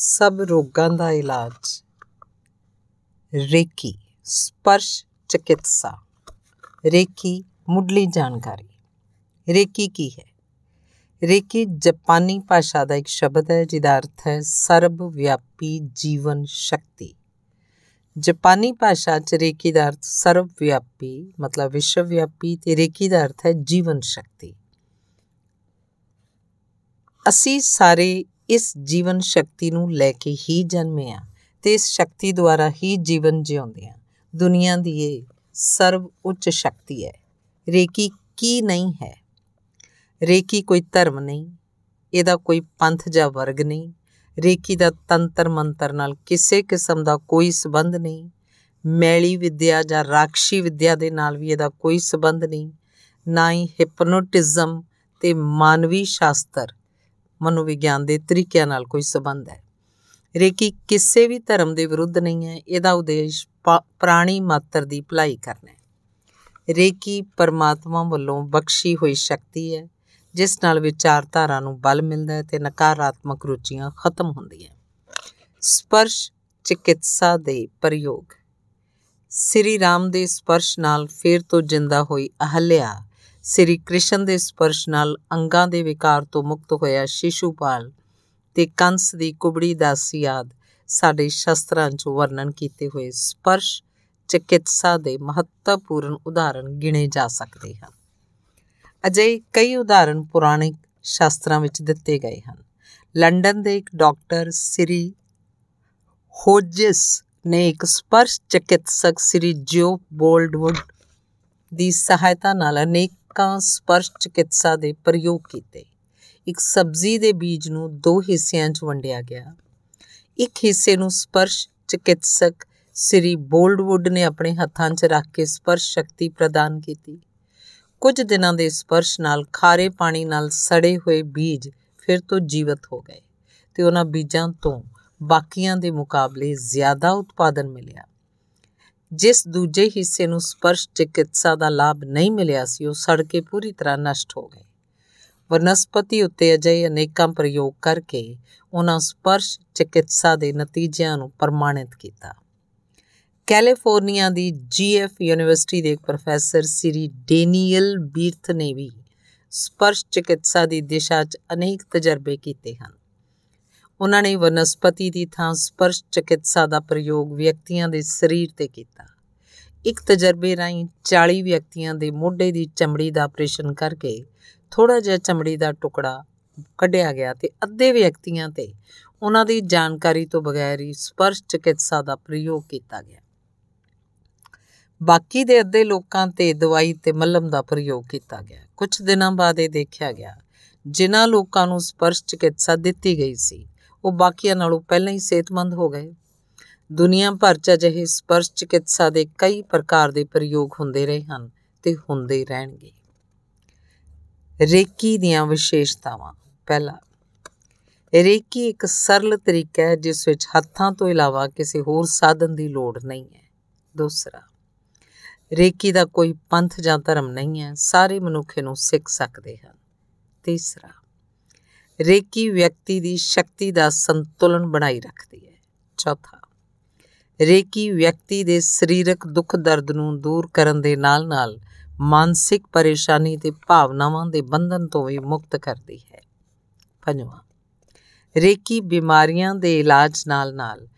ਸਭ ਰੋਗਾਂ ਦਾ ਇਲਾਜ। ਰੇਕੀ, ਸਪਰਸ਼ ਚਿਕਿਤਸਾ। ਰੇਕੀ, ਮੁੱਢਲੀ ਜਾਣਕਾਰੀ। ਰੇਕੀ ਕੀ ਹੈ? ਰੇਕੀ ਜਾਪਾਨੀ ਭਾਸ਼ਾ ਦਾ ਇੱਕ ਸ਼ਬਦ ਹੈ, ਜਿਹਦਾ ਅਰਥ ਹੈ ਸਰਬ ਵਿਆਪੀ ਜੀਵਨ ਸ਼ਕਤੀ। ਜਾਪਾਨੀ ਭਾਸ਼ਾ 'ਚ ਰੇਕੀ ਦਾ ਅਰਥ ਸਰਬ ਵਿਆਪੀ, ਮਤਲਬ ਵਿਸ਼ਵ ਵਿਆਪੀ, ਤੇ ਰੇਕੀ ਦਾ ਅਰਥ ਹੈ ਜੀਵਨ ਸ਼ਕਤੀ। ਅਸੀਂ ਸਾਰੇ ਇਸ ਜੀਵਨ ਸ਼ਕਤੀ ਨੂੰ ਲੈ ਕੇ ਹੀ ਜਨਮੇ ਆ ਤੇ ਇਸ ਸ਼ਕਤੀ ਦੁਆਰਾ ਹੀ ਜੀਵਨ ਜਿਉਂਦੇ ਆ ਦੁਨੀਆ ਦੀ ਇਹ ਸਰਵ ਉੱਚ ਸ਼ਕਤੀ ਹੈ। ਰੇਕੀ ਕੀ ਨਹੀਂ ਹੈ? ਰੇਕੀ ਕੋਈ ਧਰਮ ਨਹੀਂ, ਇਹਦਾ ਕੋਈ ਪੰਥ ਜਾਂ ਵਰਗ ਨਹੀਂ, ਰੇਕੀ ਦਾ ਤੰਤਰ ਮੰਤਰ ਨਾਲ ਕਿਸੇ ਕਿਸਮ ਦਾ ਕੋਈ ਸਬੰਧ ਨਹੀਂ, ਮੈਲੀ ਵਿਦਿਆ ਜਾਂ ਰਾਖਸ਼ੀ ਵਿਦਿਆ ਦੇ ਨਾਲ ਵੀ ਇਹਦਾ ਕੋਈ ਸਬੰਧ ਨਹੀਂ, ਨਾ ਹੀ ਹਿਪਨੋਟਿਜ਼ਮ ਤੇ ਮਾਨਵੀ ਸ਼ਾਸਤਰ। ਮਨੋਵਿਗਿਆਨ ਦੇ ਤਰੀਕਿਆਂ ਨਾਲ ਕੋਈ ਸਬੰਧ ਹੈ। ਰੇਕੀ ਕਿਸੇ ਵੀ ਧਰਮ ਦੇ ਵਿਰੁੱਧ ਨਹੀਂ ਹੈ, ਇਹਦਾ ਉਦੇਸ਼ ਪ੍ਰਾਣੀ ਮਾਤਰ ਦੀ ਭਲਾਈ ਕਰਨਾ ਹੈ। ਰੇਕੀ ਪਰਮਾਤਮਾ ਵੱਲੋਂ ਬਖਸ਼ੀ ਹੋਈ ਸ਼ਕਤੀ ਹੈ, ਜਿਸ ਨਾਲ ਵਿਚਾਰਧਾਰਾ ਨੂੰ ਬਲ ਮਿਲਦਾ ਹੈ ਤੇ ਨਕਾਰਾਤਮਕ ਰੁਚੀਆਂ ਖਤਮ ਹੁੰਦੀਆਂ ਸਪਰਸ਼ ਚਿਕਿਤਸਾ ਦੇ ਪ੍ਰਯੋਗ। ਸ੍ਰੀ ਰਾਮ ਦੇ ਸਪਰਸ਼ ਨਾਲ ਫੇਰ ਤੋਂ ਜਿੰਦਾ ਹੋਈ ਅਹਲਿਆ ਸ੍ਰੀ ਕ੍ਰਿਸ਼ਨ ਦੇ ਸਪਰਸ਼ ਨਾਲ ਅੰਗਾਂ ਦੇ ਵਿਕਾਰ ਤੋਂ ਮੁਕਤ ਹੋਇਆ ਸ਼ਿਸ਼ੂਪਾਲ ਤੇ ਕੰਸ ਦੀ ਕੁਬੜੀ ਦਾਸੀ ਆਦ ਸਾਡੇ ਸ਼ਸਤਰਾਂ 'ਚ ਵਰਣਨ ਕੀਤੇ ਹੋਏ ਸਪਰਸ਼ ਚਿਕਿਤਸਾ ਦੇ ਮਹੱਤਵਪੂਰਨ ਉਦਾਹਰਣ ਗਿਣੇ ਜਾ ਸਕਦੇ ਹਨ। ਅਜੇ ਕਈ ਉਦਾਹਰਣ ਪੁਰਾਣੇ ਸ਼ਾਸਤਰਾਂ ਵਿੱਚ ਦਿੱਤੇ ਗਏ ਹਨ। ਲੰਡਨ ਦੇ ਇੱਕ ਡਾਕਟਰ ਸ੍ਰੀ ਹੋਜਿਸ ਨੇ ਇੱਕ ਸਪਰਸ਼ ਚਿਕਿਤਸਕ ਸ੍ਰੀ ਜੋ ਬੋਲਡਵੁੱਡ ਦੀ ਸਹਾਇਤਾ ਨਾਲ ਅਨੇਕਾਂ ਸਪਰਸ਼ ਚਿਕਿਤਸਾ ਦੇ ਪ੍ਰਯੋਗ ਕੀਤੇ। ਇੱਕ ਸਬਜ਼ੀ ਦੇ ਬੀਜ ਨੂੰ ਦੋ ਹਿੱਸਿਆਂ 'ਚ ਵੰਡਿਆ ਗਿਆ। ਇੱਕ ਹਿੱਸੇ ਨੂੰ ਸਪਰਸ਼ ਚਿਕਿਤਸਕ ਸ੍ਰੀ ਬੋਲਡਵੁੱਡ ਨੇ ਆਪਣੇ ਹੱਥਾਂ 'ਚ ਰੱਖ ਕੇ ਸਪਰਸ਼ ਸ਼ਕਤੀ ਪ੍ਰਦਾਨ ਕੀਤੀ। ਕੁਝ ਦਿਨਾਂ ਦੇ ਸਪਰਸ਼ ਨਾਲ ਖਾਰੇ ਪਾਣੀ ਨਾਲ ਸੜੇ ਹੋਏ ਬੀਜ ਫਿਰ ਤੋਂ ਜੀਵਤ ਹੋ ਗਏ ਤੇ ਉਹਨਾਂ ਬੀਜਾਂ ਤੋਂ ਬਾਕੀਆਂ ਦੇ ਮੁਕਾਬਲੇ ਜ਼ਿਆਦਾ ਉਤਪਾਦਨ ਮਿਲਿਆ। ਜਿਸ ਦੂਜੇ ਹਿੱਸੇ ਨੂੰ ਸਪਰਸ਼ ਚਿਕਿਤਸਾ ਦਾ ਲਾਭ ਨਹੀਂ ਮਿਲਿਆ ਸੀ, ਉਹ ਸੜ ਕੇ ਪੂਰੀ ਤਰ੍ਹਾਂ ਨਸ਼ਟ ਹੋ ਗਏ। ਵਨਸਪਤੀ ਉੱਤੇ ਅਜਿਹੇ ਅਨੇਕਾਂ ਪ੍ਰਯੋਗ ਕਰਕੇ ਉਹਨਾਂ ਸਪਰਸ਼ ਚਿਕਿਤਸਾ ਦੇ ਨਤੀਜਿਆਂ ਨੂੰ ਪ੍ਰਮਾਣਿਤ ਕੀਤਾ। ਕੈਲੀਫੋਰਨੀਆ ਦੀ ਜੀਐਫ ਯੂਨੀਵਰਸਿਟੀ ਦੇ ਇੱਕ ਪ੍ਰੋਫੈਸਰ ਸ੍ਰੀ ਡੇਨੀਅਲ ਬੀਰਥ ਨੇ ਵੀ ਸਪਰਸ਼ ਚਿਕਿਤਸਾ ਦੀ ਦਿਸ਼ਾ 'ਚ ਅਨੇਕ ਤਜਰਬੇ ਕੀਤੇ ਹਨ। ਉਹਨਾਂ ਨੇ ਵਨਸਪਤੀ ਦੀ ਥਾਂ ਸਪਰਸ਼ ਚਿਕਿਤਸਾ ਦਾ ਪ੍ਰਯੋਗ ਵਿਅਕਤੀਆਂ ਦੇ ਸਰੀਰ ਤੇ ਕੀਤਾ। ਇੱਕ ਤਜਰਬੇ ਰਾਹੀਂ 40 ਵਿਅਕਤੀਆਂ ਦੇ ਮੋਢੇ ਦੀ ਚਮੜੀ ਦਾ ਆਪਰੇਸ਼ਨ ਕਰਕੇ ਥੋੜਾ ਜਿਹਾ ਚਮੜੀ ਦਾ ਟੁਕੜਾ ਕੱਢਿਆ ਗਿਆ ਤੇ ਅੱਧੇ ਵਿਅਕਤੀਆਂ ਤੇ ਉਹਨਾਂ ਦੀ ਜਾਣਕਾਰੀ ਤੋਂ ਬਗੈਰ ਹੀ ਸਪਰਸ਼ ਚਿਕਿਤਸਾ ਦਾ ਪ੍ਰਯੋਗ ਕੀਤਾ ਗਿਆ। ਬਾਕੀ ਦੇ ਅੱਧੇ ਲੋਕਾਂ ਤੇ ਦਵਾਈ ਤੇ ਮਲਮ ਦਾ ਪ੍ਰਯੋਗ ਕੀਤਾ ਗਿਆ। ਕੁਝ ਦਿਨਾਂ ਬਾਅਦ ਇਹ ਦੇਖਿਆ ਗਿਆ, ਜਿਨ੍ਹਾਂ ਲੋਕਾਂ ਨੂੰ ਸਪਰਸ਼ ਚਿਕਿਤਸਾ ਦਿੱਤੀ ਗਈ ਸੀ ਉਹ ਬਾਕੀਆਂ ਨਾਲੋਂ ਪਹਿਲਾਂ ਹੀ ਸਿਹਤਮੰਦ ਹੋ ਗਏ। ਦੁਨੀਆ ਭਰ 'ਚ ਅਜਿਹੇ ਸਪਰਸ਼ ਚਿਕਿਤਸਾ ਦੇ ਕਈ ਪ੍ਰਕਾਰ ਦੇ ਪ੍ਰਯੋਗ ਹੁੰਦੇ ਰਹੇ ਹਨ ਤੇ ਹੁੰਦੇ ਰਹਿਣਗੇ। ਰੇਕੀ ਦੀਆਂ ਵਿਸ਼ੇਸ਼ਤਾਵਾਂ। ਪਹਿਲਾ, ਰੇਕੀ ਇੱਕ ਸਰਲ ਤਰੀਕਾ ਹੈ, ਜਿਸ ਵਿੱਚ ਹੱਥਾਂ ਤੋਂ ਇਲਾਵਾ ਕਿਸੇ ਹੋਰ ਸਾਧਨ ਦੀ ਲੋੜ ਨਹੀਂ ਹੈ। ਦੂਸਰਾ, ਰੇਕੀ ਦਾ ਕੋਈ ਪੰਥ ਜਾਂ ਧਰਮ ਨਹੀਂ ਹੈ, ਸਾਰੇ ਮਨੁੱਖ ਨੂੰ ਸਿੱਖ ਸਕਦੇ ਹਨ। ਤੀਸਰਾ ਰੇਕੀ ਵਿਅਕਤੀ ਦੀ ਸ਼ਕਤੀ ਦਾ ਸੰਤੁਲਨ ਬਣਾਈ ਰੱਖਦੀ ਹੈ। ਚੌਥਾ, ਰੇਕੀ ਵਿਅਕਤੀ ਦੇ ਸਰੀਰਕ ਦੁੱਖ ਦਰਦ ਨੂੰ ਦੂਰ ਕਰਨ ਦੇ ਨਾਲ-ਨਾਲ ਮਾਨਸਿਕ ਪਰੇਸ਼ਾਨੀ ਤੇ ਭਾਵਨਾਵਾਂ ਦੇ ਬੰਧਨ ਤੋਂ ਵੀ ਮੁਕਤ ਕਰਦੀ ਹੈ। ਪੰਜਵਾਂ, ਰੇਕੀ ਬਿਮਾਰੀਆਂ ਦੇ ਇਲਾਜ ਨਾਲ-ਨਾਲ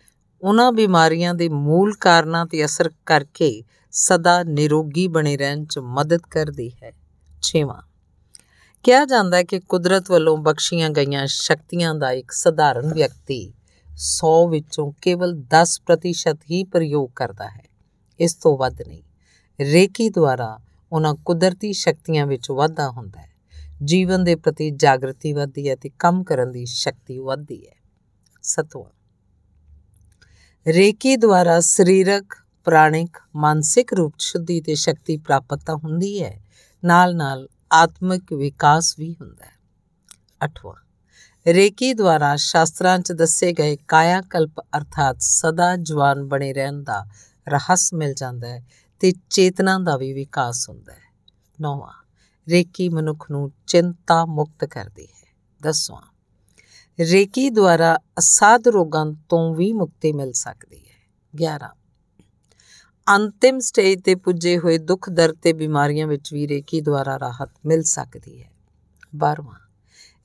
ਉਹਨਾਂ ਬਿਮਾਰੀਆਂ ਦੇ ਮੂਲ ਕਾਰਨਾਂ ਤੇ ਅਸਰ ਕਰਕੇ ਸਦਾ ਨਿਰੋਗੀ ਬਣੇ ਰਹਿਣ 'ਚ ਮਦਦ ਕਰਦੀ ਹੈ। ਛੇਵਾਂ ਕਿਹਾ ਜਾਂਦਾ ਹੈ ਕਿ ਕੁਦਰਤ ਵੱਲੋਂ ਬਖਸ਼ੀਆਂ ਗਈਆਂ ਸ਼ਕਤੀਆਂ ਦਾ ਇੱਕ ਸਧਾਰਨ ਵਿਅਕਤੀ 100 ਵਿੱਚੋਂ ਕੇਵਲ 10% ਹੀ ਪ੍ਰਯੋਗ ਕਰਦਾ ਹੈ। ਇਸ ਤੋਂ ਵੱਧ ਨਹੀਂ, ਰੇਕੀ ਦੁਆਰਾ ਉਹਨਾਂ ਕੁਦਰਤੀ ਸ਼ਕਤੀਆਂ ਵਿੱਚ ਵਾਧਾ ਹੁੰਦਾ ਹੈ। ਜੀਵਨ ਦੇ ਪ੍ਰਤੀ ਜਾਗਰਤੀ ਵਧਦੀ ਹੈ ਤੇ ਕੰਮ ਕਰਨ ਦੀ ਸ਼ਕਤੀ ਵਧਦੀ ਹੈ। ਸਤਵਾਂ, ਰੇਕੀ ਦੁਆਰਾ ਸਰੀਰਕ, ਪ੍ਰਾਣਿਕ, ਮਾਨਸਿਕ ਰੂਪ ਸ਼ੁੱਧੀ ਤੇ ਸ਼ਕਤੀ ਪ੍ਰਾਪਤ ਹੁੰਦੀ ਹੈ। ਨਾਲ ਨਾਲ ਆਤਮਿਕ ਵਿਕਾਸ ਵੀ ਹੁੰਦਾ ਹੈ। ਅਠਵਾਂ, ਰੇਕੀ ਦੁਆਰਾ ਸ਼ਾਸਤਰਾਂ 'ਚ ਦੱਸੇ ਗਏ ਕਾਇਆ ਕਲਪ ਅਰਥਾਤ ਸਦਾ ਜਵਾਨ ਬਣੇ ਰਹਿਣ ਦਾ ਰਹੱਸ ਮਿਲ ਜਾਂਦਾ ਹੈ ਤੇ ਚੇਤਨਾ ਦਾ ਵੀ ਵਿਕਾਸ ਹੁੰਦਾ ਹੈ। ਨੌਵਾਂ, ਰੇਕੀ ਮਨੁੱਖ ਨੂੰ ਚਿੰਤਾ ਮੁਕਤ ਕਰਦੀ ਹੈ। ਦਸਵਾਂ, ਰੇਕੀ ਦੁਆਰਾ ਅਸਾਧ ਰੋਗਾਂ ਤੋਂ ਵੀ ਮੁਕਤੀ ਮਿਲ ਸਕਦੀ ਹੈ। 11 ਅੰਤਿਮ ਸਟੇਜ ਤੇ ਪੁੱਜੇ ਹੋਏ ਦੁੱਖ ਦਰਦ ਤੇ ਬਿਮਾਰੀਆਂ ਵਿੱਚ ਵੀ ਰੇਕੀ ਦੁਆਰਾ ਰਾਹਤ ਮਿਲ ਸਕਦੀ ਹੈ। 12ਵਾਂ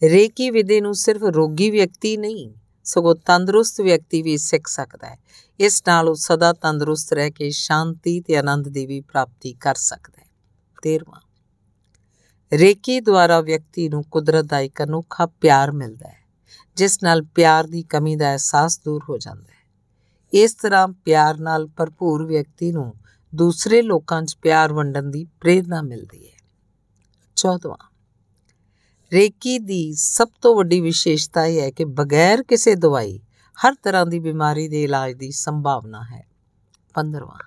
ਰੇਕੀ ਵਿਧੀ ਨੂੰ ਸਿਰਫ ਰੋਗੀ ਵਿਅਕਤੀ ਨਹੀਂ, ਸਗੋਂ ਤੰਦਰੁਸਤ ਵਿਅਕਤੀ ਵੀ ਸਿੱਖ ਸਕਦਾ ਹੈ। ਇਸ ਨਾਲ ਉਹ ਸਦਾ ਤੰਦਰੁਸਤ ਰਹਿ ਕੇ ਸ਼ਾਂਤੀ ਤੇ ਆਨੰਦ ਦੀ ਵੀ ਪ੍ਰਾਪਤੀ ਕਰ ਸਕਦਾ ਹੈ। 13ਵਾਂ ਰੇਕੀ ਦੁਆਰਾ ਵਿਅਕਤੀ ਨੂੰ ਕੁਦਰਤ ਦਾ ਇੱਕ ਅਨੋਖਾ ਪਿਆਰ ਮਿਲਦਾ ਹੈ, ਜਿਸ ਨਾਲ ਪਿਆਰ ਦੀ ਕਮੀ ਦਾ ਅਹਿਸਾਸ ਦੂਰ ਹੋ ਜਾਂਦਾ ਹੈ। ਇਸ ਤਰ੍ਹਾਂ ਪਿਆਰ ਨਾਲ ਭਰਪੂਰ ਵਿਅਕਤੀ ਨੂੰ ਦੂਸਰੇ ਲੋਕਾਂ 'ਚ ਪਿਆਰ ਵੰਡਣ ਦੀ ਪ੍ਰੇਰਣਾ ਮਿਲਦੀ ਹੈ। 14ਵਾਂ ਰੇਕੀ ਦੀ ਸਭ ਤੋਂ ਵੱਡੀ ਵਿਸ਼ੇਸ਼ਤਾ ਇਹ ਹੈ ਕਿ ਬਗੈਰ ਕਿਸੇ ਦਵਾਈ ਹਰ ਤਰ੍ਹਾਂ ਦੀ ਬਿਮਾਰੀ ਦੇ ਇਲਾਜ ਦੀ ਸੰਭਾਵਨਾ ਹੈ। 15ਵਾਂ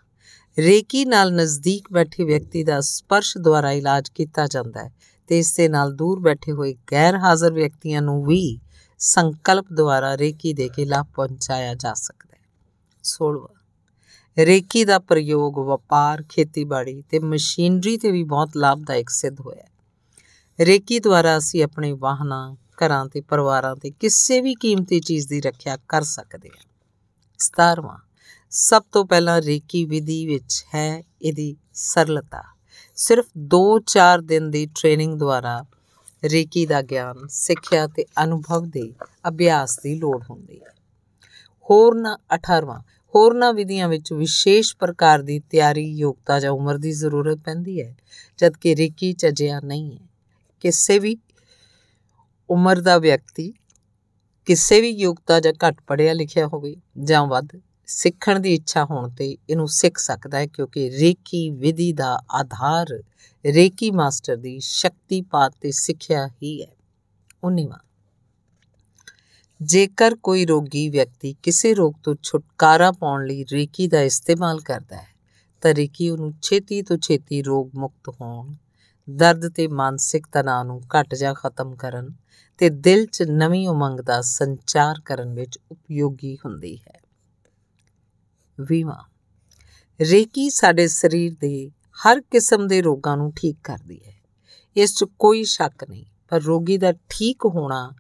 ਰੇਕੀ ਨਾਲ ਨਜ਼ਦੀਕ ਬੈਠੇ ਵਿਅਕਤੀ ਦਾ ਸਪਰਸ਼ ਦੁਆਰਾ ਇਲਾਜ ਕੀਤਾ ਜਾਂਦਾ ਹੈ ਤੇ ਇਸ ਦੇ ਨਾਲ ਦੂਰ ਬੈਠੇ ਹੋਏ ਗੈਰ ਹਾਜ਼ਰ ਵਿਅਕਤੀਆਂ ਨੂੰ ਵੀ ਸੰਕਲਪ ਦੁਆਰਾ ਰੇਕੀ ਦੇ ਕੇ ਲਾਭ ਪਹੁੰਚਾਇਆ ਜਾ ਸਕਦਾ ਹੈ। 16ਵਾਂ ਰੇਕੀ ਦਾ ਪ੍ਰਯੋਗ ਵਪਾਰ, ਖੇਤੀਬਾੜੀ ਤੇ ਮਸ਼ੀਨਰੀ ਤੇ ਵੀ ਬਹੁਤ ਲਾਭਦਾਇਕ ਸਿੱਧ ਹੋਇਆ ਹੈ। ਰੇਕੀ ਦੁਆਰਾ ਅਸੀਂ ਆਪਣੇ ਵਾਹਨਾਂ, ਘਰਾਂ ਤੇ ਪਰਿਵਾਰਾਂ ਤੇ ਕਿਸੇ ਵੀ ਕੀਮਤੀ ਚੀਜ਼ ਦੀ ਰੱਖਿਆ ਕਰ ਸਕਦੇ ਹਾਂ। 17ਵਾਂ ਸਭ ਤੋਂ ਪਹਿਲਾਂ ਰੇਕੀ ਵਿਧੀ ਵਿੱਚ ਹੈ ਇਹਦੀ ਸਰਲਤਾ। ਸਿਰਫ 2-4 ਦਿਨ ਦੀ ਟ੍ਰੇਨਿੰਗ ਦੁਆਰਾ ਰੇਕੀ ਦਾ ਗਿਆਨ, ਸਿੱਖਿਆ ਤੇ ਅਨੁਭਵ ਦੇ ਅਭਿਆਸ ਦੀ ਲੋੜ ਹੁੰਦੀ ਹੈ। ਹੋਰਨਾਂ 18ਵਾਂ ਹੋਰਨਾਂ ਵਿਧੀਆਂ ਵਿੱਚ ਵਿਸ਼ੇਸ਼ ਪ੍ਰਕਾਰ ਦੀ ਤਿਆਰੀ, ਯੋਗਤਾ ਜਾਂ ਉਮਰ ਦੀ ਜ਼ਰੂਰਤ ਪੈਂਦੀ ਹੈ, ਜਦਕਿ ਰੇਕੀ ਚ ਅਜਿਹਾ ਨਹੀਂ ਹੈ। ਕਿਸੇ ਵੀ ਉਮਰ ਦਾ ਵਿਅਕਤੀ ਕਿਸੇ ਵੀ ਯੋਗਤਾ ਜਾਂ ਘੱਟ ਪੜਿਆ ਲਿਖਿਆ ਹੋਵੇ ਜਾਂ ਵੱਧ ਸਿੱਖਣ ਦੀ ਇੱਛਾ ਹੋਣ ਤੇ ਇਹਨੂੰ ਸਿੱਖ ਸਕਦਾ ਹੈ, ਕਿਉਂਕਿ ਰੇਕੀ ਵਿਧੀ ਦਾ ਆਧਾਰ ਰੇਕੀ ਮਾਸਟਰ ਦੀ ਸ਼ਕਤੀਪਾਤ ਤੇ ਸਿੱਖਿਆ ਹੀ ਹੈ। 19ਵਾਂ ਜੇਕਰ ਕੋਈ ਰੋਗੀ ਵਿਅਕਤੀ ਕਿਸੇ ਰੋਗ ਤੋਂ ਛੁਟਕਾਰਾ ਪਾਉਣ ਲਈ ਰੇਕੀ ਦਾ ਇਸਤੇਮਾਲ ਕਰਦਾ ਹੈ, ਤਾਂ ਰੇਕੀ ਉਹਨੂੰ ਛੇਤੀ ਤੋਂ ਛੇਤੀ ਰੋਗ ਮੁਕਤ ਹੋਣ, ਦਰਦ ਤੇ ਮਾਨਸਿਕ ਤਣਾਅ ਨੂੰ ਘਟ ਜਾਂ ਖਤਮ ਕਰਨ ਤੇ ਦਿਲ 'ਚ ਨਵੀਂ ਉਮੰਗ ਦਾ ਸੰਚਾਰ ਕਰਨ ਵਿੱਚ ਉਪਯੋਗੀ ਹੁੰਦੀ ਹੈ। ਵੀਵਾ, ਰੇਕੀ ਸਾਡੇ ਸਰੀਰ ਦੇ ਹਰ ਕਿਸਮ ਦੇ ਰੋਗਾਂ ਨੂੰ ਠੀਕ ਕਰਦੀ ਹੈ। ਇਸ 'ਚ ਕੋਈ ਸ਼ੱਕ ਨਹੀਂ, ਪਰ ਰੋਗੀ ਦਾ ਠੀਕ ਹੋਣਾ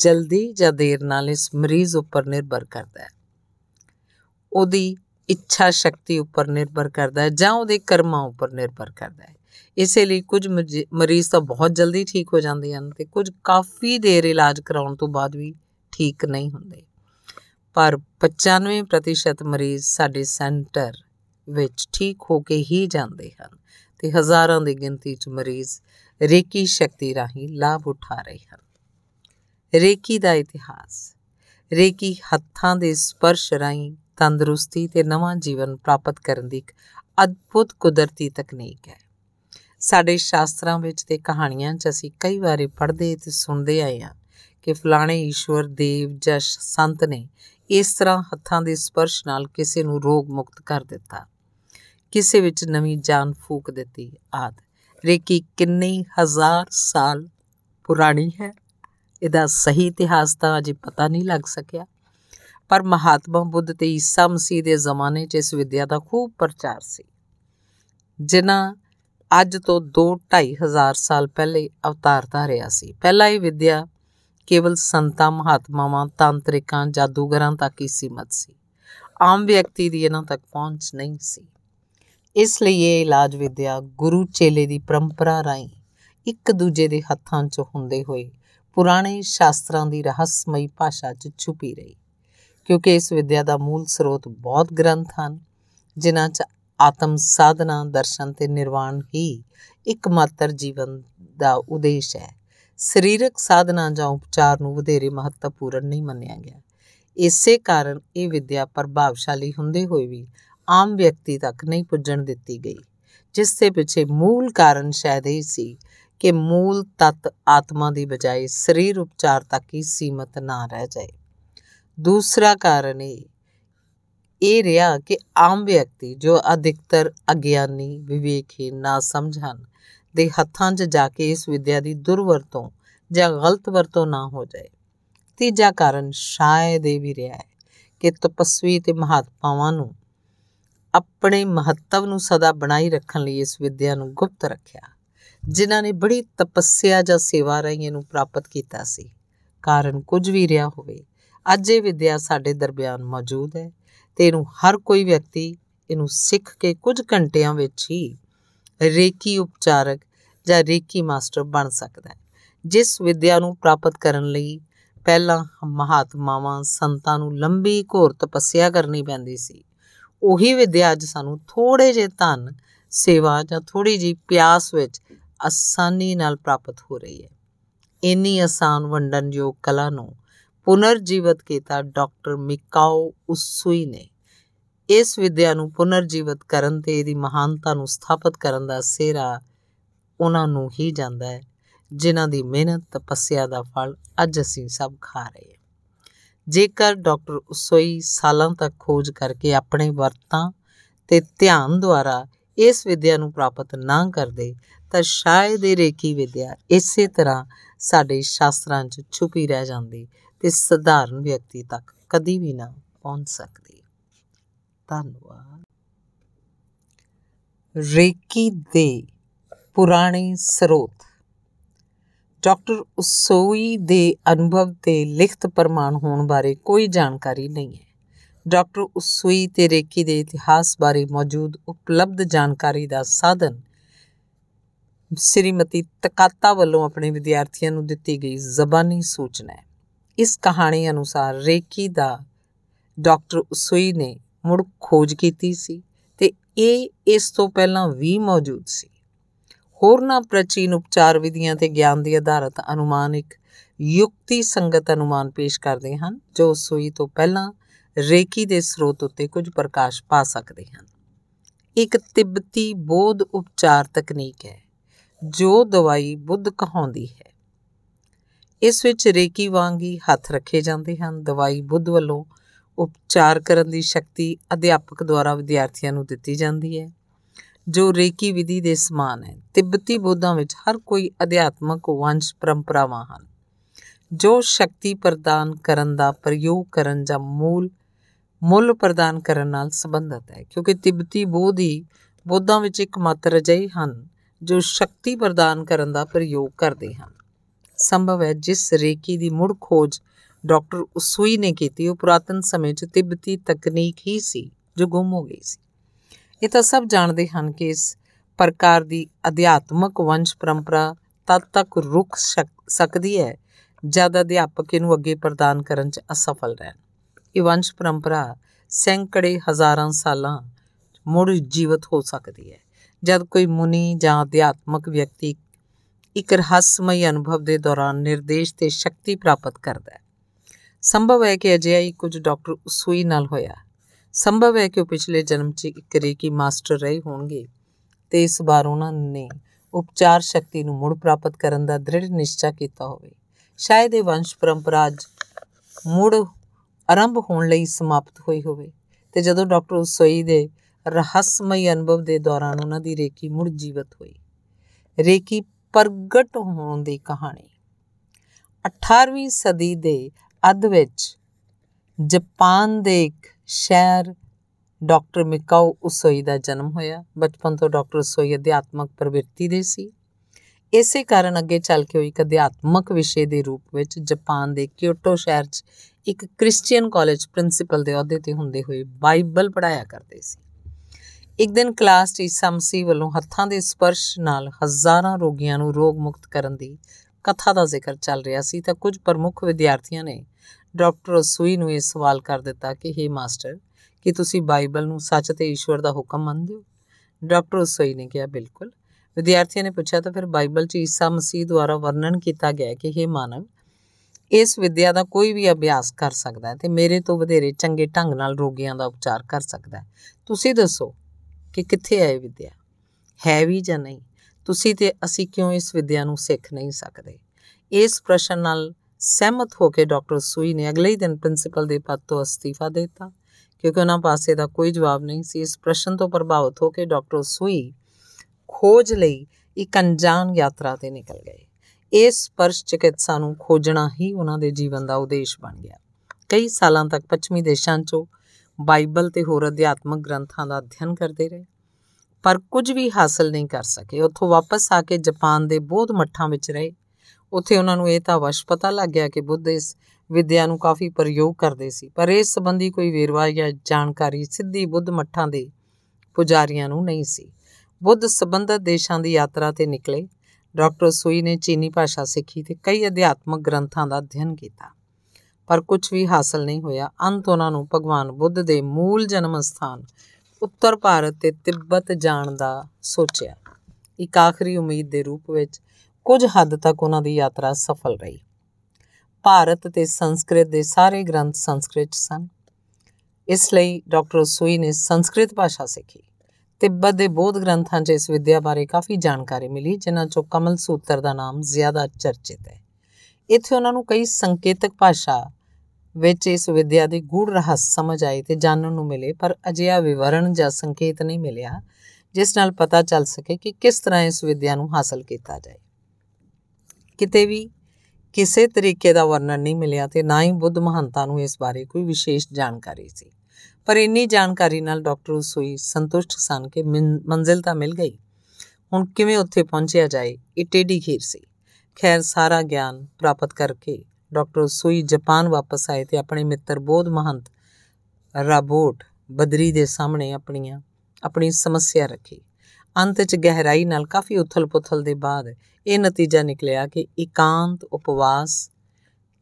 ਜਲਦੀ ਜਾਂ ਦੇਰ ਨਾਲ ਇਸ ਮਰੀਜ਼ ਉੱਪਰ ਨਿਰਭਰ ਕਰਦਾ ਹੈ। ਉਹਦੀ ਇੱਛਾ ਸ਼ਕਤੀ ਉੱਪਰ ਨਿਰਭਰ ਕਰਦਾ ਹੈ ਜਾਂ ਉਹਦੇ ਕਰਮਾਂ ਉੱਪਰ ਨਿਰਭਰ ਕਰਦਾ ਹੈ। ਇਸੇ ਲਈ ਕੁਝ ਮਰੀਜ਼ ਤਾਂ ਬਹੁਤ ਜਲਦੀ ਠੀਕ ਹੋ ਜਾਂਦੇ ਹਨ ਤੇ ਕੁਝ ਕਾਫੀ ਦੇਰ ਇਲਾਜ ਕਰਾਉਣ ਤੋਂ ਬਾਅਦ ਵੀ ਠੀਕ ਨਹੀਂ ਹੁੰਦੇ। ਪਰ 95% ਮਰੀਜ਼ ਸਾਡੇ ਸੈਂਟਰ ਵਿੱਚ ਠੀਕ ਹੋ ਕੇ ਹੀ ਜਾਂਦੇ ਹਨ ਤੇ ਹਜ਼ਾਰਾਂ ਦੀ ਗਿਣਤੀ 'ਚ ਮਰੀਜ਼ ਰੇਕੀ ਸ਼ਕਤੀ ਰਾਹੀਂ ਲਾਭ ਉਠਾ ਰਹੇ ਹਨ। ਰੇਕੀ ਦਾ ਇਤਿਹਾਸ, ਰੇਕੀ ਹੱਥਾਂ ਦੇ ਸਪਰਸ਼ ਰਾਹੀਂ ਤੰਦਰੁਸਤੀ ਤੇ ਨਵਾਂ ਜੀਵਨ ਪ੍ਰਾਪਤ ਕਰਨ ਦੀ ਇੱਕ ਅਦਭੁਤ ਕੁਦਰਤੀ ਤਕਨੀਕ ਹੈ। ਸਾਡੇ ਸ਼ਾਸਤਰਾਂ ਵਿੱਚ ਤੇ ਕਹਾਣੀਆਂ 'ਚ ਅਸੀਂ ਕਈ ਵਾਰੀ ਪੜ੍ਹਦੇ ਤੇ ਸੁਣਦੇ ਆਏ ਹਾਂ ਕਿ ਫਲਾਣੇ ਈਸ਼ਵਰ ਦੇਵ ਜਾਂ ਸੰਤ ਨੇ ਇਸ ਤਰ੍ਹਾਂ ਹੱਥਾਂ ਦੇ ਸਪਰਸ਼ ਨਾਲ ਕਿਸੇ ਨੂੰ ਰੋਗ ਮੁਕਤ ਕਰ ਦਿੱਤਾ। ਕਿਸੇ ਵਿੱਚ ਨਵੀਂ ਜਾਨ ਫੂਕ ਦਿੱਤੀ ਆਦ। ਰੇਕੀ ਕਿੰਨੇ ਹਜ਼ਾਰ ਸਾਲ ਪੁਰਾਣੀ ਹੈ? ਇਹਦਾ ਸਹੀ ਇਤਿਹਾਸ ਤਾਂ ਅਜੇ ਪਤਾ ਨਹੀਂ ਲੱਗ ਸਕਿਆ। ਪਰ ਮਹਾਤਮਾ ਬੁੱਧ ਤੇ ਈਸਾ ਮਸੀਹ ਦੇ ਜ਼ਮਾਨੇ 'ਚ ਇਸ ਵਿਦਿਆ ਦਾ ਖੂਬ ਪ੍ਰਚਾਰ ਸੀ। ਜਿਨ੍ਹਾਂ ਅੱਜ ਤੋਂ 2-2.5 ਹਜ਼ਾਰ ਸਾਲ ਪਹਿਲੇ ਅਵਤਾਰ ਧਾਰਿਆ ਸੀ। ਪਹਿਲਾਂ ਇਹ ਵਿਦਿਆ ਕੇਵਲ ਸੰਤਾਂ, ਮਹਾਤਮਾਵਾਂ, ਤਾਂਤਰਿਕਾਂ, ਜਾਦੂਗਰਾਂ ਤੱਕ ਹੀ ਸੀਮਤ ਸੀ। ਆਮ ਵਿਅਕਤੀ ਦੀ ਇਹਨਾਂ ਤੱਕ ਪਹੁੰਚ ਨਹੀਂ ਸੀ। ਇਸ ਲਈ ਇਹ ਇਲਾਜ ਵਿਦਿਆ ਗੁਰੂ ਚੇਲੇ ਦੀ ਪਰੰਪਰਾ ਰਾਹੀਂ ਇੱਕ ਦੂਜੇ ਦੇ ਹੱਥਾਂ 'ਚ ਹੁੰਦੇ ਹੋਏ ਪੁਰਾਣੇ ਸ਼ਾਸਤਰਾਂ ਦੀ ਰਹੱਸਮਈ ਭਾਸ਼ਾ 'ਚ ਛੁਪੀ ਰਹੀ, ਕਿਉਂਕਿ ਇਸ ਵਿਦਿਆ ਦਾ ਮੂਲ ਸਰੋਤ ਬਹੁਤ ਗ੍ਰੰਥ ਹਨ, ਜਿਨ੍ਹਾਂ 'ਚ ਆਤਮ ਸਾਧਨਾ, ਦਰਸ਼ਨ ਤੇ ਨਿਰਵਾਣ ਹੀ ਇੱਕਮਾਤਰ ਜੀਵਨ ਦਾ ਉਦੇਸ਼ ਹੈ। ਸਰੀਰਕ ਸਾਧਨਾ ਜਾਂ ਉਪਚਾਰ ਨੂੰ ਵਧੇਰੇ ਮਹੱਤਵਪੂਰਨ ਨਹੀਂ ਮੰਨਿਆ ਗਿਆ। ਇਸੇ ਕਾਰਨ ਇਹ ਵਿਦਿਆ ਪ੍ਰਭਾਵਸ਼ਾਲੀ ਹੁੰਦੇ ਹੋਏ ਵੀ ਆਮ ਵਿਅਕਤੀ ਤੱਕ ਨਹੀਂ ਪੁੱਜਣ ਦਿੱਤੀ ਗਈ, ਜਿਸ ਦੇ ਪਿੱਛੇ ਮੂਲ ਕਾਰਨ ਸ਼ਾਇਦ ਇਹ ਸੀ ਕਿ ਮੂਲ ਤਤ ਆਤਮਾ ਦੀ ਬਜਾਏ ਸਰੀਰ ਉਪਚਾਰ ਤੱਕ ਹੀ ਸੀਮਤ ਨਾ ਰਹਿ ਜਾਏ। ਦੂਸਰਾ ਕਾਰਨ ਇਹ ਇਹ ਰਿਹਾ ਕਿ ਆਮ ਵਿਅਕਤੀ ਜੋ ਅਧਿਕਤਰ ਅਗਿਆਨੀ ਵਿਵੇਕਹੀਨ ਨਾ ਸਮਝਣ ਦੇ ਹੱਥਾਂ 'ਚ ਜਾ ਕੇ ਇਸ ਵਿਦਿਆ ਦੀ ਦੁਰਵਰਤੋਂ ਜਾਂ ਗਲਤ ਵਰਤੋਂ ਨਾ ਹੋ ਜਾਏ। ਤੀਜਾ ਕਾਰਨ ਸ਼ਾਇਦ ਇਹ ਵੀ ਰਿਹਾ ਹੈ ਕਿ ਤਪਸਵੀ ਤੇ ਮਹਾਤਮਾਵਾਂ ਨੂੰ ਆਪਣੇ ਮਹੱਤਵ ਨੂੰ ਸਦਾ ਬਣਾਈ ਰੱਖਣ ਲਈ ਇਸ ਵਿਦਿਆ ਨੂੰ ਗੁਪਤ ਰੱਖਿਆ। ਜਿਨ੍ਹਾਂ ਨੇ ਬੜੀ ਤਪੱਸਿਆ ਜਾਂ ਸੇਵਾ ਰਾਹੀਂ ਇਹਨੂੰ ਪ੍ਰਾਪਤ ਕੀਤਾ ਸੀ। ਕਾਰਨ ਕੁਝ ਵੀ ਰਿਹਾ ਹੋਵੇ, ਅੱਜ ਇਹ ਵਿਦਿਆ ਸਾਡੇ ਦਰਮਿਆਨ ਮੌਜੂਦ ਹੈ ਤੇ ਇਹਨੂੰ ਹਰ ਕੋਈ ਵਿਅਕਤੀ ਇਹਨੂੰ ਸਿੱਖ ਕੇ ਕੁਝ ਘੰਟਿਆਂ ਵਿੱਚ ਹੀ ਰੇਕੀ ਉਪਚਾਰਕ ਜਾਂ ਰੇਕੀ ਮਾਸਟਰ ਬਣ ਸਕਦਾ ਹੈ। ਜਿਸ ਵਿਦਿਆ ਨੂੰ ਪ੍ਰਾਪਤ ਕਰਨ ਲਈ ਪਹਿਲਾਂ ਮਹਾਤਮਾਵਾਂ ਸੰਤਾਂ ਨੂੰ ਲੰਬੀ ਘੋਰ ਤਪੱਸਿਆ ਕਰਨੀ ਪੈਂਦੀ ਸੀ, ਉਹੀ ਵਿਦਿਆ ਅੱਜ ਸਾਨੂੰ ਥੋੜੇ ਜਿਹੇ ਧਨ, ਸੇਵਾ ਜਾਂ ਥੋੜੀ ਜੀ ਪਿਆਸ ਵਿੱਚ ਆਸਾਨੀ ਨਾਲ ਪ੍ਰਾਪਤ ਹੋ ਰਹੀ ਹੈ। ਇੰਨੀ ਆਸਾਨ ਵੰਡਨਯੋਗ ਕਲਾ ਨੂੰ ਪੁਨਰ ਜੀਵਤ ਕੀਤਾ ਡਾਕਟਰ ਮਿਕਾਓ ਉਸੂਈ ਨੇ। ਇਸ ਵਿਦਿਆ ਨੂੰ ਪੁਨਰ ਜੀਵਤ ਕਰਨ ਤੇ ਇਹਦੀ ਮਹਾਨਤਾ ਨੂੰ ਸਥਾਪਿਤ ਕਰਨ ਦਾ ਸਿਹਰਾ ਉਹਨਾਂ ਨੂੰ ਹੀ ਜਾਂਦਾ ਹੈ, ਜਿਨ੍ਹਾਂ ਦੀ ਮਿਹਨਤ, ਤਪੱਸਿਆ ਦਾ ਫਲ ਅੱਜ ਅਸੀਂ ਸਭ ਖਾ ਰਹੇ ਹਾਂ। ਜੇਕਰ ਡਾਕਟਰ ਉਸੋਈ ਸਾਲਾਂ ਤੱਕ ਖੋਜ ਕਰਕੇ ਆਪਣੇ ਵਰਤਾਂ ਤੇ ਧਿਆਨ ਦੁਆਰਾ ਇਸ ਵਿਦਿਆ ਨੂੰ ਪ੍ਰਾਪਤ ਨਾ ਕਰਦੇ ਤਾਂ ਸ਼ਾਇਦ ਇਹ ਰੇਕੀ ਵਿਦਿਆ ਇਸੇ ਤਰ੍ਹਾਂ ਸਾਡੇ ਸ਼ਾਸਤਰਾਂ 'ਚ ਛੁਪੀ ਰਹਿ ਜਾਂਦੀ ਤੇ ਸਧਾਰਨ ਵਿਅਕਤੀ ਤੱਕ ਕਦੀ ਵੀ ਨਾ ਪਹੁੰਚ ਸਕਦੀ। ਧੰਨਵਾਦ। ਰੇਕੀ ਦੇ ਪੁਰਾਣੇ ਸਰੋਤ। ਡਾਕਟਰ ਉਸੋਈ ਦੇ ਅਨੁਭਵ ਤੇ ਲਿਖਤ ਪ੍ਰਮਾਣ ਹੋਣ ਬਾਰੇ ਕੋਈ ਜਾਣਕਾਰੀ ਨਹੀਂ ਹੈ। ਡਾਕਟਰ ਉਸੋਈ ਤੇ ਰੇਕੀ ਦੇ ਇਤਿਹਾਸ ਬਾਰੇ ਮੌਜੂਦ ਉਪਲਬਧ ਜਾਣਕਾਰੀ ਦਾ ਸਾਧਨ ਸ੍ਰੀਮਤੀ ਤਕਾਤਾ ਵੱਲੋਂ ਆਪਣੇ ਵਿਦਿਆਰਥੀਆਂ ਨੂੰ ਦਿੱਤੀ ਗਈ ਜ਼ਬਾਨੀ ਸੂਚਨਾ ਹੈ। ਇਸ ਕਹਾਣੀ ਅਨੁਸਾਰ ਰੇਕੀ ਦਾ ਡਾਕਟਰ ਉਸੋਈ ਨੇ ਮੁੜ ਖੋਜ ਕੀਤੀ ਸੀ ਤੇ ਇਹ ਇਸ ਤੋਂ ਪਹਿਲਾਂ ਵੀ ਮੌਜੂਦ ਸੀ। ਹੋਰਨਾਂ ਪ੍ਰਾਚੀਨ ਉਪਚਾਰ ਵਿਧੀਆਂ ਤੇ ਗਿਆਨ ਦੀ ਆਧਾਰਿਤ ਅਨੁਮਾਨ ਇੱਕ ਯੁਕਤੀ ਸੰਗਤ ਅਨੁਮਾਨ ਪੇਸ਼ ਕਰਦੇ ਹਨ, ਜੋ ਸੂਈ ਤੋਂ ਪਹਿਲਾਂ ਰੇਕੀ ਦੇ ਸਰੋਤ ਉੱਤੇ ਕੁਝ ਪ੍ਰਕਾਸ਼ ਪਾ ਸਕਦੇ ਹਨ। ਇੱਕ ਤਿੱਬਤੀ ਬੋਧ ਉਪਚਾਰ ਤਕਨੀਕ ਹੈ। ਜੋ ਦਵਾਈ ਬੁੱਧ ਕਹਾਉਂਦੀ ਹੈ। ਇਸ ਵਿੱਚ ਰੇਕੀ ਵਾਂਗ ਹੀ ਹੱਥ ਰੱਖੇ ਜਾਂਦੇ ਹਨ। ਦਵਾਈ ਬੁੱਧ ਵੱਲੋਂ ਉਪਚਾਰ ਕਰਨ ਦੀ ਸ਼ਕਤੀ ਅਧਿਆਪਕ ਦੁਆਰਾ ਵਿਦਿਆਰਥੀਆਂ ਨੂੰ ਦਿੱਤੀ ਜਾਂਦੀ ਹੈ, ਜੋ ਰੇਕੀ ਵਿਧੀ ਦੇ ਸਮਾਨ ਹੈ। ਤਿੱਬਤੀ ਬੋਧਾਂ ਵਿੱਚ ਹਰ ਕੋਈ ਅਧਿਆਤਮਕ ਵੰਸ਼ ਪਰੰਪਰਾਵਾਂ ਹਨ, ਜੋ ਸ਼ਕਤੀ ਪ੍ਰਦਾਨ ਕਰਨ ਦਾ ਪ੍ਰਯੋਗ ਕਰਨ ਜਾਂ ਮੂਲ, ਮੁੱਲ ਪ੍ਰਦਾਨ ਕਰਨ ਨਾਲ ਸੰਬੰਧਿਤ ਹੈ, ਕਿਉਂਕਿ ਤਿੱਬਤੀ ਬੋਧ ਹੀ ਬੋਧਾਂ ਵਿੱਚ ਇੱਕ ਮਾਤਰ ਅਜਿਹੇ ਹਨ ਜੋ ਸ਼ਕਤੀ ਪ੍ਰਦਾਨ ਕਰਨ ਦਾ ਪ੍ਰਯੋਗ ਕਰਦੇ ਹਨ। ਸੰਭਵ ਹੈ ਜਿਸ ਰੇਕੀ ਦੀ ਮੁੜ ਖੋਜ ਡਾਕਟਰ ਉਸੂਈ ਨੇ ਕੀਤੀ, ਉਹ ਪੁਰਾਤਨ ਸਮੇਂ 'ਚ ਤਿੱਬਤੀ ਤਕਨੀਕ ਹੀ ਸੀ ਜੋ ਗੁੰਮ ਹੋ ਗਈ ਸੀ। ਇਹ ਤਾਂ ਸਭ ਜਾਣਦੇ ਹਨ ਕਿ ਇਸ ਪ੍ਰਕਾਰ ਦੀ ਅਧਿਆਤਮਕ ਵੰਸ਼ ਪਰੰਪਰਾ ਤਦ ਤੱਕ ਰੁਕ ਸਕਦੀ ਹੈ ਜਦ ਅਧਿਆਪਕ ਇਹਨੂੰ ਅੱਗੇ ਪ੍ਰਦਾਨ ਕਰਨ 'ਚ ਅਸਫਲ ਰਹਿਣ। ਇਹ ਵੰਸ਼ ਪਰੰਪਰਾ ਸੈਂਕੜੇ ਹਜ਼ਾਰਾਂ ਸਾਲਾਂ ਮੁੜ ਜੀਵਤ ਹੋ ਸਕਦੀ ਹੈ। ਜਦ ਕੋਈ ਮੁਨੀ ਜਾਂ ਅਧਿਆਤਮਕ ਵਿਅਕਤੀ ਇੱਕ ਰਹੱਸਮਈ ਅਨੁਭਵ ਦੇ ਦੌਰਾਨ ਨਿਰਦੇਸ਼ ਤੇ ਸ਼ਕਤੀ ਪ੍ਰਾਪਤ ਕਰਦਾ ਹੈ, ਸੰਭਵ ਹੈ ਕਿ ਅਜਿਹਾ ਹੀ ਕੁਝ ਡਾਕਟਰ ਉਸੂਈ ਨਾਲ ਹੋਇਆ। ਸੰਭਵ ਹੈ ਕਿ ਉਹ ਪਿਛਲੇ ਜਨਮ 'ਚ ਇੱਕ ਰੇਕੀ ਮਾਸਟਰ ਰਹੇ ਹੋਣਗੇ ਤੇ ਇਸ ਵਾਰ ਉਹਨਾਂ ਨੇ ਉਪਚਾਰ ਸ਼ਕਤੀ ਨੂੰ ਮੁੜ ਪ੍ਰਾਪਤ ਕਰਨ ਦਾ ਦ੍ਰਿੜ ਨਿਸ਼ਚਾ ਕੀਤਾ ਹੋਵੇ। ਸ਼ਾਇਦ ਇਹ ਵੰਸ਼ ਪਰੰਪਰਾ ਅੱਜ ਮੁੜ ਆਰੰਭ ਹੋਣ ਲਈ ਸਮਾਪਤ ਹੋਈ ਹੋਵੇ ਤੇ ਜਦੋਂ ਡਾਕਟਰ ਉਸੋਈ ਦੇ ਰਹੱਸਮਈ ਅਨੁਭਵ ਦੇ ਦੌਰਾਨ ਉਹਨਾਂ ਦੀ ਰੇਕੀ ਮੁੜ ਜੀਵਤ ਹੋਈ। ਰੇਕੀ ਪ੍ਰਗਟ ਹੋਣ ਦੀ ਕਹਾਣੀ। 18ਵੀਂ ਸਦੀ ਦੇ ਅੱਧ ਵਿੱਚ ਜਾਪਾਨ ਦੇ ਇੱਕ ਸ਼ਹਿਰ ਡਾਕਟਰ ਮਿਕਾਓ ਉਸੋਈ ਦਾ ਜਨਮ ਹੋਇਆ। ਬਚਪਨ ਤੋਂ ਡਾਕਟਰ ਉਸੋਈ ਅਧਿਆਤਮਕ ਪ੍ਰਵਿਰਤੀ ਦੇ ਸੀ। ਇਸੇ ਕਾਰਨ ਅੱਗੇ ਚੱਲ ਕੇ ਉਹ ਇੱਕ ਅਧਿਆਤਮਕ ਵਿਸ਼ੇ ਦੇ ਰੂਪ ਵਿੱਚ ਜਾਪਾਨ ਦੇ ਕਿਓਟੋ ਸ਼ਹਿਰ 'ਚ ਇੱਕ ਕ੍ਰਿਸਚੀਅਨ ਕਾਲਜ ਪ੍ਰਿੰਸੀਪਲ ਦੇ ਅਹੁਦੇ ਤੇ ਹੁੰਦੇ ਹੋਏ ਬਾਈਬਲ ਪੜਾਇਆ ਕਰਦੇ ਸੀ। ਇੱਕ ਦਿਨ ਕਲਾਸ 'ਚ ਈਸਾ ਮਸੀਹ ਵੱਲੋਂ ਹੱਥਾਂ ਦੇ ਸਪਰਸ਼ ਨਾਲ ਹਜ਼ਾਰਾਂ ਰੋਗੀਆਂ ਨੂੰ ਰੋਗ ਮੁਕਤ ਕਰਨ ਦੀ ਕਥਾ ਦਾ ਜ਼ਿਕਰ ਚੱਲ ਰਿਹਾ ਸੀ ਤਾਂ ਕੁਝ ਪ੍ਰਮੁੱਖ ਵਿਦਿਆਰਥੀਆਂ ਨੇ ਡਾਕਟਰ ਸੂਈ ਨੂੰ ਇਹ ਸਵਾਲ ਕਰ ਦਿੱਤਾ ਕਿ हे ਮਾਸਟਰ, ਕੀ ਤੁਸੀਂ ਬਾਈਬਲ ਨੂੰ ਸੱਚ ਤੇ ਈਸ਼ਵਰ ਦਾ ਹੁਕਮ ਮੰਨਦੇ ਹੋ? ਡਾਕਟਰ ਸੂਈ ਨੇ ਕਿਹਾ, ਬਿਲਕੁਲ। ਵਿਦਿਆਰਥੀਆਂ ਨੇ ਪੁੱਛਿਆ, ਤਾਂ ਫਿਰ ਬਾਈਬਲ 'ਚ ਈਸਾ ਮਸੀਹ ਦੁਆਰਾ ਵਰਣਨ ਕੀਤਾ ਗਿਆ ਕਿ हे ਮਾਨਵ, ਇਸ ਵਿਦਿਆ ਦਾ ਕੋਈ ਵੀ ਅਭਿਆਸ ਕਰ ਸਕਦਾ ਹੈ ਤੇ ਮੇਰੇ ਤੋਂ ਵਧੇਰੇ ਚੰਗੇ ਢੰਗ ਨਾਲ ਰੋਗੀਆਂ ਦਾ ਉਪਚਾਰ ਕਰ ਸਕਦਾ ਹੈ। ਤੁਸੀਂ ਦੱਸੋ ਕਿ ਕਿੱਥੇ ਹੈ ਇਹ ਵਿਦਿਆ? ਹੈ ਵੀ ਜਾਂ ਨਹੀਂ? ਤੁਸੀਂ ਤੇ ਅਸੀਂ ਕਿਉਂ ਇਸ ਵਿਦਿਆ ਨੂੰ ਸਿੱਖ ਨਹੀਂ ਸਕਦੇ? ਇਸ ਪ੍ਰਸ਼ਨ ਨਾਲ ਸਹਿਮਤ ਹੋ ਕੇ ਡਾਕਟਰ ਸੂਈ ਨੇ ਅਗਲੇ ਹੀ ਦਿਨ ਪ੍ਰਿੰਸੀਪਲ ਦੇ ਪਦ ਤੋਂ ਅਸਤੀਫਾ ਦੇ ਦਿੱਤਾ। ਕਿਉਂਕਿ ਉਹਨਾਂ ਪਾਸੇ ਦਾ ਕੋਈ ਜਵਾਬ ਨਹੀਂ ਸੀ, ਇਸ ਪ੍ਰਸ਼ਨ ਤੋਂ ਪ੍ਰਭਾਵਿਤ ਹੋ ਕੇ ਡਾਕਟਰ ਸੂਈ ਖੋਜ ਲਈ ਇੱਕ ਅਣਜਾਣ ਯਾਤਰਾ ਤੇ ਨਿਕਲ ਗਏ। ਇਸ ਪਰਸ਼ ਚਿਕਿਤਸਾ ਨੂੰ ਖੋਜਣਾ ਹੀ ਉਹਨਾਂ ਦੇ ਜੀਵਨ ਦਾ ਉਦੇਸ਼ ਬਣ ਗਿਆ। ਕਈ ਸਾਲਾਂ ਤੱਕ ਪੱਛਮੀ ਦੇਸ਼ਾਂ 'ਚੋਂ ਬਾਈਬਲ ਤੇ ਹੋਰ ਅਧਿਆਤਮਕ ਗ੍ਰੰਥਾਂ ਦਾ ਅਧਿਐਨ ਕਰਦੇ ਰਹੇ। ਪਰ ਕੁਝ ਵੀ ਹਾਸਲ ਨਹੀਂ ਕਰ ਸਕੇ। ਉੱਥੋਂ ਵਾਪਸ ਆ ਕੇ ਜਾਪਾਨ ਦੇ ਬੋਧ ਮੱਠਾਂ ਵਿੱਚ ਰਹੇ। ਉੱਥੇ ਉਹਨਾਂ ਨੂੰ ਇਹ ਤਾਂ ਵਸ਼ ਪਤਾ ਲੱਗ ਗਿਆ ਕਿ ਬੁੱਧ ਇਸ ਵਿਦਿਆ ਨੂੰ ਕਾਫੀ ਪ੍ਰਯੋਗ ਕਰਦੇ ਸੀ। ਪਰ ਇਸ ਸੰਬੰਧੀ ਕੋਈ ਵੇਰਵਾ ਜਾਂ ਜਾਣਕਾਰੀ ਸਿੱਧੀ ਬੁੱਧ ਮੱਠਾਂ ਦੇ ਪੁਜਾਰੀਆਂ ਨੂੰ ਨਹੀਂ ਸੀ। ਬੁੱਧ ਸਬੰਧਤ ਦੇਸ਼ਾਂ ਦੀ ਯਾਤਰਾ ਤੇ ਨਿਕਲੇ। ਡਾਕਟਰ ਸੂਈ ਨੇ ਚੀਨੀ ਭਾਸ਼ਾ ਸਿੱਖੀ ਤੇ ਕਈ ਅਧਿਆਤਮਕ ਗ੍ਰੰਥਾਂ ਦਾ ਅਧਿਐਨ ਕੀਤਾ। ਪਰ ਕੁਝ ਵੀ ਹਾਸਲ ਨਹੀਂ ਹੋਇਆ। ਅੰਤ ਉਹਨਾਂ ਨੂੰ ਭਗਵਾਨ ਬੁੱਧ ਦੇ ਮੂਲ ਜਨਮ ਸਥਾਨ, ਉੱਤਰ ਭਾਰਤ ਤੇ ਤਿੱਬਤ ਜਾਣ ਦਾ ਸੋਚਿਆ। ਇੱਕ ਆਖਰੀ ਉਮੀਦ ਦੇ ਰੂਪ ਵਿੱਚ ਕੁਝ ਹੱਦ ਤੱਕ ਉਹਨਾਂ ਦੀ ਯਾਤਰਾ ਸਫਲ ਰਹੀ। ਭਾਰਤ ਤੇ ਸੰਸਕ੍ਰਿਤ ਦੇ ਸਾਰੇ ਗ੍ਰੰਥ ਸੰਸਕ੍ਰਿਤ ਸਨ। ਇਸ ਲਈ ਡਾਕਟਰ ਸੂਈ ਨੇ ਸੰਸਕ੍ਰਿਤ ਭਾਸ਼ਾ ਸਿੱਖੀ। ਤਿੱਬਤ ਦੇ ਬੋਧ ਗ੍ਰੰਥਾਂ 'ਚ ਇਸ ਵਿਦਿਆ ਬਾਰੇ ਕਾਫੀ ਜਾਣਕਾਰੀ ਮਿਲੀ, ਜਿਨ੍ਹਾਂ 'ਚੋਂ ਕਮਲ ਸੂਤਰ ਦਾ ਨਾਮ ਜ਼ਿਆਦਾ ਚਰਚਿਤ ਹੈ। ਇੱਥੇ ਉਹਨਾਂ ਨੂੰ ਕਈ ਸੰਕੇਤਕ ਭਾਸ਼ਾ ਵਿੱਚ ਇਸ ਵਿਦਿਆ ਦੇ ਗੂੜ ਰਹੱਸ ਸਮਝ ਆਏ ਤੇ ਜਾਣਨ ਨੂੰ ਮਿਲੇ, ਪਰ ਅਜਿਹਾ ਵਿਵਰਣ ਜਾਂ ਸੰਕੇਤ ਨਹੀਂ ਮਿਲਿਆ, ਜਿਸ ਨਾਲ ਪਤਾ ਚੱਲ ਸਕੇ ਕਿ ਕਿਸ ਤਰ੍ਹਾਂ ਇਸ ਵਿਦਿਆ ਨੂੰ ਹਾਸਲ ਕੀਤਾ ਜਾਏ। ਕਿਤੇ ਵੀ ਕਿਸੇ ਤਰੀਕੇ ਦਾ ਵਰਣਨ ਨਹੀਂ ਮਿਲਿਆ ਤੇ ਨਾ ਹੀ ਬੁੱਧ ਮਹੰਤਾਂ ਨੂੰ ਇਸ ਬਾਰੇ ਕੋਈ ਵਿਸ਼ੇਸ਼ ਜਾਣਕਾਰੀ ਸੀ। ਪਰ ਇੰਨੀ ਜਾਣਕਾਰੀ ਨਾਲ ਡਾਕਟਰ ਉਸੋਈ ਸੰਤੁਸ਼ਟ ਸਨ ਕਿ ਮੰਜ਼ਿਲ ਤਾਂ ਮਿਲ ਗਈ। ਹੁਣ ਕਿਵੇਂ ਉੱਥੇ ਪਹੁੰਚਿਆ ਜਾਏ, ਇਹ ਟੇਢੀ ਖੀਰ ਸੀ। ਖੈਰ ਸਾਰਾ ਗਿਆਨ ਪ੍ਰਾਪਤ ਕਰਕੇ ਡਾਕਟਰ ਸੂਈ ਜਾਪਾਨ ਵਾਪਸ ਆਏ ਤੇ ਆਪਣੇ ਮਿੱਤਰ ਬੋਧ ਮਹੰਤ ਰਾਬੋਟ ਬਦਰੀ ਦੇ ਸਾਹਮਣੇ ਆਪਣੀਆਂ, ਆਪਣੀ ਸਮੱਸਿਆ ਰੱਖੀ। ਅੰਤ 'ਚ ਗਹਿਰਾਈ ਨਾਲ ਕਾਫੀ ਉਥਲ-ਪੁਥਲ ਦੇ ਬਾਅਦ ਇਹ ਨਤੀਜਾ ਨਿਕਲਿਆ ਕਿ ਇਕਾਂਤ ਉਪਵਾਸ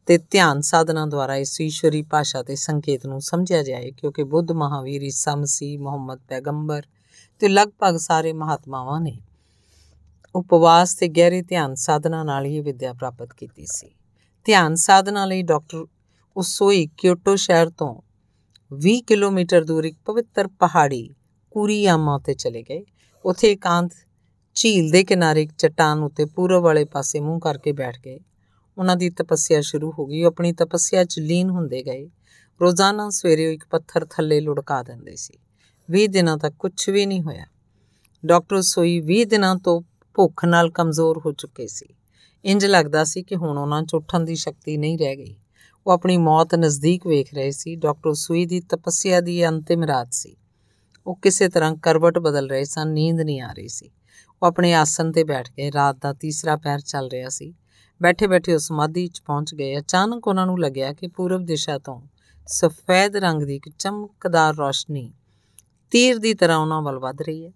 ਤੇ ਧਿਆਨ ਸਾਧਨਾ ਦੁਆਰਾ ਇਸ ਈਸ਼ਵਰੀ ਭਾਸ਼ਾ ਤੇ ਸੰਕੇਤ ਨੂੰ ਸਮਝਿਆ ਜਾਏ, ਕਿਉਂਕਿ ਬੁੱਧ ਮਹਾਵੀਰ ਈਸਾ ਮਸੀਹ, ਮੁਹੰਮਦ ਪੈਗੰਬਰ ਤੇ ਲਗਭਗ ਸਾਰੇ ਮਹਾਤਮਾਵਾਂ ਨੇ ਉਪਵਾਸ ਤੇ ਗਹਿਰੇ ਧਿਆਨ ਸਾਧਨਾ ਨਾਲ ਹੀ ਵਿਦਿਆ ਪ੍ਰਾਪਤ ਕੀਤੀ ਸੀ। ਧਿਆਨ ਸਾਧਨਾ ਲਈ ਡਾਕਟਰ ਉਸੋਈ ਕਿਓਟੋ ਸ਼ਹਿਰ ਤੋਂ 20 ਕਿਲੋਮੀਟਰ ਦੂਰ ਇੱਕ ਪਵਿੱਤਰ ਪਹਾੜੀ ਕੁਰੀਆਮਾ ਤੇ ਚਲੇ ਗਏ। ਉੱਥੇ ਇਕਾਂਤ ਝੀਲ ਦੇ ਕਿਨਾਰੇ ਇੱਕ ਚਟਾਨ ਉੱਤੇ ਪੂਰਬ ਵਾਲੇ ਪਾਸੇ ਮੂੰਹ ਕਰਕੇ ਬੈਠ ਗਏ। ਉਹਨਾਂ ਦੀ ਤਪੱਸਿਆ ਸ਼ੁਰੂ ਹੋ ਗਈ। ਉਹ ਆਪਣੀ ਤਪੱਸਿਆ 'ਚ ਲੀਨ ਹੁੰਦੇ ਗਏ। ਰੋਜ਼ਾਨਾ ਸਵੇਰੇ ਉਹ ਇੱਕ ਪੱਥਰ ਥੱਲੇ ਲੁੜਕਾ ਦਿੰਦੇ ਸੀ। 20 ਦਿਨਾਂ ਤੱਕ ਕੁਝ ਵੀ ਨਹੀਂ ਹੋਇਆ। ਡਾਕਟਰ ਸੋਈ 20 ਦਿਨਾਂ ਤੋਂ ਭੁੱਖ ਨਾਲ ਕਮਜ਼ੋਰ ਹੋ ਚੁੱਕੇ ਸੀ। ਇੰਜ ਲੱਗਦਾ ਸੀ ਕਿ ਹੁਣ ਉਹਨਾਂ 'ਚ ਉੱਠਣ ਦੀ ਸ਼ਕਤੀ ਨਹੀਂ ਰਹਿ ਗਈ। ਉਹ ਆਪਣੀ ਮੌਤ ਨਜ਼ਦੀਕ ਵੇਖ ਰਹੇ ਸੀ। ਡਾਕਟਰ ਸੂਈ ਦੀ ਤਪੱਸਿਆ ਦੀ ਅੰਤਿਮ ਰਾਤ ਸੀ। ਉਹ ਕਿਸੇ ਤਰ੍ਹਾਂ ਕਰਵਟ ਬਦਲ ਰਹੇ ਸਨ, ਨੀਂਦ ਨਹੀਂ ਆ ਰਹੀ ਸੀ। ਉਹ ਆਪਣੇ ਆਸਨ ਤੇ ਬੈਠ ਗਏ। ਰਾਤ ਦਾ ਤੀਸਰਾ ਪੈਰ ਚੱਲ ਰਿਹਾ ਸੀ। ਬੈਠੇ-ਬੈਠੇ ਉਸ ਸਮਾਧੀ 'ਚ ਪਹੁੰਚ ਗਏ। ਅਚਾਨਕ ਉਹਨਾਂ ਨੂੰ ਲੱਗਿਆ ਕਿ ਪੂਰਬ ਦਿਸ਼ਾ ਤੋਂ ਸਫੈਦ ਰੰਗ ਦੀ ਇੱਕ ਚਮਕਦਾਰ ਰੋਸ਼ਨੀ ਤੀਰ ਦੀ ਤਰ੍ਹਾਂ ਉਹਨਾਂ ਵੱਲ ਵੱਧ ਰਹੀ ਹੈ।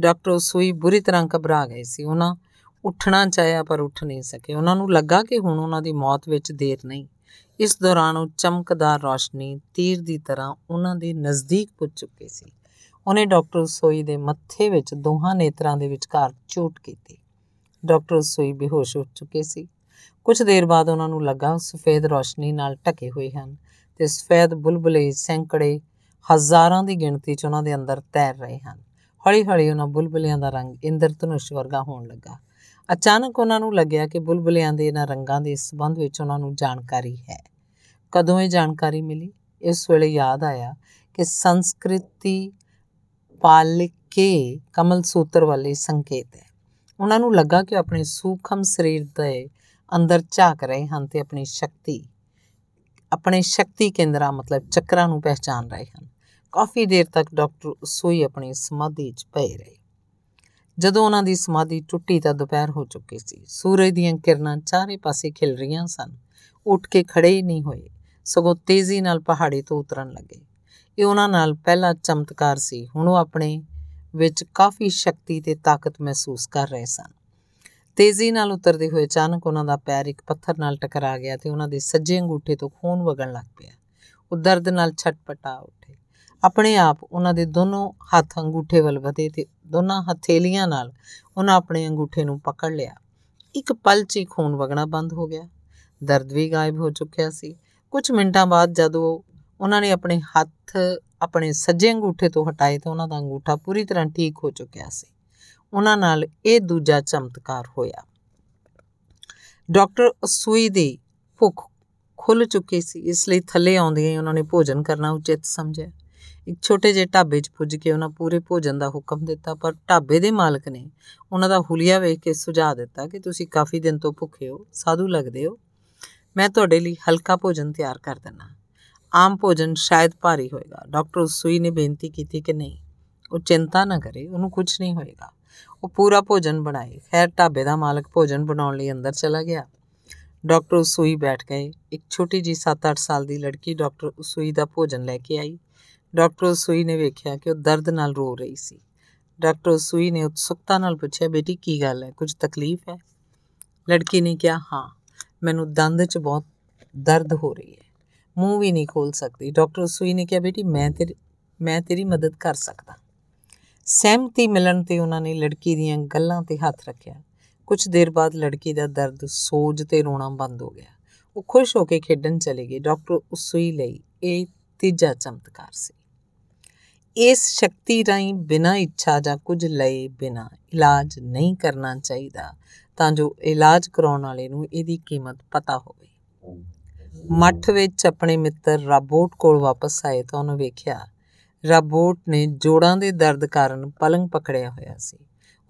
ਡਾਕਟਰ ਸੂਈ ਬੁਰੀ ਤਰ੍ਹਾਂ ਘਬਰਾ ਗਏ ਸੀ। ਉਹਨਾਂ ਉੱਠਣਾ ਚਾਹਿਆ ਪਰ ਉੱਠ ਨਹੀਂ ਸਕੇ। ਉਹਨਾਂ ਨੂੰ ਲੱਗਾ ਕਿ ਹੁਣ ਉਹਨਾਂ ਦੀ ਮੌਤ ਵਿੱਚ ਦੇਰ ਨਹੀਂ। ਇਸ ਦੌਰਾਨ ਉਹ ਚਮਕਦਾਰ ਰੋਸ਼ਨੀ, ਤੀਰ ਦੀ ਤਰ੍ਹਾਂ ਉਹਨਾਂ ਦੇ ਨਜ਼ਦੀਕ ਪੁੱਜ ਚੁੱਕੀ ਸੀ। ਉਹਨੇ ਡਾਕਟਰ ਸੋਈ ਦੇ ਮੱਥੇ ਵਿੱਚ ਦੋਹਾਂ ਨੇਤਰਾਂ ਦੇ ਵਿਚਕਾਰ ਚੋਟ ਕੀਤੀ। ਡਾਕਟਰ ਸੋਈ ਬੇਹੋਸ਼ ਹੋ ਚੁੱਕੇ ਸੀ। ਕੁਝ ਦੇਰ ਬਾਅਦ ਉਹਨਾਂ ਨੂੰ ਲੱਗਾ ਸਫੇਦ ਰੋਸ਼ਨੀ ਨਾਲ ਢਕੇ ਹੋਏ ਹਨ ਤੇ ਸਫੇਦ ਬੁਲਬੁਲੇ ਸੈਂਕੜੇ ਹਜ਼ਾਰਾਂ ਦੀ ਗਿਣਤੀ 'ਚ ਉਹਨਾਂ ਦੇ ਅੰਦਰ ਤੈਰ ਰਹੇ ਹਨ। ਹੌਲੀ-ਹੌਲੀ ਉਹਨਾਂ ਬੁਲਬੁਲਿਆਂ ਦਾ ਰੰਗ ਇੰਦਰਧਨੁਸ਼ ਵਰਗਾ ਹੋਣ ਲੱਗਾ। ਅਚਾਨਕ ਉਹਨਾਂ ਨੂੰ ਲੱਗਿਆ ਕਿ ਬੁਲਬੁਲਿਆਂ ਦੇ ਇਹਨਾਂ ਰੰਗਾਂ ਦੇ ਸਬੰਧ ਵਿੱਚ ਉਹਨਾਂ ਨੂੰ ਜਾਣਕਾਰੀ ਹੈ। ਕਦੋਂ ਇਹ ਜਾਣਕਾਰੀ ਮਿਲੀ? ਇਸ ਵੇਲੇ ਯਾਦ ਆਇਆ ਕਿ ਸੰਸਕ੍ਰਿਤੀ ਪਾਲਿਕੇ ਕਮਲ ਸੂਤਰ ਵਾਲੇ ਸੰਕੇਤ ਹੈ। ਉਹਨਾਂ ਨੂੰ ਲੱਗਾ ਕਿ ਆਪਣੇ ਸੂਖਮ ਸਰੀਰ ਦੇ ਅੰਦਰ ਝਾਕ ਰਹੇ ਹਨ ਤੇ ਆਪਣੀ ਸ਼ਕਤੀ, ਆਪਣੇ ਸ਼ਕਤੀ ਕੇਂਦਰਾਂ ਮਤਲਬ ਚੱਕਰਾਂ ਨੂੰ ਪਹਿਚਾਨ ਰਹੇ ਹਨ। ਕਾਫੀ ਦੇਰ ਤੱਕ ਡਾਕਟਰ ਸੋਈ ਆਪਣੀ ਸਮਾਧੀ 'ਚ ਪਏ ਰਹੇ। ਜਦੋਂ ਉਹਨਾਂ ਦੀ ਸਮਾਧੀ ਟੁੱਟੀ ਤਾਂ ਦੁਪਹਿਰ ਹੋ ਚੁੱਕੀ ਸੀ। ਸੂਰਜ ਦੀਆਂ ਕਿਰਨਾਂ ਚਾਰੇ ਪਾਸੇ ਖਿਲ ਰਹੀਆਂ ਸਨ। ਉੱਠ ਕੇ ਖੜੇ ਹੀ ਨਹੀਂ ਹੋਏ। ਸਗੋਂ ਤੇਜ਼ੀ ਨਾਲ ਪਹਾੜੀ ਤੋਂ ਉਤਰਨ ਲੱਗੇ। ਇਹ ਉਹਨਾਂ ਨਾਲ ਪਹਿਲਾ ਚਮਤਕਾਰ ਸੀ। ਹੁਣ ਉਹ ਆਪਣੇ ਵਿੱਚ ਕਾਫੀ ਸ਼ਕਤੀ ਤੇ ਤਾਕਤ ਮਹਿਸੂਸ ਕਰ ਰਹੇ ਸਨ। ਤੇਜ਼ੀ ਨਾਲ ਉਤਰਦੇ ਹੋਏ ਅਚਾਨਕ ਉਹਨਾਂ ਦਾ ਪੈਰ ਇੱਕ ਪੱਥਰ ਨਾਲ ਟਕਰਾ ਗਿਆ ਤੇ ਉਹਨਾਂ ਦੇ ਸੱਜੇ ਅੰਗੂਠੇ ਤੋਂ ਖੂਨ ਵਗਣ ਲੱਗ ਪਿਆ। ਉਹ ਦਰਦ ਨਾਲ ਛਟਪਟਾ ਉੱਠੇ। ਆਪਣੇ ਆਪ ਉਹਨਾਂ ਦੇ ਦੋਨੋਂ ਹੱਥ ਅੰਗੂਠੇ ਵੱਲ ਵਧੇ ਤੇ ਦੋਨਾਂ ਹਥੇਲੀਆਂ ਨਾਲ ਉਹਨਾਂ ਆਪਣੇ ਅੰਗੂਠੇ ਨੂੰ ਪਕੜ ਲਿਆ। ਇੱਕ ਪਲ 'ਚ ਹੀ ਖੂਨ ਵਗਣਾ ਬੰਦ ਹੋ ਗਿਆ। ਦਰਦ ਵੀ ਗਾਇਬ ਹੋ ਚੁੱਕਿਆ ਸੀ। ਕੁਝ ਮਿੰਟਾਂ ਬਾਅਦ ਜਦੋਂ ਉਹਨਾਂ ਨੇ ਆਪਣੇ ਹੱਥ ਆਪਣੇ ਸੱਜੇ ਅੰਗੂਠੇ ਤੋਂ ਹਟਾਏ ਤਾਂ ਉਹਨਾਂ ਦਾ ਅੰਗੂਠਾ ਪੂਰੀ ਤਰ੍ਹਾਂ ਠੀਕ ਹੋ ਚੁੱਕਿਆ ਸੀ। ਉਹਨਾਂ ਨਾਲ ਇਹ ਦੂਜਾ ਚਮਤਕਾਰ ਹੋਇਆ। ਡਾਕਟਰ ਸੂਈ ਦੀ ਭੁੱਖ ਖੁੱਲ ਚੁੱਕੀ ਸੀ, ਇਸ ਲਈ ਥੱਲੇ ਆਉਂਦਿਆਂ ਹੀ ਉਹਨਾਂ ਨੇ ਭੋਜਨ ਕਰਨਾ ਉਚਿਤ ਸਮਝਿਆ। ਇੱਕ ਛੋਟੇ ਜਿਹੇ ਢਾਬੇ 'ਚ ਪੁੱਜ ਕੇ ਉਹਨਾਂ ਪੂਰੇ ਭੋਜਨ ਦਾ ਹੁਕਮ ਦਿੱਤਾ, ਪਰ ਢਾਬੇ ਦੇ ਮਾਲਕ ਨੇ ਉਹਨਾਂ ਦਾ ਹੁਲੀਆ ਵੇਖ ਕੇ ਸੁਝਾਅ ਦਿੱਤਾ ਕਿ ਤੁਸੀਂ ਕਾਫੀ ਦਿਨ ਤੋਂ ਭੁੱਖੇ ਹੋ, ਸਾਧੂ ਲੱਗਦੇ ਹੋ। ਮੈਂ ਤੁਹਾਡੇ ਲਈ ਹਲਕਾ ਭੋਜਨ ਤਿਆਰ ਕਰ ਦਿੰਨਾ ਆਮ ਭੋਜਨ ਸ਼ਾਇਦ ਭਾਰੀ ਹੋਏਗਾ। ਡਾਕਟਰ ਸੂਈ ਨੇ ਬੇਨਤੀ ਕੀਤੀ ਕਿ ਨਹੀਂ। ਉਹ ਚਿੰਤਾ ਨਾ ਕਰੇ, ਉਹਨੂੰ ਕੁਝ ਨਹੀਂ ਹੋਏਗਾ। ਉਹ ਪੂਰਾ ਭੋਜਨ ਬਣਾਏ। ਖੈਰ, ਢਾਬੇ ਦਾ ਮਾਲਕ ਭੋਜਨ ਬਣਾਉਣ ਲਈ ਅੰਦਰ ਚਲਾ ਗਿਆ। ਡਾਕਟਰ ਉਸੂਈ ਬੈਠ ਗਏ। ਇੱਕ ਛੋਟੀ ਜੀ 7-8 ਸਾਲ ਦੀ ਲੜਕੀ ਡਾਕਟਰ ਉਸੂਈ ਦਾ ਭੋਜਨ ਲੈ ਕੇ ਆਈ। ਡਾਕਟਰ ਉਸੂਈ ਨੇ ਵੇਖਿਆ ਕਿ ਉਹ ਦਰਦ ਨਾਲ ਰੋ ਰਹੀ ਸੀ। ਡਾਕਟਰ ਉਸੂਈ ਨੇ ਉਤਸੁਕਤਾ ਨਾਲ ਪੁੱਛਿਆ, ਬੇਟੀ, ਕੀ ਗੱਲ ਹੈ? ਕੁਝ ਤਕਲੀਫ ਹੈ? ਲੜਕੀ ਨੇ ਕਿਹਾ, ਹਾਂ, ਮੈਨੂੰ ਦੰਦ 'ਚ ਬਹੁਤ ਦਰਦ ਹੋ ਰਹੀ ਹੈ। ਮੂੰਹ ਵੀ ਨਹੀਂ ਖੋਲ ਸਕਦੀ। ਡਾਕਟਰ ਉਸੂਈ ਨੇ ਕਿਹਾ, ਬੇਟੀ, ਮੈਂ ਤੇਰੀ ਮੈਂ ਤੇਰੀ ਮਦਦ ਕਰ ਸਕਦਾ। ਸਹਿਮਤੀ ਮਿਲਣ ਤੇ ਉਹਨਾਂ ਨੇ ਲੜਕੀ ਦੀਆਂ ਗੱਲਾਂ ਤੇ ਹੱਥ ਰੱਖਿਆ। ਕੁਝ ਦੇਰ ਬਾਅਦ ਲੜਕੀ ਦਾ ਦਰਦ ਸੋਜ ਤੇ ਰੋਣਾ ਬੰਦ ਹੋ ਗਿਆ। ਉਹ ਖੁਸ਼ ਹੋ ਕੇ ਖੇਡਣ ਚਲੇ ਗਈ ਡਾਕਟਰ ਉਸੂਈ ਲਈ ਇਹ ਤੀਜਾ ਚਮਤਕਾਰ ਸੀ। ਇਸ ਸ਼ਕਤੀ ਰਾਹੀਂ ਬਿਨਾਂ ਇੱਛਾ ਜਾਂ ਕੁਝ ਲਏ ਬਿਨਾਂ ਇਲਾਜ ਨਹੀਂ ਕਰਨਾ ਚਾਹੀਦਾ, ਤਾਂ ਜੋ ਇਲਾਜ ਕਰਾਉਣ ਵਾਲੇ ਨੂੰ ਇਹਦੀ ਕੀਮਤ ਪਤਾ ਹੋਵੇ। ਮੱਠ ਵਿੱਚ ਆਪਣੇ ਮਿੱਤਰ ਰਾਬੋਟ ਕੋਲ ਵਾਪਸ ਆਏ ਤਾਂ ਉਹਨੇ ਵੇਖਿਆ, ਰਾਬੋਟ ਨੇ ਜੋੜਾਂ ਦੇ ਦਰਦ ਕਾਰਨ ਪਲੰਗ ਪਕੜਿਆ ਹੋਇਆ ਸੀ।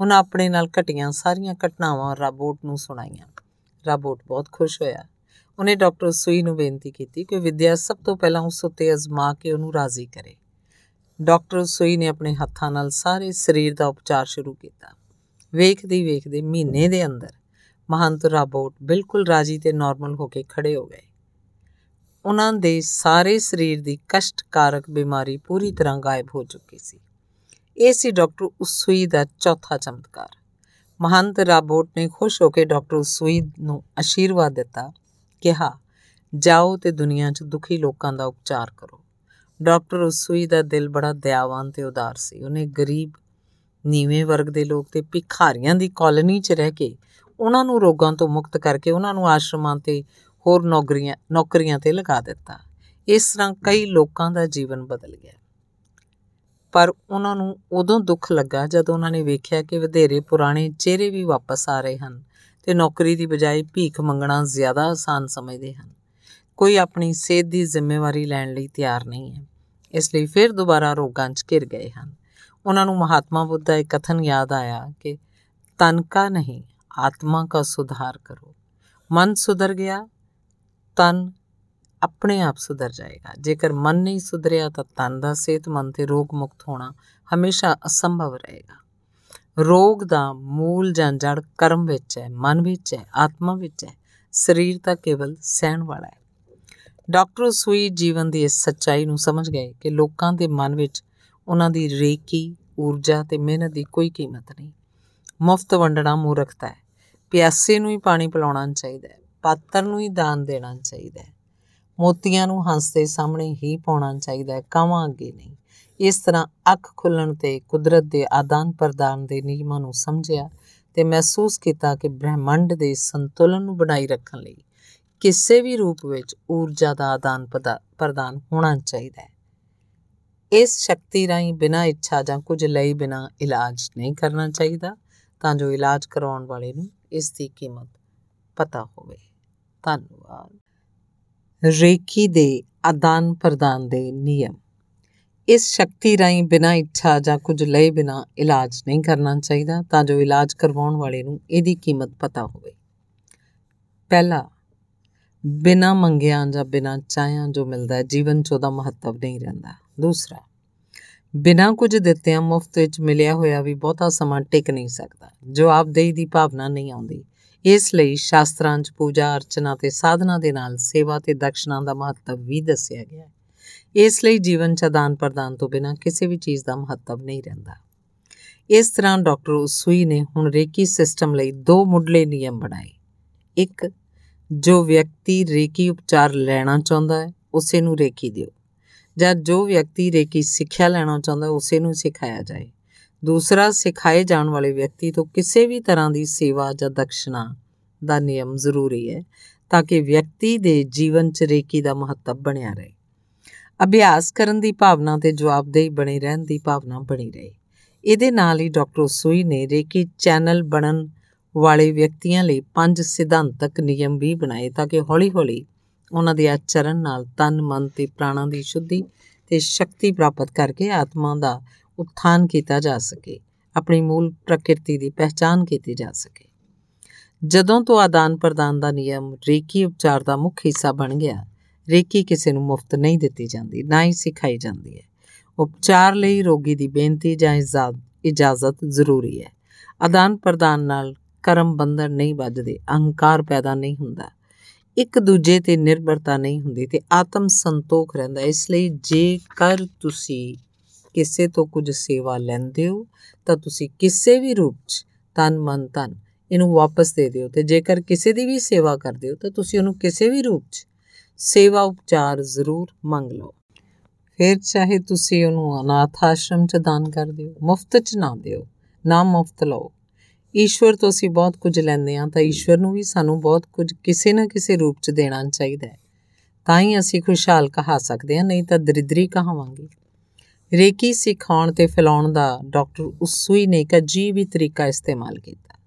ਉਹਨਾਂ ਆਪਣੇ ਨਾਲ ਘਟੀਆਂ ਸਾਰੀਆਂ ਘਟਨਾਵਾਂ ਰਾਬੋਟ ਨੂੰ ਸੁਣਾਈਆਂ। ਰਾਬੋਟ ਬਹੁਤ ਖੁਸ਼ ਹੋਇਆ। ਉਹਨੇ ਡਾਕਟਰ ਸੂਈ ਨੂੰ ਬੇਨਤੀ ਕੀਤੀ ਕਿ ਵਿਦਿਆ ਸਭ ਤੋਂ ਪਹਿਲਾਂ ਉਸ ਉੱਤੇ ਅਜ਼ਮਾ ਕੇ ਉਹਨੂੰ ਰਾਜ਼ੀ ਕਰੇ। ਡਾਕਟਰ ਸੂਈ ਨੇ ਆਪਣੇ ਹੱਥਾਂ ਨਾਲ ਸਾਰੇ ਸਰੀਰ ਦਾ ਉਪਚਾਰ ਸ਼ੁਰੂ ਕੀਤਾ। ਵੇਖਦੇ ਵੇਖਦੇ ਮਹੀਨੇ ਦੇ ਅੰਦਰ ਮਹੰਤ ਰਾਬੋਟ ਬਿਲਕੁਲ ਰਾਜੀ ਤੇ ਨਾਰਮਲ ਹੋ ਕੇ ਖੜੇ ਹੋ ਗਏ। ਉਹਨਾਂ ਦੇ ਸਾਰੇ ਸਰੀਰ ਦੀ ਕਸ਼ਟਕਾਰਕ ਬਿਮਾਰੀ ਪੂਰੀ ਤਰ੍ਹਾਂ ਗਾਇਬ ਹੋ ਚੁੱਕੀ ਸੀ। ਇਹ ਸੀ ਡਾਕਟਰ ਉਸੂਈ ਦਾ ਚੌਥਾ ਚਮਤਕਾਰ। ਮਹੰਤ ਰਾਬੋਟ ਨੇ ਖੁਸ਼ ਹੋ ਕੇ ਡਾਕਟਰ ਉਸੂਈ ਨੂੰ ਅਸ਼ੀਰਵਾਦ ਦਿੱਤਾ ਕਿਹਾ ਜਾਓ ਤੇ ਦੁਨੀਆ 'ਚ ਦੁਖੀ ਲੋਕਾਂ ਦਾ ਉਪਚਾਰ ਕਰੋ। ਡਾਕਟਰ ਉਸੂਈ ਦਾ ਦਿਲ ਬੜਾ ਦਇਆਵਾਨ ਤੇ ਉਦਾਰ ਸੀ। ਉਹਨੇ ਗਰੀਬ, ਨੀਵੇਂ ਵਰਗ ਦੇ ਲੋਕ ਤੇ ਭਿਖਾਰੀਆਂ ਦੀ ਕਾਲੋਨੀ 'ਚ ਰਹਿ ਕੇ ਉਹਨਾਂ ਨੂੰ ਰੋਗਾਂ ਤੋਂ ਮੁਕਤ ਕਰਕੇ ਉਹਨਾਂ ਨੂੰ ਆਸ਼ਰਮਾਂ ਤੇ ਹੋਰ ਨੌਕਰੀਆਂ ਨੌਕਰੀਆਂ ਤੇ ਲਗਾ ਦਿੱਤਾ। ਇਸ ਤਰ੍ਹਾਂ ਕਈ ਲੋਕਾਂ ਦਾ ਜੀਵਨ ਬਦਲ ਗਿਆ। ਪਰ ਉਹਨਾਂ ਨੂੰ ਉਦੋਂ ਦੁੱਖ ਲੱਗਾ ਜਦੋਂ ਉਹਨਾਂ ਨੇ ਵੇਖਿਆ ਕਿ ਵਧੇਰੇ ਪੁਰਾਣੇ ਚਿਹਰੇ ਵੀ ਵਾਪਸ ਆ ਰਹੇ ਹਨ ਤੇ ਨੌਕਰੀ ਦੀ ਬਜਾਏ ਭੀਖ ਮੰਗਣਾ ਜ਼ਿਆਦਾ ਆਸਾਨ ਸਮਝਦੇ ਹਨ। ਕੋਈ ਆਪਣੀ ਸਿਹਤ ਦੀ ਜ਼ਿੰਮੇਵਾਰੀ ਲੈਣ ਲਈ ਤਿਆਰ ਨਹੀਂ ਹੈ। ਇਸ ਲਈ ਫਿਰ ਦੁਬਾਰਾ ਰੋਗਾਂ 'ਚ ਘਿਰ ਗਏ ਹਨ। ਉਹਨਾਂ ਨੂੰ ਮਹਾਤਮਾ ਬੁੱਧ ਦਾ ਇੱਕ ਕਥਨ ਯਾਦ ਆਇਆ ਕਿ ਤਨ ਕਾ ਨਹੀਂ, ਆਤਮਾ ਕਾ ਸੁਧਾਰ ਕਰੋ। ਮਨ ਸੁਧਰ ਗਿਆ, ਤਨ ਆਪਣੇ ਆਪ ਸੁਧਰ ਜਾਏਗਾ। ਜੇਕਰ ਮਨ ਨਹੀਂ ਸੁਧਰਿਆ ਤਾਂ ਤਨ ਦਾ ਸਿਹਤਮੰਦ ਤੇ ਰੋਗ ਮੁਕਤ ਹੋਣਾ ਹਮੇਸ਼ਾ ਅਸੰਭਵ ਰਹੇਗਾ। ਰੋਗ ਦਾ ਮੂਲ ਜਾਂ ਜੜ ਕਰਮ ਵਿੱਚ ਹੈ, ਮਨ ਵਿੱਚ ਹੈ, ਆਤਮਾ ਵਿੱਚ ਹੈ। ਸਰੀਰ ਤਾਂ ਕੇਵਲ ਸਹਿਣ ਵਾਲਾ ਹੈ। ਡਾਕਟਰ ਸੂਈ ਜੀਵਨ ਦੀ ਇਸ ਸੱਚਾਈ ਨੂੰ ਸਮਝ ਗਏ ਕਿ ਲੋਕਾਂ ਦੇ ਮਨ ਵਿੱਚ ਉਹਨਾਂ ਦੀ ਰੇਕੀ, ਊਰਜਾ ਤੇ ਮਿਹਨਤ ਦੀ ਕੋਈ ਕੀਮਤ ਨਹੀਂ। ਮੁਫਤ ਵੰਡਣਾ ਮੂਰਖਤਾ ਹੈ। ਪਿਆਸੇ ਨੂੰ ਹੀ ਪਾਣੀ ਪਿਲਾਉਣਾ ਚਾਹੀਦਾ ਹੈ। ਪਾਤਰ ਨੂੰ ਹੀ ਦਾਨ ਦੇਣਾ ਚਾਹੀਦਾ ਹੈ। ਮੋਤੀਆਂ ਨੂੰ ਹੰਸ ਦੇ ਸਾਹਮਣੇ ਹੀ ਪਾਉਣਾ ਚਾਹੀਦਾ ਹੈ। ਕਾਵਾਂ ਅੱਗੇ ਨਹੀਂ। ਇਸ ਤਰ੍ਹਾਂ ਅੱਖ ਖੁੱਲਣ ਤੇ ਕੁਦਰਤ ਦੇ ਆਦਾਨ ਪ੍ਰਦਾਨ ਦੇ ਨਿਯਮਾਂ ਨੂੰ ਸਮਝਿਆ ਤੇ ਮਹਿਸੂਸ ਕੀਤਾ ਕਿ ਬ੍ਰਹਿਮੰਡ ਦੇ ਸੰਤੁਲਨ ਨੂੰ ਬਣਾਈ ਰੱਖਣ ਲਈ ਕਿਸੇ ਵੀ ਰੂਪ ਵਿੱਚ ਊਰਜਾ ਦਾ ਆਦਾਨ ਪ੍ਰਦਾਨ ਹੋਣਾ ਚਾਹੀਦਾ ਹੈ। ਇਸ ਸ਼ਕਤੀ ਰਾਹੀਂ ਬਿਨਾਂ ਇੱਛਾ ਜਾਂ ਕੁਝ ਲਈ ਬਿਨਾਂ ਇਲਾਜ ਨਹੀਂ ਕਰਨਾ ਚਾਹੀਦਾ, ਤਾਂ ਜੋ ਇਲਾਜ ਕਰਾਉਣ ਵਾਲੇ ਨੂੰ ਇਸ ਦੀ ਕੀਮਤ ਪਤਾ ਹੋਵੇ। ਧੰਨਵਾਦ। ਰੇਕੀ ਦੇ ਆਦਾਨ ਪ੍ਰਦਾਨ ਦੇ ਨਿਯਮ। ਇਸ ਸ਼ਕਤੀ ਰਾਹੀਂ ਬਿਨਾਂ ਇੱਛਾ ਜਾਂ ਕੁਝ ਲਏ ਬਿਨਾਂ ਇਲਾਜ ਨਹੀਂ ਕਰਨਾ ਚਾਹੀਦਾ, ਤਾਂ ਜੋ ਇਲਾਜ ਕਰਵਾਉਣ ਵਾਲੇ ਨੂੰ ਇਹਦੀ ਕੀਮਤ ਪਤਾ ਹੋਵੇ। ਪਹਿਲਾ ਬਿਨਾਂ ਮੰਗਿਆ ਜਾਂ ਬਿਨਾਂ ਚਾਹਿਆ ਜੋ ਮਿਲਦਾ ਹੈ, ਜੀਵਨ 'ਚ ਉਹਦਾ ਮਹੱਤਵ ਨਹੀਂ ਰਹਿੰਦਾ। ਦੂਸਰਾ, ਬਿਨਾਂ ਕੁਝ ਦਿੱਤਿਆਂ ਮੁਫਤ ਵਿੱਚ ਮਿਲਿਆ ਹੋਇਆ ਵੀ ਬਹੁਤਾ ਸਮਾਂ ਟਿਕ ਨਹੀਂ ਸਕਦਾ ਜਵਾਬਦੇਹੀ ਦੀ ਭਾਵਨਾ ਨਹੀਂ ਆਉਂਦੀ। ਇਸ ਲਈ ਸ਼ਾਸਤਰਾਂ 'ਚ ਪੂਜਾ, ਅਰਚਨਾ ਤੇ ਸਾਧਨਾ ਦੇ ਨਾਲ ਸੇਵਾ ਤੇ ਦਕਸ਼ਨਾ ਦਾ ਮਹੱਤਵ ਵੀ ਦੱਸਿਆ ਗਿਆ ਹੈ। ਇਸ ਲਈ ਜੀਵਨ 'ਚ ਦਾਨ ਪ੍ਰਦਾਨ ਤੋਂ ਬਿਨਾਂ ਕਿਸੇ ਵੀ ਚੀਜ਼ ਦਾ ਮਹੱਤਵ ਨਹੀਂ ਰਹਿੰਦਾ। ਇਸ ਤਰ੍ਹਾਂ ਡਾਕਟਰ ਉਸੂਈ ਨੇ ਹੁਣ ਰੇਕੀ ਸਿਸਟਮ ਲਈ ਦੋ ਮੁੱਢਲੇ ਨਿਯਮ ਬਣਾਏ। ਇੱਕ ਜੋ ਵਿਅਕਤੀ ਰੇਕੀ ਉਪਚਾਰ ਲੈਣਾ ਚਾਹੁੰਦਾ ਹੈ, ਉਸੇ ਨੂੰ ਰੇਕੀ ਦਿਓ। ਜਾਂ ਜੋ ਵਿਅਕਤੀ ਰੇਕੀ ਸਿੱਖਿਆ ਲੈਣਾ ਚਾਹੁੰਦਾ, ਉਸੇ ਨੂੰ ਸਿਖਾਇਆ ਜਾਏ। ਦੂਸਰਾ, ਸਿਖਾਏ ਜਾਣ ਵਾਲੇ ਵਿਅਕਤੀ ਤੋਂ ਕਿਸੇ ਵੀ ਤਰ੍ਹਾਂ ਦੀ ਸੇਵਾ ਜਾਂ ਦਕਸ਼ਨਾ ਦਾ ਨਿਯਮ ਜ਼ਰੂਰੀ ਹੈ, ਤਾਂ ਕਿ ਵਿਅਕਤੀ ਦੇ ਜੀਵਨ 'ਚ ਰੇਕੀ ਦਾ ਮਹੱਤਵ ਬਣਿਆ ਰਹੇ। ਅਭਿਆਸ ਕਰਨ ਦੀ ਭਾਵਨਾ ਤੇ ਜਵਾਬਦੇਹੀ ਬਣੀ ਰਹਿਣ ਦੀ ਭਾਵਨਾ ਬਣੀ ਰਹੇ। ਇਹਦੇ ਨਾਲ ਹੀ ਡਾਕਟਰ ਸੂਈ ਨੇ ਰੇਕੀ ਚੈਨਲ ਬਣਨ ਵਾਲੇ ਵਿਅਕਤੀਆਂ ਲਈ ਪੰਜ ਸਿਧਾਂਤਕ ਨਿਯਮ ਵੀ ਬਣਾਏ ਤਾਂ ਕਿ ਹੌਲੀ-ਹੌਲੀ ਉਹਨਾਂ ਦੇ ਆਚਰਣ ਨਾਲ ਤਨ, ਮਨ ਤੇ ਪ੍ਰਾਣਾਂ ਦੀ ਸ਼ੁੱਧੀ ਤੇ ਸ਼ਕਤੀ ਪ੍ਰਾਪਤ ਕਰਕੇ ਆਤਮਾ ਦਾ ਉਤਥਾਨ ਕੀਤਾ ਜਾ ਸਕੇ, ਆਪਣੀ ਮੂਲ ਪ੍ਰਕਿਰਤੀ ਦੀ ਪਹਿਚਾਨ ਕੀਤੀ ਜਾ ਸਕੇ। ਜਦੋਂ ਤੋਂ ਆਦਾਨ ਪ੍ਰਦਾਨ ਦਾ ਨਿਯਮ ਰੇਕੀ ਉਪਚਾਰ ਦਾ ਮੁੱਖ ਹਿੱਸਾ ਬਣ ਗਿਆ ਰੇਕੀ ਕਿਸੇ ਨੂੰ ਮੁਫਤ ਨਹੀਂ ਦਿੱਤੀ ਜਾਂਦੀ, ਨਾ ਹੀ ਸਿਖਾਈ ਜਾਂਦੀ ਹੈ। ਉਪਚਾਰ ਲਈ ਰੋਗੀ ਦੀ ਬੇਨਤੀ ਜਾਂ ਇਜਾਜ਼ਤ ਜ਼ਰੂਰੀ ਹੈ। ਆਦਾਨ ਪ੍ਰਦਾਨ ਨਾਲ ਕਰਮ ਬੰਧਨ ਨਹੀਂ ਵੱਜਦੇ, ਅਹੰਕਾਰ ਪੈਦਾ ਨਹੀਂ ਹੁੰਦਾ। ਇੱਕ ਦੂਜੇ ਤੇ ਨਿਰਭਰਤਾ ਨਹੀਂ ਹੁੰਦੀ ਤੇ ਆਤਮ ਸੰਤੋਖ ਰਹਿੰਦਾ। ਇਸ ਲਈ ਜੇਕਰ ਤੁਸੀਂ ਕਿਸੇ ਤੋਂ ਕੁਝ ਸੇਵਾ ਲੈਂਦੇ ਹੋ, ਤਾਂ ਤੁਸੀਂ ਕਿਸੇ ਵੀ ਰੂਪ 'ਚ ਤਨ, ਮਨ, ਧਨ ਇਹਨੂੰ ਵਾਪਸ ਦੇ ਦਿਓ ਤੇ ਜੇਕਰ ਕਿਸੇ ਦੀ ਵੀ ਸੇਵਾ ਕਰਦੇ ਹੋ, ਤਾਂ ਤੁਸੀਂ ਉਹਨੂੰ ਕਿਸੇ ਵੀ ਰੂਪ 'ਚ ਸੇਵਾ ਉਪਚਾਰ ਜ਼ਰੂਰ ਮੰਗ ਲਓ। ਫਿਰ ਚਾਹੇ ਤੁਸੀਂ ਉਹਨੂੰ ਅਨਾਥ ਆਸ਼ਰਮ 'ਚ ਦਾਨ ਕਰ ਦਿਓ, ਮੁਫਤ 'ਚ ਨਾ ਦਿਓ, ਨਾ ਮੁਫਤ ਲਓ। ਈਸ਼ਵਰ ਤੋਂ ਅਸੀਂ ਬਹੁਤ ਕੁਝ ਲੈਂਦੇ ਹਾਂ, ਤਾਂ ਈਸ਼ਵਰ ਨੂੰ ਵੀ ਸਾਨੂੰ ਬਹੁਤ ਕੁਝ ਕਿਸੇ ਨਾ ਕਿਸੇ ਰੂਪ 'ਚ ਦੇਣਾ ਚਾਹੀਦਾ ਹੈ। ਤਾਂ ਹੀ ਅਸੀਂ ਖੁਸ਼ਹਾਲ ਕਹਾ ਸਕਦੇ ਹਾਂ, ਨਹੀਂ ਤਾਂ ਦਰਿਦਰੀ ਕਹਾਵਾਂਗੇ। ਰੇਕੀ ਸਿਖਾਉਣ ਤੇ ਫੈਲਾਉਣ ਦਾ ਡਾਕਟਰ ਉਸੂਈ ਨੇ ਇੱਕ ਅਜੀਬ ਹੀ ਤਰੀਕਾ ਇਸਤੇਮਾਲ ਕੀਤਾ।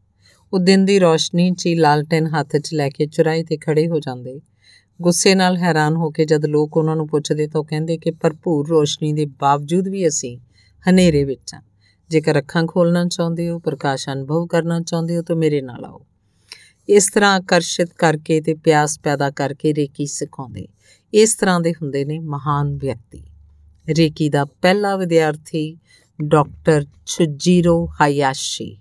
ਉਹ ਦਿਨ ਦੀ ਰੋਸ਼ਨੀ 'ਚ ਹੀ ਲਾਲਟਨ ਹੱਥ 'ਚ ਲੈ ਕੇ ਚੁਰਾਈ ਤੇ ਖੜੇ ਹੋ ਜਾਂਦੇ। ਗੁੱਸੇ ਨਾਲ ਹੈਰਾਨ ਹੋ ਕੇ ਜਦ ਲੋਕ ਉਹਨਾਂ ਨੂੰ ਪੁੱਛਦੇ ਤਾਂ ਉਹ ਕਹਿੰਦੇ ਕਿ ਭਰਪੂਰ ਰੋਸ਼ਨੀ ਦੇ ਬਾਵਜੂਦ ਵੀ ਅਸੀਂ ਹਨੇਰੇ ਵਿੱਚ ਹਾਂ। ਜੇਕਰ ਅੱਖਾਂ ਖੋਲਣਾ ਚਾਹੁੰਦੇ ਹੋ, ਪ੍ਰਕਾਸ਼ ਅਨੁਭਵ ਕਰਨਾ ਚਾਹੁੰਦੇ ਹੋ, ਤਾਂ ਮੇਰੇ ਨਾਲ ਆਓ। ਇਸ ਤਰ੍ਹਾਂ ਆਕਰਸ਼ਿਤ ਕਰਕੇ ਤੇ ਪਿਆਸ ਪੈਦਾ ਕਰਕੇ ਰੇਕੀ ਸਿਖਾਉਂਦੇ। ਇਸ ਤਰ੍ਹਾਂ ਦੇ ਹੁੰਦੇ ਨੇ ਮਹਾਨ ਵਿਅਕਤੀ। ਰੇਕੀ ਦਾ ਪਹਿਲਾ ਵਿਦਿਆਰਥੀ ਡਾਕਟਰ ਛੁਜੀਰੋ ਹਾਇਆਸ਼ੀ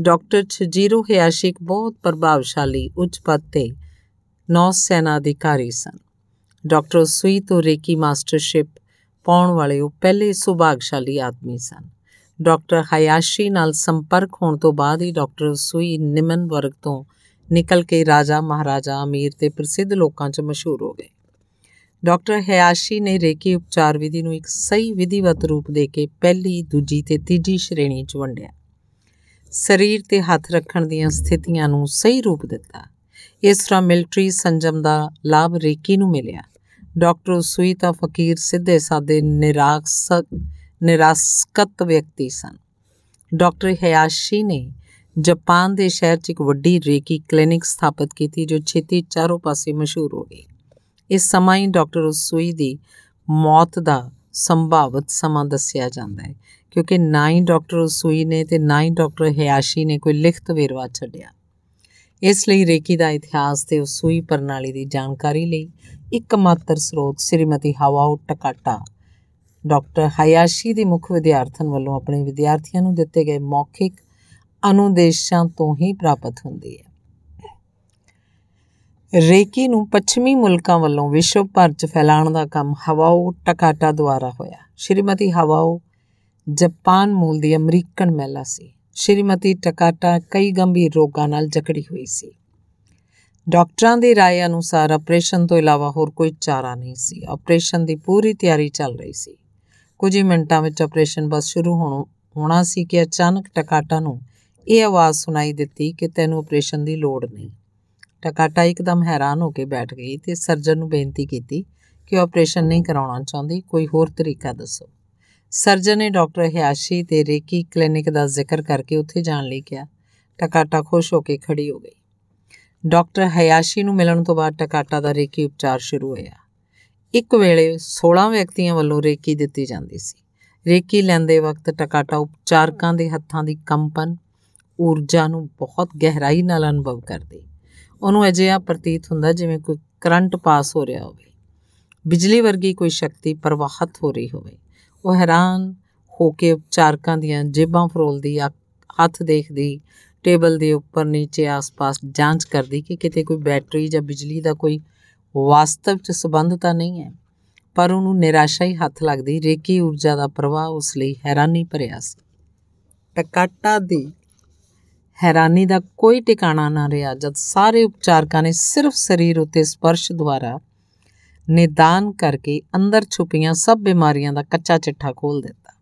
ਡਾਕਟਰ ਛੁਜੀਰੋ ਹਾਇਆਸ਼ੀ ਇੱਕ ਬਹੁਤ ਪ੍ਰਭਾਵਸ਼ਾਲੀ, ਉੱਚ ਪਦ ਤੇ ਨੌ ਸੈਨਾ। ਅਧਿਕਾਰੀ ਸਨ ਡਾਕਟਰ ਸੂਈ ਤੋਂ ਰੇਕੀ ਮਾਸਟਰਸ਼ਿਪ ਪਾਉਣ ਵਾਲੇ ਉਹ ਪਹਿਲੇ ਸੁਭਾਗਸ਼ਾਲੀ ਆਦਮੀ ਸਨ। ਡਾਕਟਰ ਹਾਇਆਸ਼ੀ ਨਾਲ ਸੰਪਰਕ ਹੋਣ ਤੋਂ ਬਾਅਦ ਹੀ ਡਾਕਟਰ ਸੂਈ ਨਿਮਨ ਵਰਗ ਤੋਂ ਨਿਕਲ ਕੇ ਰਾਜਾ ਮਹਾਰਾਜਾ ਅਮੀਰ ਤੇ ਪ੍ਰਸਿੱਧ ਲੋਕਾਂ 'ਚ ਮਸ਼ਹੂਰ ਹੋ ਗਏ। ਡਾਕਟਰ ਹਯਾਸ਼ੀ ਨੇ ਰੇਕੀ ਉਪਚਾਰ ਵਿਧੀ ਨੂੰ ਇੱਕ ਸਹੀ ਵਿਧੀਵਤ ਰੂਪ ਦੇ ਕੇ ਪਹਿਲੀ, ਦੂਜੀ ਤੇ ਤੀਜੀ ਸ਼੍ਰੇਣੀ 'ਚ ਵੰਡਿਆ। ਸਰੀਰ ਤੇ ਹੱਥ ਰੱਖਣ ਦੀਆਂ ਸਥਿਤੀਆਂ ਨੂੰ ਸਹੀ ਰੂਪ ਦਿੱਤਾ। ਇਸ ਤਰ੍ਹਾਂ ਮਿਲਟਰੀ ਸੰਜਮ ਦਾ ਲਾਭ ਰੇਕੀ ਨੂੰ ਮਿਲਿਆ। ਡਾਕਟਰ ਸੂਈ ਤਾਂ ਫਕੀਰ ਸਿੱਧੇ ਸਾਦੇ ਨਿਰਾਕਸਕ ਨਿਰਾਸਕਤ ਵਿਅਕਤੀ ਸਨ। ਡਾਕਟਰ ਹਯਾਸ਼ੀ ਨੇ ਜਾਪਾਨ ਦੇ ਸ਼ਹਿਰ 'ਚ ਇੱਕ ਵੱਡੀ ਰੇਕੀ ਕਲੀਨਿਕ ਸਥਾਪਿਤ ਕੀਤੀ ਜੋ ਛੇਤੀ ਚਾਰੋਂ ਪਾਸੇ ਮਸ਼ਹੂਰ ਹੋ ਗਈ। ਇਸ ਸਮਾਂ ਹੀ ਡਾਕਟਰ ਉਸੂਈ ਦੀ ਮੌਤ ਦਾ ਸੰਭਾਵਿਤ ਸਮਾਂ ਦੱਸਿਆ ਜਾਂਦਾ ਹੈ, ਕਿਉਂਕਿ ਨਾ ਹੀ ਡਾਕਟਰ ਉਸੂਈ ਨੇ ਤੇ ਨਾ ਹੀ ਡਾਕਟਰ ਹਿਆਸ਼ੀ ਨੇ ਕੋਈ ਲਿਖਤ ਵੇਰਵਾ ਛੱਡਿਆ। ਇਸ ਲਈ ਰੇਕੀ ਦਾ ਇਤਿਹਾਸ ਤੇ ਉਸੂਈ ਪ੍ਰਣਾਲੀ ਦੀ ਜਾਣਕਾਰੀ ਲਈ ਇੱਕਮਾਤਰ ਸਰੋਤ Shrimati Hawayo Takata doctor Hayashi ਦੇ ਮੁੱਖ ਵਿਦਿਆਰਥਣ ਵੱਲੋਂ ਆਪਣੇ ਵਿਦਿਆਰਥੀਆਂ ਨੂੰ ਦਿੱਤੇ ਗਏ ਮੌਖਿਕ ਅਨੁਦੇਸ਼ਾਂ ਤੋਂ ਹੀ ਪ੍ਰਾਪਤ ਹੁੰਦੀ ਹੈ ਰੇਕੀ ਨੂੰ ਪੱਛਮੀ ਮੁਲਕਾਂ ਵੱਲੋਂ ਵਿਸ਼ਵ ਭਰ 'ਚ ਫੈਲਾਉਣ ਦਾ ਕੰਮ ਹਵਾਓ ਟਕਾਟਾ ਦੁਆਰਾ ਹੋਇਆ ਸ਼੍ਰੀਮਤੀ ਹਵਾਓ ਜਾਪਾਨ ਮੂਲ ਦੀ ਅਮਰੀਕਨ ਮਹਿਲਾ ਸੀ ਸ਼੍ਰੀਮਤੀ ਟਕਾਟਾ ਕਈ ਗੰਭੀਰ ਰੋਗਾਂ ਨਾਲ ਜਕੜੀ ਹੋਈ ਸੀ ਡਾਕਟਰਾਂ ਦੀ رائے ਅਨੁਸਾਰ ਆਪਰੇਸ਼ਨ ਤੋਂ ਇਲਾਵਾ ਹੋਰ ਕੋਈ ਚਾਰਾ ਨਹੀਂ ਸੀ ਆਪਰੇਸ਼ਨ ਦੀ ਪੂਰੀ ਤਿਆਰੀ ਚੱਲ ਰਹੀ ਸੀ ਕੁਝ ਹੀ ਮਿੰਟਾਂ ਵਿੱਚ ਆਪਰੇਸ਼ਨ ਬਸ ਸ਼ੁਰੂ ਹੋਣਾ ਸੀ ਕਿ ਅਚਾਨਕ ਟਕਾਟਾ ਨੂੰ ਇਹ ਆਵਾਜ਼ ਸੁਣਾਈ ਦਿੱਤੀ ਕਿ ਤੈਨੂੰ ਆਪਰੇਸ਼ਨ ਦੀ ਲੋੜ ਨਹੀਂ। ਟਕਾਟਾ ਇੱਕਦਮ ਹੈਰਾਨ ਹੋ ਕੇ ਬੈਠ ਗਈ ਤੇ ਸਰਜਨ ਨੂੰ ਬੇਨਤੀ ਕੀਤੀ ਕਿ ਉਹ ਆਪਰੇਸ਼ਨ ਨਹੀਂ ਕਰਾਉਣਾ ਚਾਹੁੰਦੀ, ਕੋਈ ਹੋਰ ਤਰੀਕਾ ਦੱਸੋ। ਸਰਜਨ ਨੇ ਡਾਕਟਰ ਹਿਆਸ਼ੀ ਤੇ ਰੇਕੀ ਕਲੀਨਿਕ ਦਾ ਜ਼ਿਕਰ ਕਰਕੇ ਉੱਥੇ ਜਾਣ ਲਈ ਕਿਹਾ। ਟਕਾਟਾ ਖੁਸ਼ ਹੋ ਕੇ ਖੜੀ ਹੋ ਗਈ। ਡਾਕਟਰ ਹਿਆਸ਼ੀ ਨੂੰ ਮਿਲਣ ਤੋਂ ਬਾਅਦ ਟਕਾਟਾ ਦਾ ਰੇਕੀ ਉਪਚਾਰ ਸ਼ੁਰੂ ਹੋਇਆ। ਇੱਕ ਵੇਲੇ 16 ਵਿਅਕਤੀਆਂ ਵੱਲੋਂ ਰੇਕੀ ਦਿੱਤੀ ਜਾਂਦੀ ਸੀ। ਰੇਕੀ ਲੈਂਦੇ ਵਕਤ ਟਕਾਟਾ ਉਪਚਾਰਕਾਂ ਦੇ ਹੱਥਾਂ ਦੀ ਕੰਪਨ ਊਰਜਾ ਨੂੰ ਬਹੁਤ ਗਹਿਰਾਈ ਨਾਲ ਅਨੁਭਵ ਕਰਦੀ। ਉਹਨੂੰ ਅਜਿਹਾ ਪ੍ਰਤੀਤ ਹੁੰਦਾ ਜਿਵੇਂ ਕੋਈ ਕਰੰਟ ਪਾਸ ਹੋ ਰਿਹਾ ਹੋਵੇ। ਬਿਜਲੀ ਵਰਗੀ ਕੋਈ ਸ਼ਕਤੀ ਪ੍ਰਵਾਹਿਤ ਹੋ ਰਹੀ ਹੋਵੇ। ਉਹ ਹੈਰਾਨ ਹੋ ਕੇ ਉਪਚਾਰਕਾਂ ਦੀਆਂ ਜੇਬਾਂ ਫਰੋਲਦੀ ਹੱਥ ਦੇਖਦੀ, ਟੇਬਲ ਦੇ ਉੱਪਰ ਨੀਚੇ ਆਸ-ਪਾਸ ਜਾਂਚ ਕਰਦੀ ਕਿ ਕਿਤੇ ਕੋਈ ਬੈਟਰੀ ਜਾਂ ਬਿਜਲੀ ਦਾ ਕੋਈ ਵਾਸਤਵ 'ਚ ਸਬੰਧ ਤਾਂ ਨਹੀਂ ਹੈ, ਪਰ ਉਹਨੂੰ ਨਿਰਾਸ਼ਾ ਹੀ ਹੱਥ ਲੱਗਦੀ, ਰੇਕੀ ਊਰਜਾ ਦਾ ਪ੍ਰਵਾਹ ਉਸ ਲਈ ਹੈਰਾਨੀ ਭਰਿਆ ਸੀ। ਟਕਾਟਾ ਦੀ ਹੈਰਾਨੀ ਦਾ ਕੋਈ ਟਿਕਾਣਾ ਨਾ ਰਿਹਾ, ਜਦ ਸਾਰੇ ਉਪਚਾਰਕਾਂ ਨੇ ਸਿਰਫ ਸਰੀਰ ਉਤੇ ਸਪਰਸ਼ ਦੁਆਰਾ ਨਿਦਾਨ ਕਰਕੇ ਅੰਦਰ ਛੁਪੀਆਂ ਸਭ ਬਿਮਾਰੀਆਂ ਦਾ ਕੱਚਾ ਚਿੱਠਾ ਖੋਲ ਦਿੱਤਾ।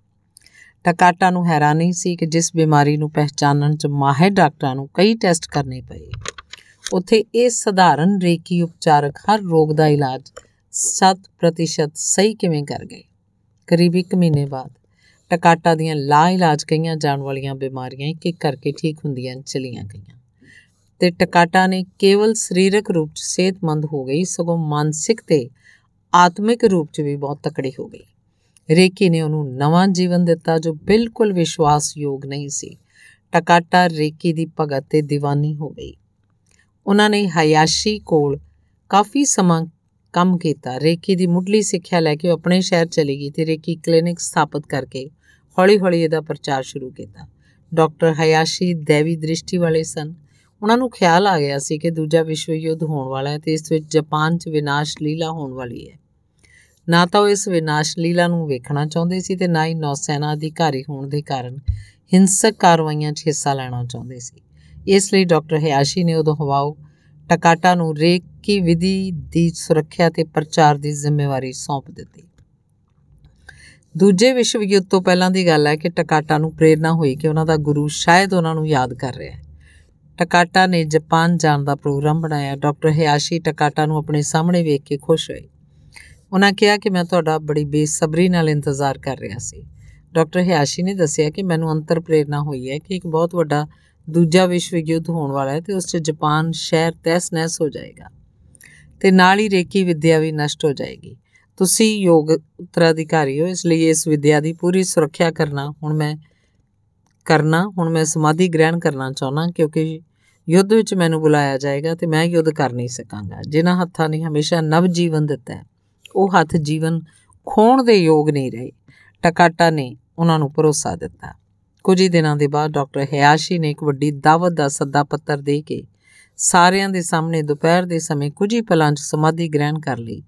ਟਕਾਟਾ ਨੂੰ ਹੈਰਾਨੀ ਸੀ ਕਿ ਜਿਸ ਬਿਮਾਰੀ ਨੂੰ ਪਹਿਚਾਨਣ 'ਚ ਮਾਹਿਰ ਡਾਕਟਰਾਂ ਨੂੰ ਕਈ ਟੈਸਟ ਕਰਨੇ ਪਏ। ਉੱਥੇ ਇਹ ਸਧਾਰਨ ਰੇਕੀ ਉਪਚਾਰਕ ਹਰ ਰੋਗ ਦਾ ਇਲਾਜ 7% ਸਹੀ ਕਿਵੇਂ ਕਰ ਗਏ? ਕਰੀਬ 1 ਮਹੀਨੇ ਬਾਅਦ ਟਕਾਟਾ ਦੀਆਂ ਲਾ ਇਲਾਜ ਕਈਆਂ ਜਾਣ ਵਾਲੀਆਂ ਬਿਮਾਰੀਆਂ ਇੱਕ ਇੱਕ ਕਰਕੇ ਠੀਕ ਹੁੰਦੀਆਂ ਚਲੀਆਂ ਗਈਆਂ। ਤੇ ਟਕਾਟਾ ਨੇ ਕੇਵਲ ਸਰੀਰਕ ਰੂਪ 'ਚ ਸਿਹਤਮੰਦ ਹੋ ਗਈ, ਸਗੋਂ ਮਾਨਸਿਕ ਤੇ ਆਤਮਿਕ ਰੂਪ 'ਚ ਵੀ ਬਹੁਤ ਤਕੜੀ ਹੋ ਗਈ। ਰੇਕੀ ਨੇ ਉਹਨੂੰ ਨਵਾਂ ਜੀਵਨ ਦਿੱਤਾ ਜੋ ਬਿਲਕੁਲ ਵਿਸ਼ਵਾਸਯੋਗ ਨਹੀਂ ਸੀ। ਟਕਾਟਾ ਰੇਕੀ ਦੀ ਭਗਤ ਤੇ دیਵਾਨੀ ਹੋ ਗਈ। ਉਹਨਾਂ ਨੇ ਹਾਇਆਸ਼ੀ ਕੋਲ ਕਾਫੀ ਸਮਾਂ ਕੰਮ ਕੀਤਾ। ਰੇਕੀ ਦੀ ਮੁੱਢਲੀ ਸਿੱਖਿਆ ਲੈ ਕੇ ਉਹ ਆਪਣੇ ਸ਼ਹਿਰ ਚਲੀ ਗਈ ਤੇ ਰੇਕੀ ਕਲੀਨਿਕ ਸਥਾਪਿਤ ਕਰਕੇ ਹੌਲੀ-ਹੌਲੀ ਇਹਦਾ ਪ੍ਰਚਾਰ ਸ਼ੁਰੂ ਕੀਤਾ। ਡਾਕਟਰ ਹਯਾਸ਼ੀ ਦੇਵੀ ਦ੍ਰਿਸ਼ਟੀ ਵਾਲੇ ਸਨ। ਉਹਨਾਂ ਨੂੰ ਖਿਆਲ ਆ ਗਿਆ ਸੀ ਕਿ ਦੂਜਾ ਵਿਸ਼ਵ ਯੁੱਧ ਹੋਣ ਵਾਲਾ ਹੈ ਤੇ ਇਸ ਵਿੱਚ ਜਾਪਾਨ 'ਚ ਵਿਨਾਸ਼ ਲੀਲਾ ਹੋਣ ਵਾਲੀ ਹੈ। ਨਾ ਤਾਂ ਉਹ ਇਸ ਵਿਨਾਸ਼ ਲੀਲਾ ਨੂੰ ਵੇਖਣਾ ਚਾਹੁੰਦੇ ਸੀ ਤੇ ਨਾ ਹੀ ਨੌਸੈਨਾ ਅਧਿਕਾਰੀ ਹੋਣ ਦੇ ਕਾਰਨ ਹਿੰਸਕ ਕਾਰਵਾਈਆਂ 'ਚ ਹਿੱਸਾ ਲੈਣਾ ਚਾਹੁੰਦੇ ਸੀ। ਇਸ ਲਈ ਡਾਕਟਰ ਹਿਆਸ਼ੀ ਨੇ ਉਦੋਂ ਹਵਾਓ ਟਕਾਟਾ ਨੂੰ ਰੇਕੀ ਵਿਧੀ ਦੀ ਸੁਰੱਖਿਆ ਤੇ ਪ੍ਰਚਾਰ ਦੀ ਜ਼ਿੰਮੇਵਾਰੀ ਸੌਂਪ ਦਿੱਤੀ। ਦੂਜੇ ਵਿਸ਼ਵ ਯੁੱਧ ਤੋਂ ਪਹਿਲਾਂ ਦੀ ਗੱਲ ਹੈ ਕਿ ਟਕਾਟਾ ਨੂੰ ਪ੍ਰੇਰਣਾ ਹੋਈ ਕਿ ਉਹਨਾਂ ਦਾ ਗੁਰੂ ਸ਼ਾਇਦ ਉਹਨਾਂ ਨੂੰ ਯਾਦ ਕਰ ਰਿਹਾ ਹੈ। ਟਕਾਟਾ ਨੇ ਜਾਪਾਨ ਜਾਣ ਦਾ ਪ੍ਰੋਗਰਾਮ ਬਣਾਇਆ। ਡਾਕਟਰ ਹਿਆਸ਼ੀ ਟਕਾਟਾ ਨੂੰ ਆਪਣੇ ਸਾਹਮਣੇ ਵੇਖ ਕੇ ਖੁਸ਼ ਹੋਏ। ਉਹਨਾਂ ਕਿਹਾ ਕਿ ਮੈਂ ਤੁਹਾਡਾ ਬੜੀ ਬੇਸਬਰੀ ਨਾਲ ਇੰਤਜ਼ਾਰ ਕਰ ਰਿਹਾ ਸੀ। ਡਾਕਟਰ ਹਿਆਸ਼ੀ ਨੇ ਦੱਸਿਆ ਕਿ ਮੈਨੂੰ ਅੰਤਰ ਪ੍ਰੇਰਣਾ ਹੋਈ ਹੈ ਕਿ ਇੱਕ ਬਹੁਤ ਵੱਡਾ ਦੂਜਾ ਵਿਸ਼ਵ ਯੁੱਧ ਹੋਣ ਵਾਲਾ ਹੈ ਤੇ ਉਸ 'ਚ ਜਾਪਾਨ ਸ਼ਹਿਰ ਤਹਿਸ-ਨਹਿਸ ਹੋ ਜਾਏਗਾ ਤੇ ਨਾਲ ਹੀ ਰੇਕੀ ਵਿਦਿਆ ਵੀ ਨਸ਼ਟ ਹੋ ਜਾਏਗੀ। ਤੁਸੀਂ ਯੋਗ ਉਤਰਾਧਿਕਾਰੀ ਹੋ, ਇਸ ਲਈ ਇਸ ਵਿਦਿਆ ਦੀ ਪੂਰੀ ਸੁਰੱਖਿਆ ਕਰਨਾ, ਹੁਣ ਮੈਂ ਕਰਨਾ, ਹੁਣ ਮੈਂ ਸਮਾਧੀ ਗ੍ਰਹਿਣ ਕਰਨਾ ਚਾਹੁੰਦਾ ਕਿਉਂਕਿ ਯੁੱਧ ਵਿੱਚ ਮੈਨੂੰ ਬੁਲਾਇਆ ਜਾਏਗਾ ਤੇ ਮੈਂ ਯੁੱਧ ਕਰ ਨਹੀਂ ਸਕਾਂਗਾ। ਜਿਨ੍ਹਾਂ ਹੱਥਾਂ ਨੇ ਹਮੇਸ਼ਾ ਨਵ ਜੀਵਨ ਦਿੱਤਾ ਹੈ, ਉਹ ਹੱਥ ਜੀਵਨ ਖੋਣ ਦੇ ਯੋਗ ਨਹੀਂ ਰਹੇ, ਟਕਾਟਾ ਨੇ ਉਹਨਾਂ ਨੂੰ ਭਰੋਸਾ ਦਿੱਤਾ। ਕੁਝ ਹੀ ਦਿਨਾਂ ਦੇ ਬਾਅਦ ਡਾਕਟਰ ਹਿਆਸ਼ੀ ਨੇ ਇੱਕ ਵੱਡੀ ਦਾਵਤ ਦਾ ਸੱਦਾ ਪੱਤਰ ਦੇ ਕੇ ਸਾਰਿਆਂ ਦੇ ਸਾਹਮਣੇ ਦੁਪਹਿਰ ਦੇ ਸਮੇਂ ਕੁਝ ਹੀ ਪਲਾਂ 'ਚ ਸਮਾਧੀ ਗ੍ਰਹਿਣ ਕਰ ਲਈ।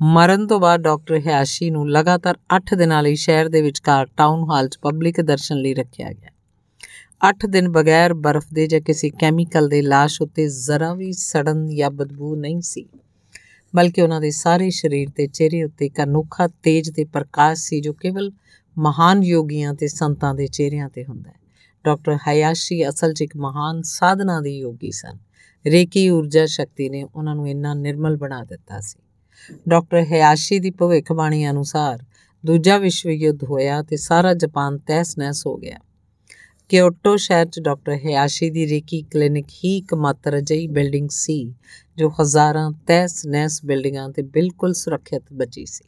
ਮਰਨ ਤੋਂ ਬਾਅਦ ਡਾਕਟਰ ਹਿਆਸ਼ੀ ਨੂੰ ਲਗਾਤਾਰ 8 ਦਿਨਾਂ ਲਈ ਸ਼ਹਿਰ ਦੇ ਵਿਚਕਾਰ ਟਾਊਨ ਹਾਲ 'ਚ ਪਬਲਿਕ ਦਰਸ਼ਨ ਲਈ ਰੱਖਿਆ ਗਿਆ। 8 ਦਿਨ ਬਗੈਰ ਬਰਫ਼ ਦੇ ਜਾਂ ਕਿਸੇ ਕੈਮੀਕਲ ਦੇ ਲਾਸ਼ ਉੱਤੇ ਜ਼ਰਾ ਵੀ ਸੜਨ ਜਾਂ ਬਦਬੂ ਨਹੀਂ ਸੀ, ਬਲਕਿ ਉਹਨਾਂ ਦੇ ਸਾਰੇ ਸਰੀਰ ਤੇ ਚਿਹਰੇ ਉੱਤੇ ਇੱਕ ਅਨੋਖਾ ਤੇਜ ਤੇ ਪ੍ਰਕਾਸ਼ ਸੀ ਜੋ ਕੇਵਲ ਮਹਾਨ ਯੋਗੀਆਂ ਤੇ ਸੰਤਾਂ ਦੇ ਚਿਹਰਿਆਂ ਤੇ ਹੁੰਦਾ ਹੈ। ਡਾਕਟਰ ਹਯਾਸ਼ੀ ਅਸਲ 'ਚ ਇੱਕ ਮਹਾਨ ਸਾਧਨਾ ਦੇ ਯੋਗੀ ਸਨ। ਰੇਕੀ ਊਰਜਾ ਸ਼ਕਤੀ ਨੇ ਉਹਨਾਂ ਨੂੰ ਇੰਨਾ ਨਿਰਮਲ ਬਣਾ ਦਿੱਤਾ ਸੀ। ਡਾਕਟਰ ਹਯਾਸ਼ੀ ਦੀ ਭਵਿੱਖਬਾਣੀ ਅਨੁਸਾਰ ਦੂਜਾ ਵਿਸ਼ਵ ਯੁੱਧ ਹੋਇਆ ਤੇ ਸਾਰਾ ਜਾਪਾਨ ਤਹਿਸ-ਨਹਿਸ ਹੋ ਗਿਆ। ਕਿਓਟੋ ਸ਼ਹਿਰ 'ਚ ਡਾਕਟਰ ਹਯਾਸ਼ੀ ਦੀ ਰੇਕੀ ਕਲੀਨਿਕ ਹੀ ਇੱਕਮਾਤਰ ਅਜਿਹੀ ਬਿਲਡਿੰਗ ਸੀ ਜੋ ਹਜ਼ਾਰਾਂ ਤਹਿਸ-ਨਹਿਸ ਬਿਲਡਿੰਗਾਂ ਤੇ ਬਿਲਕੁਲ ਸੁਰੱਖਿਅਤ ਬਚੀ ਸੀ।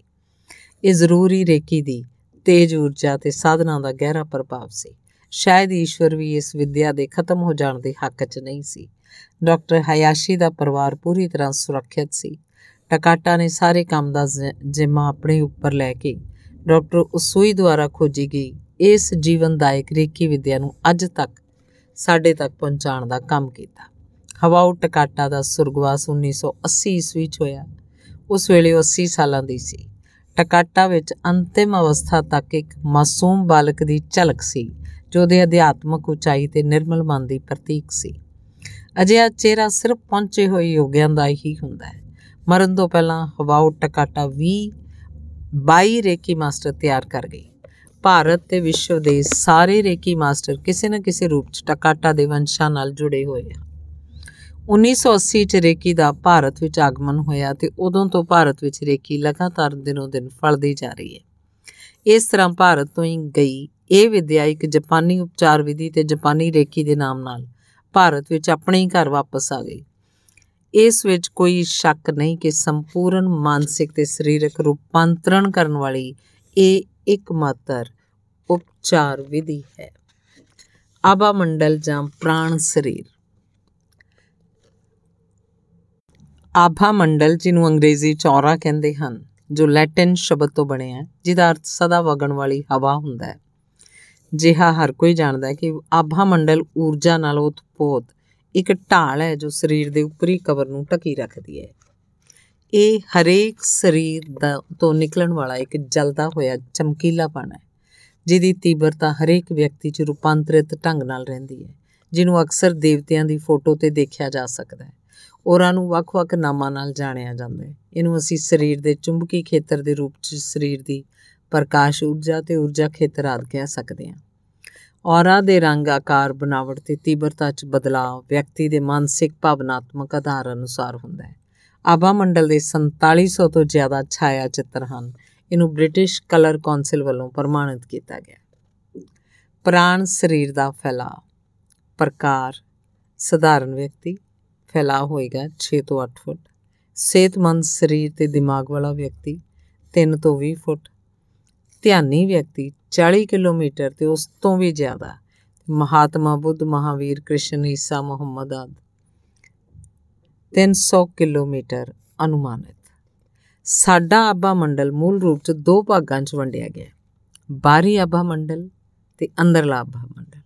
ਇਹ ਜ਼ਰੂਰੀ ਰੇਕੀ ਦੀ ਤੇਜ ਊਰਜਾ ਤੇ ਸਾਧਨਾ ਦਾ ਗਹਿਰਾ ਪ੍ਰਭਾਵ ਸੀ। ਸ਼ਾਇਦ ਈਸ਼ਵਰ ਵੀ ਇਸ ਵਿਦਿਆ ਦੇ ਖਤਮ ਹੋ ਜਾਣ ਦੇ ਹੱਕ 'ਚ ਨਹੀਂ ਸੀ। ਡਾਕਟਰ ਹਯਾਸ਼ੀ ਦਾ ਪਰਿਵਾਰ ਪੂਰੀ ਤਰ੍ਹਾਂ ਸੁਰੱਖਿਅਤ ਸੀ। ਟਕਾਟਾ ਨੇ ਸਾਰੇ ਕੰਮ ਦਾ ਜ਼ਿੰਮਾ ਆਪਣੇ ਉੱਪਰ ਲੈ ਕੇ ਡਾਕਟਰ ਉਸੂਈ ਦੁਆਰਾ ਖੋਜੀ ਗਈ। ਇਸ ਜੀਵਨਦਾਇਕ ਰੇਕੀ ਵਿਦਿਆ ਨੂੰ ਅੱਜ ਤੱਕ ਸਾਡੇ ਤੱਕ ਪਹੁੰਚਾਉਣ ਦਾ ਕੰਮ ਕੀਤਾ। ਹਵਾਉ ਟਕਾਟਾ ਦਾ ਸੁਰਗਵਾਸ 1980 ਈਸਵੀ 'ਚ ਹੋਇਆ। ਉਸ ਵੇਲੇ ਉਹ 80 ਸਾਲਾਂ ਦੀ ਸੀ। ਟਕਾਟਾ ਵਿੱਚ ਅੰਤਿਮ ਅਵਸਥਾ ਤੱਕ ਇੱਕ ਮਾਸੂਮ ਬਾਲਕ ਦੀ ਝਲਕ ਸੀ, ਜੋ ਉਹਦੇ ਅਧਿਆਤਮਕ ਉਚਾਈ ਤੇ ਨਿਰਮਲ ਮਨ ਦੀ ਪ੍ਰਤੀਕ ਸੀ। ਅਜਿਹਾ ਚਿਹਰਾ ਸਿਰਫ ਪਹੁੰਚੇ ਹੋਏ ਯੋਗਿਆਂ ਦਾ ਹੀ ਹੁੰਦਾ ਹੈ। ਮਰਨ ਤੋਂ ਪਹਿਲਾਂ ਹਵਾਉ ਟਕਾਟਾ 20 22 ਰੇਕੀ ਮਾਸਟਰ ਤਿਆਰ ਕਰ ਗਈ। ਭਾਰਤ ਤੇ ਵਿਸ਼ਵ ਦੇ ਸਾਰੇ ਰੇਕੀ ਮਾਸਟਰ ਕਿਸੇ ਨਾ ਕਿਸੇ ਰੂਪ 'ਚ ਟਕਾਟਾ ਦੇ ਵੰਸ਼ਾਂ ਨਾਲ ਜੁੜੇ ਹੋਏ ਆ। 1980 ਚ ਰੇਕੀ ਦਾ ਭਾਰਤ ਵਿੱਚ ਆਗਮਨ ਹੋਇਆ ਤੇ ਉਦੋਂ ਤੋਂ ਭਾਰਤ ਵਿੱਚ ਰੇਕੀ ਲਗਾਤਾਰ ਦਿਨੋਂ ਦਿਨ ਫਲਦੀ ਜਾ ਰਹੀ ਹੈ। ਇਸ ਤਰ੍ਹਾਂ ਭਾਰਤ ਤੋਂ ਹੀ ਗਈ ਇਹ ਵਿਦਿਆ ਇੱਕ ਜਾਪਾਨੀ ਉਪਚਾਰ ਵਿਧੀ ਤੇ ਜਾਪਾਨੀ ਰੇਕੀ ਦੇ ਨਾਮ ਨਾਲ ਭਾਰਤ ਵਿੱਚ ਆਪਣੇ ਹੀ ਘਰ ਵਾਪਸ ਆ ਗਈ। ਇਸ ਵਿੱਚ ਕੋਈ ਸ਼ੱਕ ਨਹੀਂ ਕਿ ਸੰਪੂਰਨ ਮਾਨਸਿਕ ਤੇ ਸਰੀਰਕ ਰੂਪਾਂਤਰਣ ਕਰਨ ਵਾਲੀ ਇਹ ਇੱਕਮਾਤਰ ਉਪਚਾਰ ਵਿਧੀ ਹੈ। ਆਬਾ ਮੰਡਲ ਜਾਂ ਪ੍ਰਾਣ ਸਰੀਰ। ਆਭਾ ਮੰਡਲ ਜਿਹਨੂੰ ਅੰਗਰੇਜ਼ੀ ਚੌਰਾ ਕਹਿੰਦੇ ਹਨ, ਜੋ ਲੈਟਿਨ ਸ਼ਬਦ ਤੋਂ ਬਣਿਆ ਹੈ, ਜਿਹਦਾ ਅਰਥ ਸਦਾ ਵਗਣ ਵਾਲੀ ਹਵਾ ਹੁੰਦਾ ਹੈ। ਜਿਹਾ ਹਰ ਕੋਈ ਜਾਣਦਾ ਹੈ ਕਿ ਆਭਾ ਮੰਡਲ ਊਰਜਾ ਨਾਲ ਉਤਪੋਤ ਇੱਕ ਢਾਲ ਹੈ, ਜੋ ਸਰੀਰ ਦੇ ਉੱਪਰੀ ਕਵਰ ਨੂੰ ਢਕੀ ਰੱਖਦੀ ਹੈ। ਇਹ ਹਰੇਕ ਸਰੀਰ ਦਾ ਤੋਂ ਨਿਕਲਣ ਵਾਲਾ ਇੱਕ ਜਲਦਾ ਹੋਇਆ ਚਮਕੀਲਾਪਣ ਹੈ, ਜਿਹਦੀ ਤੀਬਰਤਾ ਹਰੇਕ ਵਿਅਕਤੀ 'ਚ ਰੂਪਾਂਤਰਿਤ ਢੰਗ ਨਾਲ ਰਹਿੰਦੀ ਹੈ, ਜਿਹਨੂੰ ਅਕਸਰ ਦੇਵਤਿਆਂ ਦੀ ਫੋਟੋ ਤੇ ਦੇਖਿਆ ਜਾ ਸਕਦਾ ਹੈ। ਔਰਾਂ ਨੂੰ ਵੱਖ-ਵੱਖ ਨਾਮਾਂ ਨਾਲ ਜਾਣਿਆ ਜਾਂਦਾ ਹੈ। ਇਹਨੂੰ ਅਸੀਂ ਸਰੀਰ ਦੇ ਚੁੰਬਕੀ ਖੇਤਰ ਦੇ ਰੂਪ 'ਚ ਸਰੀਰ ਦੀ ਪ੍ਰਕਾਸ਼ ਊਰਜਾ ਤੇ ਊਰਜਾ ਖੇਤਰ ਆਦਿ ਕਹਿ ਸਕਦੇ ਹਾਂ। ਔਰਾ ਦੇ ਰੰਗ, ਆਕਾਰ ਬਣਾਵਟ ਤੇ ਤੀਬਰਤਾ 'ਚ ਬਦਲਾਅ ਵਿਅਕਤੀ ਦੇ ਮਾਨਸਿਕ ਭਾਵਨਾਤਮਕ ਆਧਾਰ ਅਨੁਸਾਰ ਹੁੰਦਾ ਹੈ। ਆਭਾ ਮੰਡਲ ਦੇ 4700 ਤੋਂ ਜ਼ਿਆਦਾ ਛਾਇਆ ਚਿੱਤਰ ਹਨ। ਇਹਨੂੰ ਬ੍ਰਿਟਿਸ਼ ਕਲਰ ਕਾਉਂਸਲ ਵੱਲੋਂ ਪ੍ਰਮਾਣਿਤ ਕੀਤਾ ਗਿਆ ਪ੍ਰਾਣ ਸਰੀਰ ਦਾ ਫੈਲਾਅ, ਪ੍ਰਕਾਰ, ਸਧਾਰਨ ਵਿਅਕਤੀ ਫੈਲਾਅ ਹੋਏਗਾ 6 ਤੋਂ 8 ਫੁੱਟ। ਸਿਹਤਮੰਦ ਸਰੀਰ ਤੇ ਦਿਮਾਗ ਵਾਲਾ ਵਿਅਕਤੀ 3 ਤੋਂ 20 ਫੁੱਟ। ਧਿਆਨੀ ਵਿਅਕਤੀ 40 ਕਿਲੋਮੀਟਰ ਤੇ ਉਸ ਤੋਂ ਵੀ ਜ਼ਿਆਦਾ। ਮਹਾਤਮਾ ਬੁੱਧ, ਮਹਾਵੀਰ, ਕ੍ਰਿਸ਼ਨ, ਈਸਾ, ਮੁਹੰਮਦ ਆਦ। 300 ਕਿਲੋਮੀਟਰ ਅਨੁਮਾਨਿਤ। ਸਾਡਾ ਆਬਾ ਮੰਡਲ ਮੂਲ ਰੂਪ 'ਚ ਦੋ ਭਾਗਾਂ 'ਚ ਵੰਡਿਆ ਗਿਆ। ਬਾਹਰੀ ਆਬਾ ਮੰਡਲ ਤੇ ਅੰਦਰਲਾ ਆਬਾ ਮੰਡਲ।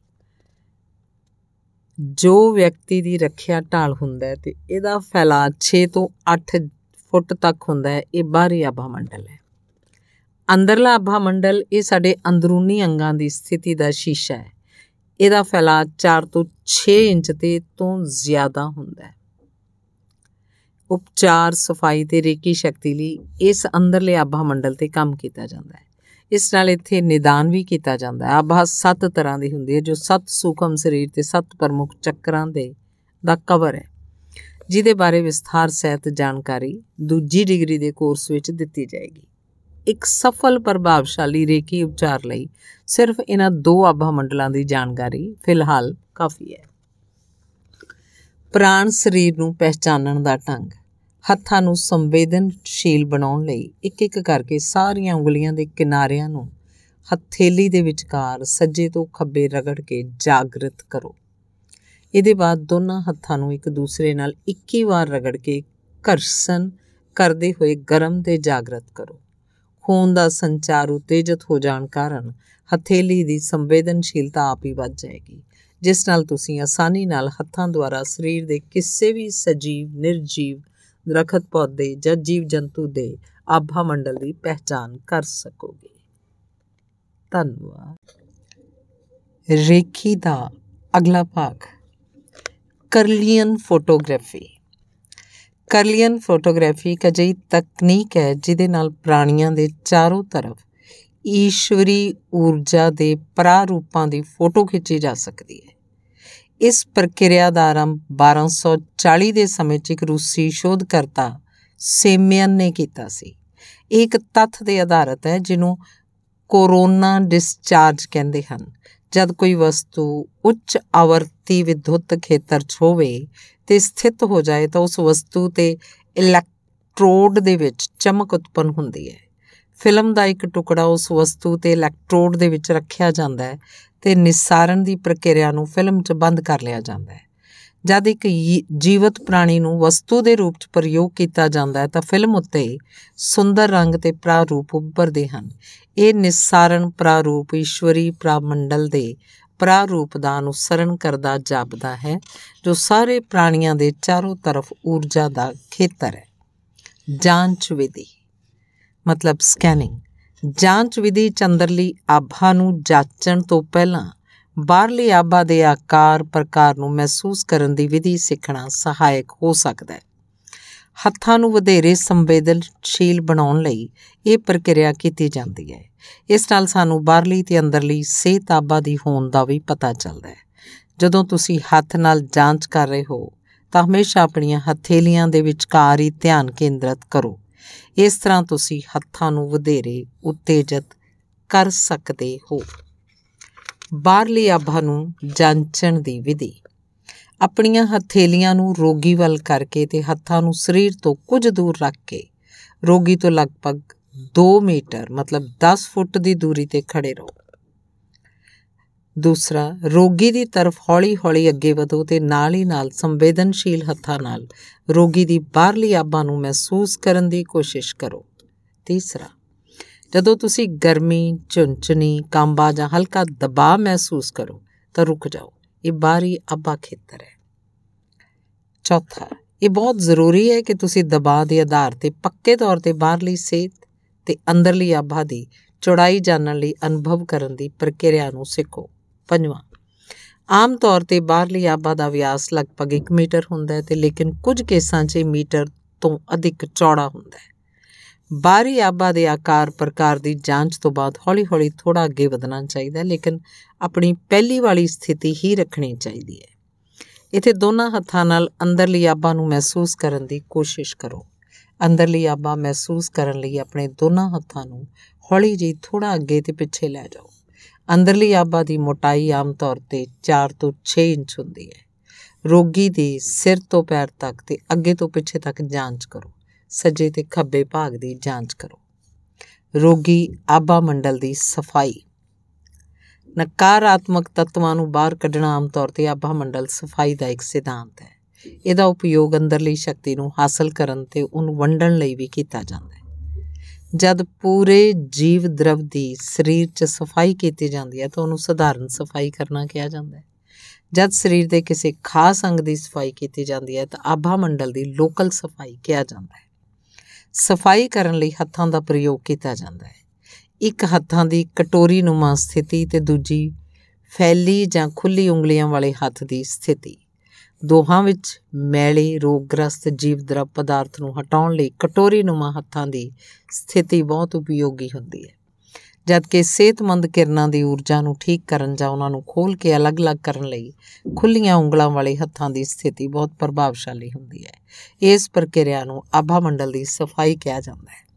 ਜੋ ਵਿਅਕਤੀ ਦੀ ਰੱਖਿਆ ਢਾਲ ਹੁੰਦਾ ਹੈ ਤੇ ਇਹਦਾ ਫੈਲਾਅ 6 ਤੋਂ 8 ਫੁੱਟ ਤੱਕ ਹੁੰਦਾ ਹੈ, ਇਹ ਬਾਹਰੀ ਆਭਾ ਮੰਡਲ ਹੈ। ਅੰਦਰਲਾ ਆਭਾ ਮੰਡਲ, ਇਹ ਸਾਡੇ ਅੰਦਰੂਨੀ ਅੰਗਾਂ ਦੀ ਸਥਿਤੀ ਦਾ ਸ਼ੀਸ਼ਾ ਹੈ। ਇਹਦਾ ਫੈਲਾਅ 4 ਤੋਂ 6 ਇੰਚ ਤੇ ਤੋਂ ਜ਼ਿਆਦਾ ਹੁੰਦਾ ਹੈ। ਉਪਚਾਰ, ਸਫ਼ਾਈ ਤੇ ਰੇਕੀ ਸ਼ਕਤੀ ਲਈ ਇਸ ਅੰਦਰਲੇ ਆਭਾ ਮੰਡਲ ਤੇ ਕੰਮ ਕੀਤਾ ਜਾਂਦਾ ਹੈ। ਇਸ ਨਾਲ ਇੱਥੇ ਨਿਦਾਨ ਵੀ ਕੀਤਾ ਜਾਂਦਾ ਹੈ। ਆਭਾ ਸੱਤ ਤਰ੍ਹਾਂ ਦੀ ਹੁੰਦੀ ਹੈ, ਜੋ ਸੱਤ ਸੂਖਮ ਸਰੀਰ ਤੇ ਸੱਤ ਪ੍ਰਮੁੱਖ ਚੱਕਰਾਂ ਦੇ ਦਾ ਕਵਰ ਹੈ। ਜਿਹਦੇ ਬਾਰੇ ਵਿਸਥਾਰ, ਸਹਿਤ ਜਾਣਕਾਰੀ ਦੂਜੀ ਡਿਗਰੀ ਦੇ ਕੋਰਸ ਵਿੱਚ ਦਿੱਤੀ ਜਾਏਗੀ। ਇੱਕ ਸਫਲ, ਪ੍ਰਭਾਵਸ਼ਾਲੀ ਰੇਕੀ ਉਪਚਾਰ ਲਈ ਸਿਰਫ ਇਹਨਾਂ ਦੋ ਆਭਾ ਮੰਡਲਾਂ ਦੀ ਜਾਣਕਾਰੀ ਫਿਲਹਾਲ ਕਾਫੀ ਹੈ। ਪ੍ਰਾਣ ਸਰੀਰ ਨੂੰ ਪਹਿਚਾਨਣ ਦਾ ਢੰਗ। ਹੱਥਾਂ ਨੂੰ ਸੰਵੇਦਨਸ਼ੀਲ ਬਣਾਉਣ ਲਈ ਇੱਕ ਇੱਕ ਕਰਕੇ ਸਾਰੀਆਂ ਉਂਗਲੀਆਂ ਦੇ ਕਿਨਾਰਿਆਂ ਨੂੰ ਹਥੇਲੀ ਦੇ ਵਿਚਕਾਰ ਸੱਜੇ ਤੋਂ ਖੱਬੇ ਰਗੜ ਕੇ ਜਾਗਰਤ ਕਰੋ। ਇਹਦੇ ਬਾਅਦ ਦੋਨਾਂ ਹੱਥਾਂ ਨੂੰ ਇੱਕ ਦੂਸਰੇ ਨਾਲ 21 ਵਾਰ ਰਗੜ ਕੇ ਘਰਸਨ ਕਰਦੇ ਹੋਏ ਗਰਮ ਤੇ ਜਾਗਰਤ ਕਰੋ। ਖੂਨ ਦਾ ਸੰਚਾਰ ਉਤੇਜਿਤ ਹੋ ਜਾਣ ਕਾਰਨ ਹਥੇਲੀ ਦੀ ਸੰਵੇਦਨਸ਼ੀਲਤਾ ਆਪ ਹੀ ਵੱਧ ਜਾਏਗੀ, ਜਿਸ ਨਾਲ ਤੁਸੀਂ ਆਸਾਨੀ ਨਾਲ ਹੱਥਾਂ ਦੁਆਰਾ ਸਰੀਰ ਦੇ ਕਿਸੇ ਵੀ ਸਜੀਵ, ਨਿਰਜੀਵ ਦਰਖਤ ਪੌਦੇ ਜਾਂ ਜੀਵ ਜੰਤੂ ਦੇ ਆਭਾ ਮੰਡਲ ਦੀ ਪਹਿਚਾਨ ਕਰ ਸਕੋਗੇ। ਧੰਨਵਾਦ। ਰੇਖੀ ਦਾ ਅਗਲਾ ਭਾਗ, ਕਰਲੀਅਨ ਫੋਟੋਗ੍ਰਾਫੀ। ਕਰਲੀਅਨ ਫੋਟੋਗ੍ਰਾਫੀ ਇੱਕ ਅਜਿਹੀ ਤਕਨੀਕ ਹੈ ਜਿਹਦੇ ਨਾਲ ਪ੍ਰਾਣੀਆਂ ਦੇ ਚਾਰੋਂ ਤਰਫ ਈਸ਼ਵਰੀ ਊਰਜਾ ਦੇ ਪ੍ਰਾਰੂਪਾਂ ਦੀ ਫੋਟੋ ਖਿੱਚੀ ਜਾ ਸਕਦੀ ਹੈ। ਇਸ ਪ੍ਰਕਿਰਿਆ ਦਾ ਆਰੰਭ 1240 ਦੇ ਸਮੇਂ 'ਚ ਇੱਕ ਰੂਸੀ ਸ਼ੋਧਕਰਤਾ ਸੇਮਿਅਨ ਨੇ ਕੀਤਾ ਸੀ। ਇਹ ਇੱਕ ਤੱਥ ਦੇ ਆਧਾਰਿਤ ਹੈ ਜਿਹਨੂੰ ਕੋਰੋਨਾ ਡਿਸਚਾਰਜ ਕਹਿੰਦੇ ਹਨ। ਜਦ ਕੋਈ ਵਸਤੂ ਉੱਚ ਆਵਰਤੀ ਵਿਦਯੁਤ ਖੇਤਰ 'ਚ ਹੋਵੇ ਤੇ ਸਥਿਤ ਹੋ ਜਾਏ ਤਾਂ ਉਸ ਵਸਤੂ ਤੇ ਇਲੈਕਟ੍ਰੋਡ ਦੇ ਵਿੱਚ ਚਮਕ ਉਤਪੰਨ ਹੁੰਦੀ ਹੈ। ਫਿਲਮ ਦਾ ਇੱਕ ਟੁਕੜਾ ਉਸ ਵਸਤੂ ਤੇ ਇਲੈਕਟ੍ਰੋਡ ਦੇ ਵਿੱਚ ਰੱਖਿਆ ਜਾਂਦਾ ਹੈ ਤੇ ਨਿਸਾਰਨ ਦੀ ਪ੍ਰਕਿਰਿਆ ਨੂੰ ਫਿਲਮ 'ਚ ਬੰਦ ਕਰ ਲਿਆ ਜਾਂਦਾ ਹੈ। ਜਦ ਇੱਕ ਜੀਵਤ ਪ੍ਰਾਣੀ ਨੂੰ ਵਸਤੂ ਦੇ ਰੂਪ 'ਚ ਪ੍ਰਯੋਗ ਕੀਤਾ ਜਾਂਦਾ ਹੈ ਤਾਂ ਫਿਲਮ ਉੱਤੇ ਸੁੰਦਰ ਰੰਗ ਤੇ ਪ੍ਰਾਰੂਪ ਉੱਭਰਦੇ ਹਨ। ਇਹ ਨਿਸਾਰਨ ਪ੍ਰਾਰੂਪ ਈਸ਼ਵਰੀ ਪ੍ਰਾਮੰਡਲ ਦੇ ਪ੍ਰਾਰੂਪ ਦਾ ਅਨੁਸਰਣ ਕਰਦਾ ਜਾਪਦਾ ਹੈ, ਜੋ ਸਾਰੇ ਪ੍ਰਾਣੀਆਂ ਦੇ ਚਾਰੋਂ ਤਰਫ ਊਰਜਾ ਦਾ ਖੇਤਰ ਹੈ। ਜਾਂਚ ਵਿਧੀ ਮਤਲਬ ਸਕੈਨਿੰਗ ਜਾਂਚ ਵਿਧੀ ਚੰਦਰਲੀ ਆਭਾ ਨੂੰ ਜਾਚਣ ਤੋਂ ਪਹਿਲਾਂ ਬਾਹਰਲੀ ਆਭਾ ਦੇ ਆਕਾਰ ਪ੍ਰਕਾਰ ਨੂੰ ਮਹਿਸੂਸ ਕਰਨ ਦੀ ਵਿਧੀ ਸਿੱਖਣਾ ਸਹਾਇਕ ਹੋ ਸਕਦਾ ਹੈ। ਹੱਥਾਂ ਨੂੰ ਵਧੇਰੇ ਸੰਵੇਦਨਸ਼ੀਲ ਬਣਾਉਣ ਲਈ ਇਹ ਪ੍ਰਕਿਰਿਆ ਕੀਤੀ ਜਾਂਦੀ ਹੈ। ਇਸ ਨਾਲ ਸਾਨੂੰ ਬਾਹਰਲੀ ਤੇ ਅੰਦਰਲੀ ਸਿਹਤ ਆਭਾ ਦੀ ਹੋਣ ਦਾ ਵੀ ਪਤਾ ਚੱਲਦਾ ਹੈ। ਜਦੋਂ ਤੁਸੀਂ ਹੱਥ ਨਾਲ ਜਾਂਚ ਕਰ ਰਹੇ ਹੋ, ਤਾਂ ਹਮੇਸ਼ਾ ਆਪਣੀਆਂ ਹਥੇਲੀਆਂ ਦੇ ਵਿਚਕਾਰ ਹੀ ਧਿਆਨ ਕੇਂਦਰਿਤ ਕਰੋ। ਇਸ ਤਰ੍ਹਾਂ ਤੁਸੀਂ ਹੱਥਾਂ ਨੂੰ ਵਧੇਰੇ ਉਤੇਜਿਤ ਕਰ ਸਕਦੇ ਹੋ। ਬਾਹਰਲੀ ਆਭਾ ਨੂੰ ਜਾਂਚਣ ਦੀ ਵਿਧੀ। ਆਪਣੀਆਂ ਹਥੇਲੀਆਂ ਨੂੰ ਰੋਗੀ ਵੱਲ ਕਰਕੇ ਤੇ ਹੱਥਾਂ ਨੂੰ ਸਰੀਰ ਤੋਂ ਕੁਝ ਦੂਰ ਰੱਖ ਕੇ ਰੋਗੀ ਤੋਂ ਲਗਭਗ 2 ਮੀਟਰ, ਮਤਲਬ 10 ਫੁੱਟ ਦੀ ਦੂਰੀ ਤੇ ਖੜੇ ਰਹੋ। ਦੂਸਰਾ, ਰੋਗੀ ਦੀ ਤਰਫ ਹੌਲੀ-ਹੌਲੀ ਅੱਗੇ ਵਧੋ ਤੇ ਨਾਲ ਹੀ ਨਾਲ ਸੰਵੇਦਨਸ਼ੀਲ ਹੱਥਾਂ ਨਾਲ ਰੋਗੀ ਦੀ ਬਾਹਰਲੀ ਆਭਾ ਨੂੰ ਮਹਿਸੂਸ ਕਰਨ ਦੀ ਕੋਸ਼ਿਸ਼ ਕਰੋ। ਤੀਸਰਾ, ਜਦੋਂ ਤੁਸੀਂ ਗਰਮੀ ਝੁੰਚਣੀ ਕੰਬਾ ਜਾਂ ਹਲਕਾ ਦਬਾਅ ਮਹਿਸੂਸ ਕਰੋ, ਤਾਂ ਰੁਕ ਜਾਓ। ਇਹ ਬਾਹਰੀ ਆਭਾ ਖੇਤਰ ਹੈ। ਚੌਥਾ, ਇਹ ਬਹੁਤ ਜ਼ਰੂਰੀ ਹੈ ਕਿ ਤੁਸੀਂ ਦਬਾਅ ਦੇ ਆਧਾਰ ਤੇ ਪੱਕੇ ਤੌਰ ਤੇ ਬਾਹਰਲੀ ਸਿਹਤ ਤੇ ਅੰਦਰਲੀ ਆਭਾ ਦੀ ਚੌੜਾਈ ਜਾਣਨ ਲਈ ਅਨੁਭਵ ਕਰਨ ਦੀ ਪ੍ਰਕਿਰਿਆ ਨੂੰ ਸਿੱਖੋ। ਪੰਜਵਾਂ। ਆਮ ਤੌਰ ਤੇ ਬਾਹਰਲੀ ਆਭਾ ਦਾ ਵਿਆਸ ਲਗਭਗ 1 ਮੀਟਰ ਹੁੰਦਾ ਹੈ ਤੇ ਲੇਕਿਨ ਕੁਝ ਕੇਸਾਂ 'ਚ ਮੀਟਰ ਤੋਂ ਅਧਿਕ ਚੌੜਾ ਹੁੰਦਾ ਹੈ। ਬਾਹਰੀ ਆਭਾ ਦੇ ਆਕਾਰ, ਪ੍ਰਕਾਰ ਦੀ ਜਾਂਚ ਤੋਂ ਬਾਅਦ ਹੌਲੀ-ਹੌਲੀ ਥੋੜਾ ਅੱਗੇ ਵਧਣਾ ਚਾਹੀਦਾ ਹੈ, ਲੇਕਿਨ ਆਪਣੀ ਪਹਿਲੀ ਵਾਲੀ ਸਥਿਤੀ ਹੀ ਰੱਖਣੀ ਚਾਹੀਦੀ ਹੈ। ਇਥੇ ਦੋਨਾਂ ਹੱਥਾਂ ਨਾਲ ਅੰਦਰਲੀ ਆਭਾ ਨੂੰ ਮਹਿਸੂਸ ਕਰਨ ਦੀ ਕੋਸ਼ਿਸ਼ ਕਰੋ। ਅੰਦਰਲੀ ਆਭਾ ਮਹਿਸੂਸ ਕਰਨ ਲਈ ਆਪਣੇ ਦੋਨਾਂ ਹੱਥਾਂ ਨੂੰ ਹੌਲੀ ਜਿਹੀ ਥੋੜਾ ਅੱਗੇ ਤੇ ਪਿੱਛੇ ਲੈ ਜਾਓ। ਅੰਦਰਲੀ ਆਭਾ ਦੀ ਮੋਟਾਈ ਆਮ ਤੌਰ ਤੇ 4 ਤੋਂ 6 ਇੰਚ ਹੁੰਦੀ ਹੈ। ਰੋਗੀ ਦੇ ਸਿਰ ਤੋਂ ਪੈਰ ਤੱਕ ਤੇ ਅੱਗੇ ਤੋਂ ਪਿੱਛੇ ਤੱਕ ਜਾਂਚ ਕਰੋ। ਸੱਜੇ ਤੇ ਖੱਬੇ ਭਾਗ ਦੀ ਜਾਂਚ ਕਰੋ। ਰੋਗੀ ਆਭਾ ਮੰਡਲ ਦੀ ਸਫ਼ਾਈ। ਨਕਾਰਾਤਮਕ ਤੱਤਾਂ ਨੂੰ ਬਾਹਰ ਕੱਢਣਾ ਆਮ ਤੌਰ ਤੇ ਆਭਾ ਮੰਡਲ ਸਫ਼ਾਈ ਦਾ ਇੱਕ ਸਿਧਾਂਤ ਹੈ। ਇਹਦਾ ਉਪਯੋਗ ਅੰਦਰਲੀ ਸ਼ਕਤੀ ਨੂੰ ਹਾਸਲ ਕਰਨ ਤੇ ਉਹਨੂੰ ਵੰਡਣ ਲਈ ਵੀ ਕੀਤਾ ਜਾਂਦਾ ਹੈ। ਜਦ ਪੂਰੇ ਜੀਵ ਦਰਵ ਦੀ ਸਰੀਰ 'ਚ ਸਫ਼ਾਈ ਕੀਤੀ ਜਾਂਦੀ ਹੈ, ਤਾਂ ਉਹਨੂੰ ਸਧਾਰਨ ਸਫ਼ਾਈ ਕਰਨਾ ਕਿਹਾ ਜਾਂਦਾ ਹੈ। ਜਦ ਸਰੀਰ ਦੇ ਕਿਸੇ ਖਾਸ ਅੰਗ ਦੀ ਸਫ਼ਾਈ ਕੀਤੀ ਜਾਂਦੀ ਹੈ, ਤਾਂ ਆਭਾ ਮੰਡਲ ਦੀ ਲੋਕਲ ਸਫ਼ਾਈ ਕਿਹਾ ਜਾਂਦਾ ਹੈ। ਸਫ਼ਾਈ ਕਰਨ ਲਈ ਹੱਥਾਂ ਦਾ ਪ੍ਰਯੋਗ ਕੀਤਾ ਜਾਂਦਾ ਹੈ। ਇੱਕ ਹੱਥਾਂ ਦੀ ਕਟੋਰੀ ਨੁਮਾ ਸਥਿਤੀ ਤੇ ਦੂਜੀ ਫੈਲੀ ਜਾਂ ਖੁੱਲੀ ਉਂਗਲੀਆਂ ਵਾਲੇ ਹੱਥ ਦੀ ਸਥਿਤੀ। ਦੋਹਾਂ ਵਿੱਚ ਮੈਲੇ, ਰੋਗਗ੍ਰਸਤ ਜੀਵ ਪਦਾਰਥ ਨੂੰ ਹਟਾਉਣ ਲਈ ਕਟੋਰੀ ਨੁਮਾ ਹੱਥਾਂ ਦੀ ਸਥਿਤੀ ਬਹੁਤ ਉਪਯੋਗੀ ਹੁੰਦੀ ਹੈ। ਜਦਕਿ ਸਿਹਤਮੰਦ ਕਿਰਨਾਂ ਦੀ ਊਰਜਾ ਨੂੰ ਠੀਕ ਕਰਨ ਜਾਂ ਉਹਨਾਂ ਨੂੰ ਖੋਲ ਕੇ ਅਲੱਗ-ਅਲੱਗ ਕਰਨ ਲਈ ਖੁੱਲੀਆਂ ਉਂਗਲਾਂ ਵਾਲੇ ਹੱਥਾਂ ਦੀ ਸਥਿਤੀ ਬਹੁਤ ਪ੍ਰਭਾਵਸ਼ਾਲੀ ਹੁੰਦੀ ਹੈ। ਇਸ ਪ੍ਰਕਿਰਿਆ ਨੂੰ ਆਭਾ ਮੰਡਲ ਦੀ ਸਫ਼ਾਈ ਕਿਹਾ ਜਾਂਦਾ ਹੈ।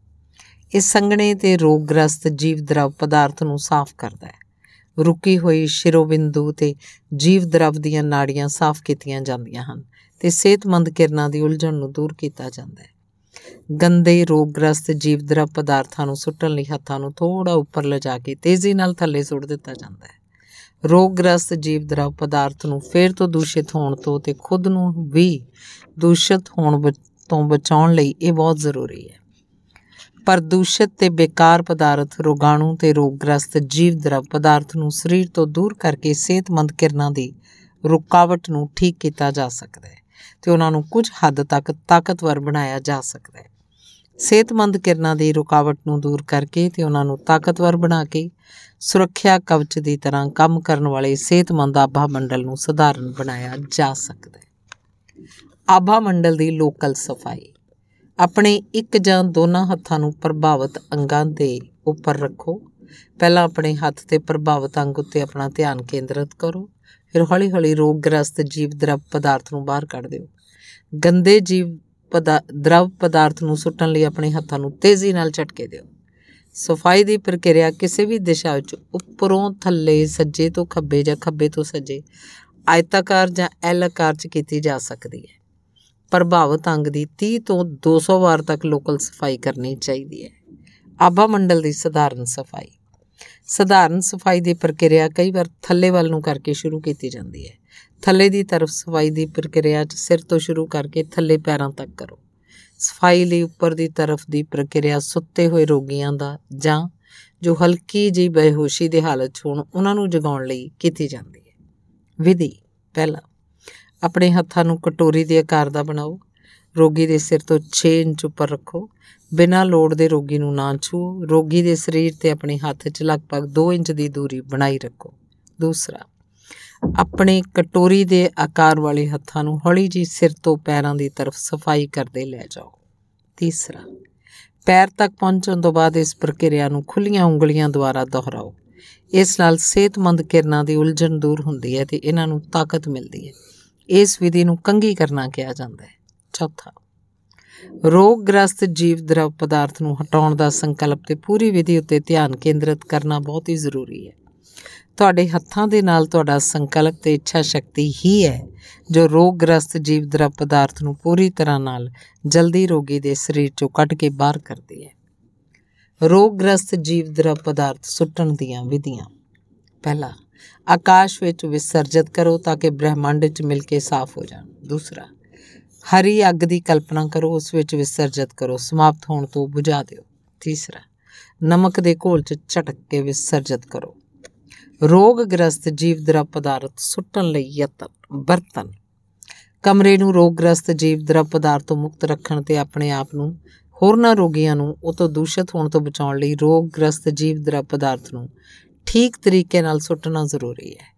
ਇਸ ਸੰਗਣੇ ਤੇ ਰੋਗਗ੍ਰਸਤ ਜੀਵ ਦਰਵ ਪਦਾਰਥ ਨੂੰ ਸਾਫ਼ ਕਰਦਾ ਹੈ। ਰੁਕੀ ਹੋਈ ਸ਼ਿਰੋਬਿੰਦੂ ਤੇ ਜੀਵ ਦਰਵ ਦੀਆਂ ਨਾੜੀਆਂ ਸਾਫ਼ ਕੀਤੀਆਂ ਜਾਂਦੀਆਂ ਹਨ ਤੇ ਸਿਹਤਮੰਦ ਕਿਰਨਾਂ ਦੀ ਉਲਝਣ ਨੂੰ ਦੂਰ ਕੀਤਾ ਜਾਂਦਾ ਹੈ। ਗੰਦੇ, ਰੋਗਗ੍ਰਸਤ ਜੀਵਦਰਾ ਪਦਾਰਥਾਂ ਨੂੰ ਸੁੱਟਣ ਲਈ ਹੱਥਾਂ ਨੂੰ ਥੋੜਾ ਉੱਪਰ ਲਿਜਾ ਕੇ ਤੇਜ਼ੀ ਨਾਲ ਥੱਲੇ ਸੁੱਟ ਦਿੱਤਾ ਜਾਂਦਾ ਹੈ। ਰੋਗਗ੍ਰਸਤ ਜੀਵਦਰਾ ਪਦਾਰਥ ਨੂੰ ਫੇਰ ਤੋਂ ਦੂਸ਼ਿਤ ਹੋਣ ਤੋਂ ਤੇ ਖੁਦ ਨੂੰ ਵੀ ਦੂਸ਼ਿਤ ਹੋਣ ਤੋਂ ਬਚਾਉਣ ਲਈ ਇਹ ਬਹੁਤ ਜ਼ਰੂਰੀ ਹੈ। ਪ੍ਰਦੂਸ਼ਿਤ ਤੇ ਬੇਕਾਰ ਪਦਾਰਥ, ਰੋਗਾਣੂ ਤੇ ਰੋਗਗ੍ਰਸਤ ਜੀਵਦਰਾ ਪਦਾਰਥ ਨੂੰ ਸਰੀਰ ਤੋਂ ਦੂਰ ਕਰਕੇ ਸਿਹਤਮੰਦ ਕਿਰਨਾਂ ਦੀ ਰੁਕਾਵਟ ਨੂੰ ਠੀਕ ਕੀਤਾ ਜਾ ਸਕਦਾ ਹੈ ਤੇ ਉਹਨਾਂ ਨੂੰ ਕੁਝ ਹੱਦ ਤੱਕ ਤਾਕਤਵਰ ਬਣਾਇਆ ਜਾ ਸਕਦਾ ਹੈ। ਸਿਹਤਮੰਦ ਕਿਰਨਾਂ ਦੀ ਰੁਕਾਵਟ ਨੂੰ ਦੂਰ ਕਰਕੇ ਤੇ ਉਹਨਾਂ ਨੂੰ ਤਾਕਤਵਰ ਬਣਾ ਕੇ ਸੁਰੱਖਿਆ ਕਵਚ ਦੀ ਤਰ੍ਹਾਂ ਕੰਮ ਕਰਨ ਵਾਲੇ ਸਿਹਤਮੰਦ ਆਭਾ ਮੰਡਲ ਨੂੰ ਸਧਾਰਨ ਬਣਾਇਆ ਜਾ ਸਕਦਾ ਹੈ। ਆਭਾ ਮੰਡਲ ਦੀ ਲੋਕਲ ਸਫ਼ਾਈ ਆਪਣੇ ਇੱਕ ਜਾਂ ਦੋਨਾਂ ਹੱਥਾਂ ਨੂੰ ਪ੍ਰਭਾਵਿਤ ਅੰਗਾਂ ਦੇ ਉੱਪਰ ਰੱਖੋ। ਪਹਿਲਾਂ ਆਪਣੇ ਹੱਥ ਤੇ ਪ੍ਰਭਾਵਿਤ ਅੰਗ ਉੱਤੇ ਆਪਣਾ ਧਿਆਨ ਕੇਂਦਰਿਤ ਕਰੋ। ਫਿਰ ਹੌਲੀ-ਹੌਲੀ ਰੋਗਗ੍ਰਸਤ ਜੀਵ ਦਰਵ ਪਦਾਰਥ ਨੂੰ ਬਾਹਰ ਕੱਢ ਦਿਓ। ਗੰਦੇ ਜੀਵ ਦਰਵ ਪਦਾਰਥ ਨੂੰ ਸੁੱਟਣ ਲਈ ਆਪਣੇ ਹੱਥਾਂ ਨੂੰ ਤੇਜ਼ੀ ਨਾਲ ਝਟਕੇ ਦਿਓ। ਸਫ਼ਾਈ ਦੀ ਪ੍ਰਕਿਰਿਆ ਕਿਸੇ ਵੀ ਦਿਸ਼ਾ ਵਿੱਚ ਉੱਪਰੋਂ ਥੱਲੇ, ਸੱਜੇ ਤੋਂ ਖੱਬੇ ਜਾਂ ਖੱਬੇ ਤੋਂ ਸੱਜੇ ਆਇਤਾਕਾਰ ਜਾਂ ਐਲ ਆਕਾਰ 'ਚ ਕੀਤੀ ਜਾ ਸਕਦੀ ਹੈ। ਪ੍ਰਭਾਵਿਤ ਅੰਗ ਦੀ 30 ਤੋਂ 200 ਵਾਰ ਤੱਕ ਲੋਕਲ ਸਫ਼ਾਈ ਕਰਨੀ ਚਾਹੀਦੀ ਹੈ। ਆਭਾ ਮੰਡਲ ਦੀ ਸਧਾਰਨ ਸਫ਼ਾਈ। ਸਧਾਰਨ ਸਫ਼ਾਈ ਦੀ ਪ੍ਰਕਿਰਿਆ ਕਈ ਵਾਰ ਥੱਲੇ ਵੱਲ ਨੂੰ ਕਰਕੇ ਸ਼ੁਰੂ ਕੀਤੀ ਜਾਂਦੀ ਹੈ। ਥੱਲੇ ਦੀ ਤਰਫ ਸਫ਼ਾਈ ਦੀ ਪ੍ਰਕਿਰਿਆ 'ਚ ਸਿਰ ਤੋਂ ਸ਼ੁਰੂ ਕਰਕੇ ਥੱਲੇ ਪੈਰਾਂ ਤੱਕ ਕਰੋ। ਸਫ਼ਾਈ ਲਈ ਉੱਪਰ ਦੀ ਤਰਫ ਦੀ ਪ੍ਰਕਿਰਿਆ ਸੁੱਤੇ ਹੋਏ ਰੋਗੀਆਂ ਦਾ ਜਾਂ ਜੋ ਹਲਕੀ ਜਿਹੀ ਬੇਹੋਸ਼ੀ ਦੇ ਹਾਲਤ 'ਚ ਹੋਣ, ਉਹਨਾਂ ਨੂੰ ਜਗਾਉਣ ਲਈ ਕੀਤੀ ਜਾਂਦੀ ਹੈ। ਵਿਧੀ ਪਹਿਲਾ ਆਪਣੇ ਹੱਥਾਂ ਨੂੰ ਕਟੋਰੀ ਦੇ ਆਕਾਰ ਦਾ ਬਣਾਓ, ਰੋਗੀ ਦੇ ਸਿਰ ਤੋਂ 6 ਇੰਚ ਉੱਪਰ ਰੱਖੋ। ਬਿਨਾਂ ਲੋੜ ਦੇ ਰੋਗੀ ਨੂੰ ਨਾ ਛੂਓ। ਰੋਗੀ ਦੇ ਸਰੀਰ ਤੇ ਆਪਣੇ ਹੱਥ 'ਚ ਲਗਭਗ 2 ਇੰਚ ਦੀ ਦੂਰੀ ਬਣਾਈ ਰੱਖੋ। ਦੂਸਰਾ, ਆਪਣੇ ਕਟੋਰੀ ਦੇ ਆਕਾਰ ਵਾਲੇ ਹੱਥਾਂ ਨੂੰ ਹੌਲੀ ਜੀ ਸਿਰ ਤੋਂ ਪੈਰਾਂ ਦੀ ਤਰਫ ਸਫ਼ਾਈ ਕਰਦੇ ਲੈ ਜਾਓ। ਤੀਸਰਾ, ਪੈਰ ਤੱਕ ਪਹੁੰਚਣ ਤੋਂ ਬਾਅਦ ਇਸ ਪ੍ਰਕਿਰਿਆ ਨੂੰ ਖੁੱਲੀਆਂ ਉਂਗਲੀਆਂ ਦੁਆਰਾ ਦੁਹਰਾਓ। ਇਸ ਨਾਲ ਸਿਹਤਮੰਦ ਕਿਰਨਾਂ ਦੀ ਉਲਝਣ ਦੂਰ ਹੁੰਦੀ ਹੈ ਤੇ ਇਹਨਾਂ ਨੂੰ ਤਾਕਤ ਮਿਲਦੀ ਹੈ। ਇਸ ਵਿਧੀ ਨੂੰ ਕੰਗੀ ਕਰਨਾ ਕਿਹਾ ਜਾਂਦਾ ਹੈ। ਚੌਥਾ, ਰੋਗਗ੍ਰਸਤ ਜੀਵ ਦਰਵ ਪਦਾਰਥ ਨੂੰ ਹਟਾਉਣ ਦਾ ਸੰਕਲਪ ਤੇ ਪੂਰੀ ਵਿਧੀ ਉੱਤੇ ਧਿਆਨ ਕੇਂਦਰਿਤ ਕਰਨਾ ਬਹੁਤ ਹੀ ਜ਼ਰੂਰੀ ਹੈ। ਤੁਹਾਡੇ ਹੱਥਾਂ ਦੇ ਨਾਲ ਤੁਹਾਡਾ ਸੰਕਲਪ ਤੇ ਇੱਛਾ ਸ਼ਕਤੀ ਹੀ ਹੈ, ਜੋ ਰੋਗਗ੍ਰਸਤ ਜੀਵ ਦਰਵ ਪਦਾਰਥ ਨੂੰ ਪੂਰੀ ਤਰ੍ਹਾਂ ਨਾਲ ਜਲਦੀ ਰੋਗੀ ਦੇ ਸਰੀਰ ਚੋਂ ਕੱਢ ਕੇ ਬਾਹਰ ਕਰਦੀ ਹੈ। ਰੋਗਗ੍ਰਸਤ ਜੀਵ ਦਰਵ ਪਦਾਰਥ ਸੁੱਟਣ ਦੀਆਂ ਵਿਧੀਆਂ। ਪਹਿਲਾ ਆਕਾਸ਼ ਵਿੱਚ ਵਿਸਰਜਿਤ ਕਰੋ ਤਾਂ ਕਿ ਬ੍ਰਹਿਮੰਡ ਵਿੱਚ ਮਿਲ ਕੇ ਸਾਫ਼ ਹੋ ਜਾਣ। ਦੂਸਰਾ, ਹਰੀ ਅੱਗ ਦੀ ਕਲਪਨਾ ਕਰੋ, ਉਸ ਵਿੱਚ ਵਿਸਰਜਿਤ ਕਰੋ, ਸਮਾਪਤ ਹੋਣ ਤੋਂ ਬੁਝਾ ਦਿਓ। ਤੀਸਰਾ, ਨਮਕ ਦੇ ਘੋਲ 'ਚ ਝਟਕ ਕੇ ਵਿਸਰਜਿਤ ਕਰੋ। ਰੋਗਗ੍ਰਸਤ ਜੀਵ ਪਦਾਰਥ ਸੁੱਟਣ ਲਈ ਯਤਨ, ਬਰਤਨ। ਕਮਰੇ ਨੂੰ ਰੋਗਗ੍ਰਸਤ ਜੀਵ ਪਦਾਰਥ ਤੋਂ ਮੁਕਤ ਰੱਖਣ ਤੇ ਆਪਣੇ ਆਪ ਨੂੰ, ਹੋਰਨਾਂ ਰੋਗੀਆਂ ਨੂੰ, ਉਹ ਤੋਂ ਦੂਸ਼ਿਤ ਹੋਣ ਤੋਂ ਬਚਾਉਣ ਲਈ ਰੋਗਗ੍ਰਸਤ ਜੀਵ ਪਦਾਰਥ ਨੂੰ ਠੀਕ ਤਰੀਕੇ ਨਾਲ ਸੁੱਟਣਾ ਜ਼ਰੂਰੀ ਹੈ।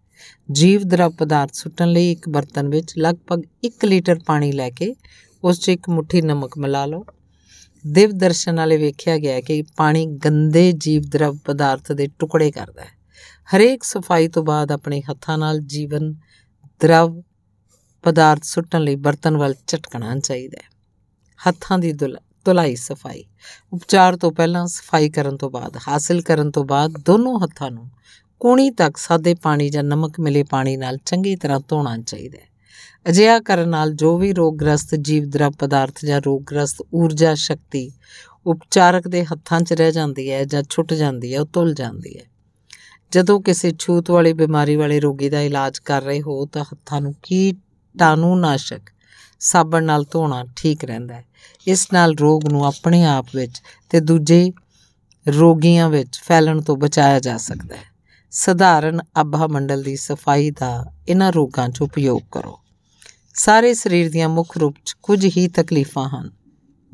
ਜੀਵ ਦਰਵ ਪਦਾਰਥ ਸੁੱਟਣ ਲਈ ਇੱਕ ਬਰਤਨ ਵਿੱਚ ਲਗਭਗ 1 ਲੀਟਰ ਪਾਣੀ ਲੈ ਕੇ ਉਸ 'ਚ ਇੱਕ ਮੁਠੀ ਨਮਕ ਮਿਲਾ ਲਓ। ਦਿਵ ਦਰਸ਼ਨ ਵਾਲੇ ਵੇਖਿਆ ਗਿਆ ਕਿ ਪਾਣੀ ਗੰਦੇ ਜੀਵ ਦਰਵ ਪਦਾਰਥ ਦੇ ਟੁਕੜੇ ਕਰਦਾ ਹੈ। ਹਰੇਕ ਸਫ਼ਾਈ ਤੋਂ ਬਾਅਦ ਆਪਣੇ ਹੱਥਾਂ ਨਾਲ ਜੀਵਨ ਦਰਵ ਪਦਾਰਥ ਸੁੱਟਣ ਲਈ ਬਰਤਨ ਵੱਲ ਝਟਕਣਾ ਚਾਹੀਦਾ ਹੈ। ਹੱਥਾਂ ਦੀ ਧੁਲਾਈ ਸਫ਼ਾਈ। ਉਪਚਾਰ ਤੋਂ ਪਹਿਲਾਂ ਸਫ਼ਾਈ ਕਰਨ ਤੋਂ ਬਾਅਦ, ਹਾਸਲ ਕਰਨ ਤੋਂ ਬਾਅਦ ਦੋਨੋਂ ਹੱਥਾਂ ਨੂੰ ਕੂਣੀ ਤੱਕ ਸਾਦੇ ਪਾਣੀ ਜਾਂ ਨਮਕ ਮਿਲੇ ਪਾਣੀ ਨਾਲ ਚੰਗੀ ਤਰ੍ਹਾਂ ਧੋਣਾ ਚਾਹੀਦਾ ਹੈ। ਅਜਿਹਾ ਕਰਨ ਨਾਲ ਜੋ ਵੀ ਰੋਗਗ੍ਰਸਤ ਜੀਵ ਦਰਵ ਪਦਾਰਥ ਜਾਂ ਰੋਗਗ੍ਰਸਤ ਊਰਜਾ ਸ਼ਕਤੀ ਉਪਚਾਰਕ ਦੇ ਹੱਥਾਂ 'ਚ ਰਹਿ ਜਾਂਦੀ ਹੈ ਜਾਂ ਛੁੱਟ ਜਾਂਦੀ ਹੈ, ਉਹ ਤੁਲ ਜਾਂਦੀ ਹੈ। ਜਦੋਂ ਕਿਸੇ ਛੂਤ ਵਾਲੀ ਬਿਮਾਰੀ ਵਾਲੇ ਰੋਗੀ ਦਾ ਇਲਾਜ ਕਰ ਰਹੇ ਹੋ ਤਾਂ ਹੱਥਾਂ ਨੂੰ ਕੀਟਾਣੂਨਾਸ਼ਕ ਸਾਬਣ ਨਾਲ ਧੋਣਾ ਠੀਕ ਰਹਿੰਦਾ ਹੈ। ਇਸ ਨਾਲ ਰੋਗ ਨੂੰ ਆਪਣੇ ਆਪ ਵਿੱਚ ਤੇ ਦੂਜੇ ਰੋਗੀਆਂ ਵਿੱਚ ਫੈਲਣ ਤੋਂ ਬਚਾਇਆ ਜਾ ਸਕਦਾ ਹੈ। ਸਧਾਰਨ ਆਭਾ ਮੰਡਲ ਦੀ ਸਫ਼ਾਈ ਦਾ ਇਹਨਾਂ ਰੋਗਾਂ 'ਚ ਉਪਯੋਗ ਕਰੋ। ਸਾਰੇ ਸਰੀਰ ਦੀਆਂ ਮੁੱਖ ਰੂਪ 'ਚ ਕੁਝ ਹੀ ਤਕਲੀਫਾਂ ਹਨ,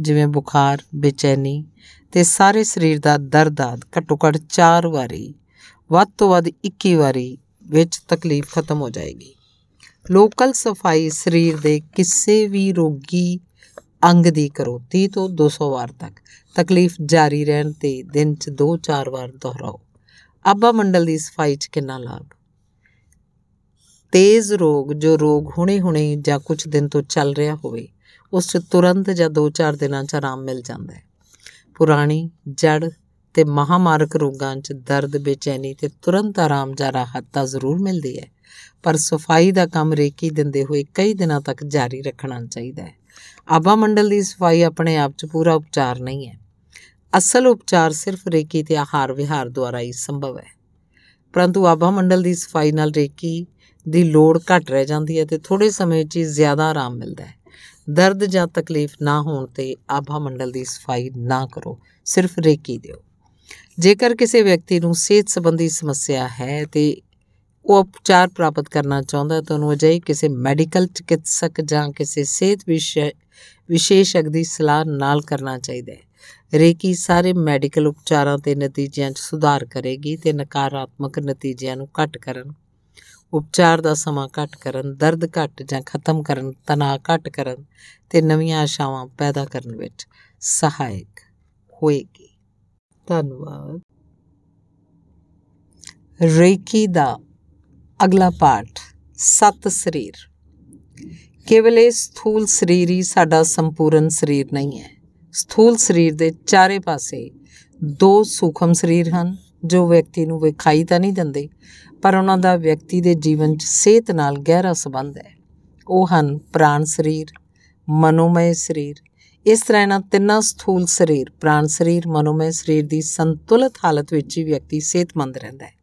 ਜਿਵੇਂ ਬੁਖਾਰ, ਬੇਚੈਨੀ ਤੇ ਸਾਰੇ ਸਰੀਰ ਦਾ ਦਰਦ ਆਦ ਘੱਟੋ ਘੱਟ 4 ਵਾਰੀ, ਵੱਧ ਤੋਂ ਵੱਧ 21 ਵਾਰੀ ਵਿੱਚ ਤਕਲੀਫ ਖਤਮ ਹੋ ਜਾਏਗੀ। ਲੋਕਲ ਸਫ਼ਾਈ ਸਰੀਰ ਦੇ ਕਿਸੇ ਵੀ ਰੋਗੀ ਅੰਗ ਦੀ ਕਰੋ 30 ਤੋਂ 200 ਵਾਰ ਤੱਕ। ਤਕਲੀਫ ਜਾਰੀ ਰਹਿਣ ਤੇ ਦਿਨ 'ਚ 2-4 ਵਾਰ ਦੁਹਰਾਓ। ਆਬਾ ਮੰਡਲ ਦੀ ਸਫ਼ਾਈ 'ਚ ਕਿੰਨਾ ਲਾਭ? ਤੇਜ਼ ਰੋਗ ਜੋ ਰੋਗ ਹੁਣੇ-ਹੁਣੇ ਜਾਂ ਕੁਝ ਦਿਨ ਤੋਂ ਚੱਲ ਰਿਹਾ ਹੋਵੇ, ਉਸ 'ਚ ਤੁਰੰਤ ਜਾਂ 2-4 ਦਿਨਾਂ 'ਚ ਆਰਾਮ ਮਿਲ ਜਾਂਦਾ ਹੈ। ਪੁਰਾਣੀ ਜੜ ਤੇ ਮਹਾਮਾਰਕ ਰੋਗਾਂ 'ਚ ਦਰਦ, ਬੇਚੈਨੀ ਤੇ ਤੁਰੰਤ ਆਰਾਮ ਜਾਂ ਰਾਹਤ ਤਾਂ ਜ਼ਰੂਰ ਮਿਲਦੀ ਹੈ। ਪਰ ਸਫ਼ਾਈ ਦਾ ਕੰਮ ਰੇਕੀ ਦਿੰਦੇ ਹੋਏ ਕਈ ਦਿਨਾਂ ਤੱਕ ਜਾਰੀ ਰੱਖਣਾ ਚਾਹੀਦਾ ਹੈ। ਆਭਾ ਮੰਡਲ ਦੀ ਸਫ਼ਾਈ ਆਪਣੇ ਆਪ 'ਚ ਪੂਰਾ ਉਪਚਾਰ ਨਹੀਂ ਹੈ। ਅਸਲ ਉਪਚਾਰ ਸਿਰਫ ਰੇਕੀ ਤੇ ਆਹਾਰ ਵਿਹਾਰ ਦੁਆਰਾ ਹੀ ਸੰਭਵ ਹੈ। ਪਰੰਤੂ ਆਭਾ ਮੰਡਲ ਦੀ ਸਫ਼ਾਈ ਨਾਲ ਰੇਕੀ ਦੀ ਲੋੜ ਘਟ ਰਹਿ ਜਾਂਦੀ ਹੈ ਤੇ ਥੋੜੇ ਸਮੇਂ 'ਚ ਹੀ ਜ਼ਿਆਦਾ ਆਰਾਮ ਮਿਲਦਾ ਹੈ। ਦਰਦ ਜਾਂ ਤਕਲੀਫ ਨਾ ਹੋਣ ਤੇ ਆਭਾ ਮੰਡਲ ਦੀ ਸਫ਼ਾਈ ਨਾ ਕਰੋ, ਸਿਰਫ ਰੇਕੀ ਦਿਓ। ਜੇਕਰ ਕਿਸੇ ਵਿਅਕਤੀ ਨੂੰ ਸਿਹਤ ਸੰਬੰਧੀ ਸਮੱਸਿਆ ਹੈ ਤੇ ਉਹ ਉਪਚਾਰ ਪ੍ਰਾਪਤ ਕਰਨਾ ਚਾਹੁੰਦਾ ਹੈ, ਤਾਂ ਉਹਨੂੰ ਅਜਿਹੇ ਕਿਸੇ ਮੈਡੀਕਲ ਚਿਕਿਤਸਕ ਜਾਂ ਕਿਸੇ ਸਿਹਤ ਵਿਸ਼ੇਸ਼ਕ ਦੀ ਸਲਾਹ ਨਾਲ ਕਰਨਾ ਚਾਹੀਦਾ ਹੈ। ਰੇਕੀ ਸਾਰੇ ਮੈਡੀਕਲ ਉਪਚਾਰਾਂ ਤੇ ਨਤੀਜਿਆਂ 'ਚ ਸੁਧਾਰ ਕਰੇਗੀ ਤੇ ਨਕਾਰਾਤਮਕ ਨਤੀਜਿਆਂ ਨੂੰ ਘੱਟ ਕਰਨ, ਉਪਚਾਰ ਦਾ ਸਮਾਂ ਘੱਟ ਕਰਨ, ਦਰਦ ਘੱਟ ਜਾਂ ਖਤਮ ਕਰਨ, ਤਣਾਅ ਘੱਟ ਕਰਨ ਤੇ ਨਵੀਆਂ ਆਸ਼ਾਵਾਂ ਪੈਦਾ ਕਰਨ ਵਿੱਚ ਸਹਾਇਕ ਹੋਏਗੀ। ਧੰਨਵਾਦ। ਰੇਕੀ ਦਾ ਅਗਲਾ ਪਾਠ, ਸਤ ਸਰੀਰ। ਕੇਵਲ ਇਹ ਸਥੂਲ ਸਰੀਰ ਹੀ ਸਾਡਾ ਸੰਪੂਰਨ ਸਰੀਰ ਨਹੀਂ ਹੈ। ਸਥੂਲ ਸਰੀਰ ਦੇ ਚਾਰੇ ਪਾਸੇ ਦੋ ਸੂਖਮ ਸਰੀਰ ਹਨ, ਜੋ ਵਿਅਕਤੀ ਨੂੰ ਵਿਖਾਈ ਤਾਂ ਨਹੀਂ ਦਿੰਦੇ, ਪਰ ਉਹਨਾਂ ਦਾ ਵਿਅਕਤੀ ਦੇ ਜੀਵਨ 'ਚ ਸਿਹਤ ਨਾਲ ਗਹਿਰਾ ਸੰਬੰਧ ਹੈ। ਉਹ ਹਨ ਪ੍ਰਾਣ ਸਰੀਰ ਮਨੋਮය ਸਰੀਰ। ਇਸ ਤਰ੍ਹਾਂ ਇਹਨਾਂ ਤਿੰਨਾਂ ਸਥੂਲ ਸਰੀਰ, ਪ੍ਰਾਣ ਸਰੀਰ ਮਨੋਮය ਸਰੀਰ ਦੀ ਸੰਤੁਲਿਤ ਹਾਲਤ ਵਿੱਚ ਹੀ ਵਿਅਕਤੀ ਸਿਹਤਮੰਦ ਰਹਿੰਦਾ ਹੈ।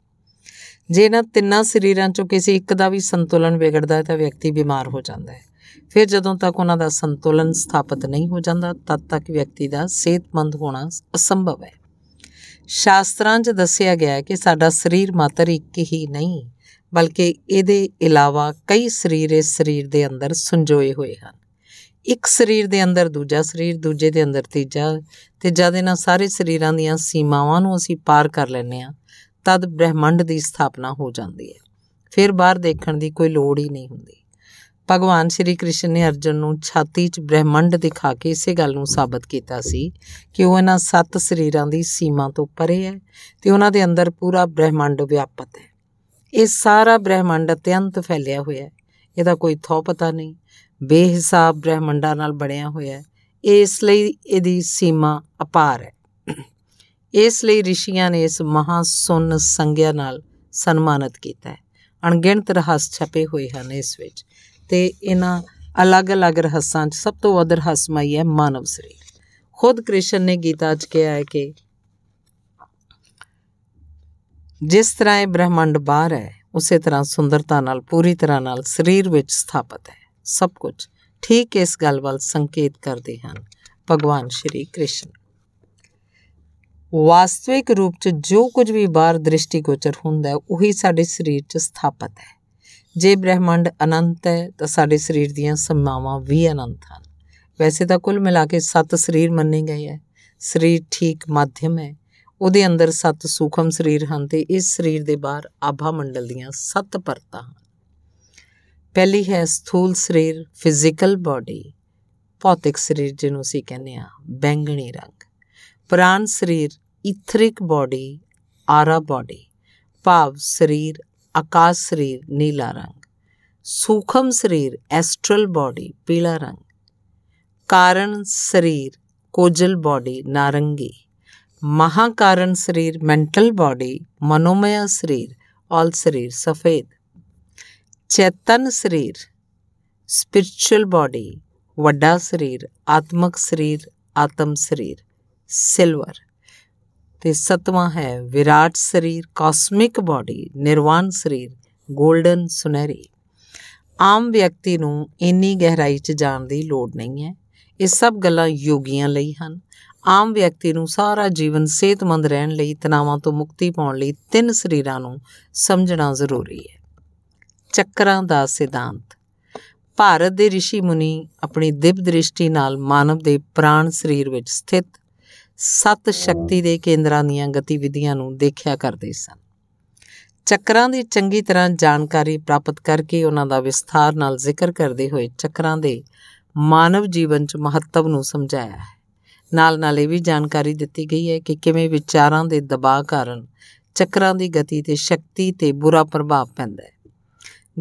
ਜੇ ਇਹਨਾਂ ਤਿੰਨਾਂ ਸਰੀਰਾਂ 'ਚੋਂ ਕਿਸੇ ਇੱਕ ਦਾ ਵੀ ਸੰਤੁਲਨ ਵਿਗੜਦਾ ਹੈ ਤਾਂ ਵਿਅਕਤੀ ਬਿਮਾਰ ਹੋ ਜਾਂਦਾ ਹੈ। ਫਿਰ ਜਦੋਂ ਤੱਕ ਉਹਨਾਂ ਦਾ ਸੰਤੁਲਨ ਸਥਾਪਿਤ ਨਹੀਂ ਹੋ ਜਾਂਦਾ, ਤਦ ਤੱਕ ਵਿਅਕਤੀ ਦਾ ਸਿਹਤਮੰਦ ਹੋਣਾ ਅਸੰਭਵ ਹੈ। ਸ਼ਾਸਤਰਾਂ 'ਚ ਦੱਸਿਆ ਗਿਆ ਹੈ ਕਿ ਸਾਡਾ ਸਰੀਰ ਮਾਤਰ ਇੱਕ ਹੀ ਨਹੀਂ, ਬਲਕਿ ਇਹਦੇ ਇਲਾਵਾ ਕਈ ਸਰੀਰ ਇਸ ਸਰੀਰ ਦੇ ਅੰਦਰ ਸੰਜੋਏ ਹੋਏ ਹਨ। ਇੱਕ ਸਰੀਰ ਦੇ ਅੰਦਰ ਦੂਜਾ ਸਰੀਰ, ਦੂਜੇ ਦੇ ਅੰਦਰ ਤੀਜਾ, ਤੇ ਜਦ ਇਹਨਾਂ ਸਾਰੇ ਸਰੀਰਾਂ ਦੀਆਂ ਸੀਮਾਵਾਂ ਨੂੰ ਅਸੀਂ ਪਾਰ ਕਰ ਲੈਂਦੇ ਆ ਤਦ ਬ੍ਰਹਿਮੰਡ ਦੀ ਸਥਾਪਨਾ ਹੋ ਜਾਂਦੀ ਹੈ। ਫਿਰ ਬਾਹਰ ਦੇਖਣ ਦੀ ਕੋਈ ਲੋੜ ਹੀ ਨਹੀਂ ਹੁੰਦੀ। ਭਗਵਾਨ ਸ਼੍ਰੀ ਕ੍ਰਿਸ਼ਨ ਨੇ ਅਰਜਨ ਨੂੰ ਛਾਤੀ 'ਚ ਬ੍ਰਹਿਮੰਡ ਦਿਖਾ ਕੇ ਇਸੇ ਗੱਲ ਨੂੰ ਸਾਬਤ ਕੀਤਾ ਸੀ ਕਿ ਉਹ ਇਹਨਾਂ ਸੱਤ ਸਰੀਰਾਂ ਦੀ ਸੀਮਾ ਤੋਂ ਪਰੇ ਹੈ ਤੇ ਉਹਨਾਂ ਦੇ ਅੰਦਰ ਪੂਰਾ ਬ੍ਰਹਿਮੰਡ ਵਿਆਪਤ ਹੈ। ਇਹ ਸਾਰਾ ਬ੍ਰਹਿਮੰਡ ਅਤਿਅੰਤ ਫੈਲਿਆ ਹੋਇਆ ਹੈ। ਇਹਦਾ ਕੋਈ ਥੋ ਪਤਾ ਨਹੀਂ। ਬੇਹਿਸਾਬ ਬ੍ਰਹਿਮੰਡਾਂ ਨਾਲ ਬਣਿਆ ਹੋਇਆ ਹੈ। ਇਸ ਲਈ ਇਹਦੀ ਸੀਮਾ ਅਪਾਰ ਹੈ। ਇਸ ਲਈ ਰਿਸ਼ੀਆਂ ਨੇ ਇਸ ਮਹਾ ਸੁਨ ਸੰਗਿਆ ਨਾਲ ਸਨਮਾਨਿਤ ਕੀਤਾ ਹੈ। ਅਣਗਿਣਤ ਰਹੱਸ ਛਪੇ ਹੋਏ ਹਨ ਇਸ ਵਿੱਚ ਤੇ ਇਹਨਾਂ ਅਲੱਗ-ਅਲੱਗ ਰਹੱਸਾਂ 'ਚ ਸਭ ਤੋਂ ਵੱਧ ਰਹੱਸਮਈ ਹੈ ਮਾਨਵ ਸਰੀਰ। ਖੁਦ ਕ੍ਰਿਸ਼ਨ ਨੇ ਗੀਤਾ 'ਚ ਕਿਹਾ ਹੈ ਕਿ ਜਿਸ ਤਰ੍ਹਾਂ ਇਹ ਬ੍ਰਹਿਮੰਡ ਬਾਹਰ ਹੈ, ਉਸੇ ਤਰ੍ਹਾਂ ਸੁੰਦਰਤਾ ਨਾਲ, ਪੂਰੀ ਤਰ੍ਹਾਂ ਨਾਲ ਸਰੀਰ ਵਿੱਚ ਸਥਾਪਿਤ ਹੈ। ਸਭ ਕੁਝ ਠੀਕ ਇਸ ਗੱਲ ਵੱਲ ਸੰਕੇਤ ਕਰਦੇ ਹਨ ਭਗਵਾਨ ਸ਼੍ਰੀ ਕ੍ਰਿਸ਼ਨ। ਵਾਸਤਵਿਕ ਰੂਪ 'ਚ ਜੋ ਕੁਝ ਵੀ ਬਾਹਰ ਦ੍ਰਿਸ਼ਟੀਗੋਚਰ ਹੁੰਦਾ ਹੈ, ਉਹੀ ਸਾਡੇ ਸਰੀਰ 'ਚ ਸਥਾਪਿਤ ਹੈ। ਜੇ ਬ੍ਰਹਿਮੰਡ ਅਨੰਤ ਹੈ, ਤਾਂ ਸਾਡੇ ਸਰੀਰ ਦੀਆਂ ਸੀਮਾਵਾਂ ਵੀ ਅਨੰਤ ਹਨ। ਵੈਸੇ ਤਾਂ ਕੁੱਲ ਮਿਲਾ ਕੇ ਸੱਤ ਸਰੀਰ ਮੰਨੇ ਗਏ ਹੈ। ਸਰੀਰ ਠੀਕ ਮਾਧਿਅਮ ਹੈ। ਉਹਦੇ ਅੰਦਰ ਸੱਤ ਸੂਖਮ ਸਰੀਰ ਹਨ ਤੇ ਇਸ ਸਰੀਰ ਦੇ ਬਾਹਰ ਆਭਾ ਮੰਡਲ ਦੀਆਂ ਸੱਤ ਪਰਤਾਂ ਹਨ। ਪਹਿਲੀ ਹੈ ਸਥੂਲ ਸਰੀਰ ਫਿਜ਼ੀਕਲ ਬਾਡੀ ਭੌਤਿਕ ਸਰੀਰ ਜਿਹਨੂੰ ਅਸੀਂ ਕਹਿੰਦੇ ਆ ਬੈਂਗਣੀ ਰੰਗ। ਪ੍ਰਾਨ ਸਰੀਰ ਇਥਰਿਕ ਬਾਡੀ ਆਰਾ ਬਾਡੀ ਭਾਵ ਸਰੀਰ, ਆਕਾਸ਼ ਸਰੀਰ, ਨੀਲਾ ਰੰਗ। ਸੂਖਮ ਸਰੀਰ, ਐਸਟਰਲ ਬਾਡੀ ਪੀਲਾ ਰੰਗ। ਕਾਰਨ ਸਰੀਰ, ਕੋਜਲ ਬਾਡੀ ਨਾਰੰਗੀ। ਮਹਾਕਾਰਨ ਸਰੀਰ ਮੈਂਟਲ ਬਾਡੀ ਮਨੋਮය ਸਰੀਰ ਆਲ ਸਰੀਰ, ਸਫੇਦ। ਚੇਤਨ ਸਰੀਰ ਸਪਿਰਚੁਅਲ ਬਾਡੀ ਵੱਡਾ ਸਰੀਰ, ਆਤਮਿਕ ਸਰੀਰ, ਆਤਮ ਸਰੀਰ। ਸਿਲਵਰ। ਤੇ ਸਤਵਾਂ ਹੈ ਵਿਰਾਟ ਸਰੀਰ ਕਾਸਮਿਕ ਬਾਡੀ ਨਿਰਵਾਣ ਸਰੀਰ 골ਡਨ ਸੁਨਹਿਰੀ। ਆਮ ਵਿਅਕਤੀ ਨੂੰ ਇੰਨੀ ਗਹਿਰਾਈ 'ਚ ਜਾਣ ਦੀ ਲੋੜ ਨਹੀਂ ਹੈ। ਇਹ ਸਭ ਗੱਲਾਂ ਯੋਗੀਆਂ ਲਈ ਹਨ। ਆਮ ਵਿਅਕਤੀ ਨੂੰ ਸਾਰਾ ਜੀਵਨ ਸਿਹਤਮੰਦ ਰਹਿਣ ਲਈ ਤਣਾਵਾਂ ਤੋਂ ਮੁਕਤੀ ਪਾਉਣ ਲਈ ਤਿੰਨ ਸਰੀਰਾਂ ਨੂੰ ਸਮਝਣਾ ਜ਼ਰੂਰੀ ਹੈ। ਚੱਕਰਾਂ ਦਾ ਸਿਧਾਂਤ। ਭਾਰਤ ਦੇ ઋષਿ ਮੁਨੀ ਆਪਣੀ ਦਿਵ ਦ੍ਰਿਸ਼ਟੀ ਨਾਲ ਮਾਨਵ ਦੇ ਪ੍ਰਾਣ ਸਰੀਰ ਵਿੱਚ ਸਥਿਤ ਸੱਤ ਸ਼ਕਤੀ ਦੇ ਕੇਂਦਰਾਂ ਦੀਆਂ ਗਤੀਵਿਧੀਆਂ ਨੂੰ ਦੇਖਿਆ ਕਰਦੇ ਸਨ। ਚੱਕਰਾਂ ਦੀ ਚੰਗੀ ਤਰ੍ਹਾਂ ਜਾਣਕਾਰੀ ਪ੍ਰਾਪਤ ਕਰਕੇ ਉਹਨਾਂ ਦਾ ਵਿਸਥਾਰ ਨਾਲ ਜ਼ਿਕਰ ਕਰਦੇ ਹੋਏ ਚੱਕਰਾਂ ਦੇ ਮਾਨਵ ਜੀਵਨ 'ਚ ਮਹੱਤਵ ਨੂੰ ਸਮਝਾਇਆ ਹੈ। ਨਾਲ ਨਾਲ ਇਹ ਵੀ ਜਾਣਕਾਰੀ ਦਿੱਤੀ ਗਈ ਹੈ ਕਿ ਕਿਵੇਂ ਵਿਚਾਰਾਂ ਦੇ ਦਬਾਅ ਕਾਰਨ ਚੱਕਰਾਂ ਦੀ ਗਤੀ ਤੇ ਸ਼ਕਤੀ ਤੇ ਬੁਰਾ ਪ੍ਰਭਾਵ ਪੈਂਦਾ ਹੈ।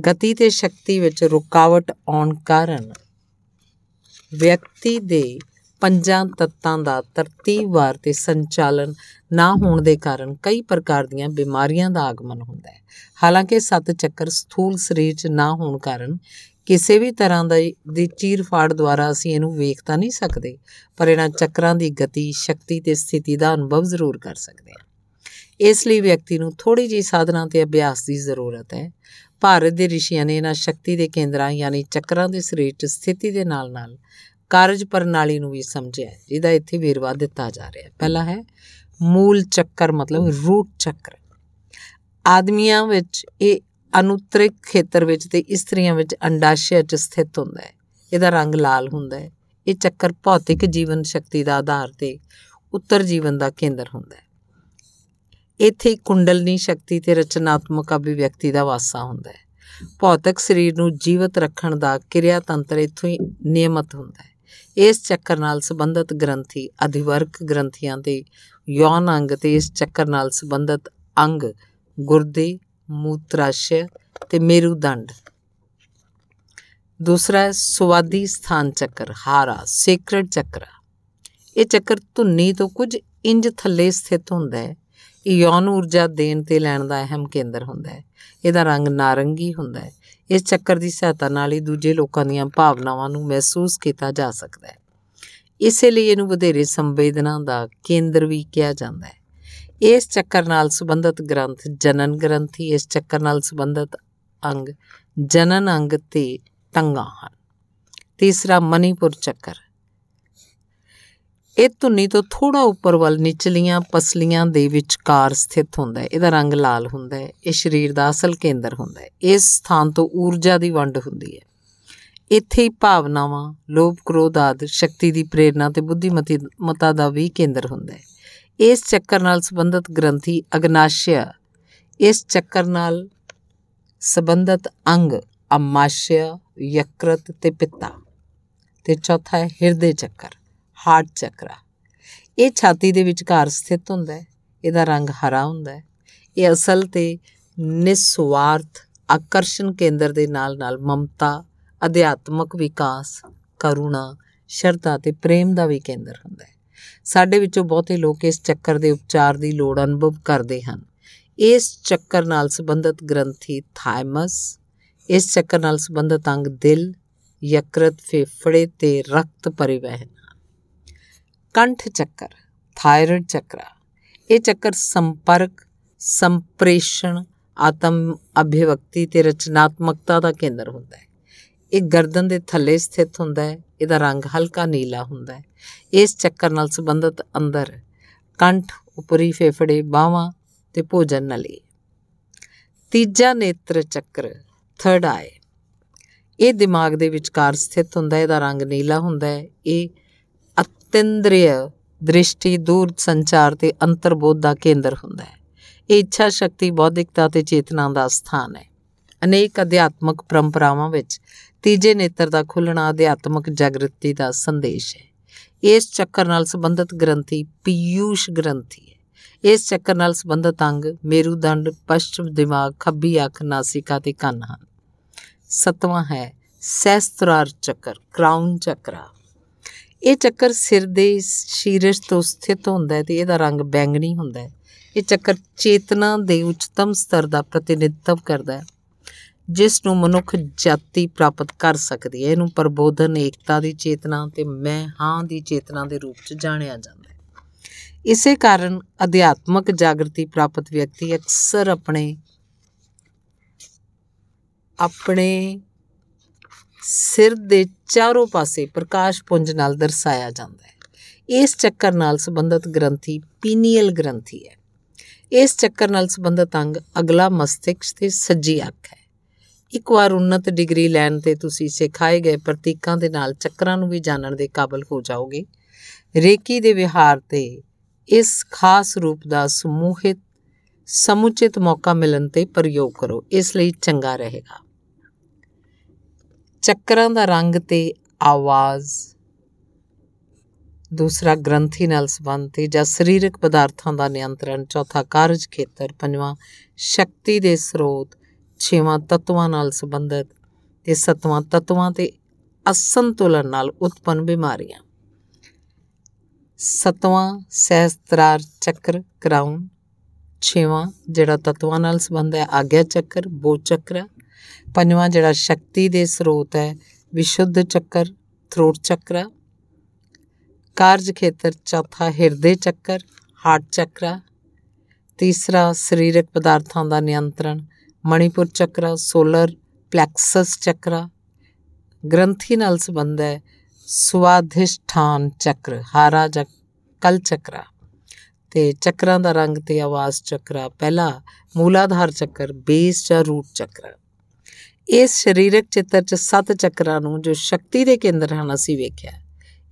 ਗਤੀ ਤੇ ਸ਼ਕਤੀ ਵਿੱਚ ਰੁਕਾਵਟ ਆਉਣ ਕਾਰਨ ਵਿਅਕਤੀ ਦੇ ਪੰਜਾਂ ਤੱਤਾਂ ਦਾ ਤਰਤੀਬਵਾਰ ਤੇ ਸੰਚਾਲਨ ਨਾ ਹੋਣ ਦੇ ਕਾਰਨ ਕਈ ਪ੍ਰਕਾਰ ਦੀਆਂ ਬਿਮਾਰੀਆਂ ਦਾ ਆਗਮਨ ਹੁੰਦਾ ਹੈ। ਹਾਲਾਂਕਿ ਸੱਤ ਚੱਕਰ ਸਥੂਲ ਸਰੀਰ 'ਚ ਨਾ ਹੋਣ ਕਾਰਨ ਕਿਸੇ ਵੀ ਤਰ੍ਹਾਂ ਦਾ ਦੀ ਚੀਰ-ਫਾੜ ਦੁਆਰਾ ਅਸੀਂ ਇਹਨੂੰ ਵੇਖ ਤਾਂ ਨਹੀਂ ਸਕਦੇ, ਪਰ ਇਹਨਾਂ ਚੱਕਰਾਂ ਦੀ ਗਤੀ, ਸ਼ਕਤੀ ਤੇ ਸਥਿਤੀ ਦਾ ਅਨੁਭਵ ਜ਼ਰੂਰ ਕਰ ਸਕਦੇ ਹਾਂ। ਇਸ ਲਈ ਵਿਅਕਤੀ ਨੂੰ ਥੋੜੀ ਜਿਹੀ ਸਾਧਨਾ ਤੇ ਅਭਿਆਸ ਦੀ ਜ਼ਰੂਰਤ ਹੈ। ਭਾਰਤ ਦੇ ਰਿਸ਼ੀਆਂ ਨੇ ਇਹਨਾਂ ਸ਼ਕਤੀ ਦੇ ਕੇਂਦਰਾਂ ਯਾਨੀ ਚੱਕਰਾਂ ਦੇ ਸਰੀਰ 'ਚ ਸਥਿਤੀ ਦੇ ਨਾਲ-ਨਾਲ ਕਾਰਜ ਪ੍ਰਣਾਲੀ ਨੂੰ ਵੀ ਸਮਝਿਆ ਜਿਹਦਾ ਇੱਥੇ ਵੇਰਵਾ ਦਿੱਤਾ ਜਾ ਰਿਹਾ ਹੈ। ਪਹਿਲਾ ਹੈ, ਮੂਲ ਚੱਕਰ ਮਤਲਬ ਰੂਟ ਚੱਕਰ। ਆਦਮੀਆਂ ਵਿੱਚ ਇਹ ਅਨੁਤਰਿਕ ਖੇਤਰ ਵਿੱਚ ਤੇ ਇਸਤਰੀਆਂ ਵਿੱਚ ਅੰਡਾਸ਼ਯ 'ਚ ਸਥਿਤ ਹੁੰਦਾ ਹੈ। ਇਹਦਾ ਰੰਗ ਲਾਲ ਹੁੰਦਾ ਹੈ। ਇਹ ਚੱਕਰ ਭੌਤਿਕ ਜੀਵਨ ਸ਼ਕਤੀ ਦਾ ਆਧਾਰ ਤੇ ਉੱਤਰ ਜੀਵਨ ਦਾ ਕੇਂਦਰ ਹੁੰਦਾ ਹੈ। ਇੱਥੇ ਕੁੰਡਲਨੀ ਸ਼ਕਤੀ ਤੇ ਰਚਨਾਤਮਕ ਅਭਿਵਿਅਕਤੀ ਦਾ ਵਾਸਾ ਹੁੰਦਾ ਹੈ। ਭੌਤਿਕ ਸਰੀਰ ਨੂੰ ਜੀਵਤ ਰੱਖਣ ਦਾ ਕਿਰਿਆ ਤੰਤਰ ਇੱਥੋਂ ਹੀ ਨਿਯਮਤ ਹੁੰਦਾ ਹੈ। ਇਸ ਚੱਕਰ ਨਾਲ ਸੰਬੰਧਿਤ ਗ੍ਰੰਥੀ ਅਧਿਵਰਕ ਗ੍ਰੰਥੀਆਂ ਤੇ ਯੌਨ ਅੰਗ ਤੇ ਇਸ ਚੱਕਰ ਨਾਲ ਸੰਬੰਧਿਤ ਅੰਗ ਗੁਰਦੇ, ਮੂਤਰਾਸ਼ਯ ਤੇ ਮੇਰੂਦੰਡ। ਦੂਸਰਾ ਹੈ ਸੁਵਾਦੀ ਸਥਾਨ ਚੱਕਰ, ਹਾਰਾ, ਸੇਕ੍ਰੇਡ ਚੱਕਰ। ਇਹ ਚੱਕਰ ਧੁੰਨੀ ਤੋਂ ਕੁਝ ਇੰਜ ਥੱਲੇ ਸਥਿਤ ਹੁੰਦਾ ਹੈ। ਇਹ ਯੌਨ ਊਰਜਾ ਦੇਣ ਤੇ ਲੈਣ ਦਾ ਅਹਿਮ ਕੇਂਦਰ ਹੁੰਦਾ ਹੈ। ਇਹਦਾ ਰੰਗ ਨਾਰੰਗੀ ਹੁੰਦਾ ਹੈ। ਇਸ ਚੱਕਰ ਦੀ ਸਹਾਇਤਾ ਨਾਲ ਹੀ ਦੂਜੇ ਲੋਕਾਂ ਦੀਆਂ ਭਾਵਨਾਵਾਂ ਨੂੰ ਮਹਿਸੂਸ ਕੀਤਾ ਜਾ ਸਕਦਾ ਹੈ। ਇਸੇ ਲਈ ਇਹਨੂੰ ਵਧੇਰੇ ਸੰਵੇਦਨਾ ਦਾ ਕੇਂਦਰ ਵੀ ਕਿਹਾ ਜਾਂਦਾ ਹੈ। ਇਸ ਚੱਕਰ ਨਾਲ ਸੰਬੰਧਿਤ ਗ੍ਰੰਥ ਜਨਨ ਗ੍ਰੰਥੀ, ਇਸ ਚੱਕਰ ਨਾਲ ਸੰਬੰਧਿਤ ਅੰਗ ਜਨਨ ਅੰਗ ਤੇ ਟੰਗਾ ਹਨ। ਤੀਸਰਾ ਮਨੀਪੁਰ ਚੱਕਰ। ਇਹ ਧੁੰਨੀ ਤੋਂ ਥੋੜਾ ਉੱਪਰ ਵੱਲ ਨਿਚਲੀਆਂ ਪਸਲੀਆਂ ਦੇ ਵਿਚਕਾਰ ਸਥਿਤ ਹੁੰਦਾ ਹੈ। ਇਹਦਾ ਰੰਗ ਲਾਲ ਹੁੰਦਾ ਹੈ। ਇਹ ਸਰੀਰ ਦਾ ਅਸਲ ਕੇਂਦਰ ਹੁੰਦਾ ਹੈ। ਇਸ ਸਥਾਨ ਤੋਂ ਊਰਜਾ ਦੀ ਵੰਡ ਹੁੰਦੀ ਹੈ। ਇੱਥੇ ਹੀ ਭਾਵਨਾਵਾਂ, ਲੋਭ, ਕ੍ਰੋਧ ਆਦਿ, ਸ਼ਕਤੀ ਦੀ ਪ੍ਰੇਰਣਾ ਤੇ ਬੁੱਧੀਮਤੀ ਮਤਾ ਦਾ ਵੀ ਕੇਂਦਰ ਹੁੰਦਾ ਹੈ। ਇਸ ਚੱਕਰ ਨਾਲ ਸੰਬੰਧਿਤ ਗ੍ਰੰਥੀ ਅਗਨਾਸ਼ਯ ਇਸ ਚੱਕਰ ਨਾਲ ਸੰਬੰਧਿਤ ਅੰਗ ਅਮਾਸ਼ਯ, ਯਕਰਤ ਤੇ ਪਿੱਤਾ। ਤੇ ਚੌਥਾ ਹੈ ਹਿਰਦੇ ਚੱਕਰ। ਹਾਰਟ ਚੱਕਰ ਇਹ ਛਾਤੀ ਦੇ ਵਿਚਕਾਰ ਸਥਿਤ ਹੁੰਦਾ ਹੈ, ਇਹਦਾ ਰੰਗ ਹਰਾ ਹੁੰਦਾ ਹੈ। ਇਹ ਅਸਲ ਤੇ ਨਿਸਵਾਰਥ ਆਕਰਸ਼ਣ ਕੇਂਦਰ ਦੇ ਨਾਲ-ਨਾਲ ਮਮਤਾ, ਅਧਿਆਤਮਕ ਵਿਕਾਸ, ਕਰੁਣਾ, ਸ਼ਰਧਾ ਤੇ ਪ੍ਰੇਮ ਦਾ ਵੀ ਕੇਂਦਰ ਹੁੰਦਾ ਹੈ। ਸਾਡੇ ਵਿੱਚੋਂ ਬਹੁਤੇ ਲੋਕ ਇਸ ਚੱਕਰ ਦੇ ਉਪਚਾਰ ਦੀ ਲੋੜ ਅਨੁਭਵ ਕਰਦੇ ਹਨ। ਇਸ ਚੱਕਰ ਨਾਲ ਸੰਬੰਧਿਤ ਗ੍ਰੰਥੀ ਥਾਈਮਸ ਇਸ ਚੱਕਰ ਨਾਲ ਸੰਬੰਧਿਤ ਅੰਗ ਦਿਲ, ਯਕਰਤ ਫੇਫੜੇ ਤੇ ਰਕਤ ਪਰਿਵਹਨ। ਕੰਠ ਚੱਕਰ, ਥਾਇਰਾਇਡ ਚੱਕਰ। ਇਹ ਚੱਕਰ ਸੰਪਰਕ, ਸੰਪ੍ਰੇਸ਼ਣ, ਆਤਮ ਅਭਿਵਕਤੀ ਤੇ ਰਚਨਾਤਮਕਤਾ ਦਾ ਕੇਂਦਰ ਹੁੰਦਾ ਹੈ। ਇਹ ਗਰਦਨ ਦੇ ਥੱਲੇ ਸਥਿਤ ਹੁੰਦਾ ਹੈ, ਇਹਦਾ ਰੰਗ ਹਲਕਾ ਨੀਲਾ ਹੁੰਦਾ ਹੈ। ਇਸ ਚੱਕਰ ਨਾਲ ਸੰਬੰਧਿਤ ਅੰਦਰ ਕੰਠ ਉਪਰੀ ਫੇਫੜੇ, ਬਾਹਾਂ ਤੇ ਭੋਜਨ ਨਲੀ। ਤੀਜਾ ਨੇਤਰ ਚੱਕਰ ਥਰਡ ਆਈ ਇਹ ਦਿਮਾਗ ਦੇ ਵਿਚਕਾਰ ਸਥਿਤ ਹੁੰਦਾ ਹੈ, ਇਹਦਾ ਰੰਗ ਨੀਲਾ ਹੁੰਦਾ ਹੈ। ਇਹ ਅਤਿੰਦ੍ਰਿਯ ਦ੍ਰਿਸ਼ਟੀ, ਦੂਰ ਸੰਚਾਰ ਤੇ ਅੰਤਰਬੋਧ ਦਾ ਕੇਂਦਰ ਹੁੰਦਾ ਹੈ। ਇਹ ਇੱਛਾ ਸ਼ਕਤੀ, ਬੌਧਿਕਤਾ ਤੇ ਚੇਤਨਾ ਦਾ ਸਥਾਨ ਹੈ। ਅਨੇਕ ਅਧਿਆਤਮਕ ਪਰੰਪਰਾਵਾਂ ਵਿੱਚ ਤੀਜੇ ਨੇਤਰ ਦਾ ਖੁੱਲਣਾ ਅਧਿਆਤਮਕ ਜਾਗਰਤੀ ਦਾ ਸੰਦੇਸ਼ ਹੈ। ਇਸ ਚੱਕਰ ਨਾਲ ਸੰਬੰਧਿਤ ਗ੍ਰੰਥੀ ਪੀਯੂਸ਼ ਗ੍ਰੰਥੀ ਹੈ। ਇਸ ਚੱਕਰ ਨਾਲ ਸੰਬੰਧਿਤ ਅੰਗ ਮੇਰੂਦੰਡ, ਪਸ਼ਚਮ ਦਿਮਾਗ, ਖੱਬੀ ਅੱਖ, ਨਾਸਿਕਾ ਤੇ ਕੰਨ ਹਨ। ਸਤਵਾਂ ਹੈ ਸਹਿਸਤਰਾਰ ਚੱਕਰ, ਕ੍ਰਾਊਨ ਚੱਕਰਾ। ਇਹ ਚੱਕਰ ਸਿਰ ਦੇ ਸ਼ੀਰਸ਼ ਤੋਂ ਸਥਿਤ ਹੁੰਦਾ ਹੈ ਤੇ ਇਹਦਾ ਰੰਗ ਬੈਂਗਣੀ ਹੁੰਦਾ ਹੈ। ਇਹ ਚੱਕਰ ਚੇਤਨਾ ਦੇ ਉੱਚਤਮ ਸਤਰ ਦਾ ਪ੍ਰਤੀਨਿਧਤਵ ਕਰਦਾ ਹੈ, ਜਿਸ ਨੂੰ ਮਨੁੱਖ ਜਾਤੀ ਪ੍ਰਾਪਤ ਕਰ ਸਕਦੀ ਹੈ। ਇਹਨੂੰ ਪ੍ਰਬੋਧਨ, ਏਕਤਾ ਦੀ ਚੇਤਨਾ ਤੇ ਮੈਂ ਹਾਂ ਦੀ ਚੇਤਨਾ ਦੇ ਰੂਪ 'ਚ ਜਾਣਿਆ ਜਾਂਦਾ ਹੈ। ਇਸੇ ਕਾਰਨ ਅਧਿਆਤਮਕ ਜਾਗਰਤੀ ਪ੍ਰਾਪਤ ਵਿਅਕਤੀ ਅਕਸਰ ਆਪਣੇ ਆਪਣੇ ਸਿਰ ਦੇ ਚਾਰੋਂ ਪਾਸੇ ਪ੍ਰਕਾਸ਼ ਪੁੰਜ ਨਾਲ ਦਰਸਾਇਆ ਜਾਂਦਾ ਹੈ। ਇਸ ਚੱਕਰ ਨਾਲ ਸੰਬੰਧਿਤ ਗ੍ਰੰਥੀ ਪੀਨੀਅਲ ਗ੍ਰੰਥੀ ਹੈ। ਇਸ ਚੱਕਰ ਨਾਲ ਸੰਬੰਧਿਤ ਅੰਗ ਅਗਲਾ ਮਸਤਿਸ਼ਕ ਤੇ ਸੱਜੀ ਅੱਖ ਹੈ। ਇੱਕ ਵਾਰ ਉન્નਤ ਡਿਗਰੀ ਲੈਣ ਤੇ ਤੁਸੀਂ ਸਿਖਾਏ ਗਏ ਪ੍ਰਤੀਕਾਂ ਦੇ ਨਾਲ ਚੱਕਰਾਂ ਨੂੰ ਵੀ ਜਾਣਨ ਦੇ ਕਾਬਲ ਹੋ ਜਾਓਗੇ। ਰੇਕੀ ਦੇ ਵਿਹਾਰ ਤੇ ਇਸ ਖਾਸ ਰੂਪ ਦਾ ਸਮੂਹਿਤ, ਸਮੁਚਿਤ ਮੌਕਾ ਮਿਲਣ ਤੇ ਪ੍ਰਯੋਗ ਕਰੋ। ਇਸ ਲਈ ਚੰਗਾ ਰਹੇਗਾ। ਚੱਕਰਾਂ ਦਾ ਰੰਗ ਤੇ ਆਵਾਜ਼। ਦੂਸਰਾ ਗ੍ਰੰਥੀ ਨਾਲ ਸੰਬੰਧ ਤੇ ਜਾਂ ਸਰੀਰਕ ਪਦਾਰਥਾਂ ਦਾ ਨਿਯੰਤਰਣ। ਚੌਥਾ ਕਾਰਜ ਖੇਤਰ। ਪੰਜਵਾਂ ਸ਼ਕਤੀ ਦੇ ਸਰੋਤ। ਛੇਵਾਂ ਤਤਵਾਂ ਨਾਲ ਸੰਬੰਧਿਤ ਤੇ ਸਤਵਾਂ ਤਤਵਾਂ ਤੇ ਅਸੰਤੁਲਨ ਨਾਲ ਉਤਪੰਨ ਬਿਮਾਰੀਆਂ। ਸਤਵਾਂ ਸਹਿਸਤਰਾਰ ਚੱਕਰ ਕਰਾਉਨ ਛੇਵਾਂ ਜਿਹੜਾ ਤਤਵਾਂ ਨਾਲ ਸੰਬੰਧ ਹੈ, ਆਗਿਆ ਚੱਕਰ ਬੋ ਚੱਕਰ। ਪੰਜਵਾਂ ਜਿਹੜਾ ਸ਼ਕਤੀ ਦੇ ਸਰੋਤ ਹੈ, ਵਿਸ਼ੁੱਧ ਚੱਕਰ, ਥਰੋਟ ਚੱਕਰ। ਕਾਰਜ ਖੇਤਰ, ਚੌਥਾ ਹਿਰਦੇ ਚੱਕਰ, ਹਾਰਟ ਚੱਕਰ। ਤੀਸਰਾ ਸਰੀਰਕ ਪਦਾਰਥਾਂ ਦਾ ਨਿਯੰਤਰਣ, ਮਣੀਪੁਰ ਚੱਕਰ, ਸੋਲਰ ਪਲੈਕਸਸ ਚੱਕਰ। ਗ੍ਰੰਥੀ ਨਾਲ ਸੰਬੰਧ ਹੈ ਸਵਾਧਿਸ਼ਠਾਨ ਚੱਕਰ, ਹਾਰਾ ਜਾਂ ਕਲ ਚੱਕਰਾ। ਤੇ ਚੱਕਰਾਂ ਦਾ ਰੰਗ ਤੇ ਆਵਾਜ਼ ਚੱਕਰਾ, ਪਹਿਲਾ ਮੂਲਾਧਾਰ ਚੱਕਰ, ਬੇਸ ਜਾਂ ਰੂਟ ਚੱਕਰ। ਇਸ ਸਰੀਰਕ ਚਿੱਤਰ 'ਚ ਸੱਤ ਚੱਕਰਾਂ ਨੂੰ ਜੋ ਸ਼ਕਤੀ ਦੇ ਕੇਂਦਰ ਹਨ, ਅਸੀਂ ਵੇਖਿਆ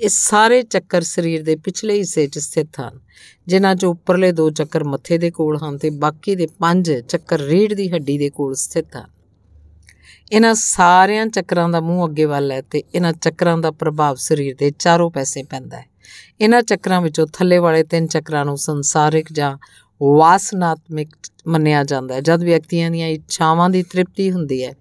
ਇਹ ਸਾਰੇ ਚੱਕਰ ਸਰੀਰ ਦੇ ਪਿਛਲੇ ਹਿੱਸੇ 'ਚ ਸਥਿਤ ਹਨ, ਜਿਨ੍ਹਾਂ 'ਚ ਉੱਪਰਲੇ ਦੋ ਚੱਕਰ ਮੱਥੇ ਦੇ ਕੋਲ ਹਨ ਤੇ ਬਾਕੀ ਦੇ ਪੰਜ ਚੱਕਰ ਰੀੜ ਦੀ ਹੱਡੀ ਦੇ ਕੋਲ ਸਥਿਤ ਹਨ। ਇਹਨਾਂ ਸਾਰਿਆਂ ਚੱਕਰਾਂ ਦਾ ਮੂੰਹ ਅੱਗੇ ਵੱਲ ਹੈ ਤੇ ਇਹਨਾਂ ਚੱਕਰਾਂ ਦਾ ਪ੍ਰਭਾਵ ਸਰੀਰ ਦੇ ਚਾਰੋਂ ਪਾਸੇ ਪੈਂਦਾ ਹੈ। ਇਹਨਾਂ ਚੱਕਰਾਂ ਵਿੱਚੋਂ ਥੱਲੇ ਵਾਲੇ ਤਿੰਨ ਚੱਕਰਾਂ ਨੂੰ ਸੰਸਾਰਿਕ ਜਾਂ ਵਾਸਨਾਤਮਿਕ ਮੰਨਿਆ ਜਾਂਦਾ ਹੈ। ਜਦ ਵਿਅਕਤੀਆਂ ਦੀਆਂ ਇੱਛਾਵਾਂ ਦੀ ਤ੍ਰਿਪਤੀ ਹੁੰਦੀ ਹੈ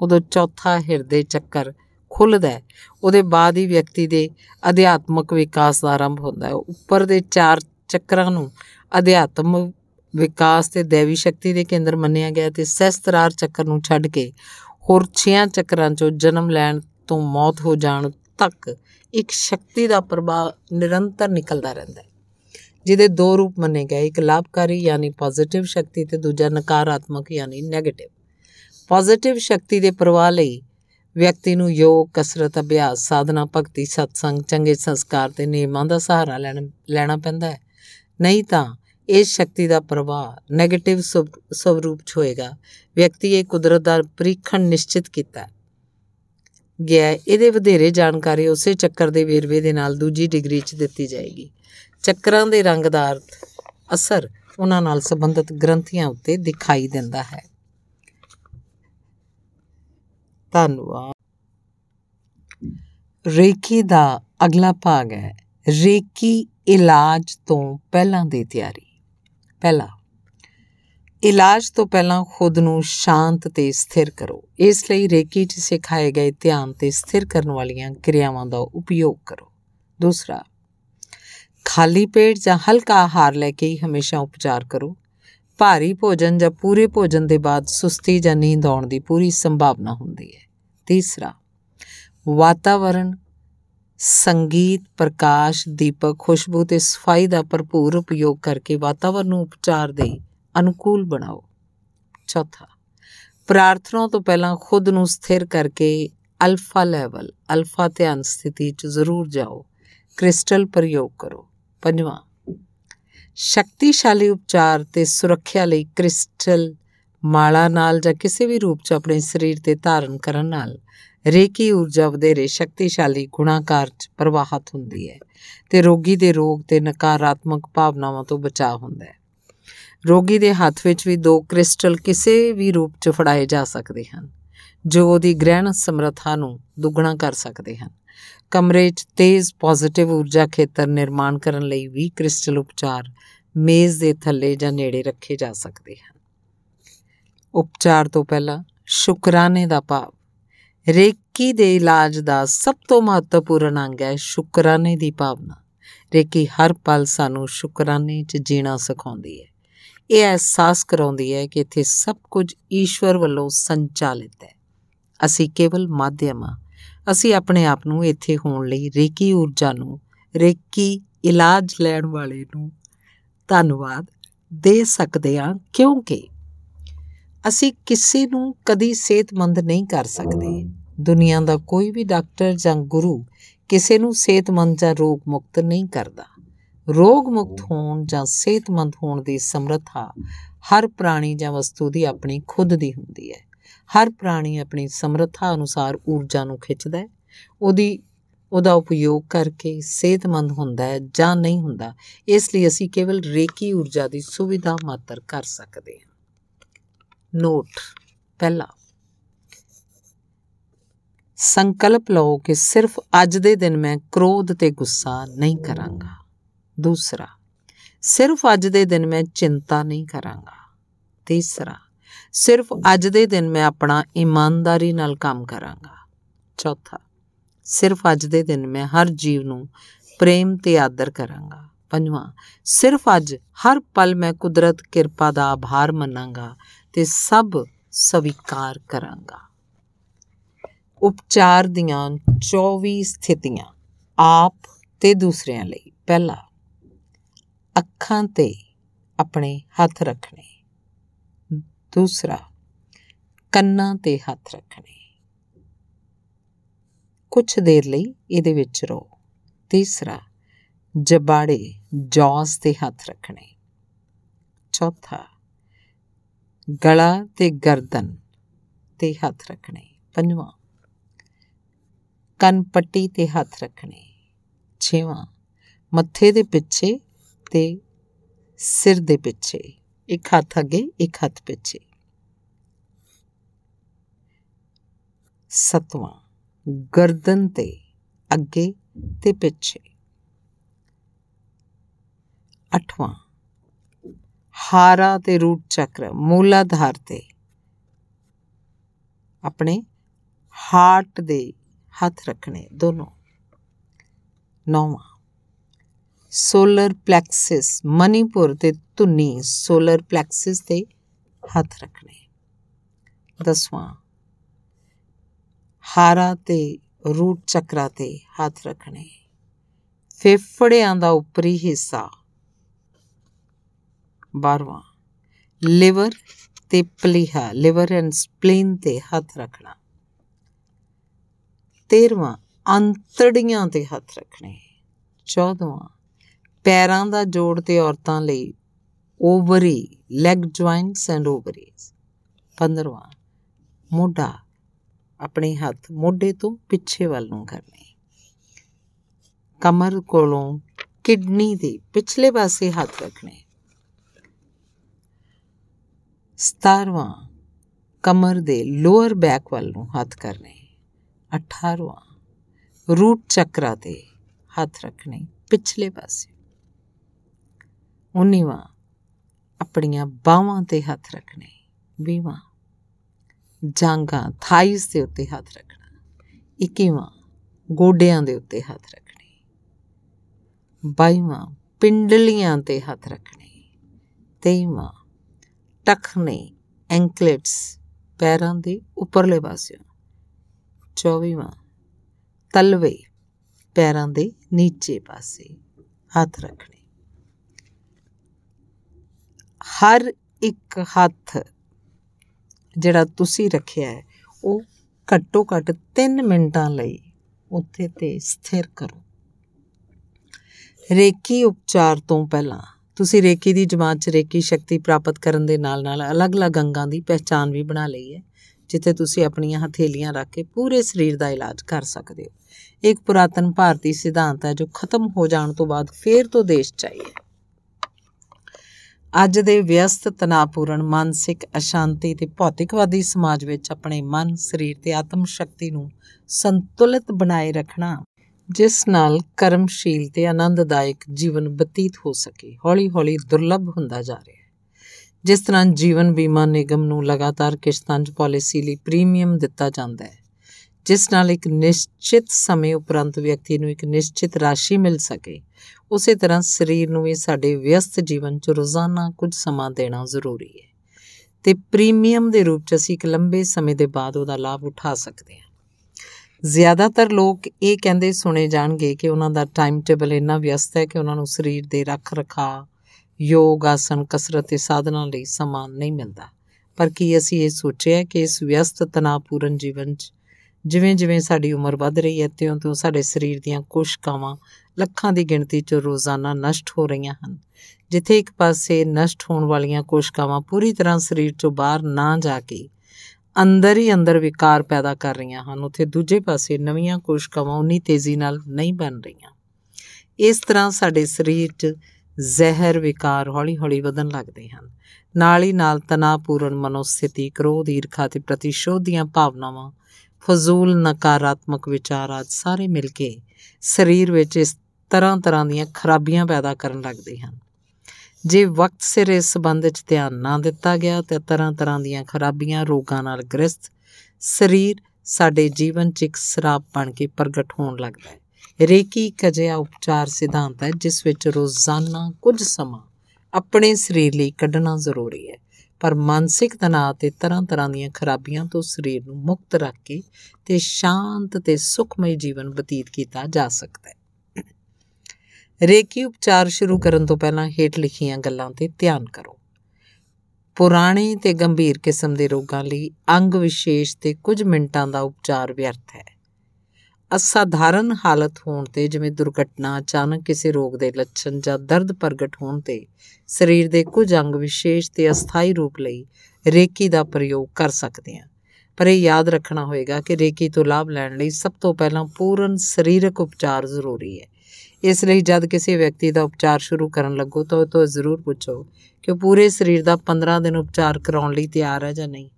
ਉਦੋਂ ਚੌਥਾ ਹਿਰਦੇ ਚੱਕਰ ਖੁੱਲਦਾ ਹੈ। ਉਹਦੇ ਬਾਅਦ ਹੀ ਵਿਅਕਤੀ ਦੇ ਅਧਿਆਤਮਕ ਵਿਕਾਸ ਦਾ ਆਰੰਭ ਹੁੰਦਾ ਹੈ। ਉੱਪਰ ਦੇ ਚਾਰ ਚੱਕਰਾਂ ਨੂੰ ਅਧਿਆਤਮ ਵਿਕਾਸ ਤੇ ਦੇਵੀ ਸ਼ਕਤੀ ਦੇ ਕੇਂਦਰ ਮੰਨਿਆ ਗਿਆ ਤੇ ਸਹਿਸਤਰਾਰ ਚੱਕਰ ਨੂੰ ਛੱਡ ਕੇ ਹੋਰ ਛਿਆਂ ਚੱਕਰਾਂ 'ਚੋਂ ਜਨਮ ਲੈਣ ਤੋਂ ਮੌਤ ਹੋ ਜਾਣ ਤੱਕ ਇੱਕ ਸ਼ਕਤੀ ਦਾ ਪ੍ਰਭਾਵ ਨਿਰੰਤਰ ਨਿਕਲਦਾ ਰਹਿੰਦਾ ਹੈ। ਜਿਹਦੇ ਦੋ ਰੂਪ ਮੰਨੇ ਗਏ, ਇੱਕ ਲਾਭਕਾਰੀ ਯਾਨੀ ਪੋਜ਼ਿਟਿਵ ਸ਼ਕਤੀ ਤੇ ਦੂਜਾ ਨਕਾਰਾਤਮਕ ਯਾਨੀ 네ਗੇਟਿਵ ਪੋਜ਼ਿਟਿਵ ਸ਼ਕਤੀ ਦੇ ਪ੍ਰਵਾਹ ਲਈ ਵਿਅਕਤੀ ਨੂੰ ਯੋਗ, ਕਸਰਤ, ਅਭਿਆਸ, ਸਾਧਨਾ, ਭਗਤੀ, ਸਤਸੰਗ, ਚੰਗੇ ਸੰਸਕਾਰ ਤੇ ਨਿਯਮਾਂ ਦਾ ਸਹਾਰਾ ਲੈਣਾ ਲੈਣਾ ਪੈਂਦਾ ਹੈ। ਨਹੀਂ ਤਾਂ ਇਸ ਸ਼ਕਤੀ ਦਾ ਪ੍ਰਵਾਹ 네ਗੇਟਿਵ ਸਵਰੂਪ ਚ ਹੋਏਗਾ। ਵਿਅਕਤੀ ਇਹ ਕੁਦਰਤ ਦਾ ਪ੍ਰੀਖਣ ਨਿਸ਼ਚਿਤ ਕੀਤਾ ਗਿਆ ਇਹਦੇ ਵਧੇਰੇ ਜਾਣਕਾਰੀ ਉਸੇ ਚੱਕਰ ਦੇ ਵੇਰਵੇ ਦੇ ਨਾਲ ਦੂਜੀ ਡਿਗਰੀ 'ਚ ਦਿੱਤੀ ਜਾਏਗੀ। ਚੱਕਰਾਂ ਦੇ ਰੰਗ ਦਾ ਅਰਥ ਅਸਰ ਉਹਨਾਂ ਨਾਲ ਸੰਬੰਧਿਤ ਗ੍ਰੰਥੀਆਂ ਉੱਤੇ ਦਿਖਾਈ ਦਿੰਦਾ ਹੈ। ਧੰਨਵਾਦ। ਰੇਕੀ ਦਾ ਅਗਲਾ ਭਾਗ ਹੈ ਰੇਕੀ ਇਲਾਜ ਤੋਂ ਪਹਿਲਾਂ ਦੀ ਤਿਆਰੀ। ਪਹਿਲਾ, ਇਲਾਜ ਤੋਂ ਪਹਿਲਾਂ ਖੁਦ ਨੂੰ ਸ਼ਾਂਤ ਤੇ ਸਥਿਰ ਕਰੋ। ਇਸ ਲਈ ਰੇਕੀ 'ਚ ਸਿਖਾਏ ਗਏ ਧਿਆਨ ਤੇ ਸਥਿਰ ਕਰਨ ਵਾਲੀਆਂ ਕਿਰਿਆਵਾਂ ਦਾ ਉਪਯੋਗ ਕਰੋ। ਦੂਸਰਾ, ਖਾਲੀ ਪੇਟ ਜਾਂ ਹਲਕਾ ਆਹਾਰ ਲੈ ਕੇ ਹੀ ਹਮੇਸ਼ਾ ਉਪਚਾਰ ਕਰੋ। ਭਾਰੀ ਭੋਜਨ ਜਾਂ ਪੂਰੇ ਭੋਜਨ ਦੇ ਬਾਅਦ ਸੁਸਤੀ ਜਾਂ ਨੀਂਦ ਆਉਣ ਦੀ ਪੂਰੀ ਸੰਭਾਵਨਾ ਹੁੰਦੀ ਹੈ। ਤੀਸਰਾ, ਵਾਤਾਵਰਣ, ਸੰਗੀਤ, ਪ੍ਰਕਾਸ਼, ਦੀਪਕ, ਖੁਸ਼ਬੂ ਤੇ ਸਫ਼ਾਈ ਦਾ ਭਰਪੂਰ ਉਪਯੋਗ ਕਰਕੇ ਵਾਤਾਵਰਣ ਨੂੰ ਉਪਚਾਰ ਦੇ ਅਨੁਕੂਲ ਬਣਾਓ। ਚੌਥਾ, ਪ੍ਰਾਰਥਨਾ ਤੋਂ ਪਹਿਲਾਂ ਖੁਦ ਨੂੰ ਸਥਿਰ ਕਰਕੇ ਅਲਫਾ ਲੈਵਲ, ਅਲਫਾ ਧਿਆਨ ਸਥਿਤੀ 'ਚ ਜ਼ਰੂਰ ਜਾਓ। ਕ੍ਰਿਸਟਲ ਪ੍ਰਯੋਗ ਕਰੋ। ਪੰਜਵਾਂ ਸ਼ਕਤੀਸ਼ਾਲੀ ਉਪਚਾਰ ਤੇ ਸੁਰੱਖਿਆ ਲਈ ਕ੍ਰਿਸਟਲ ਮਾਲਾ ਨਾਲ ਜਾਂ ਕਿਸੇ ਵੀ ਰੂਪ 'ਚ ਆਪਣੇ ਸਰੀਰ ਤੇ ਧਾਰਨ ਕਰਨ ਨਾਲ ਰੇਕੀ ਊਰਜਾ ਵਧੇਰੇ ਸ਼ਕਤੀਸ਼ਾਲੀ ਗੁਣਾਕਾਰ 'ਚ ਪ੍ਰਵਾਹਿਤ ਹੁੰਦੀ ਹੈ ਤੇ ਰੋਗੀ ਦੇ ਰੋਗ ਤੇ ਨਕਾਰਾਤਮਕ ਭਾਵਨਾਵਾਂ ਤੋਂ ਬਚਾਅ ਹੁੰਦਾ ਹੈ। ਰੋਗੀ ਦੇ ਹੱਥ ਵਿੱਚ ਵੀ ਦੋ ਕ੍ਰਿਸਟਲ ਕਿਸੇ ਵੀ ਰੂਪ 'ਚ ਫੜਾਏ ਜਾ ਸਕਦੇ ਹਨ, ਜੋ ਉਹਦੀ ਗ੍ਰਹਿਣ ਸਮਰੱਥਾ ਨੂੰ ਦੁੱਗਣਾ ਕਰ ਸਕਦੇ ਹਨ। ਕਮਰੇ 'ਚ ਤੇਜ਼ ਪੋਜ਼ਿਟਿਵ ਊਰਜਾ ਖੇਤਰ ਨਿਰਮਾਣ ਕਰਨ ਲਈ ਵੀ ਕ੍ਰਿਸਟਲ ਉਪਚਾਰ ਮੇਜ਼ ਦੇ ਥੱਲੇ ਜਾਂ ਨੇੜੇ ਰੱਖੇ ਜਾ ਸਕਦੇ ਹਨ। ਉਪਚਾਰ ਤੋਂ ਪਹਿਲਾਂ ਸ਼ੁਕਰਾਨੇ ਦਾ ਭਾਵ। ਰੇਕੀ ਦੇ ਇਲਾਜ ਦਾ ਸਭ ਤੋਂ ਮਹੱਤਵਪੂਰਨ ਅੰਗ ਹੈ ਸ਼ੁਕਰਾਨੇ ਦੀ ਭਾਵਨਾ। ਰੇਕੀ ਹਰ ਪਲ ਸਾਨੂੰ ਸ਼ੁਕਰਾਨੇ 'ਚ ਜੀਣਾ ਸਿਖਾਉਂਦੀ ਹੈ। ਇਹ ਅਹਿਸਾਸ ਕਰਾਉਂਦੀ ਹੈ ਕਿ ਇੱਥੇ ਸਭ ਕੁਝ ਈਸ਼ਵਰ ਵੱਲੋਂ ਸੰਚਾਲਿਤ ਹੈ। ਅਸੀਂ ਕੇਵਲ ਮਾਧਿਅਮ ਹਾਂ ਅਸੀਂ ਆਪਣੇ ਆਪ ਨੂੰ ਇੱਥੇ ਹੋਣ ਲਈ ਰੇਕੀ ਊਰਜਾ ਨੂੰ, ਰੇਕੀ ਇਲਾਜ ਲੈਣ ਵਾਲੇ ਨੂੰ ਧੰਨਵਾਦ ਦੇ ਸਕਦੇ ਹਾਂ, ਕਿਉਂਕਿ ਅਸੀਂ ਕਿਸੇ ਨੂੰ ਕਦੀ ਸਿਹਤਮੰਦ ਨਹੀਂ ਕਰ ਸਕਦੇ। ਦੁਨੀਆ ਦਾ ਕੋਈ ਵੀ ਡਾਕਟਰ ਜਾਂ ਗੁਰੂ ਕਿਸੇ ਨੂੰ ਸਿਹਤਮੰਦ ਜਾਂ ਰੋਗ ਮੁਕਤ ਨਹੀਂ ਕਰਦਾ। ਰੋਗ ਮੁਕਤ ਹੋਣ ਜਾਂ ਸਿਹਤਮੰਦ ਹੋਣ ਦੀ ਸਮਰੱਥਾ ਹਰ ਪ੍ਰਾਣੀ ਜਾਂ ਵਸਤੂ ਦੀ ਆਪਣੀ ਖੁਦ ਦੀ ਹੁੰਦੀ ਹੈ। ਹਰ ਪ੍ਰਾਣੀ ਆਪਣੀ ਸਮਰੱਥਾ ਅਨੁਸਾਰ ਊਰਜਾ ਨੂੰ ਖਿੱਚਦਾ ਹੈ। ਉਹਦੀ, ਉਹਦਾ ਉਪਯੋਗ ਕਰਕੇ ਸਿਹਤਮੰਦ ਹੁੰਦਾ ਹੈ ਜਾਂ ਨਹੀਂ ਹੁੰਦਾ, ਇਸ ਲਈ ਅਸੀਂ ਕੇਵਲ ਰੇਕੀ ਊਰਜਾ ਦੀ ਸੁਵਿਧਾ ਮਾਤਰ ਕਰ ਸਕਦੇ ਹਾਂ। ਨੋਟ, ਪਹਿਲਾ। ਸੰਕਲਪ ਲਓ ਕਿ ਸਿਰਫ ਅੱਜ ਦੇ ਦਿਨ ਮੈਂ ਕ੍ਰੋਧ ਤੇ ਗੁੱਸਾ ਨਹੀਂ ਕਰਾਂਗਾ। ਦੂਸਰਾ, ਸਿਰਫ ਅੱਜ ਦੇ ਦਿਨ ਮੈਂ ਚਿੰਤਾ ਨਹੀਂ ਕਰਾਂਗਾ। ਤੀਸਰਾ ਸਿਰਫ ਅੱਜ ਦੇ ਦਿਨ ਮੈਂ ਆਪਣਾ ਇਮਾਨਦਾਰੀ ਨਾਲ ਕੰਮ ਕਰਾਂਗਾ। ਚੌਥਾ, ਸਿਰਫ ਅੱਜ ਦੇ ਦਿਨ ਮੈਂ ਹਰ ਜੀਵ ਨੂੰ ਪ੍ਰੇਮ ਤੇ ਆਦਰ ਕਰਾਂਗਾ। ਪੰਜਵਾਂ, ਸਿਰਫ ਅੱਜ ਹਰ ਪਲ ਮੈਂ ਕੁਦਰਤ ਕਿਰਪਾ ਦਾ ਆਭਾਰ ਮੰਨਾਂਗਾ ਤੇ ਸਭ ਸਵੀਕਾਰ ਕਰਾਂਗਾ। ਉਪਚਾਰ ਦੀਆਂ 24 ਸਥਿਤੀਆਂ ਆਪ ਤੇ ਦੂਸਰਿਆਂ ਲਈ। ਪਹਿਲਾ, ਅੱਖਾਂ ਤੇ ਆਪਣੇ ਹੱਥ ਰੱਖਣੇ। ਦੂਸਰਾ, ਕੰਨਾਂ ਤੇ ਹੱਥ ਰੱਖਣੇ। ਕੁਝ ਦੇਰ ਲਈ ਇਹਦੇ ਵਿੱਚ ਰਹੋ। ਤੀਸਰਾ, ਜਬਾੜੇ, ਜੌਸ ਤੇ ਹੱਥ ਰੱਖਣੇ। ਚੌਥਾ, ਗਲਾ ਤੇ ਗਰਦਨ ਤੇ ਹੱਥ ਰੱਖਣੇ। ਪੰਜਵਾਂ, ਕੰਨ ਪੱਟੀ ਤੇ ਹੱਥ ਰੱਖਣੇ। ਛੇਵਾਂ, ਮੱਥੇ ਦੇ ਪਿੱਛੇ ਤੇ ਸਿਰ ਦੇ ਪਿੱਛੇ। ਇੱਕ ਹੱਥ ਅੱਗੇ, ਇੱਕ ਹੱਥ ਪਿੱਛੇ। ਸਤਵਾਂ, ਗਰਦਨ ਤੇ ਅੱਗੇ ਤੇ ਪਿੱਛੇ। ਅਠਵਾਂ, ਹਾਰਾ ਤੇ ਰੂਟ ਚੱਕਰ, ਮੂਲਾਧਾਰ ਤੇ। ਆਪਣੇ ਹਾਰਟ ਦੇ ਹੱਥ ਰੱਖਣੇ, ਦੋਨੋਂ। ਨੌਵਾਂ, ਸੋਲਰ ਪਲੈਕਸਿਸ, ਮਨੀਪੁਰ ਤੇ ਧੁਨੀ ਸੋਲਰ ਪਲੈਕਸਿਸ ਤੇ ਹੱਥ ਰੱਖਣੇ। ਦਸਵਾਂ, ਹਾਰਾ ਤੇ ਰੂਟ ਚੱਕਰਾ ਤੇ ਹੱਥ ਰੱਖਣੇ। ਫੇਫੜਿਆਂ ਦਾ ਉੱਪਰੀ ਹਿੱਸਾ। ਬਾਰਵਾਂ, ਲਿਵਰ ਤੇ ਪਲੀਹਾ, ਲਿਵਰ ਐਂਡ ਸਪਲੀਨ ਤੇ ਹੱਥ ਰੱਖਣਾ। ਤੇਰਵਾਂ, ਅੰਤੜੀਆਂ ਤੇ ਹੱਥ ਰੱਖਣੇ। 14ਵਾਂ ਪੈਰਾਂ ਦਾ ਜੋੜ ਤੇ ਔਰਤਾਂ ਲਈ ovary leg joints and ovaries 15ਵਾਂ ਮੋਢਾ ਆਪਣੇ ਹੱਥ ਮੋਢੇ ਤੋਂ ਪਿੱਛੇ ਵੱਲ ਨੂੰ ਕਰਨੇ। ਕਮਰ ਕੋਲੋਂ ਕਿਡਨੀ ਦੇ ਪਿਛਲੇ ਪਾਸੇ ਹੱਥ ਰੱਖਣੇ। 17ਵਾਂ ਕਮਰ ਦੇ ਲੋਅਰ ਬੈਕ ਵੱਲ ਨੂੰ ਹੱਥ ਕਰਨੇ। 18ਵਾਂ ਰੂਟ ਚੱਕਰਾ ਤੇ ਹੱਥ ਰੱਖਣੇ ਪਿਛਲੇ ਪਾਸੇ। 19ਵਾਂ ਆਪਣੀਆਂ ਬਾਹਾਂ ਤੇ ਹੱਥ ਰੱਖਣੇ 20ਵਾਂ ਜਾਂਗਾ ਥਾਈਸ ਦੇ ਉੱਤੇ ਹੱਥ ਰੱਖਣਾ 21ਵਾਂ ਗੋਡਿਆਂ ਦੇ ਉੱਤੇ ਹੱਥ ਰੱਖਣੇ 22ਵਾਂ ਪਿੰਡਲੀਆਂ ਤੇ ਹੱਥ ਰੱਖਣੇ 23ਵਾਂ ਟਖਨੇ ਐਂਕਲੇਟਸ ਪੈਰਾਂ ਦੇ ਉੱਪਰਲੇ ਪਾਸਿਓਂ 24ਵਾਂ ਤਲਵੇ ਪੈਰਾਂ ਦੇ ਨੀਚੇ ਪਾਸੇ ਹੱਥ ਰੱਖਣੇ। ਹਰ ਇੱਕ ਹੱਥ ਜਿਹੜਾ ਤੁਸੀਂ ਰੱਖਿਆ ਹੈ, ਉਹ ਘੱਟੋ ਘੱਟ 3 ਮਿੰਟਾਂ ਲਈ ਉੱਥੇ ਤੇ ਸਥਿਰ ਕਰੋ। ਰੇਕੀ ਉਪਚਾਰ ਤੋਂ ਪਹਿਲਾਂ ਤੁਸੀਂ ਰੇਕੀ ਦੀ ਜਮਾਤ 'ਚ ਰੇਕੀ ਸ਼ਕਤੀ ਪ੍ਰਾਪਤ ਕਰਨ ਦੇ ਨਾਲ-ਨਾਲ ਅਲੱਗ-ਅਲੱਗ ਅੰਗਾਂ ਦੀ ਪਹਿਚਾਨ ਵੀ ਬਣਾ ਲਈ ਹੈ, ਜਿੱਥੇ ਤੁਸੀਂ ਆਪਣੀਆਂ ਹਥੇਲੀਆਂ ਰੱਖ ਕੇ ਪੂਰੇ ਸਰੀਰ ਦਾ ਇਲਾਜ ਕਰ ਸਕਦੇ ਹੋ। ਇੱਕ ਪੁਰਾਤਨ ਭਾਰਤੀ ਸਿਧਾਂਤ ਹੈ ਜੋ ਖਤਮ ਹੋ ਜਾਣ ਤੋਂ ਬਾਅਦ ਫੇਰ ਤੋਂ ਦੇਸ਼ ਚਾਹੀਏ ਅੱਜ ਦੇ ਵਿਅਸਤ ਤਣਾਪੂਰਨ ਮਾਨਸਿਕ ਅਸ਼ਾਂਤੀ ਤੇ ਭੌਤਿਕਵਾਦੀ ਸਮਾਜ ਵਿੱਚ ਆਪਣੇ ਮਨ, ਸਰੀਰ ਤੇ ਆਤਮ ਸ਼ਕਤੀ ਨੂੰ ਸੰਤੁਲਿਤ ਬਣਾਏ ਰੱਖਣਾ ਜਿਸ ਨਾਲ ਕਰਮਸ਼ੀਲ ਤੇ ਆਨੰਦਦਾਇਕ ਜੀਵਨ ਬਤੀਤ ਹੋ ਸਕੇ ਹੌਲੀ-ਹੌਲੀ ਦੁਰਲੱਭ ਹੁੰਦਾ ਜਾ ਰਿਹਾ ਹੈ। ਜਿਸ ਤਰ੍ਹਾਂ ਜੀਵਨ ਬੀਮਾ ਨਿਗਮ ਨੂੰ ਲਗਾਤਾਰ ਕਿਸ਼ਤਾਂ 'ਚ ਪਾਲਿਸੀ ਲਈ ਪ੍ਰੀਮੀਅਮ ਦਿੱਤਾ ਜਾਂਦਾ ਹੈ ਜਿਸ ਨਾਲ ਇੱਕ ਨਿਸ਼ਚਿਤ ਸਮੇਂ ਉਪਰੰਤ ਵਿਅਕਤੀ ਨੂੰ ਇੱਕ ਨਿਸ਼ਚਿਤ ਰਾਸ਼ੀ ਮਿਲ ਸਕੇ। ਉਸੇ ਤਰ੍ਹਾਂ ਸਰੀਰ ਨੂੰ ਵੀ ਸਾਡੇ ਵਿਅਸਤ ਜੀਵਨ 'ਚ ਰੋਜ਼ਾਨਾ ਕੁਝ ਸਮਾਂ ਦੇਣਾ ਜ਼ਰੂਰੀ ਹੈ। ਤੇ ਪ੍ਰੀਮੀਅਮ ਦੇ ਰੂਪ 'ਚ ਅਸੀਂ ਇੱਕ ਲੰਬੇ ਸਮੇਂ ਦੇ ਬਾਅਦ ਉਹਦਾ ਲਾਭ ਉਠਾ ਸਕਦੇ ਹਾਂ। ਜ਼ਿਆਦਾਤਰ ਲੋਕ ਇਹ ਕਹਿੰਦੇ ਸੁਣੇ ਜਾਣਗੇ ਕਿ ਉਹਨਾਂ ਦਾ ਟਾਈਮ ਟੇਬਲ ਇੰਨਾ ਵਿਅਸਤ ਹੈ ਕਿ ਉਹਨਾਂ ਨੂੰ ਸਰੀਰ ਦੇ ਰੱਖ ਰਖਾ ਯੋਗ ਆਸਨ, ਕਸਰਤ ਤੇ ਸਾਧਨਾ ਲਈ ਸਮਾਂ ਨਹੀਂ ਮਿਲਦਾ। ਪਰ ਕੀ ਅਸੀਂ ਇਹ ਸੋਚਿਆ ਕਿ ਇਸ ਵਿਅਸਤ ਤਣਾਪੂਰਨ ਜੀਵਨ 'ਚ ਜਿਵੇਂ ਜਿਵੇਂ ਸਾਡੀ ਉਮਰ ਵੱਧ ਰਹੀ ਹੈ, ਤਿਉਂ-ਤਿਉਂ ਸਾਡੇ ਸਰੀਰ ਦੀਆਂ ਕੋਸ਼ਿਕਾਵਾਂ ਲੱਖਾਂ ਦੀ ਗਿਣਤੀ 'ਚ ਰੋਜ਼ਾਨਾ ਨਸ਼ਟ ਹੋ ਰਹੀਆਂ ਹਨ। ਜਿੱਥੇ ਇੱਕ ਪਾਸੇ ਨਸ਼ਟ ਹੋਣ ਵਾਲੀਆਂ ਕੋਸ਼ਿਕਾਵਾਂ ਪੂਰੀ ਤਰ੍ਹਾਂ ਸਰੀਰ 'ਚੋਂ ਬਾਹਰ ਨਾ ਜਾ ਕੇ ਅੰਦਰ ਹੀ ਅੰਦਰ ਵਿਕਾਰ ਪੈਦਾ ਕਰ ਰਹੀਆਂ ਹਨ, ਉੱਥੇ ਦੂਜੇ ਪਾਸੇ ਨਵੀਆਂ ਕੋਸ਼ਿਕਾਵਾਂ ਉਨੀ ਤੇਜ਼ੀ ਨਾਲ ਨਹੀਂ ਬਣ ਰਹੀਆਂ। ਇਸ ਤਰ੍ਹਾਂ ਸਾਡੇ ਸਰੀਰ 'ਚ ਜ਼ਹਿਰ, ਵਿਕਾਰ ਹੌਲੀ-ਹੌਲੀ ਵਧਣ ਲੱਗਦੇ ਹਨ। ਨਾਲ ਹੀ ਨਾਲ ਤਣਾਅਪੂਰਨ ਮਨੋਸਥਿਤੀ, ਕ੍ਰੋਧ, ਈਰਖਾ ਤੇ ਪ੍ਰਤੀਸ਼ੋਧ ਦੀਆਂ ਭਾਵਨਾਵਾਂ ਫਜ਼ੂਲ ਨਕਾਰਾਤਮਕ ਵਿਚਾਰ ਆਦ ਸਾਰੇ ਮਿਲ ਕੇ ਸਰੀਰ ਵਿੱਚ ਇਸ ਤਰ੍ਹਾਂ ਤਰ੍ਹਾਂ ਦੀਆਂ ਖਰਾਬੀਆਂ ਪੈਦਾ ਕਰਨ ਲੱਗਦੇ ਹਨ। ਜੇ ਵਕਤ ਸਿਰ ਇਸ ਸੰਬੰਧ ਵਿੱਚ ਧਿਆਨ ਨਾ ਦਿੱਤਾ ਗਿਆ ਤੇ ਤਰ੍ਹਾਂ ਤਰ੍ਹਾਂ ਦੀਆਂ ਖਰਾਬੀਆਂ ਰੋਗਾਂ ਨਾਲ ਗ੍ਰਸਤ, ਸਰੀਰ ਸਾਡੇ ਜੀਵਨ 'ਚ ਇੱਕ ਸਰਾਪ ਬਣ ਕੇ ਪ੍ਰਗਟ ਹੋਣ ਲੱਗਦਾ ਹੈ। ਰੇਕੀ ਇੱਕ ਅਜਿਹਾ ਉਪਚਾਰ ਸਿਧਾਂਤ ਹੈ ਜਿਸ ਵਿੱਚ ਰੋਜ਼ਾਨਾ ਕੁਝ ਸਮਾਂ ਆਪਣੇ ਸਰੀਰ ਲਈ ਕੱਢਣਾ ਜ਼ਰੂਰੀ ਹੈ। ਪਰ ਮਾਨਸਿਕ ਤਣਾਅ ਤੇ ਤਰ੍ਹਾਂ ਤਰ੍ਹਾਂ ਦੀਆਂ ਖਰਾਬੀਆਂ ਤੋਂ ਸਰੀਰ ਨੂੰ ਮੁਕਤ ਰੱਖ ਕੇ ਤੇ ਸ਼ਾਂਤ ਤੇ ਸੁਖਮਈ ਜੀਵਨ ਬਤੀਤ ਕੀਤਾ ਜਾ ਸਕਦਾ ਹੈ। ਰੇਕੀ ਉਪਚਾਰ ਸ਼ੁਰੂ ਕਰਨ ਤੋਂ ਪਹਿਲਾਂ ਹੇਠ ਲਿਖੀਆਂ ਗੱਲਾਂ ਤੇ ਧਿਆਨ ਕਰੋ। ਪੁਰਾਣੇ ਤੇ ਗੰਭੀਰ ਕਿਸਮ ਦੇ ਰੋਗਾਂ ਲਈ ਅੰਗ ਵਿਸ਼ੇਸ਼ ਤੇ ਕੁਝ ਮਿੰਟਾਂ ਦਾ ਉਪਚਾਰ ਵਿਅਰਥ ਹੈ। ਅਸਾਧਾਰਨ ਹਾਲਤ ਹੋਣ ਤੇ ਜਿਵੇਂ ਦੁਰਘਟਨਾ, ਅਚਾਨਕ ਕਿਸੇ ਰੋਗ ਦੇ ਲੱਛਣ ਜਾਂ ਦਰਦ ਪ੍ਰਗਟ ਹੋਣ ਤੇ ਸਰੀਰ ਦੇ ਕੁਝ ਅੰਗ ਵਿਸ਼ੇਸ਼ ਤੇ ਅਸਥਾਈ ਰੂਪ ਲਈ ਰੇਕੀ ਦਾ ਪ੍ਰਯੋਗ ਕਰ ਸਕਦੇ ਹਾਂ। ਪਰ ਇਹ ਯਾਦ ਰੱਖਣਾ ਹੋਏਗਾ ਕਿ ਰੇਕੀ ਤੋਂ ਲਾਭ ਲੈਣ ਲਈ ਸਭ ਤੋਂ ਪਹਿਲਾਂ ਪੂਰਨ ਸਰੀਰਕ ਉਪਚਾਰ ਜ਼ਰੂਰੀ ਹੈ। ਇਸ ਲਈ ਜਦ ਕਿਸੇ ਵਿਅਕਤੀ ਦਾ ਉਪਚਾਰ ਸ਼ੁਰੂ ਕਰਨ ਲੱਗੋ ਤਾਂ ਉਹ ਤੋਂ ਜ਼ਰੂਰ ਪੁੱਛੋ ਕਿ ਉਹ ਪੂਰੇ ਸਰੀਰ ਦਾ 15 ਦਿਨ ਉਪਚਾਰ ਕਰਾਉਣ ਲਈ ਤਿਆਰ ਹੈ ਜਾਂ ਨਹੀਂ।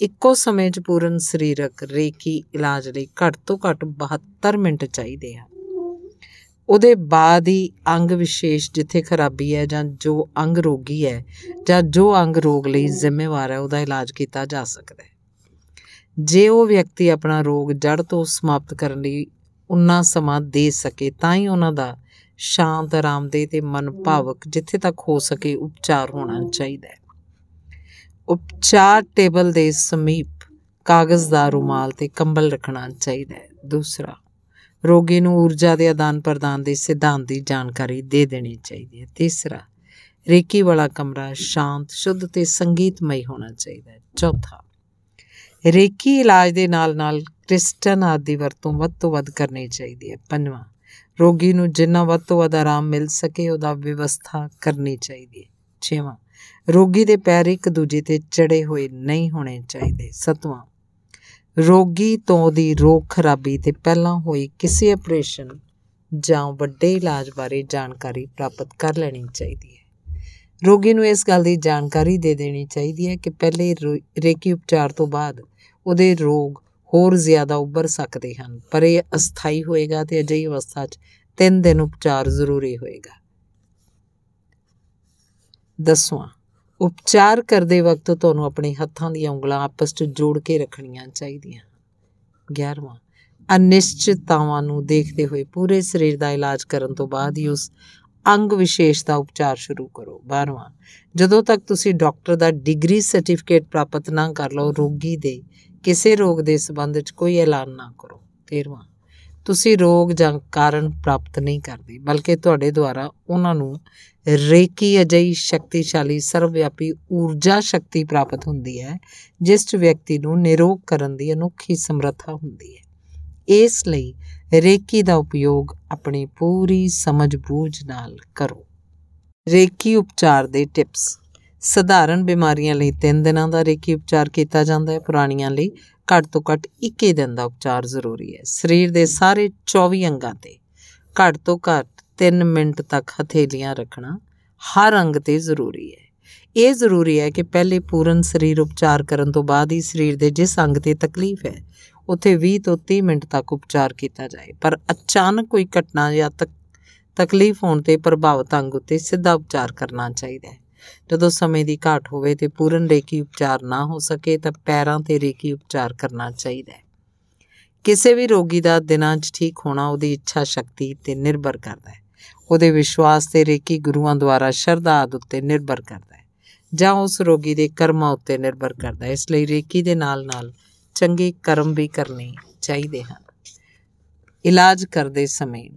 ਇੱਕੋ ਸਮੇਂ 'ਚ ਪੂਰਨ ਸਰੀਰਕ ਰੇਕੀ ਇਲਾਜ ਲਈ ਘੱਟ ਤੋਂ ਘੱਟ 72 ਮਿੰਟ ਚਾਹੀਦੇ ਹਨ। ਉਹਦੇ ਬਾਅਦ ਹੀ ਅੰਗ ਵਿਸ਼ੇਸ਼ ਜਿੱਥੇ ਖਰਾਬੀ ਹੈ ਜਾਂ ਜੋ ਅੰਗ ਰੋਗੀ ਹੈ ਜਾਂ ਜੋ ਅੰਗ ਰੋਗ ਲਈ ਜ਼ਿੰਮੇਵਾਰ ਹੈ, ਉਹਦਾ ਇਲਾਜ ਕੀਤਾ ਜਾ ਸਕਦਾ ਹੈ। ਜੇ ਉਹ ਵਿਅਕਤੀ ਆਪਣਾ ਰੋਗ ਜੜ ਤੋਂ ਸਮਾਪਤ ਕਰਨ ਲਈ ਉਨਾ ਸਮਾਂ ਦੇ ਸਕੇ, ਤਾਂ ਹੀ ਉਹਨਾਂ ਦਾ ਸ਼ਾਂਤ ਆਰਾਮਦੇ ਤੇ ਮਨ ਭਾਵਕ ਜਿੱਥੇ ਤੱਕ ਹੋ ਸਕੇ ਉਪਚਾਰ ਹੋਣਾ ਚਾਹੀਦਾ ਹੈ। ਉਪਚਾਰ ਟੇਬਲ ਦੇ ਸਮੀਪ ਕਾਗਜ਼ ਦਾ ਰੁਮਾਲ ਤੇ ਕੰਬਲ ਰੱਖਣਾ ਚਾਹੀਦਾ ਹੈ। ਦੂਸਰਾ, ਰੋਗੀ ਨੂੰ ਊਰਜਾ ਦੇ ਆਦਾਨ ਪ੍ਰਦਾਨ ਦੇ ਸਿਧਾਂਤ ਦੀ ਜਾਣਕਾਰੀ ਦੇ ਦੇਣੀ ਚਾਹੀਦੀ ਹੈ। ਤੀਸਰਾ, ਰੇਕੀ ਵਾਲਾ ਕਮਰਾ ਸ਼ਾਂਤ, ਸ਼ੁੱਧ ਤੇ ਸੰਗੀਤਮਈ ਹੋਣਾ ਚਾਹੀਦਾ ਹੈ। ਚੌਥਾ, ਰੇਕੀ ਇਲਾਜ ਦੇ ਨਾਲ-ਨਾਲ ਕ੍ਰਿਸਟਨ ਆਦਿ ਦੀ ਵਰਤੋਂ ਵੱਧ ਤੋਂ ਵੱਧ ਕਰਨੀ ਚਾਹੀਦੀ ਹੈ। ਪੰਜਵਾਂ, ਰੋਗੀ ਨੂੰ ਜਿੰਨਾ ਵੱਧ ਤੋਂ ਵੱਧ ਆਰਾਮ ਮਿਲ ਸਕੇ ਉਹਦਾ ਵਿਵਸਥਾ ਕਰਨੀ ਚਾਹੀਦੀ ਹੈ। ਛੇਵਾਂ ਰੋਗੀ ਦੇ ਪੈਰ ਇੱਕ ਦੂਜੇ ਤੇ ਚੜੇ ਹੋਏ ਨਹੀਂ ਹੋਣੇ ਚਾਹੀਦੇ। ਸਤਵਾਂ, ਰੋਗੀ ਤੋਂ ਦੀ ਰੋਗ ਖਰਾਬੀ ਤੇ ਪਹਿਲਾਂ ਹੋਈ ਕਿਸੇ ਆਪਰੇਸ਼ਨ ਜਾਂ ਵੱਡੇ ਇਲਾਜ ਬਾਰੇ ਜਾਣਕਾਰੀ ਪ੍ਰਾਪਤ ਕਰ ਲੈਣੀ ਚਾਹੀਦੀ ਹੈ। ਰੋਗੀ ਨੂੰ ਇਸ ਗੱਲ ਦੀ ਜਾਣਕਾਰੀ ਦੇ ਦੇਣੀ ਚਾਹੀਦੀ ਹੈ ਕਿ ਪਹਿਲੇ ਰੇਕੀ ਉਪਚਾਰ ਤੋਂ ਬਾਅਦ ਉਹਦੇ ਰੋਗ ਹੋਰ ਜ਼ਿਆਦਾ ਉੱਭਰ ਸਕਦੇ ਹਨ, ਪਰ ਇਹ ਅਸਥਾਈ ਹੋਏਗਾ ਤੇ ਅਜਿਹੀ ਅਵਸਥਾ 'ਚ 3 ਦਿਨ ਉਪਚਾਰ ਜ਼ਰੂਰੀ ਹੋਏਗਾ। ਦਸਵਾਂ ਉਪਚਾਰ ਕਰਦੇ ਵਕਤ ਤੁਹਾਨੂੰ ਆਪਣੇ ਹੱਥਾਂ ਦੀਆਂ ਉਂਗਲਾਂ ਆਪਸ 'ਚ ਜੋੜ ਕੇ ਰੱਖਣੀਆਂ ਚਾਹੀਦੀਆਂ। 11ਵਾਂ ਅਨਿਸ਼ਚਿਤਤਾਵਾਂ ਨੂੰ ਦੇਖਦੇ ਹੋਏ ਪੂਰੇ ਸਰੀਰ ਦਾ ਇਲਾਜ ਕਰਨ ਤੋਂ ਬਾਅਦ ਹੀ ਉਸ ਅੰਗ ਵਿਸ਼ੇਸ਼ ਦਾ ਉਪਚਾਰ ਸ਼ੁਰੂ ਕਰੋ। 12ਵਾਂ ਜਦੋਂ ਤੱਕ ਤੁਸੀਂ ਡਾਕਟਰ ਦਾ ਡਿਗਰੀ ਸਰਟੀਫਿਕੇਟ ਪ੍ਰਾਪਤ ਨਾ ਕਰ ਲਓ, ਰੋਗੀ ਦੇ ਕਿਸੇ ਰੋਗ ਦੇ ਸੰਬੰਧ ਵਿੱਚ ਕੋਈ ਐਲਾਨ ਨਾ ਕਰੋ। 13ਵਾਂ ਤੁਸੀਂ ਰੋਗ ਜਾਂ ਕਾਰਨ ਪ੍ਰਾਪਤ ਨਹੀਂ ਕਰਦੇ, ਬਲਕਿ ਤੁਹਾਡੇ ਦੁਆਰਾ ਉਹਨਾਂ ਨੂੰ ਰੇਕੀ ਅਜਈ ਸ਼ਕਤੀਸ਼ਾਲੀ ਸਰਵਵਿਆਪੀ ਊਰਜਾ ਸ਼ਕਤੀ ਪ੍ਰਾਪਤ ਹੁੰਦੀ ਹੈ, ਜਿਸ 'ਚ ਵਿਅਕਤੀ ਨੂੰ ਨਿਰੋਗ ਕਰਨ ਦੀ ਅਨੋਖੀ ਸਮਰੱਥਾ ਹੁੰਦੀ ਹੈ। ਇਸ ਲਈ ਰੇਕੀ ਦਾ ਉਪਯੋਗ ਆਪਣੀ ਪੂਰੀ ਸਮਝ ਬੂਝ ਨਾਲ ਕਰੋ। ਰੇਕੀ ਉਪਚਾਰ ਦੇ ਟਿਪਸ। ਸਧਾਰਨ ਬਿਮਾਰੀਆਂ ਲਈ 3 ਦਿਨਾਂ ਦਾ ਰੇਕੀ ਉਪਚਾਰ ਕੀਤਾ ਜਾਂਦਾ ਹੈ, ਪੁਰਾਣੀਆਂ ਲਈ ਘੱਟ ਤੋਂ ਘੱਟ 21 ਦਿਨ ਦਾ ਉਪਚਾਰ ਜ਼ਰੂਰੀ ਹੈ। ਸਰੀਰ ਦੇ ਸਾਰੇ 24 ਅੰਗਾਂ ਤੇ ਘੱਟ ਤੋਂ ਘੱਟ 3 ਮਿੰਟ ਤੱਕ ਹਥੇਲੀਆਂ ਰੱਖਣਾ ਹਰ ਅੰਗ ਤੇ ਜ਼ਰੂਰੀ ਹੈ। ਇਹ ਜ਼ਰੂਰੀ ਹੈ ਕਿ ਪਹਿਲੇ ਪੂਰਨ ਸਰੀਰ ਉਪਚਾਰ ਕਰਨ ਤੋਂ ਬਾਅਦ ਹੀ ਸਰੀਰ ਦੇ ਜਿਸ ਅੰਗ ਤੇ ਤਕਲੀਫ ਹੈ, ਉੱਥੇ 20 ਤੋਂ 30 ਮਿੰਟ ਤੱਕ ਉਪਚਾਰ ਕੀਤਾ ਜਾਏ। ਪਰ ਅਚਾਨਕ ਕੋਈ ਘਟਨਾ ਜਾਂ ਤਕਲੀਫ ਹੋਣ ਤੇ ਪ੍ਰਭਾਵਿਤ ਅੰਗ ਉੱਤੇ ਸਿੱਧਾ ਉਪਚਾਰ ਕਰਨਾ ਚਾਹੀਦਾ ਹੈ। ਜਦੋਂ ਸਮੇਂ ਦੀ ਘਾਟ ਹੋਵੇ ਤੇ ਪੂਰਨ ਰੇਕੀ ਉਪਚਾਰ ਨਾ ਹੋ ਸਕੇ ਤਾਂ ਪੈਰਾਂ ਤੇ ਰੇਕੀ ਉਪਚਾਰ ਕਰਨਾ ਚਾਹੀਦਾ ਹੈ। ਕਿਸੇ ਵੀ ਰੋਗੀ ਦਾ ਦਿਨਾਂ 'ਚ ਠੀਕ ਹੋਣਾ ਉਹਦੀ ਇੱਛਾ ਸ਼ਕਤੀ ਤੇ ਨਿਰਭਰ ਕਰਦਾ ਹੈ। ਉਹਦੇ ਵਿਸ਼ਵਾਸ ਤੇ ਰੇਕੀ ਗੁਰੂਆਂ ਦੁਆਰਾ ਸ਼ਰਧਾ ਆਦ ਉੱਤੇ ਨਿਰਭਰ ਕਰਦਾ ਹੈ ਜਾਂ ਉਸ ਰੋਗੀ ਦੇ ਕਰਮਾਂ ਉੱਤੇ ਨਿਰਭਰ ਕਰਦਾ ਹੈ। ਇਸ ਲਈ ਰੇਕੀ ਦੇ ਨਾਲ-ਨਾਲ ਚੰਗੇ ਕਰਮ ਵੀ ਕਰਨੇ ਚਾਹੀਦੇ ਹਨ। ਇਲਾਜ ਕਰਦੇ ਸਮੇਂ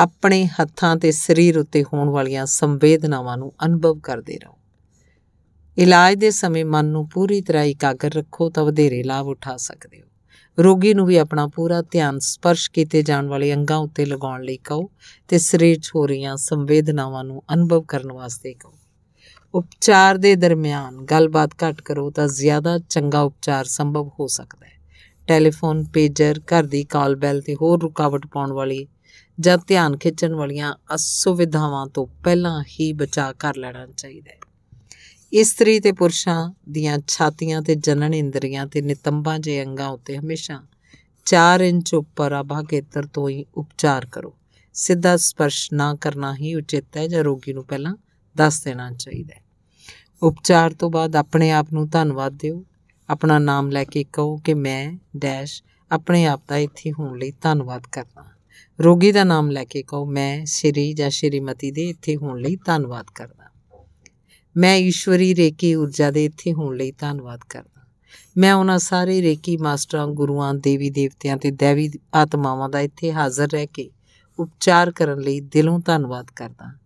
ਆਪਣੇ ਹੱਥਾਂ ਤੇ ਸਰੀਰ ਉੱਤੇ ਹੋਣ ਵਾਲੀਆਂ ਸੰਵੇਦਨਾਵਾਂ ਨੂੰ ਅਨੁਭਵ ਕਰਦੇ ਰਹੋ। ਇਲਾਜ ਦੇ ਸਮੇਂ ਮਨ ਨੂੰ ਪੂਰੀ ਤਰ੍ਹਾਂ ਇਕਾਗਰ ਰੱਖੋ ਤਾਂ ਵਧੇਰੇ ਲਾਭ ਉਠਾ ਸਕਦੇ ਹੋ। ਰੋਗੀ ਨੂੰ ਵੀ ਆਪਣਾ ਪੂਰਾ ਧਿਆਨ ਸਪਰਸ਼ ਕੀਤੇ ਜਾਣ ਵਾਲੇ ਅੰਗਾਂ ਉੱਤੇ ਲਗਾਉਣ ਲਈ ਕਹੋ ਤੇ ਸਰੀਰ 'ਚ ਹੋ ਰਹੀਆਂ ਸੰਵੇਦਨਾਵਾਂ ਨੂੰ ਅਨੁਭਵ ਕਰਨ ਵਾਸਤੇ ਕਹੋ। ਉਪਚਾਰ ਦੇ ਦਰਮਿਆਨ ਗੱਲਬਾਤ ਘੱਟ ਕਰੋ ਤਾਂ ਜ਼ਿਆਦਾ ਚੰਗਾ ਉਪਚਾਰ ਸੰਭਵ ਹੋ ਸਕਦਾ ਹੈ। ਟੈਲੀਫੋਨ, ਪੇਜਰ, ਘਰ ਦੀ ਕਾਲ ਬੈਲ ਤੇ ਹੋਰ ਰੁਕਾਵਟ ਪਾਉਣ ਵਾਲੀ ਜਾਂ ਧਿਆਨ ਖਿੱਚਣ ਵਾਲੀਆਂ ਅਸੁਵਿਧਾਵਾਂ ਤੋਂ ਪਹਿਲਾਂ ਹੀ ਬਚਾ ਕਰ ਲੈਣਾ ਚਾਹੀਦਾ ਹੈ। ਇਸਤਰੀ ਤੇ ਪੁਰਸ਼ਾਂ ਦੀਆਂ ਛਾਤੀਆਂ ਤੇ ਜਨਨ ਇੰਦਰੀਆਂ ਤੇ ਨਿਤੰਬਾਂ ਜੇ ਅੰਗਾਂ ਉੱਤੇ ਹਮੇਸ਼ਾ 4 ਇੰਚ ਉੱਪਰ ਆਭਾ ਖੇਤਰ ਤੋਂ ਹੀ ਉਪਚਾਰ ਕਰੋ। ਸਿੱਧਾ ਸਪਰਸ਼ ਨਾ ਕਰਨਾ ਹੀ ਉਚਿਤ ਹੈ ਜਾਂ ਰੋਗੀ ਨੂੰ ਪਹਿਲਾਂ ਦੱਸ ਦੇਣਾ ਚਾਹੀਦਾ ਹੈ। ਉਪਚਾਰ ਤੋਂ ਬਾਅਦ ਆਪਣੇ ਆਪ ਨੂੰ ਧੰਨਵਾਦ ਦਿਓ। ਆਪਣਾ ਨਾਮ ਲੈ ਕੇ ਕਹੋ ਕਿ ਮੈਂ ਡੈਸ਼ ਆਪਣੇ ਆਪ ਦਾ ਇੱਥੇ ਹੋਣ ਲਈ ਧੰਨਵਾਦ ਕਰਦਾ ਰੋਗੀ ਦਾ ਨਾਮ ਲੈ ਕੇ ਕਹੋ, ਮੈਂ ਸ਼੍ਰੀ ਜਾਂ ਸ਼੍ਰੀਮਤੀ ਦੇ ਇੱਥੇ ਹੋਣ ਲਈ ਧੰਨਵਾਦ ਕਰਦਾ। ਮੈਂ ਈਸ਼ਵਰੀ ਰੇਕੀ ਊਰਜਾ ਦੇ ਇੱਥੇ ਹੋਣ ਲਈ ਧੰਨਵਾਦ ਕਰਦਾ। ਮੈਂ ਉਹਨਾਂ ਸਾਰੇ ਰੇਕੀ ਮਾਸਟਰਾਂ, ਗੁਰੂਆਂ, ਦੇਵੀ ਦੇਵਤਿਆਂ ਤੇ ਦੇਵੀ ਆਤਮਾਵਾਂ ਦਾ ਇੱਥੇ ਹਾਜ਼ਰ ਰਹਿ ਕੇ ਉਪਚਾਰ ਕਰਨ ਲਈ ਦਿਲੋਂ ਧੰਨਵਾਦ ਕਰਦਾ।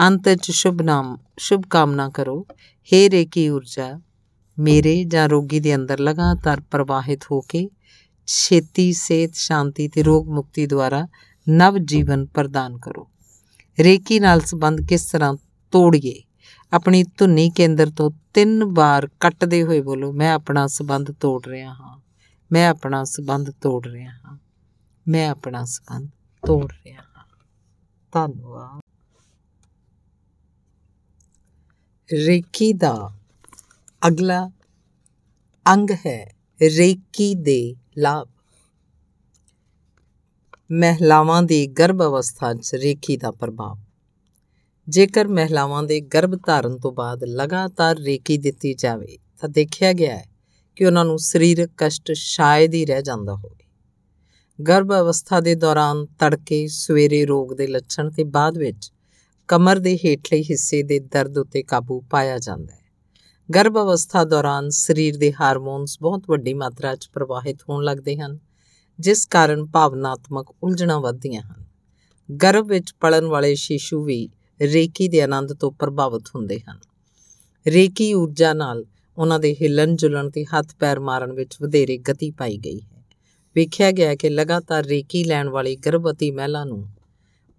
ਅੰਤ ਚ ਸ਼ੁਭ ਨਾਮ, ਸ਼ੁਭ ਕਾਮਨਾ ਕਰੋ हे ਰੇਕੀ ਊਰਜਾ, ਮੇਰੇ ਜਾਂ ਰੋਗੀ ਦੇ ਅੰਦਰ ਲਗਾਤਾਰ ਪ੍ਰਵਾਹਿਤ ਹੋ ਕੇ ਛੇਤੀ, ਸਿਹਤ, ਸ਼ਾਂਤੀ ਤੇ ਰੋਗ ਮੁਕਤੀ ਦੁਆਰਾ ਨਵ ਜੀਵਨ ਪ੍ਰਦਾਨ ਕਰੋ। ਰੇਕੀ ਨਾਲ ਸੰਬੰਧ ਕਿਸ ਤਰ੍ਹਾਂ ਤੋੜੀਏ? ਆਪਣੀ ਧੁਨੀ ਕੇਂਦਰ ਤੋਂ ਤਿੰਨ ਵਾਰ ਕੱਟਦੇ ਹੋਏ ਬੋਲੋ, ਮੈਂ ਆਪਣਾ ਸਬੰਧ ਤੋੜ ਰਿਹਾ ਹਾਂ। ਮੈਂ ਆਪਣਾ ਸਬੰਧ ਤੋੜ ਰਿਹਾ ਹਾਂ। ਮੈਂ ਆਪਣਾ ਸਬੰਧ ਤੋੜ ਰਿਹਾ ਹਾਂ। ਧੰਨਵਾਦ। ਰੇਕੀ ਦਾ ਅਗਲਾ ਅੰਗ ਹੈ ਰੇਕੀ ਦੇ ਲਾਭ। ਮਹਿਲਾਵਾਂ ਦੀ ਗਰਭ ਅਵਸਥਾ 'ਚ ਰੇਕੀ ਦਾ ਪ੍ਰਭਾਵ। ਜੇਕਰ ਮਹਿਲਾਵਾਂ ਦੇ ਗਰਭ ਧਾਰਨ ਤੋਂ ਬਾਅਦ ਲਗਾਤਾਰ ਰੇਕੀ ਦਿੱਤੀ ਜਾਵੇ, ਤਾਂ ਦੇਖਿਆ ਗਿਆ ਹੈ ਕਿ ਉਹਨਾਂ ਨੂੰ ਸਰੀਰਕ ਕਸ਼ਟ ਸ਼ਾਇਦ ਹੀ ਰਹਿ ਜਾਂਦਾ ਹੋਵੇ। ਗਰਭ ਅਵਸਥਾ ਦੇ ਦੌਰਾਨ ਤੜਕੇ, ਸਵੇਰੇ ਰੋਗ ਦੇ ਲੱਛਣ ਤੇ ਬਾਅਦ ਵਿੱਚ ਕਮਰ ਦੇ ਹੇਠਲੇ ਹਿੱਸੇ ਦੇ ਦਰਦ ਉਤੇ ਕਾਬੂ ਪਾਇਆ ਜਾਂਦਾ ਹੈ। ਗਰਭ ਅਵਸਥਾ ਦੌਰਾਨ ਸਰੀਰ ਦੇ ਹਾਰਮੋਨਸ ਬਹੁਤ ਵੱਡੀ ਮਾਤਰਾ 'ਚ ਪ੍ਰਵਾਹਿਤ ਹੋਣ ਲੱਗਦੇ ਹਨ, ਜਿਸ ਕਾਰਨ ਭਾਵਨਾਤਮਕ ਉਲਝਣਾਂ ਵੱਧਦੀਆਂ ਹਨ। ਗਰਭ ਵਿੱਚ ਪੜਨ ਵਾਲੇ ਸ਼ੀਸ਼ੂ ਵੀ ਰੇਕੀ ਦੇ ਆਨੰਦ ਤੋਂ ਪ੍ਰਭਾਵਿਤ ਹੁੰਦੇ ਹਨ। ਰੇਕੀ ਊਰਜਾ ਨਾਲ ਉਹਨਾਂ ਦੇ ਹਿਲਣ ਜੁਲਣ ਤੇ ਹੱਥ ਪੈਰ ਮਾਰਨ ਵਿੱਚ ਵਧੇਰੇ ਗਤੀ ਪਾਈ ਗਈ ਹੈ। ਵੇਖਿਆ ਗਿਆ ਕਿ ਲਗਾਤਾਰ ਰੇਕੀ ਲੈਣ ਵਾਲੀ ਗਰਭਵਤੀ ਮਹਿਲਾ ਨੂੰ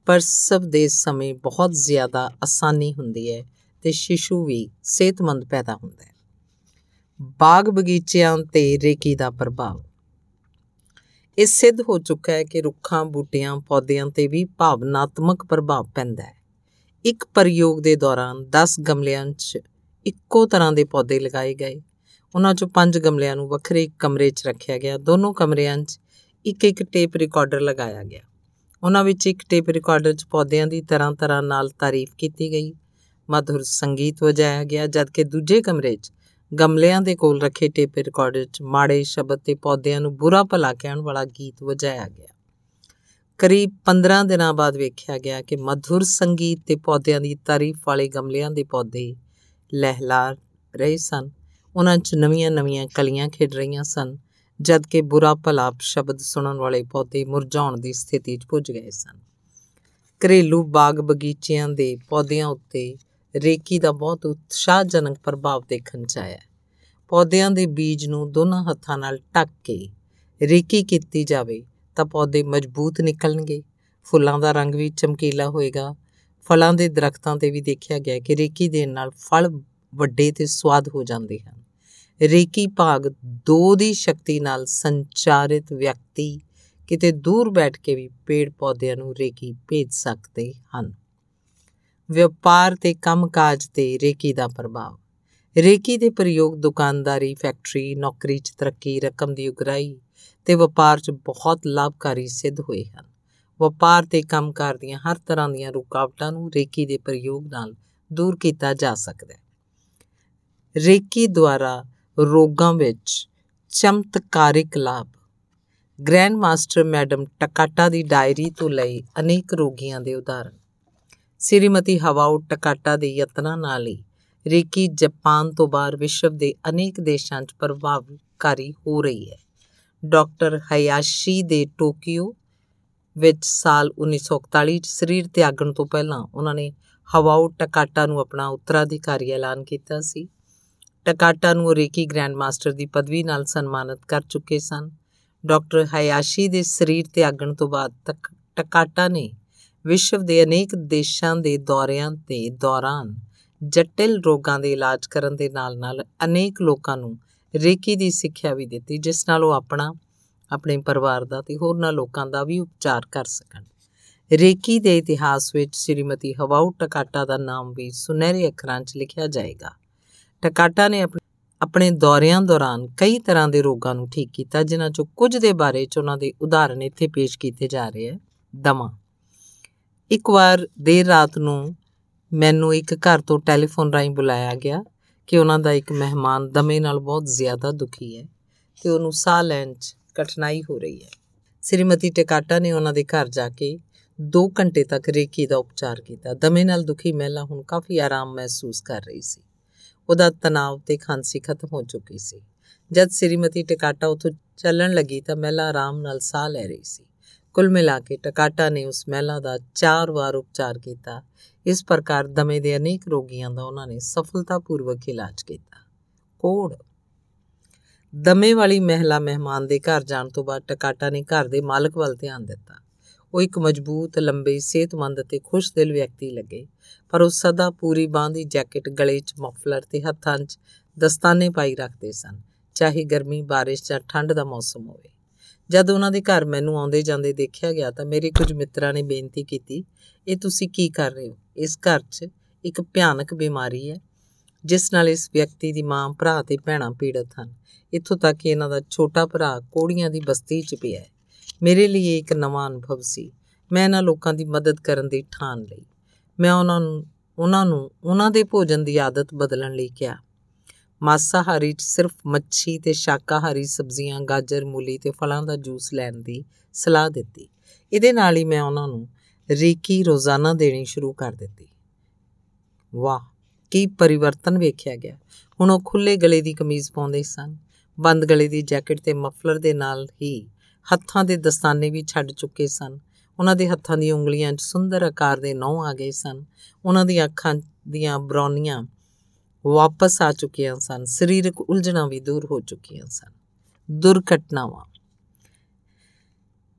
ਪ੍ਰਸਵ ਦੇ ਸਮੇਂ ਬਹੁਤ ਜ਼ਿਆਦਾ ਆਸਾਨੀ ਹੁੰਦੀ ਹੈ ਤੇ ਸ਼ਿਸ਼ੂ ਵੀ ਸਿਹਤਮੰਦ ਪੈਦਾ ਹੁੰਦਾ ਹੈ। ਬਾਗ ਬਗੀਚਿਆਂ ਤੇ ਰੇਕੀ ਦਾ ਪ੍ਰਭਾਵ। ਇਹ ਸਿੱਧ ਹੋ ਚੁੱਕਾ ਹੈ ਕਿ ਰੁੱਖਾਂ, ਬੂਟਿਆਂ, ਪੌਦਿਆਂ ਤੇ ਵੀ ਭਾਵਨਾਤਮਕ ਪ੍ਰਭਾਵ ਪੈਂਦਾ ਹੈ। ਇੱਕ ਪ੍ਰਯੋਗ ਦੇ ਦੌਰਾਨ 10 ਗਮਲਿਆਂ 'ਚ ਇੱਕੋ ਤਰ੍ਹਾਂ ਦੇ ਪੌਦੇ ਲਗਾਏ ਗਏ। ਉਹਨਾਂ 'ਚੋਂ 5 ਗਮਲਿਆਂ ਨੂੰ ਵੱਖਰੇ ਕਮਰੇ 'ਚ ਰੱਖਿਆ ਗਿਆ। ਦੋਨੋਂ ਕਮਰਿਆਂ 'ਚ ਇੱਕ ਇੱਕ ਟੇਪ ਰਿਕਾਰਡਰ ਲਗਾਇਆ ਗਿਆ। ਉਹਨਾਂ ਵਿੱਚ ਇੱਕ ਟੇਪ ਰਿਕਾਰਡਰ 'ਚ ਪੌਦਿਆਂ ਦੀ ਤਰ੍ਹਾਂ ਤਰ੍ਹਾਂ ਨਾਲ ਤਾਰੀਫ ਕੀਤੀ ਗਈ। ਮਧੁਰ ਸੰਗੀਤ ਵਜਾਇਆ ਗਿਆ, ਜਦਕਿ ਦੂਜੇ ਕਮਰੇ 'ਚ ਗਮਲਿਆਂ ਦੇ ਕੋਲ ਰੱਖੇ ਟੇਪ ਰਿਕਾਰਡਰ 'ਚ ਮਾੜੇ ਸ਼ਬਦ ਤੇ ਪੌਦਿਆਂ ਨੂੰ ਬੁਰਾ ਭਲਾ ਕਹਿਣ ਵਾਲਾ ਗੀਤ ਵਜਾਇਆ ਗਿਆ। ਕਰੀਬ 15 ਦਿਨਾਂ ਬਾਅਦ ਵੇਖਿਆ ਗਿਆ ਕਿ ਮਧੁਰ ਸੰਗੀਤ ਤੇ ਪੌਦਿਆਂ ਦੀ ਤਾਰੀਫ ਵਾਲੇ ਗਮਲਿਆਂ ਦੇ ਪੌਦੇ ਲਹਿਲਾ ਰਹੇ ਸਨ। ਉਹਨਾਂ 'ਚ ਨਵੀਆਂ-ਨਵੀਆਂ ਕਲੀਆਂ ਖਿੜ ਰਹੀਆਂ ਸਨ, ਜਦਕਿ ਬੁਰਾ ਭਲਾ ਸ਼ਬਦ ਸੁਣਨ ਵਾਲੇ ਪੌਦੇ ਮੁਰਝਾਉਣ ਦੀ ਸਥਿਤੀ 'ਚ ਪੁੱਜ ਗਏ ਸਨ। ਘਰੇਲੂ ਬਾਗ ਬਗੀਚਿਆਂ ਦੇ ਪੌਦਿਆਂ ਉੱਤੇ ਰੇਕੀ ਦਾ ਬਹੁਤ ਉਤਸ਼ਾਹਜਨਕ ਪ੍ਰਭਾਵ ਦੇਖਣ 'ਚ ਆਇਆ ਪੌਦਿਆਂ ਦੇ ਬੀਜ ਨੂੰ ਦੋਨਾਂ ਹੱਥਾਂ ਨਾਲ ਟੱਕ ਕੇ ਰੇਕੀ ਕੀਤੀ ਜਾਵੇ ਤਾਂ ਪੌਦੇ ਮਜ਼ਬੂਤ ਨਿਕਲਣਗੇ। ਫੁੱਲਾਂ ਦਾ ਰੰਗ ਵੀ ਚਮਕੀਲਾ ਹੋਏਗਾ। ਫਲਾਂ ਦੇ ਦਰਖਤਾਂ ਤੇ ਵੀ ਦੇਖਿਆ ਗਿਆ ਕਿ ਰੇਕੀ ਦੇਣ ਨਾਲ ਫਲ ਵੱਡੇ ਤੇ ਸਵਾਦ ਹੋ ਜਾਂਦੇ ਹਨ। ਰੇਕੀ ਭਾਗ 2 ਦੀ ਸ਼ਕਤੀ ਨਾਲ ਸੰਚਾਰਿਤ ਵਿਅਕਤੀ ਕਿਤੇ ਦੂਰ ਬੈਠ ਕੇ ਵੀ ਪੇੜ ਪੌਦਿਆਂ ਨੂੰ ਰੇਕੀ ਭੇਜ ਸਕਦੇ ਹਨ। ਵਪਾਰ ਤੇ ਕੰਮਕਾਜ ਤੇ ਰੇਕੀ ਦਾ ਪ੍ਰਭਾਵ। ਰੇਕੀ ਦੇ ਪ੍ਰਯੋਗ ਦੁਕਾਨਦਾਰੀ, ਫੈਕਟਰੀ, ਨੌਕਰੀ 'ਚ ਤਰੱਕੀ, ਰਕਮ ਦੀ ਉਗਰਾਈ ਤੇ ਵਪਾਰ 'ਚ ਬਹੁਤ ਲਾਭਕਾਰੀ ਸਿੱਧ ਹੋਏ ਹਨ। ਵਪਾਰ ਤੇ ਕੰਮਕਾਰ ਦੀਆਂ ਹਰ ਤਰ੍ਹਾਂ ਦੀਆਂ ਰੁਕਾਵਟਾਂ ਨੂੰ ਰੇਕੀ ਦੇ ਪ੍ਰਯੋਗ ਨਾਲ ਦੂਰ ਕੀਤਾ ਜਾ ਸਕਦਾ ਹੈ। ਰੇਕੀ ਦੁਆਰਾ ਰੋਗਾਂ ਵਿੱਚ ਚਮਤਕਾਰਿਕ ਲਾਭ। ਗ੍ਰੈਂਡ ਮਾਸਟਰ ਮੈਡਮ ਟਕਾਟਾ ਦੀ ਡਾਇਰੀ ਤੋਂ ਲਈ ਅਨੇਕ ਰੋਗੀਆਂ ਦੇ ਉਦਾਹਰਣ। ਸ੍ਰੀਮਤੀ ਹਵਾਓ ਟਕਾਟਾ ਦੇ ਯਤਨਾਂ ਨਾਲ ਹੀ ਰੇਕੀ ਜਾਪਾਨ ਤੋਂ ਬਾਹਰ ਵਿਸ਼ਵ ਦੇ ਅਨੇਕ ਦੇਸ਼ਾਂ 'ਚ ਪ੍ਰਭਾਵਕਾਰੀ ਹੋ ਰਹੀ ਹੈ। ਡਾਕਟਰ ਹਯਾਸ਼ੀ ਦੇ ਟੋਕੀਓ ਵਿੱਚ ਸਾਲ 1941 'ਚ ਸਰੀਰ ਤਿਆਗਣ ਤੋਂ ਪਹਿਲਾਂ ਉਹਨਾਂ ਨੇ ਹਵਾਓ ਟਕਾਟਾ ਨੂੰ ਆਪਣਾ ਉੱਤਰਾਧਿਕਾਰੀ ਐਲਾਨ ਕੀਤਾ ਸੀ। ਟਕਾਟਾ ਨੂੰ ਰੇਕੀ ਗ੍ਰੈਂਡ ਮਾਸਟਰ ਦੀ ਪਦਵੀ ਨਾਲ ਸਨਮਾਨਿਤ ਕਰ ਚੁੱਕੇ ਸਨ। ਡਾਕਟਰ ਹਾਇਆਸ਼ੀ ਦੇ ਸਰੀਰ ਤਿਆਗਣ ਤੋਂ ਬਾਅਦ ਤੱਕ ਟਕਾਟਾ ਨੇ ਵਿਸ਼ਵ ਦੇ ਅਨੇਕ ਦੇਸ਼ਾਂ ਦੇ ਦੌਰਿਆਂ ਤੇ ਦੌਰਾਨ ਜਟਿਲ ਰੋਗਾਂ ਦੇ ਇਲਾਜ ਕਰਨ ਦੇ ਨਾਲ-ਨਾਲ ਅਨੇਕ ਲੋਕਾਂ ਨੂੰ ਰੇਕੀ ਦੀ ਸਿੱਖਿਆ ਵੀ ਦਿੱਤੀ, ਜਿਸ ਨਾਲ ਉਹ ਆਪਣਾ, ਆਪਣੇ ਪਰਿਵਾਰ ਦਾ ਤੇ ਹੋਰਨਾਂ ਲੋਕਾਂ ਦਾ ਵੀ ਉਪਚਾਰ ਕਰ ਸਕਣ। ਰੇਕੀ ਦੇ ਇਤਿਹਾਸ ਵਿੱਚ ਸ਼੍ਰੀਮਤੀ ਹਵਾਉ ਟਕਾਟਾ ਦਾ ਨਾਮ ਵੀ ਸੁਨਹਿਰੇ ਅੱਖਰਾਂ 'ਚ ਲਿਖਿਆ ਜਾਏਗਾ। ਟਕਾਟਾ ਨੇ ਆਪਣੇ ਦੌਰਿਆਂ ਦੌਰਾਨ ਕਈ ਤਰ੍ਹਾਂ ਦੇ ਰੋਗਾਂ ਨੂੰ ਠੀਕ ਕੀਤਾ, ਜਿਨ੍ਹਾਂ 'ਚੋਂ ਕੁਝ ਦੇ ਬਾਰੇ 'ਚ ਉਹਨਾਂ ਦੇ ਉਦਾਹਰਣ ਇੱਥੇ ਪੇਸ਼ ਕੀਤੇ ਜਾ ਰਹੇ ਹਨ ਦਮਾ ਇੱਕ ਵਾਰ ਦੇਰ ਰਾਤ ਨੂੰ ਮੈਨੂੰ ਇੱਕ ਘਰ ਤੋਂ ਟੈਲੀਫੋਨ ਰਾਹੀਂ ਬੁਲਾਇਆ ਗਿਆ ਕਿ ਉਹਨਾਂ ਦਾ ਇੱਕ ਮਹਿਮਾਨ ਦਮੇ ਨਾਲ ਬਹੁਤ ਜ਼ਿਆਦਾ ਦੁਖੀ ਹੈ ਤੇ ਉਹਨੂੰ ਸਾਹ ਲੈਣ 'ਚ ਕਠਿਨਾਈ ਹੋ ਰਹੀ ਹੈ। ਸ੍ਰੀਮਤੀ ਟਿਕਾਟਾ ਨੇ ਉਹਨਾਂ ਦੇ ਘਰ ਜਾ ਕੇ 2 ਘੰਟੇ ਤੱਕ ਰੇਕੀ ਦਾ ਉਪਚਾਰ ਕੀਤਾ। ਦਮੇ ਨਾਲ ਦੁਖੀ ਮਹਿਲਾ ਹੁਣ ਕਾਫੀ ਆਰਾਮ ਮਹਿਸੂਸ ਕਰ ਰਹੀ ਸੀ। ਉਹਦਾ ਤਣਾਅ ਤੇ ਖਾਂਸੀ ਖਤਮ ਹੋ ਚੁੱਕੀ ਸੀ। ਜਦ ਸ੍ਰੀਮਤੀ ਟਿਕਾਟਾ ਉਥੋਂ ਚੱਲਣ ਲੱਗੀ ਤਾਂ ਮਹਿਲਾ ਆਰਾਮ ਨਾਲ ਸਾਹ ਲੈ ਰਹੀ ਸੀ। ਕੁੱਲ ਮਿਲਾ ਕੇ ਟਿਕਾਟਾ ਨੇ ਉਸ ਮਹਿਲਾ ਦਾ ਚਾਰ ਵਾਰ ਉਪਚਾਰ ਕੀਤਾ। ਇਸ ਪ੍ਰਕਾਰ ਦਮੇ ਦੇ ਅਨੇਕ ਰੋਗੀਆਂ ਦਾ ਉਹਨਾਂ ਨੇ ਸਫਲਤਾਪੂਰਵਕ ਇਲਾਜ ਕੀਤਾ। ਕੋੜ ਦਮੇ ਵਾਲੀ ਮਹਿਲਾ ਮਹਿਮਾਨ ਦੇ ਘਰ ਜਾਣ ਤੋਂ ਬਾਅਦ ਟਿਕਾਟਾ ਨੇ ਘਰ ਦੇ ਮਾਲਕ ਵੱਲ ਧਿਆਨ ਦਿੱਤਾ। ਉਹ ਇੱਕ ਮਜ਼ਬੂਤ, ਲੰਬੇ, ਸਿਹਤਮੰਦ ਅਤੇ ਖੁਸ਼ਦਿਲ ਵਿਅਕਤੀ ਲੱਗੇ। ਪਰ ਉਹ ਸਦਾ ਪੂਰੀ ਬਾਂਹ ਦੀ ਜੈਕਟ, ਗਲੇ 'ਚ ਮਫਲਰ ਤੇ ਹੱਥਾਂ 'ਚ ਦਸਤਾਨੇ ਪਾਈ ਰੱਖਦੇ ਸਨ। ਚਾਹੇ ਗਰਮੀ, ਬਾਰਿਸ਼ ਜਾਂ ਠੰਡ ਦਾ ਮੌਸਮ ਹੋਵੇ। ਜਦ ਉਹਨਾਂ ਦੇ ਘਰ ਮੈਨੂੰ ਆਉਂਦੇ ਜਾਂਦੇ ਦੇਖਿਆ ਗਿਆ ਤਾਂ ਮੇਰੇ ਕੁਝ ਮਿੱਤਰਾਂ ਨੇ ਬੇਨਤੀ ਕੀਤੀ, ਇਹ ਤੁਸੀਂ ਕੀ ਕਰ ਰਹੇ ਹੋ? ਇਸ ਘਰ 'ਚ ਇੱਕ ਭਿਆਨਕ ਬਿਮਾਰੀ ਹੈ, ਜਿਸ ਨਾਲ ਇਸ ਵਿਅਕਤੀ ਦੀ ਮਾਂ, ਭਰਾ ਤੇ ਭੈਣਾਂ ਪੀੜਤ ਹਨ। ਇੱਥੋਂ ਤੱਕ ਕਿ ਇਹਨਾਂ ਦਾ ਛੋਟਾ ਭਰਾ ਕੋੜੀਆਂ ਦੀ ਬਸਤੀ 'ਚ ਪਿਆ ਹੈ। ਮੇਰੇ ਲਈ ਇੱਕ ਨਵਾਂ ਅਨੁਭਵ ਸੀ। ਮੈਂ ਇਹਨਾਂ ਲੋਕਾਂ ਦੀ ਮਦਦ ਕਰਨ ਦੀ ਠਾਣ ਲਈ। ਮੈਂ ਉਹਨਾਂ ਨੂੰ ਉਹਨਾਂ ਨੂੰ, ਉਹਨਾਂ ਦੇ ਭੋਜਨ ਦੀ ਆਦਤ ਬਦਲਣ ਲਈ ਕਿਹਾ। ਮਾਸਾਹਾਰੀ ਚ ਸਿਰਫ ਮੱਛੀ ਤੇ ਸ਼ਾਕਾਹਾਰੀ ਸਬਜ਼ੀਆਂ, ਗਾਜਰ, ਮੂਲੀ ਤੇ ਫਲਾਂ ਦਾ ਜੂਸ ਲੈਣ ਦੀ ਸਲਾਹ ਦਿੱਤੀ। ਇਹਦੇ ਨਾਲ ਹੀ ਮੈਂ ਉਹਨਾਂ ਨੂੰ ਰੀਕੀ ਰੋਜ਼ਾਨਾ ਦੇਣੀ ਸ਼ੁਰੂ ਕਰ ਦਿੱਤੀ। ਵਾਹ, ਕੀ ਪਰਿਵਰਤਨ ਵੇਖਿਆ ਗਿਆ। ਹੁਣ ਉਹ ਖੁੱਲੇ ਗਲੇ ਦੀ ਕਮੀਜ਼ ਪਾਉਂਦੇ ਸਨ। ਬੰਦ ਗਲੇ ਦੀ ਜੈਕਟ ਤੇ ਮਫਲਰ ਦੇ ਨਾਲ ਹੀ ਹੱਥਾਂ ਦੇ ਦਸਤਾਨੇ ਵੀ ਛੱਡ ਚੁੱਕੇ ਸਨ। ਉਹਨਾਂ ਦੇ ਹੱਥਾਂ ਦੀਆਂ ਉਂਗਲੀਆਂ 'ਚ ਸੁੰਦਰ ਆਕਾਰ ਦੇ ਨੌ ਆ ਗਏ ਸਨ। ਉਹਨਾਂ ਦੀਆਂ ਅੱਖਾਂ ਦੀਆਂ ਬਰੌਨੀਆਂ ਵਾਪਸ ਆ ਚੁੱਕੀਆਂ ਸਨ। ਸਰੀਰਕ ਉਲਝਣਾਂ ਵੀ ਦੂਰ ਹੋ ਚੁੱਕੀਆਂ ਸਨ। ਦੁਰਘਟਨਾਵਾਂ।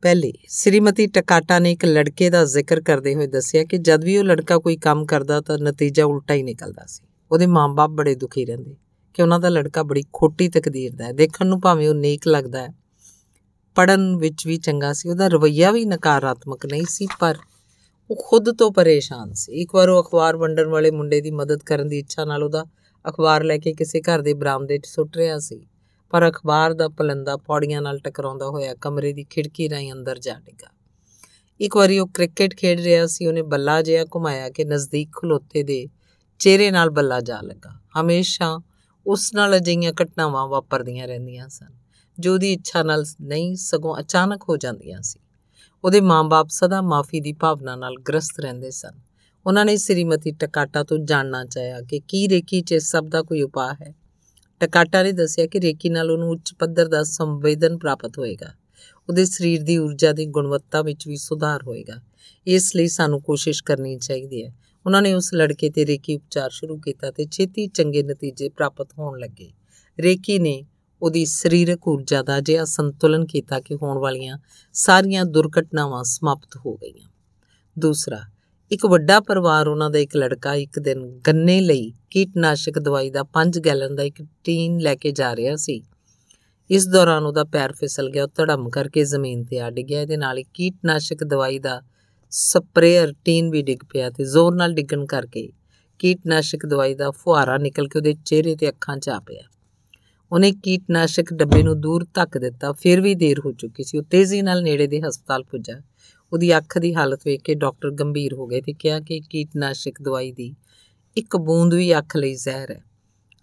ਪਹਿਲੇ, ਸ੍ਰੀਮਤੀ ਟਕਾਟਾ ਨੇ ਇੱਕ ਲੜਕੇ ਦਾ ਜ਼ਿਕਰ ਕਰਦੇ ਹੋਏ ਦੱਸਿਆ ਕਿ ਜਦ ਵੀ ਉਹ ਲੜਕਾ ਕੋਈ ਕੰਮ ਕਰਦਾ ਤਾਂ ਨਤੀਜਾ ਉਲਟਾ ਹੀ ਨਿਕਲਦਾ ਸੀ। ਉਹਦੇ ਮਾਪੇ ਬੜੇ ਦੁਖੀ ਰਹਿੰਦੇ ਕਿ ਉਹਨਾਂ ਦਾ ਲੜਕਾ ਬੜੀ ਖੋਟੀ ਤਕਦੀਰ ਦਾ ਹੈ। ਦੇਖਣ ਨੂੰ ਭਾਵੇਂ ਉਹ ਨੇਕ ਲੱਗਦਾ ਹੈ ਪੜਨ ਵਿੱਚ ਵੀ ਚੰਗਾ ਸੀ, ਉਹਦਾ ਰਵਈਆ ਵੀ ਨਕਾਰਾਤਮਕ ਨਹੀਂ ਸੀ, ਪਰ ਉਹ ਖੁਦ ਤੋਂ ਪਰੇਸ਼ਾਨ ਸੀ। ਇੱਕ ਵਾਰ ਉਹ ਅਖਬਾਰ ਵੰਡਣ ਵਾਲੇ ਮੁੰਡੇ ਦੀ ਮਦਦ ਕਰਨ ਦੀ ਇੱਛਾ ਨਾਲ ਉਹਦਾ ਅਖਬਾਰ ਲੈ ਕੇ ਕਿਸੇ ਘਰ ਦੇ ਬਰਾਮਦੇ 'ਚ ਸੁੱਟ ਰਿਹਾ ਸੀ। ਪਰ ਅਖਬਾਰ ਦਾ ਪਲੰਦਾ ਪੌੜੀਆਂ ਨਾਲ ਟਕਰਾਉਂਦਾ ਹੋਇਆ ਕਮਰੇ ਦੀ ਖਿੜਕੀ ਰਾਹੀਂ ਅੰਦਰ ਜਾ ਡਿੱਗਾ। ਇੱਕ ਵਾਰੀ ਉਹ ਕ੍ਰਿਕਟ ਖੇਡ ਰਿਹਾ ਸੀ। ਉਹਨੇ ਬੱਲਾ ਜਿਹਾ ਘੁਮਾਇਆ ਕਿ ਨਜ਼ਦੀਕ ਖਲੋਤੇ ਦੇ ਚਿਹਰੇ ਨਾਲ ਬੱਲਾ ਜਾ ਲੱਗਾ। ਹਮੇਸ਼ਾ ਉਸ ਨਾਲ ਅਜਿਹੀਆਂ ਘਟਨਾਵਾਂ ਵਾਪਰਦੀਆਂ ਰਹਿੰਦੀਆਂ ਸਨ, ਜੋ ਦੀ ਇੱਛਾ ਨਾਲ ਨਹੀਂ ਸਗੋਂ ਅਚਾਨਕ ਹੋ ਜਾਂਦੀਆਂ ਸੀ। ਉਹਦੇ ਮਾਂ-ਬਾਪ ਸਦਾ ਮਾਫੀ ਦੀ ਭਾਵਨਾ ਨਾਲ ਗ੍ਰਸਤ ਰਹਿੰਦੇ ਸਨ। ਉਹਨਾਂ ਨੇ ਸ੍ਰੀਮਤੀ ਟਕਾਟਾ ਤੋਂ ਜਾਣਨਾ ਚਾਹਿਆ ਕਿ ਕੀ ਰੇਕੀ 'ਚ ਸਭ ਦਾ ਕੋਈ ਉਪਾਅ ਹੈ। ਟਕਾਟਾ ਨੇ ਦੱਸਿਆ ਕਿ ਰੇਕੀ ਨਾਲ ਉਹਨੂੰ ਉੱਚ ਪੱਧਰ ਦਾ ਸੰਵੇਦਨ ਪ੍ਰਾਪਤ ਹੋਏਗਾ। ਉਹਦੇ ਸਰੀਰ ਦੀ ਊਰਜਾ ਦੀ ਗੁਣਵੱਤਾ ਵਿੱਚ ਵੀ ਸੁਧਾਰ ਹੋਏਗਾ। ਇਸ ਲਈ ਸਾਨੂੰ ਕੋਸ਼ਿਸ਼ ਕਰਨੀ ਚਾਹੀਦੀ ਹੈ। ਉਹਨਾਂ ਨੇ ਉਸ ਲੜਕੇ ਤੇ ਰੇਕੀ ਉਪਚਾਰ ਸ਼ੁਰੂ ਕੀਤਾ ਤੇ ਛੇਤੀ ਚੰਗੇ ਨਤੀਜੇ ਪ੍ਰਾਪਤ ਹੋਣ ਲੱਗੇ। ਰੇਕੀ ਨੇ ਉਹਦੀ ਸਰੀਰਕ ਊਰਜਾ ਦਾ ਜਿਹਾ ਸੰਤੁਲਨ ਕੀਤਾ ਕਿ ਹੋਣ ਵਾਲੀਆਂ ਸਾਰੀਆਂ ਦੁਰਘਟਨਾਵਾਂ ਸਮਾਪਤ ਹੋ ਗਈਆਂ। ਦੂਸਰਾ, ਇੱਕ ਵੱਡਾ ਪਰਿਵਾਰ ਉਹਨਾਂ ਦਾ ਇੱਕ ਲੜਕਾ ਇੱਕ ਦਿਨ ਗੰਨੇ ਲਈ ਕੀਟਨਾਸ਼ਕ ਦਵਾਈ ਦਾ 5 ਗੈਲਨ ਦਾ ਇੱਕ ਟੀਨ ਲੈ ਕੇ ਜਾ ਰਿਹਾ ਸੀ। ਇਸ ਦੌਰਾਨ ਉਹਦਾ ਪੈਰ ਫਿਸਲ ਗਿਆ, ਉਹ ਧੜਮ ਕਰਕੇ ਜ਼ਮੀਨ ਤੇ ਆ ਡਿੱਗਿਆ ਇਹਦੇ ਨਾਲ ਹੀ ਕੀਟਨਾਸ਼ਕ ਦਵਾਈ ਦਾ ਸਪਰੇਅਰ ਟੀਨ ਵੀ ਡਿੱਗ ਪਿਆ ਤੇ ਜ਼ੋਰ ਨਾਲ ਡਿੱਗਣ ਕਰਕੇ ਕੀਟਨਾਸ਼ਕ ਦਵਾਈ ਦਾ ਫੁਹਾਰਾ ਨਿਕਲ ਕੇ ਉਹਦੇ ਚਿਹਰੇ ਤੇ ਅੱਖਾਂ 'ਚ ਆ ਪਿਆ। ਉਹਨੇ ਕੀਟਨਾਸ਼ਕ ਡੱਬੇ ਨੂੰ ਦੂਰ ਧੱਕ ਦਿੱਤਾ, ਫਿਰ ਵੀ ਦੇਰ ਹੋ ਚੁੱਕੀ ਸੀ। ਉਹ ਤੇਜ਼ੀ ਨਾਲ ਨੇੜੇ ਦੇ ਹਸਪਤਾਲ ਪੁੱਜਾ। ਉਹਦੀ ਅੱਖ ਦੀ ਹਾਲਤ ਵੇਖ ਕੇ ਡਾਕਟਰ ਗੰਭੀਰ ਹੋ ਗਏ ਤੇ ਕਿਹਾ ਕਿ ਕੀਟਨਾਸ਼ਕ ਦਵਾਈ ਦੀ ਇੱਕ ਬੂੰਦ ਵੀ ਅੱਖ ਲਈ ਜ਼ਹਿਰ ਹੈ।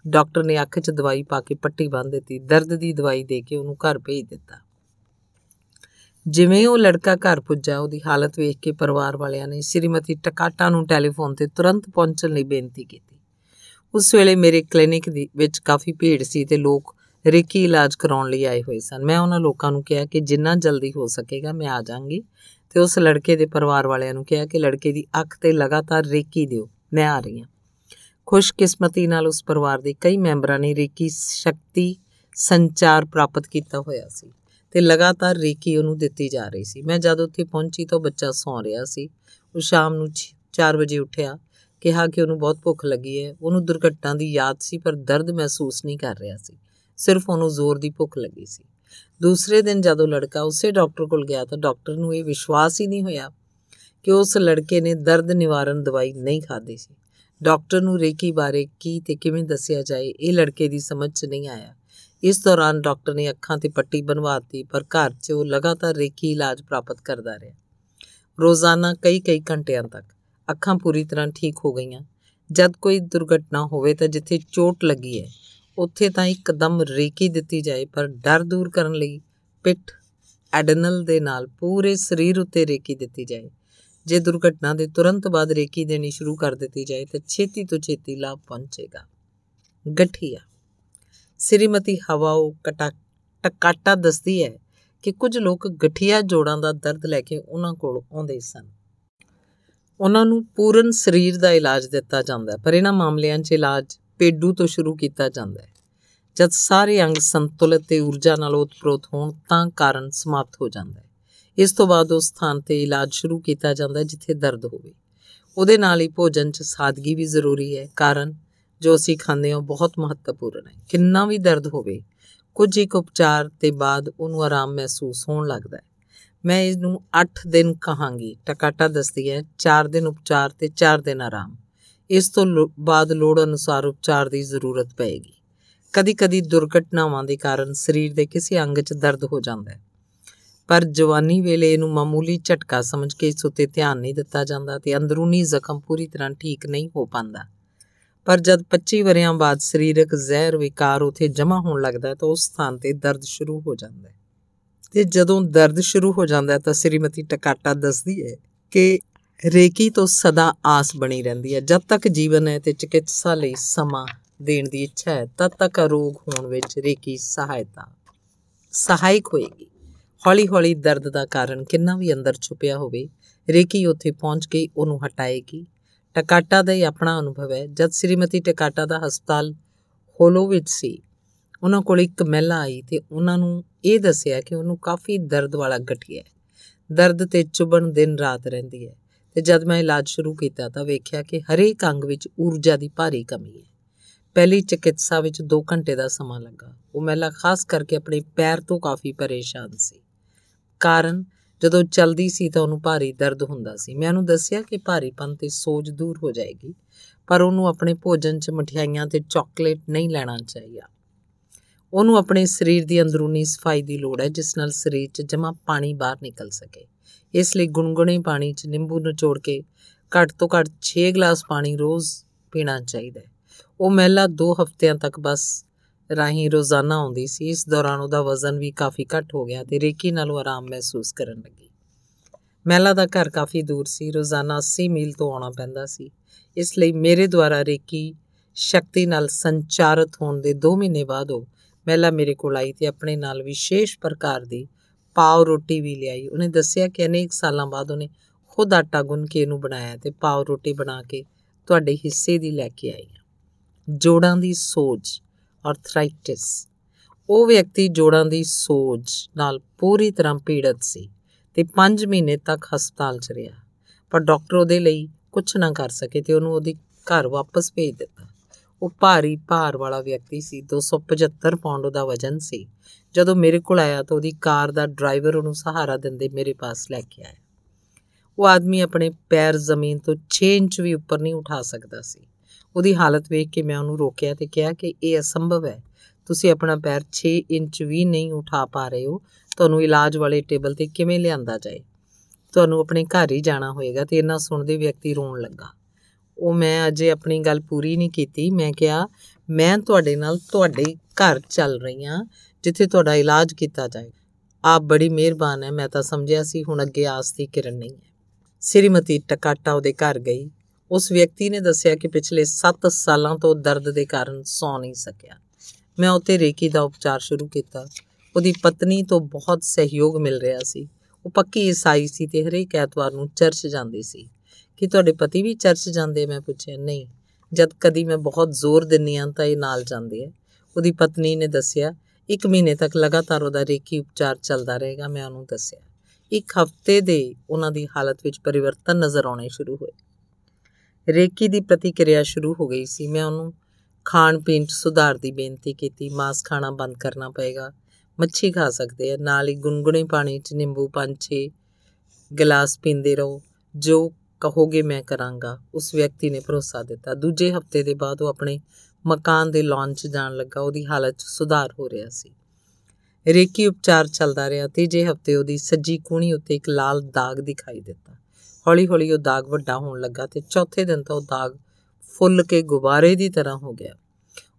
ਡਾਕਟਰ ਨੇ ਅੱਖ 'ਚ ਦਵਾਈ ਪਾ ਕੇ ਪੱਟੀ ਬੰਨ੍ਹ ਦਿੱਤੀ। ਦਰਦ ਦੀ ਦਵਾਈ ਦੇ ਕੇ ਉਹਨੂੰ ਘਰ ਭੇਜ ਦਿੱਤਾ। ਜਿਵੇਂ ਉਹ ਲੜਕਾ ਘਰ ਪੁੱਜਾ, ਉਹਦੀ ਹਾਲਤ ਵੇਖ ਕੇ ਪਰਿਵਾਰ ਵਾਲਿਆਂ ਨੇ ਸ਼੍ਰੀਮਤੀ ਟਕਾਟਾ ਨੂੰ ਟੈਲੀਫੋਨ ਤੇ ਤੁਰੰਤ ਪਹੁੰਚਣ ਲਈ ਬੇਨਤੀ ਕੀਤੀ। ਉਸ ਵੇਲੇ ਮੇਰੇ ਕਲੀਨਿਕ ਦੀ ਵਿੱਚ ਕਾਫੀ ਭੀੜ ਸੀ ਤੇ ਲੋਕ ਰੇਕੀ ਇਲਾਜ ਕਰਾਉਣ ਲਈ ਆਏ ਹੋਏ ਸਨ। ਮੈਂ ਉਹਨਾਂ ਲੋਕਾਂ ਨੂੰ ਕਿਹਾ ਕਿ ਜਿੰਨਾ ਜਲਦੀ ਹੋ ਸਕੇਗਾ ਮੈਂ ਆ ਜਾਵਾਂਗੀ ਤੇ ਉਸ ਲੜਕੇ ਦੇ ਪਰਿਵਾਰ ਵਾਲਿਆਂ ਨੂੰ ਕਿਹਾ ਕਿ ਲੜਕੇ ਦੀ ਅੱਖ ਤੇ ਲਗਾਤਾਰ ਰੇਕੀ ਦਿਓ, ਮੈਂ ਆ ਰਹੀ ਹਾਂ। ਖੁਸ਼ਕਿਸਮਤੀ ਨਾਲ ਉਸ ਪਰਿਵਾਰ ਦੇ ਕਈ ਮੈਂਬਰਾਂ ਨੇ ਰੇਕੀ ਸ਼ਕਤੀ ਸੰਚਾਰ ਪ੍ਰਾਪਤ ਕੀਤਾ ਹੋਇਆ ਸੀ ਤੇ ਲਗਾਤਾਰ ਰੇਕੀ ਉਹਨੂੰ ਦਿੱਤੀ ਜਾ ਰਹੀ ਸੀ। ਮੈਂ ਜਦ ਉੱਥੇ ਪਹੁੰਚੀ ਤਾਂ ਬੱਚਾ ਸੌਂ ਰਿਹਾ ਸੀ। ਉਹ ਸ਼ਾਮ ਨੂੰ 4 ਵਜੇ ਉੱਠਿਆ ਕਿਹਾ ਕਿ ਉਹਨੂੰ ਬਹੁਤ ਭੁੱਖ ਲੱਗੀ ਹੈ। ਉਹਨੂੰ ਦੁਰਘਟਨਾ ਦੀ ਯਾਦ ਸੀ, ਪਰ ਦਰਦ ਮਹਿਸੂਸ ਨਹੀਂ ਕਰ ਰਿਹਾ ਸੀ। ਸਿਰਫ ਉਹਨੂੰ ਜ਼ੋਰ ਦੀ ਭੁੱਖ ਲੱਗੀ ਸੀ। ਦੂਸਰੇ ਦਿਨ ਜਦੋਂ ਲੜਕਾ ਉਸੇ ਡਾਕਟਰ ਕੋਲ ਗਿਆ ਤਾਂ ਡਾਕਟਰ ਨੂੰ ਇਹ ਵਿਸ਼ਵਾਸ ਹੀ ਨਹੀਂ ਹੋਇਆ ਕਿ ਉਸ ਲੜਕੇ ਨੇ ਦਰਦ ਨਿਵਾਰਨ ਦਵਾਈ ਨਹੀਂ ਖਾਧੀ ਸੀ। ਡਾਕਟਰ ਨੂੰ ਰੇਕੀ ਬਾਰੇ ਕੀ ਤੇ ਕਿਵੇਂ ਦੱਸਿਆ ਜਾਏ, ਇਹ ਲੜਕੇ ਦੀ ਸਮਝ 'ਚ ਨਹੀਂ ਆਇਆ। ਇਸ ਦੌਰਾਨ ਡਾਕਟਰ ਨੇ ਅੱਖਾਂ ਤੇ ਪੱਟੀ ਬਣਵਾਤੀ ਪਰ ਘਰ 'ਚ ਉਹ ਲਗਾਤਾਰ ਰੇਕੀ ਇਲਾਜ ਪ੍ਰਾਪਤ ਕਰਦਾ ਰਿਹਾ। ਰੋਜ਼ਾਨਾ ਕਈ ਕਈ ਘੰਟਿਆਂ ਤੱਕ ਅੱਖਾਂ ਪੂਰੀ ਤਰ੍ਹਾਂ ਠੀਕ ਹੋ ਗਈਆਂ। ਜਦ ਕੋਈ ਦੁਰਘਟਨਾ ਹੋਵੇ ਤਾਂ ਜਿੱਥੇ ਚੋਟ ਲੱਗੀ ਹੈ, ਉੱਥੇ ਤਾਂ ਇੱਕਦਮ ਰੇਕੀ ਦਿੱਤੀ ਜਾਏ, ਪਰ ਡਰ ਦੂਰ ਕਰਨ ਲਈ ਪਿੱਠ ਐਡਨਲ ਦੇ ਨਾਲ ਪੂਰੇ ਸਰੀਰ ਉੱਤੇ ਰੇਕੀ ਦਿੱਤੀ ਜਾਏ। ਜੇ ਦੁਰਘਟਨਾ ਦੇ ਤੁਰੰਤ ਬਾਅਦ ਰੇਕੀ ਦੇਣੀ ਸ਼ੁਰੂ ਕਰ ਦਿੱਤੀ ਜਾਏ, ਤਾਂ ਛੇਤੀ ਤੋਂ ਛੇਤੀ ਲਾਭ ਪਹੁੰਚੇਗਾ। ਗਠੀਆ। ਸ੍ਰੀਮਤੀ ਹਵਾਓ ਕਟਾ, ਟਕਾਟਾ ਦੱਸਦੀ ਹੈ ਕਿ ਕੁਝ ਲੋਕ ਗਠੀਆ ਜੋੜਾਂ ਦਾ ਦਰਦ ਲੈ ਕੇ ਉਹਨਾਂ ਕੋਲ ਆਉਂਦੇ ਸਨ। ਉਹਨਾਂ ਨੂੰ ਪੂਰਨ ਸਰੀਰ ਦਾ ਇਲਾਜ ਦਿੱਤਾ ਜਾਂਦਾ ਹੈ, ਪਰ ਇਹਨਾਂ ਮਾਮਲਿਆਂ 'ਚ ਇਲਾਜ ਪੇਡੂ ਤੋਂ ਸ਼ੁਰੂ ਕੀਤਾ ਜਾਂਦਾ ਹੈ। ਜਦ ਸਾਰੇ ਅੰਗ ਸੰਤੁਲਿਤ ਤੇ ਊਰਜਾ ਨਾਲ ਉਤਪ੍ਰੋਤ ਹੋਣ, ਤਾਂ ਕਾਰਨ ਸਮਾਪਤ ਹੋ ਜਾਂਦਾ ਹੈ। ਇਸ ਤੋਂ ਬਾਅਦ ਉਸ ਸਥਾਨ ਤੇ ਇਲਾਜ ਸ਼ੁਰੂ ਕੀਤਾ ਜਾਂਦਾ ਹੈ, ਜਿੱਥੇ ਦਰਦ ਹੋਵੇ। ਉਹਦੇ ਨਾਲ ਹੀ ਭੋਜਨ 'ਚ ਸਾਦਗੀ ਵੀ ਜ਼ਰੂਰੀ ਹੈ। ਕਾਰਨ, ਜੋ ਅਸੀਂ ਖਾਂਦੇ ਹਾਂ ਬਹੁਤ ਮਹੱਤਵਪੂਰਨ ਹੈ। ਕਿੰਨਾ ਵੀ ਦਰਦ ਹੋਵੇ, ਕੁਝ ਇੱਕ ਉਪਚਾਰ ਤੇ ਬਾਅਦ ਉਹਨੂੰ ਆਰਾਮ ਮਹਿਸੂਸ ਹੋਣ ਲੱਗਦਾ ਹੈ। ਮੈਂ ਇਸ ਨੂੰ 8 ਦਿਨ ਕਹਾਂਗੀ। ਟਕਾਟਾ ਦੱਸਦੀ ਹੈ 4 ਦਿਨ ਉਪਚਾਰ ਤੇ 4 ਦਿਨ ਆਰਾਮ। ਇਸ ਤੋਂ ਬਾਅਦ ਲੋੜ ਅਨੁਸਾਰ ਉਪਚਾਰ ਦੀ ਜ਼ਰੂਰਤ ਪਏਗੀ। ਕਦੀ-ਕਦੀ ਦੁਰਘਟਨਾਵਾਂ ਦੇ ਕਾਰਨ ਸਰੀਰ ਦੇ ਕਿਸੇ ਅੰਗ 'ਚ ਦਰਦ ਹੋ ਜਾਂਦਾ ਹੈ। ਪਰ ਜਵਾਨੀ ਵੇਲੇ ਇਹਨੂੰ ਮਾਮੂਲੀ ਝਟਕਾ ਸਮਝ ਕੇ ਇਸ ਉੱਤੇ ਧਿਆਨ ਨਹੀਂ ਦਿੱਤਾ ਜਾਂਦਾ ਤੇ ਅੰਦਰੂਨੀ ਜ਼ਖਮ ਪੂਰੀ ਤਰ੍ਹਾਂ ਠੀਕ ਨਹੀਂ ਹੋ ਪਾਂਦਾ ਪਰ ਜਦ 25 ਵਰਿਆਂ ਬਾਅਦ ਸਰੀਰਕ ਜ਼ਹਿਰ ਵਿਕਾਰ ਉਥੇ ਜਮ੍ਹਾਂ ਹੋਣ ਲੱਗਦਾ ਹੈ ਤਾਂ ਉਸ ਸਥਾਨ ਤੇ ਦਰਦ ਸ਼ੁਰੂ ਹੋ ਜਾਂਦਾ ਹੈ। ਤੇ ਜਦੋਂ ਦਰਦ ਸ਼ੁਰੂ ਹੋ ਜਾਂਦਾ ਹੈ ਤਾਂ ਸ੍ਰੀਮਤੀ ਟਕਾਟਾ ਦੱਸਦੀ ਹੈ ਕਿ ਰੇਕੀ ਤੋਂ ਸਦਾ ਆਸ ਬਣੀ ਰਹਿੰਦੀ ਹੈ। ਜਦ ਤੱਕ ਜੀਵਨ ਹੈ ਤੇ ਚਿਕਿਤਸਾ ਲਈ ਸਮਾਂ ਦੇਣ ਦੀ ਇੱਛਾ ਹੈ, ਤਦ ਤੱਕ ਰੋਗ ਹੋਣ ਵਿੱਚ ਰੇਕੀ ਸਹਾਇਤਾ, ਸਹਾਇਕ ਹੋਏਗੀ। ਹੌਲੀ-ਹੌਲੀ ਦਰਦ ਦਾ ਕਾਰਨ ਕਿੰਨਾ ਵੀ ਅੰਦਰ ਛੁਪਿਆ ਹੋਵੇ, ਰੇਕੀ ਉੱਥੇ ਪਹੁੰਚ ਕੇ ਉਹਨੂੰ ਹਟਾਏਗੀ। ਟਕਾਟਾ ਦਾ ਹੀ ਆਪਣਾ ਅਨੁਭਵ ਹੈ। ਜਦ ਸ੍ਰੀਮਤੀ ਟਕਾਟਾ ਦਾ ਹਸਪਤਾਲ ਹੋਲੋ ਵਿੱਚ ਸੀ ਉਹਨਾਂ ਕੋਲ ਇੱਕ ਮਹਿਲਾ ਆਈ ਤੇ ਉਹਨਾਂ ਨੂੰ ਇਹ ਦੱਸਿਆ ਕਿ ਉਹਨੂੰ ਕਾਫੀ ਦਰਦ ਵਾਲਾ ਗਠੀਆ ਹੈ। ਦਰਦ ਤੇ ਚੁਬਣ ਦਿਨ ਰਾਤ ਰਹਿੰਦੀ ਹੈ ਤੇ ਜਦ ਮੈਂ ਇਲਾਜ ਸ਼ੁਰੂ ਕੀਤਾ ਤਾਂ ਵੇਖਿਆ ਕਿ ਹਰੇਕ ਅੰਗ ਵਿੱਚ ਊਰਜਾ ਦੀ ਭਾਰੀ ਕਮੀ ਹੈ। ਪਹਿਲੀ ਚਿਕਿਤਸਾ ਵਿੱਚ 2 ਘੰਟੇ ਦਾ ਸਮਾਂ ਲੱਗਾ। ਉਹ ਮਹਿਲਾ ਖਾਸ ਕਰਕੇ ਆਪਣੇ ਪੈਰ ਤੋਂ ਕਾਫੀ ਪਰੇਸ਼ਾਨ ਸੀ। ਕਾਰਨ, ਜਦੋਂ ਚਲਦੀ ਸੀ ਤਾਂ ਉਹਨੂੰ ਭਾਰੀ ਦਰਦ ਹੁੰਦਾ ਸੀ। ਮੈਂ ਉਹਨੂੰ ਦੱਸਿਆ ਕਿ ਭਾਰੀਪਨ ਤੇ ਸੋਜ ਦੂਰ ਹੋ ਜਾਏਗੀ, ਪਰ ਉਹਨੂੰ ਆਪਣੇ ਭੋਜਨ 'ਚ ਮਠਿਆਈਆਂ ਤੇ ਚਾਕਲੇਟ ਨਹੀਂ ਲੈਣਾ ਚਾਹੀਦਾ। ਉਹਨੂੰ ਆਪਣੇ ਸਰੀਰ ਦੀ ਅੰਦਰੂਨੀ ਸਫ਼ਾਈ ਦੀ ਲੋੜ ਹੈ, ਜਿਸ ਨਾਲ ਸਰੀਰ 'ਚ ਜਮਾ ਪਾਣੀ ਬਾਹਰ ਨਿਕਲ ਸਕੇ। ਇਸ ਲਈ ਗੁੰਗੁਣੇ ਪਾਣੀ 'ਚ ਨਿੰਬੂ ਨਿਚੋੜ ਕੇ ਘੱਟ ਤੋਂ ਘੱਟ 6 ਗਲਾਸ ਪਾਣੀ ਰੋਜ਼ ਪੀਣਾ ਚਾਹੀਦਾ ਹੈ। ਉਹ ਮਹਿਲਾ 2 ਹਫ਼ਤਿਆਂ ਤੱਕ ਬਸ ਰਾਹੀਂ ਰੋਜ਼ਾਨਾ ਆਉਂਦੀ ਸੀ। ਇਸ ਦੌਰਾਨ ਉਹਦਾ ਵਜ਼ਨ ਵੀ ਕਾਫੀ ਘਟ ਹੋ ਗਿਆ ਤੇ ਰੇਕੀ ਨਾਲੋਂ ਆਰਾਮ ਮਹਿਸੂਸ ਕਰਨ ਲੱਗੀ। ਮਹਿਲਾ ਦਾ ਘਰ ਕਾਫੀ ਦੂਰ ਸੀ। ਰੋਜ਼ਾਨਾ 80 ਮੀਲ ਤੋਂ ਆਉਣਾ ਪੈਂਦਾ ਸੀ। ਇਸ ਲਈ ਮੇਰੇ ਦੁਆਰਾ ਰੇਕੀ ਸ਼ਕਤੀ ਨਾਲ ਸੰਚਾਰਿਤ ਹੋਣ ਦੇ 2 ਮਹੀਨੇ ਬਾਅਦ ਉਹ ਮਹਿਲਾ ਮੇਰੇ ਕੋਲ ਆਈ ਤੇ ਆਪਣੇ ਨਾਲ ਵਿਸ਼ੇਸ਼ ਪ੍ਰਕਾਰ ਦੀ ਪਾਵ ਰੋਟੀ ਵੀ ਲਿਆਈ। ਉਹਨੇ ਦੱਸਿਆ ਕਿ ਅਨੇਕ ਸਾਲਾਂ ਬਾਅਦ ਉਹਨੇ ਖੁਦ ਆਟਾ ਗੁੰਨ ਕੇ ਇਹਨੂੰ ਬਣਾਇਆ ਤੇ ਪਾਵ ਰੋਟੀ ਬਣਾ ਕੇ ਤੁਹਾਡੇ ਹਿੱਸੇ ਦੀ ਲੈ ਕੇ ਆਈ ਜੋੜਾਂ ਦੀ ਸੋਜ ਆਰਥਰਾਈਟਿਸ ਉਹ ਵਿਅਕਤੀ ਜੋੜਾਂ ਦੀ ਸੋਜ ਨਾਲ ਪੂਰੀ ਤਰ੍ਹਾਂ ਪੀੜਤ ਸੀ ਤੇ 5 ਮਹੀਨੇ ਤੱਕ ਹਸਪਤਾਲ 'ਚ ਰਿਹਾ। ਪਰ ਡਾਕਟਰ ਉਹਦੇ ਲਈ ਕੁਝ ਨਾ ਕਰ ਸਕੇ ਤੇ ਉਹਨੂੰ ਉਹਦੀ ਘਰ ਵਾਪਸ ਭੇਜ ਦਿੱਤਾ। ਉਹ ਭਾਰੀ ਭਾਰ ਵਾਲਾ ਵਿਅਕਤੀ ਸੀ 275 ਪਾਉਂਡ ਦਾ ਵਜ਼ਨ ਸੀ। ਜਦੋਂ ਮੇਰੇ ਕੋਲ ਆਇਆ ਤਾਂ ਉਹਦੀ ਕਾਰ ਦਾ ਡਰਾਈਵਰ ਉਹਨੂੰ ਸਹਾਰਾ ਦਿੰਦੇ ਮੇਰੇ ਪਾਸ ਲੈ ਕੇ ਆਇਆ। ਉਹ ਆਦਮੀ ਆਪਣੇ ਪੈਰ ਜ਼ਮੀਨ ਤੋਂ 6 ਇੰਚ ਵੀ ਉੱਪਰ ਨਹੀਂ ਉਠਾ ਸਕਦਾ ਸੀ। ਉਹਦੀ ਹਾਲਤ ਵੇਖ ਕੇ ਮੈਂ ਉਹਨੂੰ ਰੋਕਿਆ ਤੇ ਕਿਹਾ ਕਿ ਇਹ ਅਸੰਭਵ ਹੈ। ਤੁਸੀਂ ਆਪਣਾ ਪੈਰ 6 ਇੰਚ ਵੀ ਨਹੀਂ ਉਠਾ ਪਾ ਰਹੇ ਹੋ। ਤੁਹਾਨੂੰ ਇਲਾਜ ਵਾਲੇ ਟੇਬਲ ਤੇ ਕਿਵੇਂ ਲਿਆਂਦਾ ਜਾਏ? ਤੁਹਾਨੂੰ ਆਪਣੇ ਘਰ ਹੀ ਜਾਣਾ ਹੋਏਗਾ ਤੇ ਇਹਨਾਂ ਸੁਣਦੇ ਵਿਅਕਤੀ ਰੋਣ ਲੱਗਾ। ਉਹ ਮੈਂ ਅਜੇ ਆਪਣੀ ਗੱਲ ਪੂਰੀ ਨਹੀਂ ਕੀਤੀ। ਮੈਂ ਕਿਹਾ, ਮੈਂ ਤੁਹਾਡੇ ਨਾਲ ਤੁਹਾਡੇ ਘਰ ਚੱਲ ਰਹੀ ਹਾਂ, ਜਿੱਥੇ ਤੁਹਾਡਾ ਇਲਾਜ ਕੀਤਾ ਜਾਏ। ਆਪ ਬੜੀ ਮਿਹਰਬਾਨ ਹੈ, ਮੈਂ ਤਾਂ ਸਮਝਿਆ ਸੀ, ਹੁਣ ਅੱਗੇ ਆਸ ਦੀ ਕਿਰਨ ਨਹੀਂ ਹੈ। ਸ੍ਰੀਮਤੀ ਟਕਾਟਾ ਉਹਦੇ ਘਰ ਗਈ। ਉਸ ਵਿਅਕਤੀ ਨੇ ਦੱਸਿਆ ਕਿ ਪਿਛਲੇ 7 ਸਾਲਾਂ ਤੋਂ ਦਰਦ ਦੇ ਕਾਰਨ ਸੌ ਨਹੀਂ ਸਕਿਆ। ਮੈਂ ਉੱਤੇ ਰੇਕੀ ਦਾ ਉਪਚਾਰ ਸ਼ੁਰੂ ਕੀਤਾ। ਉਹਦੀ ਪਤਨੀ ਤੋਂ ਬਹੁਤ ਸਹਿਯੋਗ ਮਿਲ ਰਿਹਾ ਸੀ। ਉਹ ਪੱਕੀ ਈਸਾਈ ਸੀ ਤੇ ਹਰੇਕ ਐਤਵਾਰ ਨੂੰ ਚਰਚ ਜਾਂਦੀ ਸੀ। ਕਿ ਤੁਹਾਡੇ ਪਤੀ ਵੀ ਚਰਚ ਜਾਂਦੇ ਮੈਂ ਪੁੱਛਿਆ, ਨਹੀਂ। ਜਦ ਕਦੀ ਮੈਂ ਬਹੁਤ ਜ਼ੋਰ ਦਿੰਨੀ ਆ ਤਾਂ ਇਹ ਨਾਲ ਜਾਂਦੇ ਆ। ਉਹਦੀ ਪਤਨੀ ਨੇ ਦੱਸਿਆ, ਇੱਕ ਮਹੀਨੇ ਤੱਕ ਲਗਾਤਾਰ ਉਹਦਾ ਰੇਕੀ ਉਪਚਾਰ ਚੱਲਦਾ ਰਹੇਗਾ, ਮੈਂ ਉਹਨੂੰ ਦੱਸਿਆ। ਇੱਕ ਹਫ਼ਤੇ ਦੇ ਉਹਨਾਂ ਦੀ ਹਾਲਤ ਵਿੱਚ ਪਰਿਵਰਤਨ ਨਜ਼ਰ ਆਉਣੇ ਸ਼ੁਰੂ ਹੋਏ। ਰੇਕੀ ਦੀ ਪ੍ਰਤੀਕਿਰਿਆ ਸ਼ੁਰੂ ਹੋ ਗਈ ਸੀ। ਮੈਂ ਉਹਨੂੰ ਖਾਣ ਪੀਣ 'ਚ ਸੁਧਾਰ ਦੀ ਬੇਨਤੀ ਕੀਤੀ, ਮਾਸ ਖਾਣਾ ਬੰਦ ਕਰਨਾ ਪਏਗਾ, ਮੱਛੀ ਖਾ ਸਕਦੇ ਆ, ਨਾਲ ਹੀ ਗੁੰਗੁਣੇ ਪਾਣੀ 'ਚ ਨਿੰਬੂ ਪੰਜ ਛੇ ਗਲਾਸ ਪੀਂਦੇ ਰਹੋ, ਜੋ ਕਹੋਗੇ ਮੈਂ ਕਰਾਂਗਾ, ਉਸ ਵਿਅਕਤੀ ਨੇ ਭਰੋਸਾ ਦਿੱਤਾ। ਦੂਜੇ ਹਫ਼ਤੇ ਦੇ ਬਾਅਦ ਉਹ ਆਪਣੇ ਮਕਾਨ ਦੇ ਲਾਨ 'ਚ ਜਾਣ ਲੱਗਾ, ਉਹਦੀ ਹਾਲਤ 'ਚ ਸੁਧਾਰ ਹੋ ਰਿਹਾ ਸੀ। ਰੇਕੀ ਉਪਚਾਰ ਚੱਲਦਾ ਰਿਹਾ ਤੀਜੇ ਹਫ਼ਤੇ ਉਹਦੀ ਸੱਜੀ ਕੂਣੀ ਉੱਤੇ ਇੱਕ ਲਾਲ ਦਾਗ ਦਿਖਾਈ ਦਿੱਤਾ। ਹੌਲੀ-ਹੌਲੀ ਉਹ ਦਾਗ ਵੱਡਾ ਹੋਣ ਲੱਗਾ ਤੇ ਚੌਥੇ ਦਿਨ ਤਾਂ ਉਹ ਦਾਗ ਫੁੱਲ ਕੇ ਗੁਬਾਰੇ ਦੀ ਤਰ੍ਹਾਂ ਹੋ ਗਿਆ।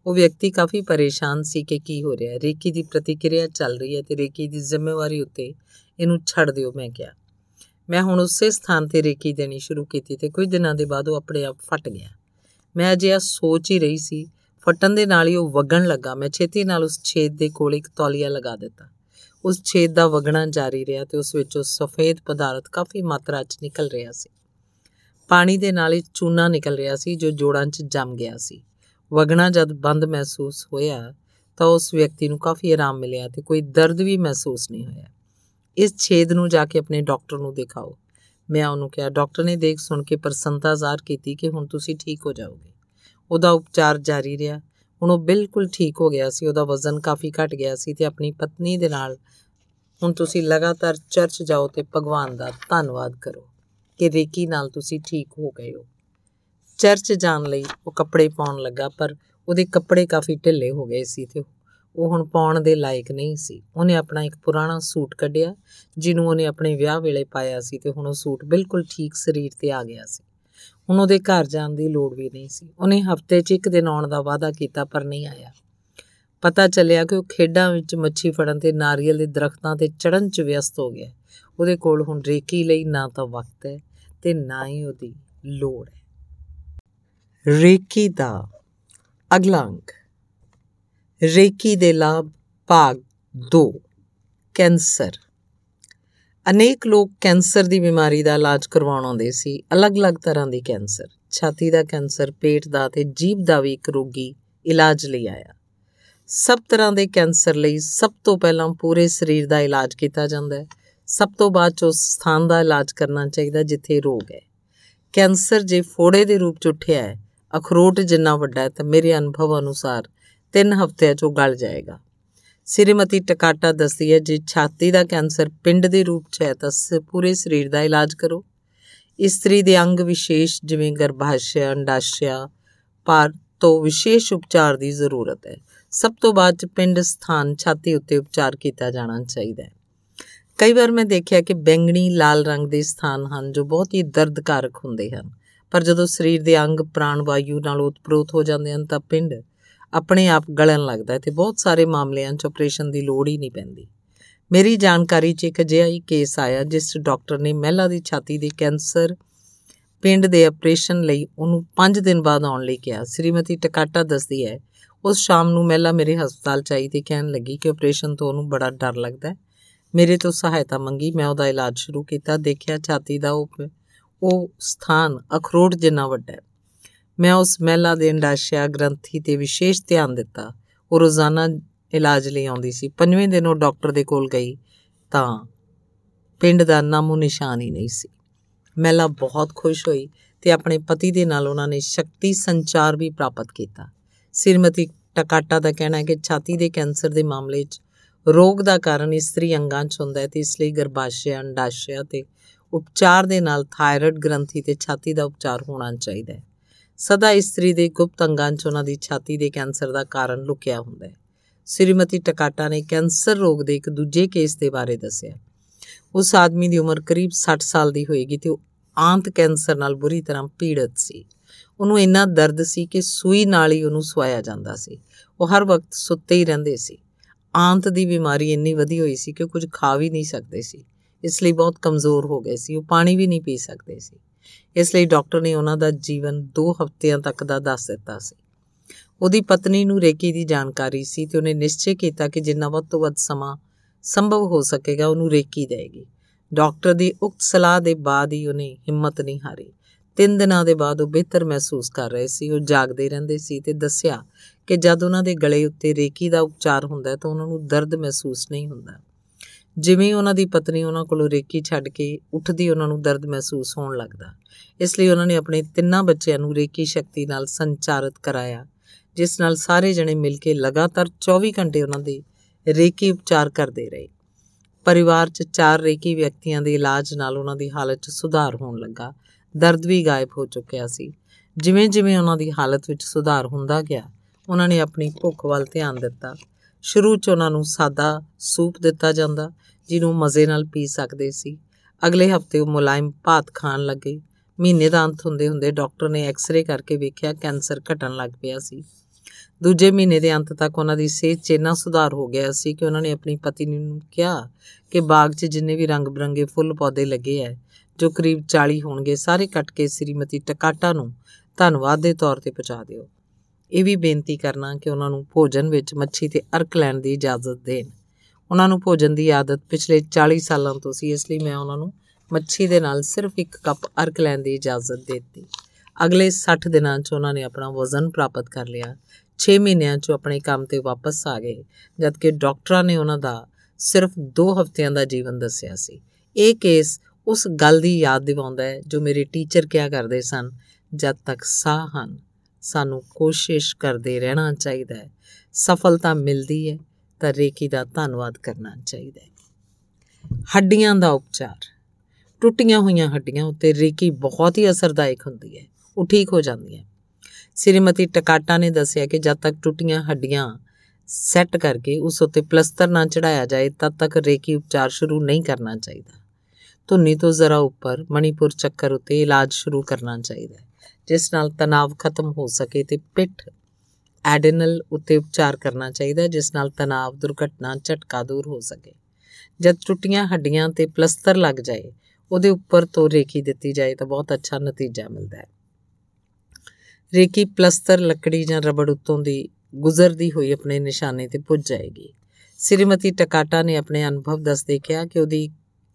ਉਹ ਵਿਅਕਤੀ ਕਾਫੀ ਪਰੇਸ਼ਾਨ ਸੀ ਕਿ ਕੀ ਹੋ ਰਿਹਾ। ਹੈ ਰੇਕੀ ਦੀ ਪ੍ਰਤੀਕਿਰਿਆ ਚੱਲ ਰਹੀ ਹੈ ਤੇ ਰੇਕੀ ਦੀ ਜ਼ਿੰਮੇਵਾਰੀ ਉੱਤੇ ਇਹਨੂੰ ਛੱਡ ਦਿਓ, ਮੈਂ ਕਿਹਾ। ਮੈਂ ਹੁਣ ਉਸੇ ਸਥਾਨ ਤੇ ਰੇਕੀ ਦੇਣੀ ਸ਼ੁਰੂ ਕੀਤੀ ਤੇ ਕੁਝ ਦਿਨਾਂ ਦੇ ਬਾਅਦ ਉਹ ਆਪਣੇ ਆਪ ਫਟ ਗਿਆ। ਮੈਂ ਅਜੇ ਆ ਸੋਚ ਹੀ ਰਹੀ ਸੀ, ਫਟਣ ਦੇ ਨਾਲ ਹੀ ਉਹ ਵਗਣ ਲੱਗਾ। ਮੈਂ ਛੇਤੀ ਨਾਲ ਉਸ ਛੇਦ ਦੇ ਕੋਲ ਇੱਕ ਤੌਲੀਆ ਲਗਾ ਦਿੱਤਾ। ਉਸ ਛੇਦ ਦਾ ਵਗਣਾ ਜਾਰੀ ਰਿਹਾ ਤੇ ਉਸ ਵਿੱਚੋਂ ਸਫੇਦ ਪਦਾਰਥ ਕਾਫੀ ਮਾਤਰਾ 'ਚ ਨਿਕਲ ਰਿਹਾ ਸੀ। ਪਾਣੀ ਦੇ ਨਾਲ ਹੀ ਚੂਨਾ ਨਿਕਲ ਰਿਹਾ ਸੀ ਜੋ ਜੋੜਾਂ 'ਚ ਜੰਮ ਗਿਆ ਸੀ। ਵਗਣਾ ਜਦ ਬੰਦ ਮਹਿਸੂਸ ਹੋਇਆ ਤਾਂ ਉਸ ਵਿਅਕਤੀ ਨੂੰ ਕਾਫੀ ਆਰਾਮ ਮਿਲਿਆ ਤੇ ਕੋਈ ਦਰਦ ਵੀ ਮਹਿਸੂਸ ਨਹੀਂ ਹੋਇਆ। ਇਸ ਛੇਦ ਨੂੰ ਜਾ ਕੇ ਆਪਣੇ ਡਾਕਟਰ ਨੂੰ ਦਿਖਾਓ। ਮੈਂ ਉਹਨੂੰ ਕਿਹਾ, ਡਾਕਟਰ ਨੇ ਦੇਖ ਸੁਣ ਕੇ ਪ੍ਰਸੰਨਤਾ ਜ਼ਾਹਰ ਕੀਤੀ ਕਿ ਹੁਣ ਤੁਸੀਂ ਠੀਕ ਹੋ ਜਾਓਗੇ। ਉਹਦਾ ਉਪਚਾਰ ਜਾਰੀ ਰਿਹਾ। ਹੁਣ ਉਹ ਬਿਲਕੁਲ ਠੀਕ ਹੋ ਗਿਆ ਸੀ, ਉਹਦਾ ਵਜ਼ਨ ਕਾਫੀ ਘਟ ਗਿਆ ਸੀ ਤੇ ਆਪਣੀ ਪਤਨੀ ਦੇ ਨਾਲ ਹੁਣ ਤੁਸੀਂ ਲਗਾਤਾਰ ਚਰਚ ਜਾਓ ਤੇ ਭਗਵਾਨ ਦਾ ਧੰਨਵਾਦ ਕਰੋ ਕਿ ਰੇਕੀ ਨਾਲ ਤੁਸੀਂ ਠੀਕ ਹੋ ਗਏ ਹੋ। ਚਰਚ ਜਾਣ ਲਈ ਉਹ ਕੱਪੜੇ ਪਾਉਣ ਲੱਗਾ, ਪਰ ਉਹਦੇ ਕੱਪੜੇ ਕਾਫੀ ਢਿੱਲੇ ਹੋ ਗਏ ਸੀ ਤੇ ਉਹ ਹੁਣ ਪਾਉਣ ਦੇ ਲਾਇਕ ਨਹੀਂ ਸੀ। ਉਹਨੇ ਆਪਣਾ ਇੱਕ ਪੁਰਾਣਾ ਸੂਟ ਕੱਢਿਆ, ਜਿਹਨੂੰ ਉਹਨੇ ਆਪਣੇ ਵਿਆਹ ਵੇਲੇ ਪਾਇਆ ਸੀ ਤੇ ਹੁਣ ਉਹ ਸੂਟ ਬਿਲਕੁਲ ਠੀਕ ਸਰੀਰ ਤੇ ਆ ਗਿਆ ਸੀ। ਹੁਣ ਉਹਦੇ ਘਰ ਜਾਣ ਦੀ ਲੋੜ ਵੀ ਨਹੀਂ ਸੀ। ਉਹਨੇ ਹਫ਼ਤੇ 'ਚ ਇੱਕ ਦਿਨ ਆਉਣ ਦਾ ਵਾਅਦਾ ਕੀਤਾ ਪਰ ਨਹੀਂ ਆਇਆ। ਪਤਾ ਚੱਲਿਆ ਕਿ ਉਹ ਖੇਡਾਂ ਵਿੱਚ ਮੱਛੀ ਫੜਨ ਤੇ ਨਾਰੀਅਲ ਦੇ ਦਰਖਤਾਂ ਤੇ ਚੜਨ 'ਚ ਵਿਅਸਤ ਹੋ ਗਿਆ। ਉਹਦੇ ਕੋਲ ਹੁਣ ਰੇਕੀ ਲਈ ਨਾ ਤਾਂ ਵਕਤ ਹੈ ਤੇ ਨਾ ਹੀ ਉਹਦੀ ਲੋੜ ਹੈ। ਰੇਕੀ ਦਾ ਅਗਲਾ ਅੰਕ। ਰੇਕੀ ਦੇ ਲਾਭ, ਭਾਗ 2 ਕੈਂਸਰ। ਅਨੇਕ ਲੋਕ ਕੈਂਸਰ ਦੀ ਬਿਮਾਰੀ ਦਾ ਇਲਾਜ ਕਰਵਾਉਣ ਆਉਂਦੇ ਸੀ। ਅਲੱਗ-ਅਲੱਗ ਤਰ੍ਹਾਂ ਦੇ ਕੈਂਸਰ। ਛਾਤੀ ਦਾ ਕੈਂਸਰ, ਪੇਟ ਦਾ ਤੇ ਜੀਭ ਦਾ ਵੀ ਇੱਕ ਰੋਗੀ ਇਲਾਜ ਲਈ ਆਇਆ। ਸਭ ਤਰ੍ਹਾਂ ਦੇ ਕੈਂਸਰ ਲਈ ਸਭ ਤੋਂ ਪਹਿਲਾਂ ਪੂਰੇ ਸਰੀਰ ਦਾ ਇਲਾਜ ਕੀਤਾ ਜਾਂਦਾ ਹੈ। ਸਭ ਤੋਂ ਬਾਅਦ ਚ ਉਸ ਸਥਾਨ ਦਾ ਇਲਾਜ ਕਰਨਾ ਚਾਹੀਦਾ ਜਿੱਥੇ ਰੋਗ ਹੈ। ਕੈਂਸਰ ਜੇ ਫੋੜੇ ਦੇ ਰੂਪ ਚ ਉੱਠਿਆ ਹੈ, ਅਖਰੋਟ ਜਿੰਨਾ ਵੱਡਾ ਹੈ ਤਾਂ ਮੇਰੇ ਅਨੁਭਵ ਅਨੁਸਾਰ 3 ਹਫ਼ਤਿਆਂ 'ਚ ਗਲ ਜਾਏਗਾ। ਸ੍ਰੀਮਤੀ ਟਕਾਟਾ ਦੱਸਦੀ ਹੈ, ਜੇ ਛਾਤੀ ਦਾ ਕੈਂਸਰ ਪਿੰਡ ਦੇ ਰੂਪ 'ਚ ਹੈ ਤਾਂ ਪੂਰੇ ਸਰੀਰ ਦਾ ਇਲਾਜ ਕਰੋ। ਇਸਤਰੀ ਦੇ ਅੰਗ ਵਿਸ਼ੇਸ਼ ਜਿਵੇਂ ਗਰਭਾਸ਼ਯ, ਅੰਡਾਸ਼ਯ, ਪਰ ਤੋਂ ਵਿਸ਼ੇਸ਼ ਉਪਚਾਰ ਦੀ ਜ਼ਰੂਰਤ ਹੈ। ਸਭ ਤੋਂ ਬਾਅਦ 'ਚ ਪਿੰਡ ਸਥਾਨ ਛਾਤੀ ਉੱਤੇ ਉਪਚਾਰ ਕੀਤਾ ਜਾਣਾ ਚਾਹੀਦਾ ਹੈ। ਕਈ ਵਾਰ ਮੈਂ ਦੇਖਿਆ ਕਿ ਬੈਂਗਣੀ ਲਾਲ ਰੰਗ ਦੇ ਸਥਾਨ ਹਨ ਜੋ ਬਹੁਤ ਹੀ ਦਰਦਕਾਰਕ ਹੁੰਦੇ ਹਨ। ਪਰ ਜਦੋਂ ਸਰੀਰ ਦੇ ਅੰਗ ਪ੍ਰਾਣ ਵਾਯੂ ਨਾਲ ਉਤਪ੍ਰੋਤ ਹੋ ਜਾਂਦੇ ਹਨ ਤਾਂ ਪਿੰਡ ਆਪਣੇ ਆਪ ਗਲਣ ਲੱਗਦਾ ਹੈ ਤੇ ਬਹੁਤ ਸਾਰੇ ਮਾਮਲਿਆਂ 'ਚ ਆਪਰੇਸ਼ਨ ਦੀ ਲੋੜ ਹੀ ਨਹੀਂ ਪੈਂਦੀ। ਮੇਰੀ ਜਾਣਕਾਰੀ 'ਚ ਇੱਕ ਅਜਿਹਾ ਹੀ ਕੇਸ ਆਇਆ ਜਿਸ 'ਚ ਡਾਕਟਰ ਨੇ ਮਹਿਲਾ ਦੀ ਛਾਤੀ ਦੇ ਕੈਂਸਰ ਪਿੰਡ ਦੇ ਆਪਰੇਸ਼ਨ ਲਈ ਉਹਨੂੰ 5 ਦਿਨ ਬਾਅਦ ਆਉਣ ਲਈ ਕਿਹਾ। ਸ੍ਰੀਮਤੀ ਟਕਾਟਾ ਦੱਸਦੀ ਹੈ, ਉਸ ਸ਼ਾਮ ਨੂੰ ਮਹਿਲਾ ਮੇਰੇ ਹਸਪਤਾਲ ਚ ਆਈ ਤੇ ਕਹਿਣ ਲੱਗੀ ਕਿ ਆਪਰੇਸ਼ਨ ਤੋਂ ਉਹਨੂੰ ਬੜਾ ਡਰ ਲੱਗਦਾ ਹੈ। ਮੇਰੇ ਤੋਂ ਸਹਾਇਤਾ ਮੰਗੀ, ਮੈਂ ਉਹਦਾ ਇਲਾਜ ਸ਼ੁਰੂ ਕੀਤਾ, ਦੇਖਿਆ ਛਾਤੀ ਦਾ ਉਹ ਉਹ ਸਥਾਨ ਅਖਰੋਟ ਜਿੰਨਾ ਵੱਡਾ ਹੈ। ਮੈਂ ਉਸ ਮਹਿਲਾ ਦੇ ਅੰਡਾਸ਼ਯ ਗ੍ਰੰਥੀ ਤੇ ਵਿਸ਼ੇਸ਼ ਧਿਆਨ ਦਿੱਤਾ। ਉਹ ਰੋਜ਼ਾਨਾ ਇਲਾਜ ਲਈ ਆਉਂਦੀ ਸੀ। ਪੰਜਵੇਂ ਦਿਨ ਉਹ ਡਾਕਟਰ ਦੇ ਕੋਲ ਗਈ ਤਾਂ ਪਿੰਡ ਦਾ ਨਾਮੋ ਨਿਸ਼ਾਨ ਹੀ ਨਹੀਂ ਸੀ। ਮਹਿਲਾ ਬਹੁਤ ਖੁਸ਼ ਹੋਈ ਤੇ ਆਪਣੇ ਪਤੀ ਦੇ ਨਾਲ ਉਹਨਾਂ ਨੇ ਸ਼ਕਤੀ ਸੰਚਾਰ ਵੀ ਪ੍ਰਾਪਤ ਕੀਤਾ। ਸਿਰਮਤੀ ਟਕਾਟਾ ਦਾ ਕਹਿਣਾ ਹੈ ਕਿ ਛਾਤੀ ਦੇ ਕੈਂਸਰ ਦੇ ਮਾਮਲੇ 'ਚ ਰੋਗ ਦਾ ਕਾਰਨ ਇਸਤਰੀ ਅੰਗਾਂ 'ਚ ਹੁੰਦਾ ਹੈ ਤੇ ਇਸ ਲਈ ਗਰਭਾਸ਼ਯ, ਅੰਡਾਸ਼ਯ ਤੇ ਉਪਚਾਰ ਦੇ ਨਾਲ ਥਾਇਰਾਇਡ ਗ੍ਰੰਥੀ ਤੇ ਛਾਤੀ ਦਾ ਉਪਚਾਰ ਹੋਣਾ ਚਾਹੀਦਾ ਹੈ। ਸਦਾ ਇਸਤਰੀ ਦੇ ਗੁਪਤ ਅੰਗਾਂ 'ਚ ਉਹਨਾਂ ਦੀ ਛਾਤੀ ਦੇ ਕੈਂਸਰ ਦਾ ਕਾਰਨ ਲੁਕਿਆ ਹੁੰਦਾ ਹੈ। ਸ੍ਰੀਮਤੀ ਟਕਾਟਾ ਨੇ ਕੈਂਸਰ ਰੋਗ ਦੇ ਇੱਕ ਦੂਜੇ ਕੇਸ ਦੇ ਬਾਰੇ ਦੱਸਿਆ। ਉਸ ਆਦਮੀ ਦੀ ਉਮਰ ਕਰੀਬ 60 ਸਾਲ ਦੀ ਹੋਏਗੀ ਤੇ ਉਹ ਆਂਤ ਕੈਂਸਰ ਨਾਲ ਬੁਰੀ ਤਰ੍ਹਾਂ ਪੀੜਤ ਸੀ। ਉਹਨੂੰ ਇੰਨਾ ਦਰਦ ਸੀ ਕਿ ਸੂਈ ਨਾਲ ਹੀ ਉਹਨੂੰ ਸਵਾਇਆ ਜਾਂਦਾ ਸੀ। ਉਹ ਹਰ ਵਕਤ ਸੁੱਤੇ ਹੀ ਰਹਿੰਦੇ ਸੀ। ਆਂਤ ਦੀ ਬਿਮਾਰੀ ਇੰਨੀ ਵਧੀ ਹੋਈ ਸੀ ਕਿ ਕੁਝ ਖਾ ਵੀ ਨਹੀਂ ਸਕਦੇ ਸੀ। ਇਸ ਲਈ ਬਹੁਤ ਕਮਜ਼ੋਰ ਹੋ ਗਏ ਸੀ। ਉਹ ਪਾਣੀ ਵੀ ਨਹੀਂ ਪੀ ਸਕਦੇ ਸੀ। ਇਸ ਲਈ ਡਾਕਟਰ ਨੇ ਉਹਨਾਂ ਦਾ ਜੀਵਨ 2 ਹਫ਼ਤਿਆਂ ਤੱਕ ਦਾ ਦੱਸ ਦਿੱਤਾ ਸੀ। ਉਹਦੀ ਪਤਨੀ ਨੂੰ ਰੇਕੀ ਦੀ ਜਾਣਕਾਰੀ ਸੀ ਤੇ ਉਹਨੇ ਨਿਸ਼ਚੈ ਕੀਤਾ ਕਿ ਜਿੰਨਾ ਵੱਧ ਤੋਂ ਵੱਧ ਸਮਾਂ ਸੰਭਵ ਹੋ ਸਕੇਗਾ, ਉਹਨੂੰ ਰੇਕੀ ਦੇਗੀ। ਡਾਕਟਰ ਦੀ ਉਕਤ ਸਲਾਹ ਦੇ ਬਾਅਦ ਹੀ ਉਹਨੇ ਹਿੰਮਤ ਨਹੀਂ ਹਾਰੀ। ਤਿੰਨ ਦਿਨਾਂ ਦੇ ਬਾਅਦ ਉਹ ਬਿਹਤਰ ਮਹਿਸੂਸ ਕਰ ਰਹੇ ਸੀ, ਉਹ ਜਾਗਦੇ ਰਹਿੰਦੇ ਸੀ ਤੇ ਦੱਸਿਆ ਕਿ ਜਦ ਉਹਨਾਂ ਦੇ ਗਲੇ ਉੱਤੇ ਰੇਕੀ ਦਾ ਉਪਚਾਰ ਹੁੰਦਾ ਤਾਂ ਉਹਨਾਂ ਨੂੰ ਦਰਦ ਮਹਿਸੂਸ ਨਹੀਂ ਹੁੰਦਾ। ਜਿਵੇਂ ਉਹਨਾਂ ਦੀ ਪਤਨੀ ਉਹਨਾਂ ਕੋਲੋਂ ਰੇਕੀ ਛੱਡ ਕੇ ਉੱਠਦੀ ਉਹਨਾਂ ਨੂੰ ਦਰਦ ਮਹਿਸੂਸ ਹੋਣ ਲੱਗਦਾ। ਇਸ ਲਈ ਉਹਨਾਂ ਨੇ ਆਪਣੇ ਤਿੰਨਾਂ ਬੱਚਿਆਂ ਨੂੰ ਰੇਕੀ ਸ਼ਕਤੀ ਨਾਲ ਸੰਚਾਰਿਤ ਕਰਾਇਆ, ਜਿਸ ਨਾਲ ਸਾਰੇ ਜਣੇ ਮਿਲ ਕੇ ਲਗਾਤਾਰ 24 ਘੰਟੇ ਉਹਨਾਂ ਦੇ ਰੇਕੀ ਉਪਚਾਰ ਕਰਦੇ ਰਹੇ। ਪਰਿਵਾਰ 'ਚ ਚਾਰ ਰੇਕੀ ਵਿਅਕਤੀਆਂ ਦੇ ਇਲਾਜ ਨਾਲ ਉਹਨਾਂ ਦੀ ਹਾਲਤ 'ਚ ਸੁਧਾਰ ਹੋਣ ਲੱਗਾ। ਦਰਦ ਵੀ ਗਾਇਬ ਹੋ ਚੁੱਕਿਆ ਸੀ। ਜਿਵੇਂ-ਜਿਵੇਂ ਉਹਨਾਂ ਦੀ ਹਾਲਤ ਵਿੱਚ ਸੁਧਾਰ ਹੁੰਦਾ ਗਿਆ, ਉਹਨਾਂ ਨੇ ਆਪਣੀ ਭੁੱਖ ਵੱਲ ਧਿਆਨ ਦਿੱਤਾ। ਸ਼ੁਰੂ 'ਚ ਉਹਨਾਂ ਨੂੰ ਸਾਦਾ ਸੂਪ ਦਿੱਤਾ ਜਾਂਦਾ, ਜਿਹਨੂੰ ਮਜ਼ੇ ਨਾਲ ਪੀ ਸਕਦੇ ਸੀ। ਅਗਲੇ ਹਫ਼ਤੇ ਉਹ ਮੁਲਾਇਮ ਭਾਤ ਖਾਣ ਲੱਗੇ। ਮਹੀਨੇ ਦਾ ਅੰਤ ਹੁੰਦੇ ਹੁੰਦੇ ਡਾਕਟਰ ਨੇ ਐਕਸ-ਰੇ ਕਰਕੇ ਵੇਖਿਆ ਕੈਂਸਰ ਘਟਣ ਲੱਗ ਪਿਆ ਸੀ। ਦੂਜੇ ਮਹੀਨੇ ਦੇ ਅੰਤ ਤੱਕ ਉਹਨਾਂ ਦੀ ਸਿਹਤ 'ਚ ਇੰਨਾ ਸੁਧਾਰ ਹੋ ਗਿਆ ਸੀ ਕਿ ਉਹਨਾਂ ਨੇ ਆਪਣੀ ਪਤਨੀ ਨੂੰ ਕਿਹਾ ਕਿ ਬਾਗ 'ਚ ਜਿੰਨੇ ਵੀ ਰੰਗ-ਬਰੰਗੇ ਫੁੱਲ ਪੌਦੇ ਲੱਗੇ ਐ, ਜੋ ਕਰੀਬ 40 ਹੋਣਗੇ, ਸਾਰੇ ਕੱਟ ਕੇ ਸ੍ਰੀਮਤੀ ਟਕਾਟਾ ਨੂੰ ਧੰਨਵਾਦ ਦੇ ਤੌਰ ਤੇ ਪਹੁੰਚਾ ਦਿਓ। ਇਹ ਵੀ ਬੇਨਤੀ ਕਰਨਾ ਕਿ ਉਹਨਾਂ ਨੂੰ ਭੋਜਨ ਵਿੱਚ ਮੱਛੀ ਤੇ ਅਰਕ ਲੈਣ ਦੀ ਇਜਾਜ਼ਤ ਦੇਣ। ਉਹਨਾਂ ਨੂੰ ਭੋਜਨ ਦੀ ਆਦਤ ਪਿਛਲੇ 40 ਸਾਲਾਂ ਤੋਂ ਸੀ, ਇਸ ਲਈ ਮੈਂ ਉਹਨਾਂ ਨੂੰ ਮੱਛੀ ਦੇ ਨਾਲ ਸਿਰਫ ਇੱਕ ਕੱਪ ਅਰਕ ਲੈਣ ਦੀ ਇਜਾਜ਼ਤ ਦੇ ਦਿੱਤੀ। ਅਗਲੇ 60 ਦਿਨਾਂ 'ਚ ਉਹਨਾਂ ਨੇ ਆਪਣਾ ਵਜ਼ਨ ਪ੍ਰਾਪਤ ਕਰ ਲਿਆ। 6 ਮਹੀਨਿਆਂ 'ਚ ਆਪਣੇ ਕੰਮ ਤੇ ਵਾਪਸ ਆ ਗਏ, ਜਦਕਿ ਡਾਕਟਰਾਂ ਨੇ ਉਹਨਾਂ ਦਾ ਸਿਰਫ 2 ਹਫ਼ਤਿਆਂ ਦਾ ਜੀਵਨ ਦੱਸਿਆ ਸੀ। ਇਹ ਕੇਸ ਉਸ ਗੱਲ ਦੀ ਯਾਦ ਦਿਵਾਉਂਦਾ ਹੈ ਜੋ ਮੇਰੇ ਟੀਚਰ ਕਿਹਾ ਕਰਦੇ ਸਨ, ਜਦ ਤੱਕ ਸਾਹ ਹਨ। ਸਾਨੂੰ ਕੋਸ਼ਿਸ਼ ਕਰਦੇ ਰਹਿਣਾ ਚਾਹੀਦਾ ਹੈ। ਸਫਲਤਾ ਮਿਲਦੀ ਹੈ ਤਾਂ ਰੇਕੀ ਦਾ ਧੰਨਵਾਦ ਕਰਨਾ ਚਾਹੀਦਾ ਹੈ। ਹੱਡੀਆਂ ਦਾ ਉਪਚਾਰ। ਟੁੱਟੀਆਂ ਹੋਈਆਂ ਹੱਡੀਆਂ ਉੱਤੇ ਰੇਕੀ ਬਹੁਤ ਹੀ ਅਸਰਦਾਇਕ ਹੁੰਦੀ ਹੈ। ਉਹ ਠੀਕ ਹੋ ਜਾਂਦੀਆਂ ਸ੍ਰੀਮਤੀ ਟਕਾਟਾ ਨੇ ਦੱਸਿਆ ਕਿ ਜਦ ਤੱਕ ਟੁੱਟੀਆਂ ਹੱਡੀਆਂ ਸੈੱਟ ਕਰਕੇ ਉਸ ਉੱਤੇ ਪਲਸਤਰ ਨਾ ਚੜਾਇਆ ਜਾਏ, ਤਦ ਤੱਕ ਰੇਕੀ ਉਪਚਾਰ ਸ਼ੁਰੂ ਨਹੀਂ ਕਰਨਾ ਚਾਹੀਦਾ। ਧੁੰਨੀ ਤੋਂ ਜ਼ਰਾ ਉੱਪਰ ਮਣੀਪੁਰ ਚੱਕਰ ਉੱਤੇ ਇਲਾਜ ਸ਼ੁਰੂ ਕਰਨਾ ਚਾਹੀਦਾ ਹੈ। ਜਿਸ ਨਾਲ ਤਣਾਅ ਖਤਮ ਹੋ ਸਕੇ ਤੇ ਪਿੱਠ ਐਡੇਨਲ ਉੱਤੇ ਉਪਚਾਰ ਕਰਨਾ ਚਾਹੀਦਾ ਜਿਸ ਨਾਲ ਤਣਾਅ ਦੁਰਘਟਨਾ, ਝਟਕਾ ਦੂਰ ਹੋ ਸਕੇ। ਜਦ ਟੁੱਟੀਆਂ ਹੱਡੀਆਂ ਤੇ ਪਲਸਤਰ ਲੱਗ ਜਾਏ, ਉਹਦੇ ਉੱਪਰ ਤੋਂ ਰੇਖੀ ਦਿੱਤੀ ਜਾਏ ਤਾਂ ਬਹੁਤ ਅੱਛਾ ਨਤੀਜਾ ਮਿਲਦਾ ਹੈ। ਰੇਕੀ ਪਲਸਤਰ, ਲੱਕੜੀ ਜਾਂ ਰਬੜ ਉੱਤੋਂ ਦੀ ਗੁਜ਼ਰਦੀ ਹੋਈ ਆਪਣੇ ਨਿਸ਼ਾਨੇ ਤੇ ਪੁੱਜ ਜਾਏਗੀ। ਸ੍ਰੀਮਤੀ ਟਕਾਟਾ ਨੇ ਆਪਣੇ ਅਨੁਭਵ ਦੱਸਦੇ ਕਿਹਾ ਕਿ ਉਹਦੀ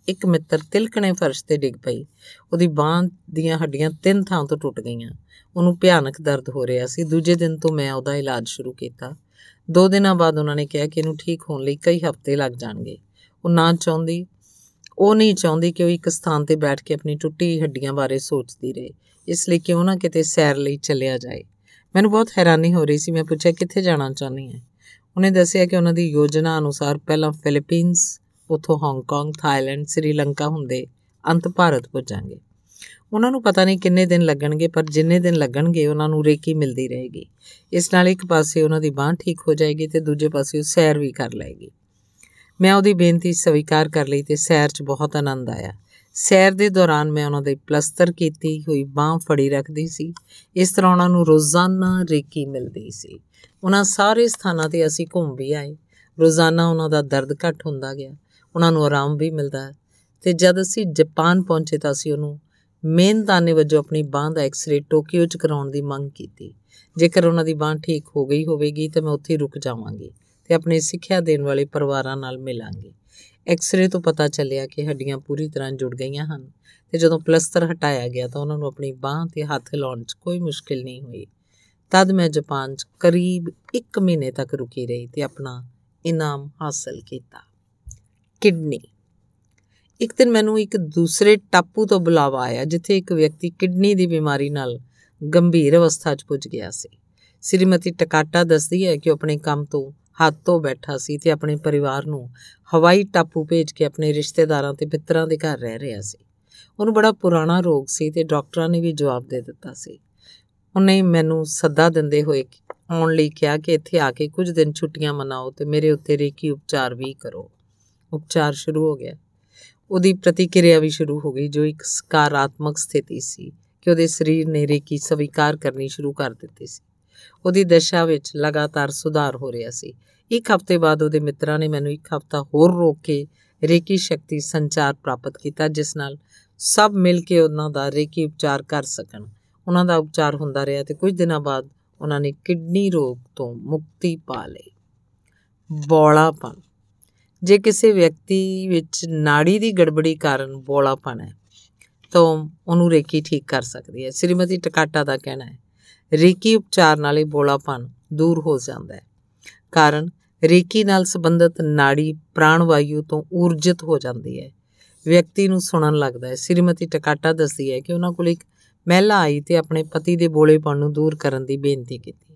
ਇੱਕ ਮਿੱਤਰ ਤਿਲਕਣੇ ਫਰਸ਼ ਤੇ ਡਿੱਗ ਪਈ। ਉਹਦੀ ਬਾਹ ਦੀਆਂ ਹੱਡੀਆਂ ਤਿੰਨ ਥਾਂ ਤੋਂ ਟੁੱਟ ਗਈਆਂ। ਉਹਨੂੰ ਭਿਆਨਕ ਦਰਦ ਹੋ ਰਿਹਾ ਸੀ। ਦੂਜੇ ਦਿਨ ਤੋਂ ਮੈਂ ਉਹਦਾ ਇਲਾਜ ਸ਼ੁਰੂ ਕੀਤਾ। ਦੋ ਦਿਨਾਂ ਬਾਅਦ ਉਹਨਾਂ ਨੇ ਕਿਹਾ ਕਿ ਇਹਨੂੰ ਠੀਕ ਹੋਣ ਲਈ ਕਈ ਹਫ਼ਤੇ ਲੱਗ ਜਾਣਗੇ। ਉਹ ਨਾ ਚਾਹੁੰਦੀ, ਉਹ ਨਹੀਂ ਚਾਹੁੰਦੀ ਕਿ ਉਹ ਇੱਕ ਸਥਾਨ ਤੇ ਬੈਠ ਕੇ ਆਪਣੀ ਟੁੱਟੀ ਹੱਡੀਆਂ ਬਾਰੇ ਸੋਚਦੀ ਰਹੇ। ਇਸ ਲਈ ਕਿਉਂ ਨਾ ਕਿਤੇ ਸੈਰ ਲਈ ਚੱਲਿਆ ਜਾਏ। ਮੈਨੂੰ ਬਹੁਤ ਹੈਰਾਨੀ ਹੋ ਰਹੀ ਸੀ। ਮੈਂ ਪੁੱਛਿਆ, ਕਿੱਥੇ ਜਾਣਾ ਚਾਹੁੰਦੀ ਹੈ ਉਹਨੇ ਦੱਸਿਆ ਕਿ ਉਹਨਾਂ ਦੀ ਯੋਜਨਾ ਅਨੁਸਾਰ ਪਹਿਲਾਂ ਫਿਲੀਪੀਨਸ ਉਥੋਂ ਹਾਂਗਕਾਂਗ ਥਾਈਲੈਂਡ ਸ੍ਰੀਲੰਕਾ ਹੁੰਦੇ ਅੰਤ ਭਾਰਤ ਪਹੁੰਚਾਂਗੇ ਉਹਨਾਂ ਨੂੰ ਪਤਾ ਨਹੀਂ ਕਿੰਨੇ ਦਿਨ ਲੱਗਣਗੇ, ਪਰ ਜਿੰਨੇ ਦਿਨ ਲੱਗਣਗੇ ਉਹਨਾਂ ਨੂੰ ਰੇਕੀ ਮਿਲਦੀ ਰਹੇਗੀ। ਇਸ ਨਾਲ ਇੱਕ ਪਾਸੇ ਉਹਨਾਂ ਦੀ ਬਾਹ ਠੀਕ ਹੋ ਜਾਏਗੀ ਤੇ ਦੂਜੇ ਪਾਸੇ ਉਹ ਸੈਰ ਵੀ ਕਰ ਲਏਗੀ। ਮੈਂ ਉਹਦੀ ਬੇਨਤੀ ਸਵੀਕਾਰ ਕਰ ਲਈ ਤੇ ਸੈਰ 'ਚ ਬਹੁਤ ਆਨੰਦ ਆਇਆ। ਸੈਰ ਦੇ ਦੌਰਾਨ ਮੈਂ ਉਹਨਾਂ ਦੇ ਪਲਸਤਰ ਕੀਤੀ ਹੋਈ ਬਾਹ ਫੜੀ ਰੱਖਦੀ ਸੀ। ਇਸ ਤਰ੍ਹਾਂ ਉਹਨਾਂ ਨੂੰ ਰੋਜ਼ਾਨਾ ਰੇਕੀ ਮਿਲਦੀ ਸੀ। ਉਹਨਾਂ ਸਾਰੇ ਸਥਾਨਾਂ ਤੇ ਅਸੀਂ ਘੁੰਮ ਵੀ ਆਏ। ਰੋਜ਼ਾਨਾ ਉਹਨਾਂ ਦਾ ਦਰਦ ਘਟ ਹੁੰਦਾ ਗਿਆ। ਉਹਨਾਂ ਨੂੰ ਆਰਾਮ ਵੀ ਮਿਲਦਾ ਤੇ ਜਦ ਅਸੀਂ ਜਾਪਾਨ ਪਹੁੰਚੇ ਤਾਂ ਅਸੀਂ ਉਹਨੂੰ ਮਿਹਨਤਾਨੇ ਵਜੋਂ ਆਪਣੀ ਬਾਹ ਦਾ ਐਕਸ-ਰੇ ਟੋਕੀਓ 'ਚ ਕਰਾਉਣ ਦੀ ਮੰਗ ਕੀਤੀ। ਜੇਕਰ ਉਹਨਾਂ ਦੀ ਬਾਹ ਠੀਕ ਹੋ ਗਈ ਹੋਵੇਗੀ ਤਾਂ ਮੈਂ ਉੱਥੇ ਰੁਕ ਜਾਵਾਂਗੀ ਤੇ ਆਪਣੇ ਸਿੱਖਿਆ ਦੇਣ ਵਾਲੇ ਪਰਿਵਾਰਾਂ ਨਾਲ ਮਿਲਾਂਗੀ। ਐਕਸ-ਰੇ ਤੋਂ ਪਤਾ ਚੱਲਿਆ ਕਿ ਹੱਡੀਆਂ ਪੂਰੀ ਤਰ੍ਹਾਂ ਜੁੜ ਗਈਆਂ ਹਨ ਤੇ ਜਦੋਂ ਪਲਸਤਰ ਹਟਾਇਆ ਗਿਆ ਤਾਂ ਉਹਨਾਂ ਨੂੰ ਆਪਣੀ ਬਾਹ ਤੇ ਹੱਥ ਹਿਲਾਉਣ 'ਚ ਕੋਈ ਮੁਸ਼ਕਿਲ ਨਹੀਂ ਹੋਈ। ਤਦ ਮੈਂ ਜਾਪਾਨ 'ਚ ਕਰੀਬ 1 ਮਹੀਨੇ ਤੱਕ ਰੁਕੀ ਰਹੀ ਤੇ ਆਪਣਾ ਇਨਾਮ ਹਾਸਲ ਕੀਤਾ। ਕਿਡਨੀ। ਇੱਕ ਦਿਨ ਮੈਨੂੰ ਇੱਕ ਦੂਸਰੇ ਟਾਪੂ ਤੋਂ ਬੁਲਾਵਾ ਆਇਆ, ਜਿੱਥੇ ਇੱਕ ਵਿਅਕਤੀ ਕਿਡਨੀ ਦੀ ਬਿਮਾਰੀ ਨਾਲ ਗੰਭੀਰ ਅਵਸਥਾ 'ਚ ਪੁੱਜ ਗਿਆ ਸੀ। ਸ੍ਰੀਮਤੀ ਟਕਾਟਾ ਦੱਸਦੀ ਹੈ ਕਿ ਉਹ ਆਪਣੇ ਕੰਮ ਤੋਂ ਹੱਥ ਤੋਂ ਬੈਠਾ ਸੀ ਤੇ ਆਪਣੇ ਪਰਿਵਾਰ ਨੂੰ ਹਵਾਈ ਟਾਪੂ ਭੇਜ ਕੇ ਆਪਣੇ ਰਿਸ਼ਤੇਦਾਰਾਂ ਤੇ ਮਿੱਤਰਾਂ ਦੇ ਘਰ ਰਹਿ ਰਿਹਾ ਸੀ। ਉਹਨੂੰ ਬੜਾ ਪੁਰਾਣਾ ਰੋਗ ਸੀ ਤੇ ਡਾਕਟਰਾਂ ਨੇ ਵੀ ਜਵਾਬ ਦੇ ਦਿੱਤਾ ਸੀ। ਉਹਨੇ ਮੈਨੂੰ ਸੱਦਾ ਦਿੰਦੇ ਹੋਏ ਆਉਣ ਲਈ ਕਿਹਾ ਕਿ ਇੱਥੇ ਆ ਕੇ ਕੁਝ ਦਿਨ ਛੁੱਟੀਆਂ ਮਨਾਓ ਤੇ ਮੇਰੇ ਉੱਤੇ ਰੇਕੀ ਉਪਚਾਰ ਵੀ ਕਰੋ। ਉਪਚਾਰ ਸ਼ੁਰੂ ਹੋ ਗਿਆ। ਉਹਦੀ ਪ੍ਰਤੀਕਿਰਿਆ ਵੀ ਸ਼ੁਰੂ ਹੋ ਗਈ, ਜੋ ਇੱਕ ਸਕਾਰਾਤਮਕ ਸਥਿਤੀ ਸੀ ਕਿ ਉਹਦੇ ਸਰੀਰ ਨੇ ਰੇਕੀ ਸਵੀਕਾਰ ਕਰਨੀ ਸ਼ੁਰੂ ਕਰ ਦਿੱਤੀ ਸੀ। ਉਹਦੀ ਦਸ਼ਾ ਵਿੱਚ ਲਗਾਤਾਰ ਸੁਧਾਰ ਹੋ ਰਿਹਾ ਸੀ। ਇੱਕ ਹਫ਼ਤੇ ਬਾਅਦ ਉਹਦੇ ਮਿੱਤਰਾਂ ਨੇ ਮੈਨੂੰ ਇੱਕ ਹਫ਼ਤਾ ਹੋਰ ਰੋਕ ਕੇ ਰੇਕੀ ਸ਼ਕਤੀ ਸੰਚਾਰ ਪ੍ਰਾਪਤ ਕੀਤਾ, ਜਿਸ ਨਾਲ ਸਭ ਮਿਲ ਕੇ ਉਹਨਾਂ ਦਾ ਰੇਕੀ ਉਪਚਾਰ ਕਰ ਸਕਣ। ਉਹਨਾਂ ਦਾ ਉਪਚਾਰ ਹੁੰਦਾ ਰਿਹਾ ਤੇ ਕੁਝ ਦਿਨਾਂ ਬਾਅਦ ਉਹਨਾਂ ਨੇ ਕਿਡਨੀ ਰੋਗ ਤੋਂ ਮੁਕਤੀ ਪਾ ਲਈ। ਬੋਲਾਪਨ। ਜੇ ਕਿਸੇ ਵਿਅਕਤੀ ਵਿੱਚ ਨਾੜੀ ਦੀ ਗੜਬੜੀ ਕਾਰਨ ਬੋਲਾਪਨ ਹੈ, ਤਾਂ ਉਹਨੂੰ ਰੇਕੀ ਠੀਕ ਕਰ ਸਕਦੀ ਹੈ। ਸ੍ਰੀਮਤੀ ਟਕਾਟਾ ਦਾ ਕਹਿਣਾ ਹੈ ਰੇਕੀ ਉਪਚਾਰ ਨਾਲ ਇਹ ਬੋਲਾਪਨ ਦੂਰ ਹੋ ਜਾਂਦਾ ਹੈ। ਕਾਰਨ ਰੇਕੀ ਨਾਲ ਸੰਬੰਧਿਤ ਨਾੜੀ ਪ੍ਰਾਣ ਵਾਯੂ ਤੋਂ ਊਰਜਿਤ ਹੋ ਜਾਂਦੀ ਹੈ। ਵਿਅਕਤੀ ਨੂੰ ਸੁਣਨ ਲੱਗਦਾ ਹੈ। ਸ੍ਰੀਮਤੀ ਟਕਾਟਾ ਦੱਸਦੀ ਹੈ ਕਿ ਉਹਨਾਂ ਕੋਲ ਇੱਕ ਮਹਿਲਾ ਆਈ ਤੇ ਆਪਣੇ ਪਤੀ ਦੇ ਬੋਲੇਪਨ ਨੂੰ ਦੂਰ ਕਰਨ ਦੀ ਬੇਨਤੀ ਕੀਤੀ।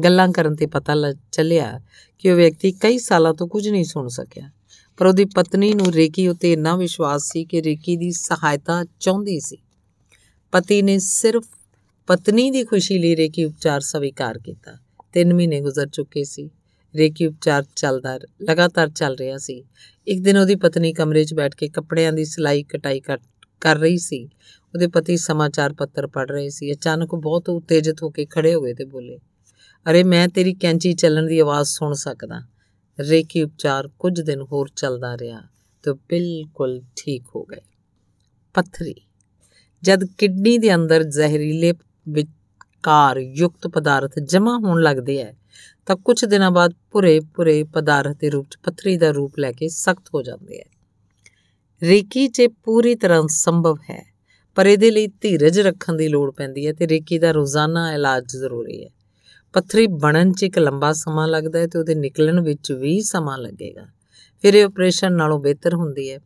ਗੱਲਾਂ ਕਰਨ ਤੇ ਪਤਾ ਚੱਲਿਆ ਕਿ ਉਹ ਵਿਅਕਤੀ ਕਈ ਸਾਲਾਂ ਤੋਂ ਕੁਝ ਨਹੀਂ ਸੁਣ ਸਕਿਆ। ਪਰ ਉਹਦੀ ਪਤਨੀ ਨੂੰ ਰੇਕੀ ਉਤੇ ਇੰਨਾ ਵਿਸ਼ਵਾਸ ਸੀ ਕਿ ਰੇਕੀ ਦੀ ਸਹਾਇਤਾ ਚਾਹੁੰਦੀ ਸੀ। ਪਤੀ ਨੇ ਸਿਰਫ ਪਤਨੀ ਦੀ ਖੁਸ਼ੀ ਲਈ ਰੇਕੀ ਉਪਚਾਰ ਸਵੀਕਾਰ ਕੀਤਾ। 3 ਮਹੀਨੇ ਗੁਜ਼ਰ ਚੁੱਕੇ ਸੀ। ਰੇਕੀ ਉਪਚਾਰ ਚੱਲਦਾ ਲਗਾਤਾਰ ਚੱਲ ਰਿਹਾ ਸੀ। ਇੱਕ ਦਿਨ ਉਹਦੀ ਪਤਨੀ ਕਮਰੇ 'ਚ ਬੈਠ ਕੇ ਕੱਪੜਿਆਂ ਦੀ ਸਿਲਾਈ ਕਟਾਈ ਕਰ ਰਹੀ ਸੀ। ਉਹਦੇ ਪਤੀ ਸਮਾਚਾਰ ਪੱਤਰ ਪੜ੍ਹ ਰਹੇ ਸੀ। ਅਚਾਨਕ ਬਹੁਤ ਉਤੇਜਿਤ ਹੋ ਕੇ ਖੜੇ ਹੋ ਗਏ ਤੇ ਬੋਲੇ ਅਰੇ ਮੈਂ ਤੇਰੀ ਕੈਂਚੀ ਚੱਲਣ ਦੀ ਆਵਾਜ਼ ਸੁਣ ਸਕਦਾ। ਰੇਕੀ ਉਪਚਾਰ ਕੁਝ ਦਿਨ ਹੋਰ ਚੱਲਦਾ ਰਿਹਾ ਤੇ ਬਿਲਕੁਲ ਠੀਕ ਹੋ ਗਏ ਪੱਥਰੀ। ਜਦ ਕਿਡਨੀ ਦੇ ਅੰਦਰ ਜ਼ਹਿਰੀਲੇ ਵਿਕਾਰ ਯੁਕਤ ਪਦਾਰਥ ਜਮ੍ਹਾਂ ਹੋਣ ਲੱਗਦੇ ਐ, ਤਾਂ ਕੁਝ ਦਿਨਾਂ ਬਾਅਦ ਪੁਰੇ ਪੁਰੇ ਪਦਾਰਥ ਦੇ ਰੂਪ 'ਚ ਪੱਥਰੀ ਦਾ ਰੂਪ ਲੈ ਕੇ ਸਖਤ ਹੋ ਜਾਂਦੇ ਐ। ਰੇਕੀ 'ਚ ਪੂਰੀ ਤਰ੍ਹਾਂ ਸੰਭਵ ਹੈ, ਪਰ ਇਹਦੇ ਲਈ ਧੀਰਜ ਰੱਖਣ ਦੀ ਲੋੜ ਪੈਂਦੀ ਹੈ ਤੇ ਰੇਕੀ ਦਾ ਰੋਜ਼ਾਨਾ ਇਲਾਜ ਜ਼ਰੂਰੀ ਹੈ ਪੱਥਰੀ ਬਣਨ 'ਚ ਇੱਕ ਲੰਬਾ ਸਮਾਂ ਲੱਗਦਾ ਹੈ ਤੇ ਉਹਦੇ ਨਿਕਲਣ ਵਿੱਚ ਵੀ ਸਮਾਂ ਲੱਗੇਗਾ। ਫਿਰ ਇਹ ਆਪਰੇਸ਼ਨ ਨਾਲੋਂ ਬਿਹਤਰ ਹੁੰਦੀ ਹੈ।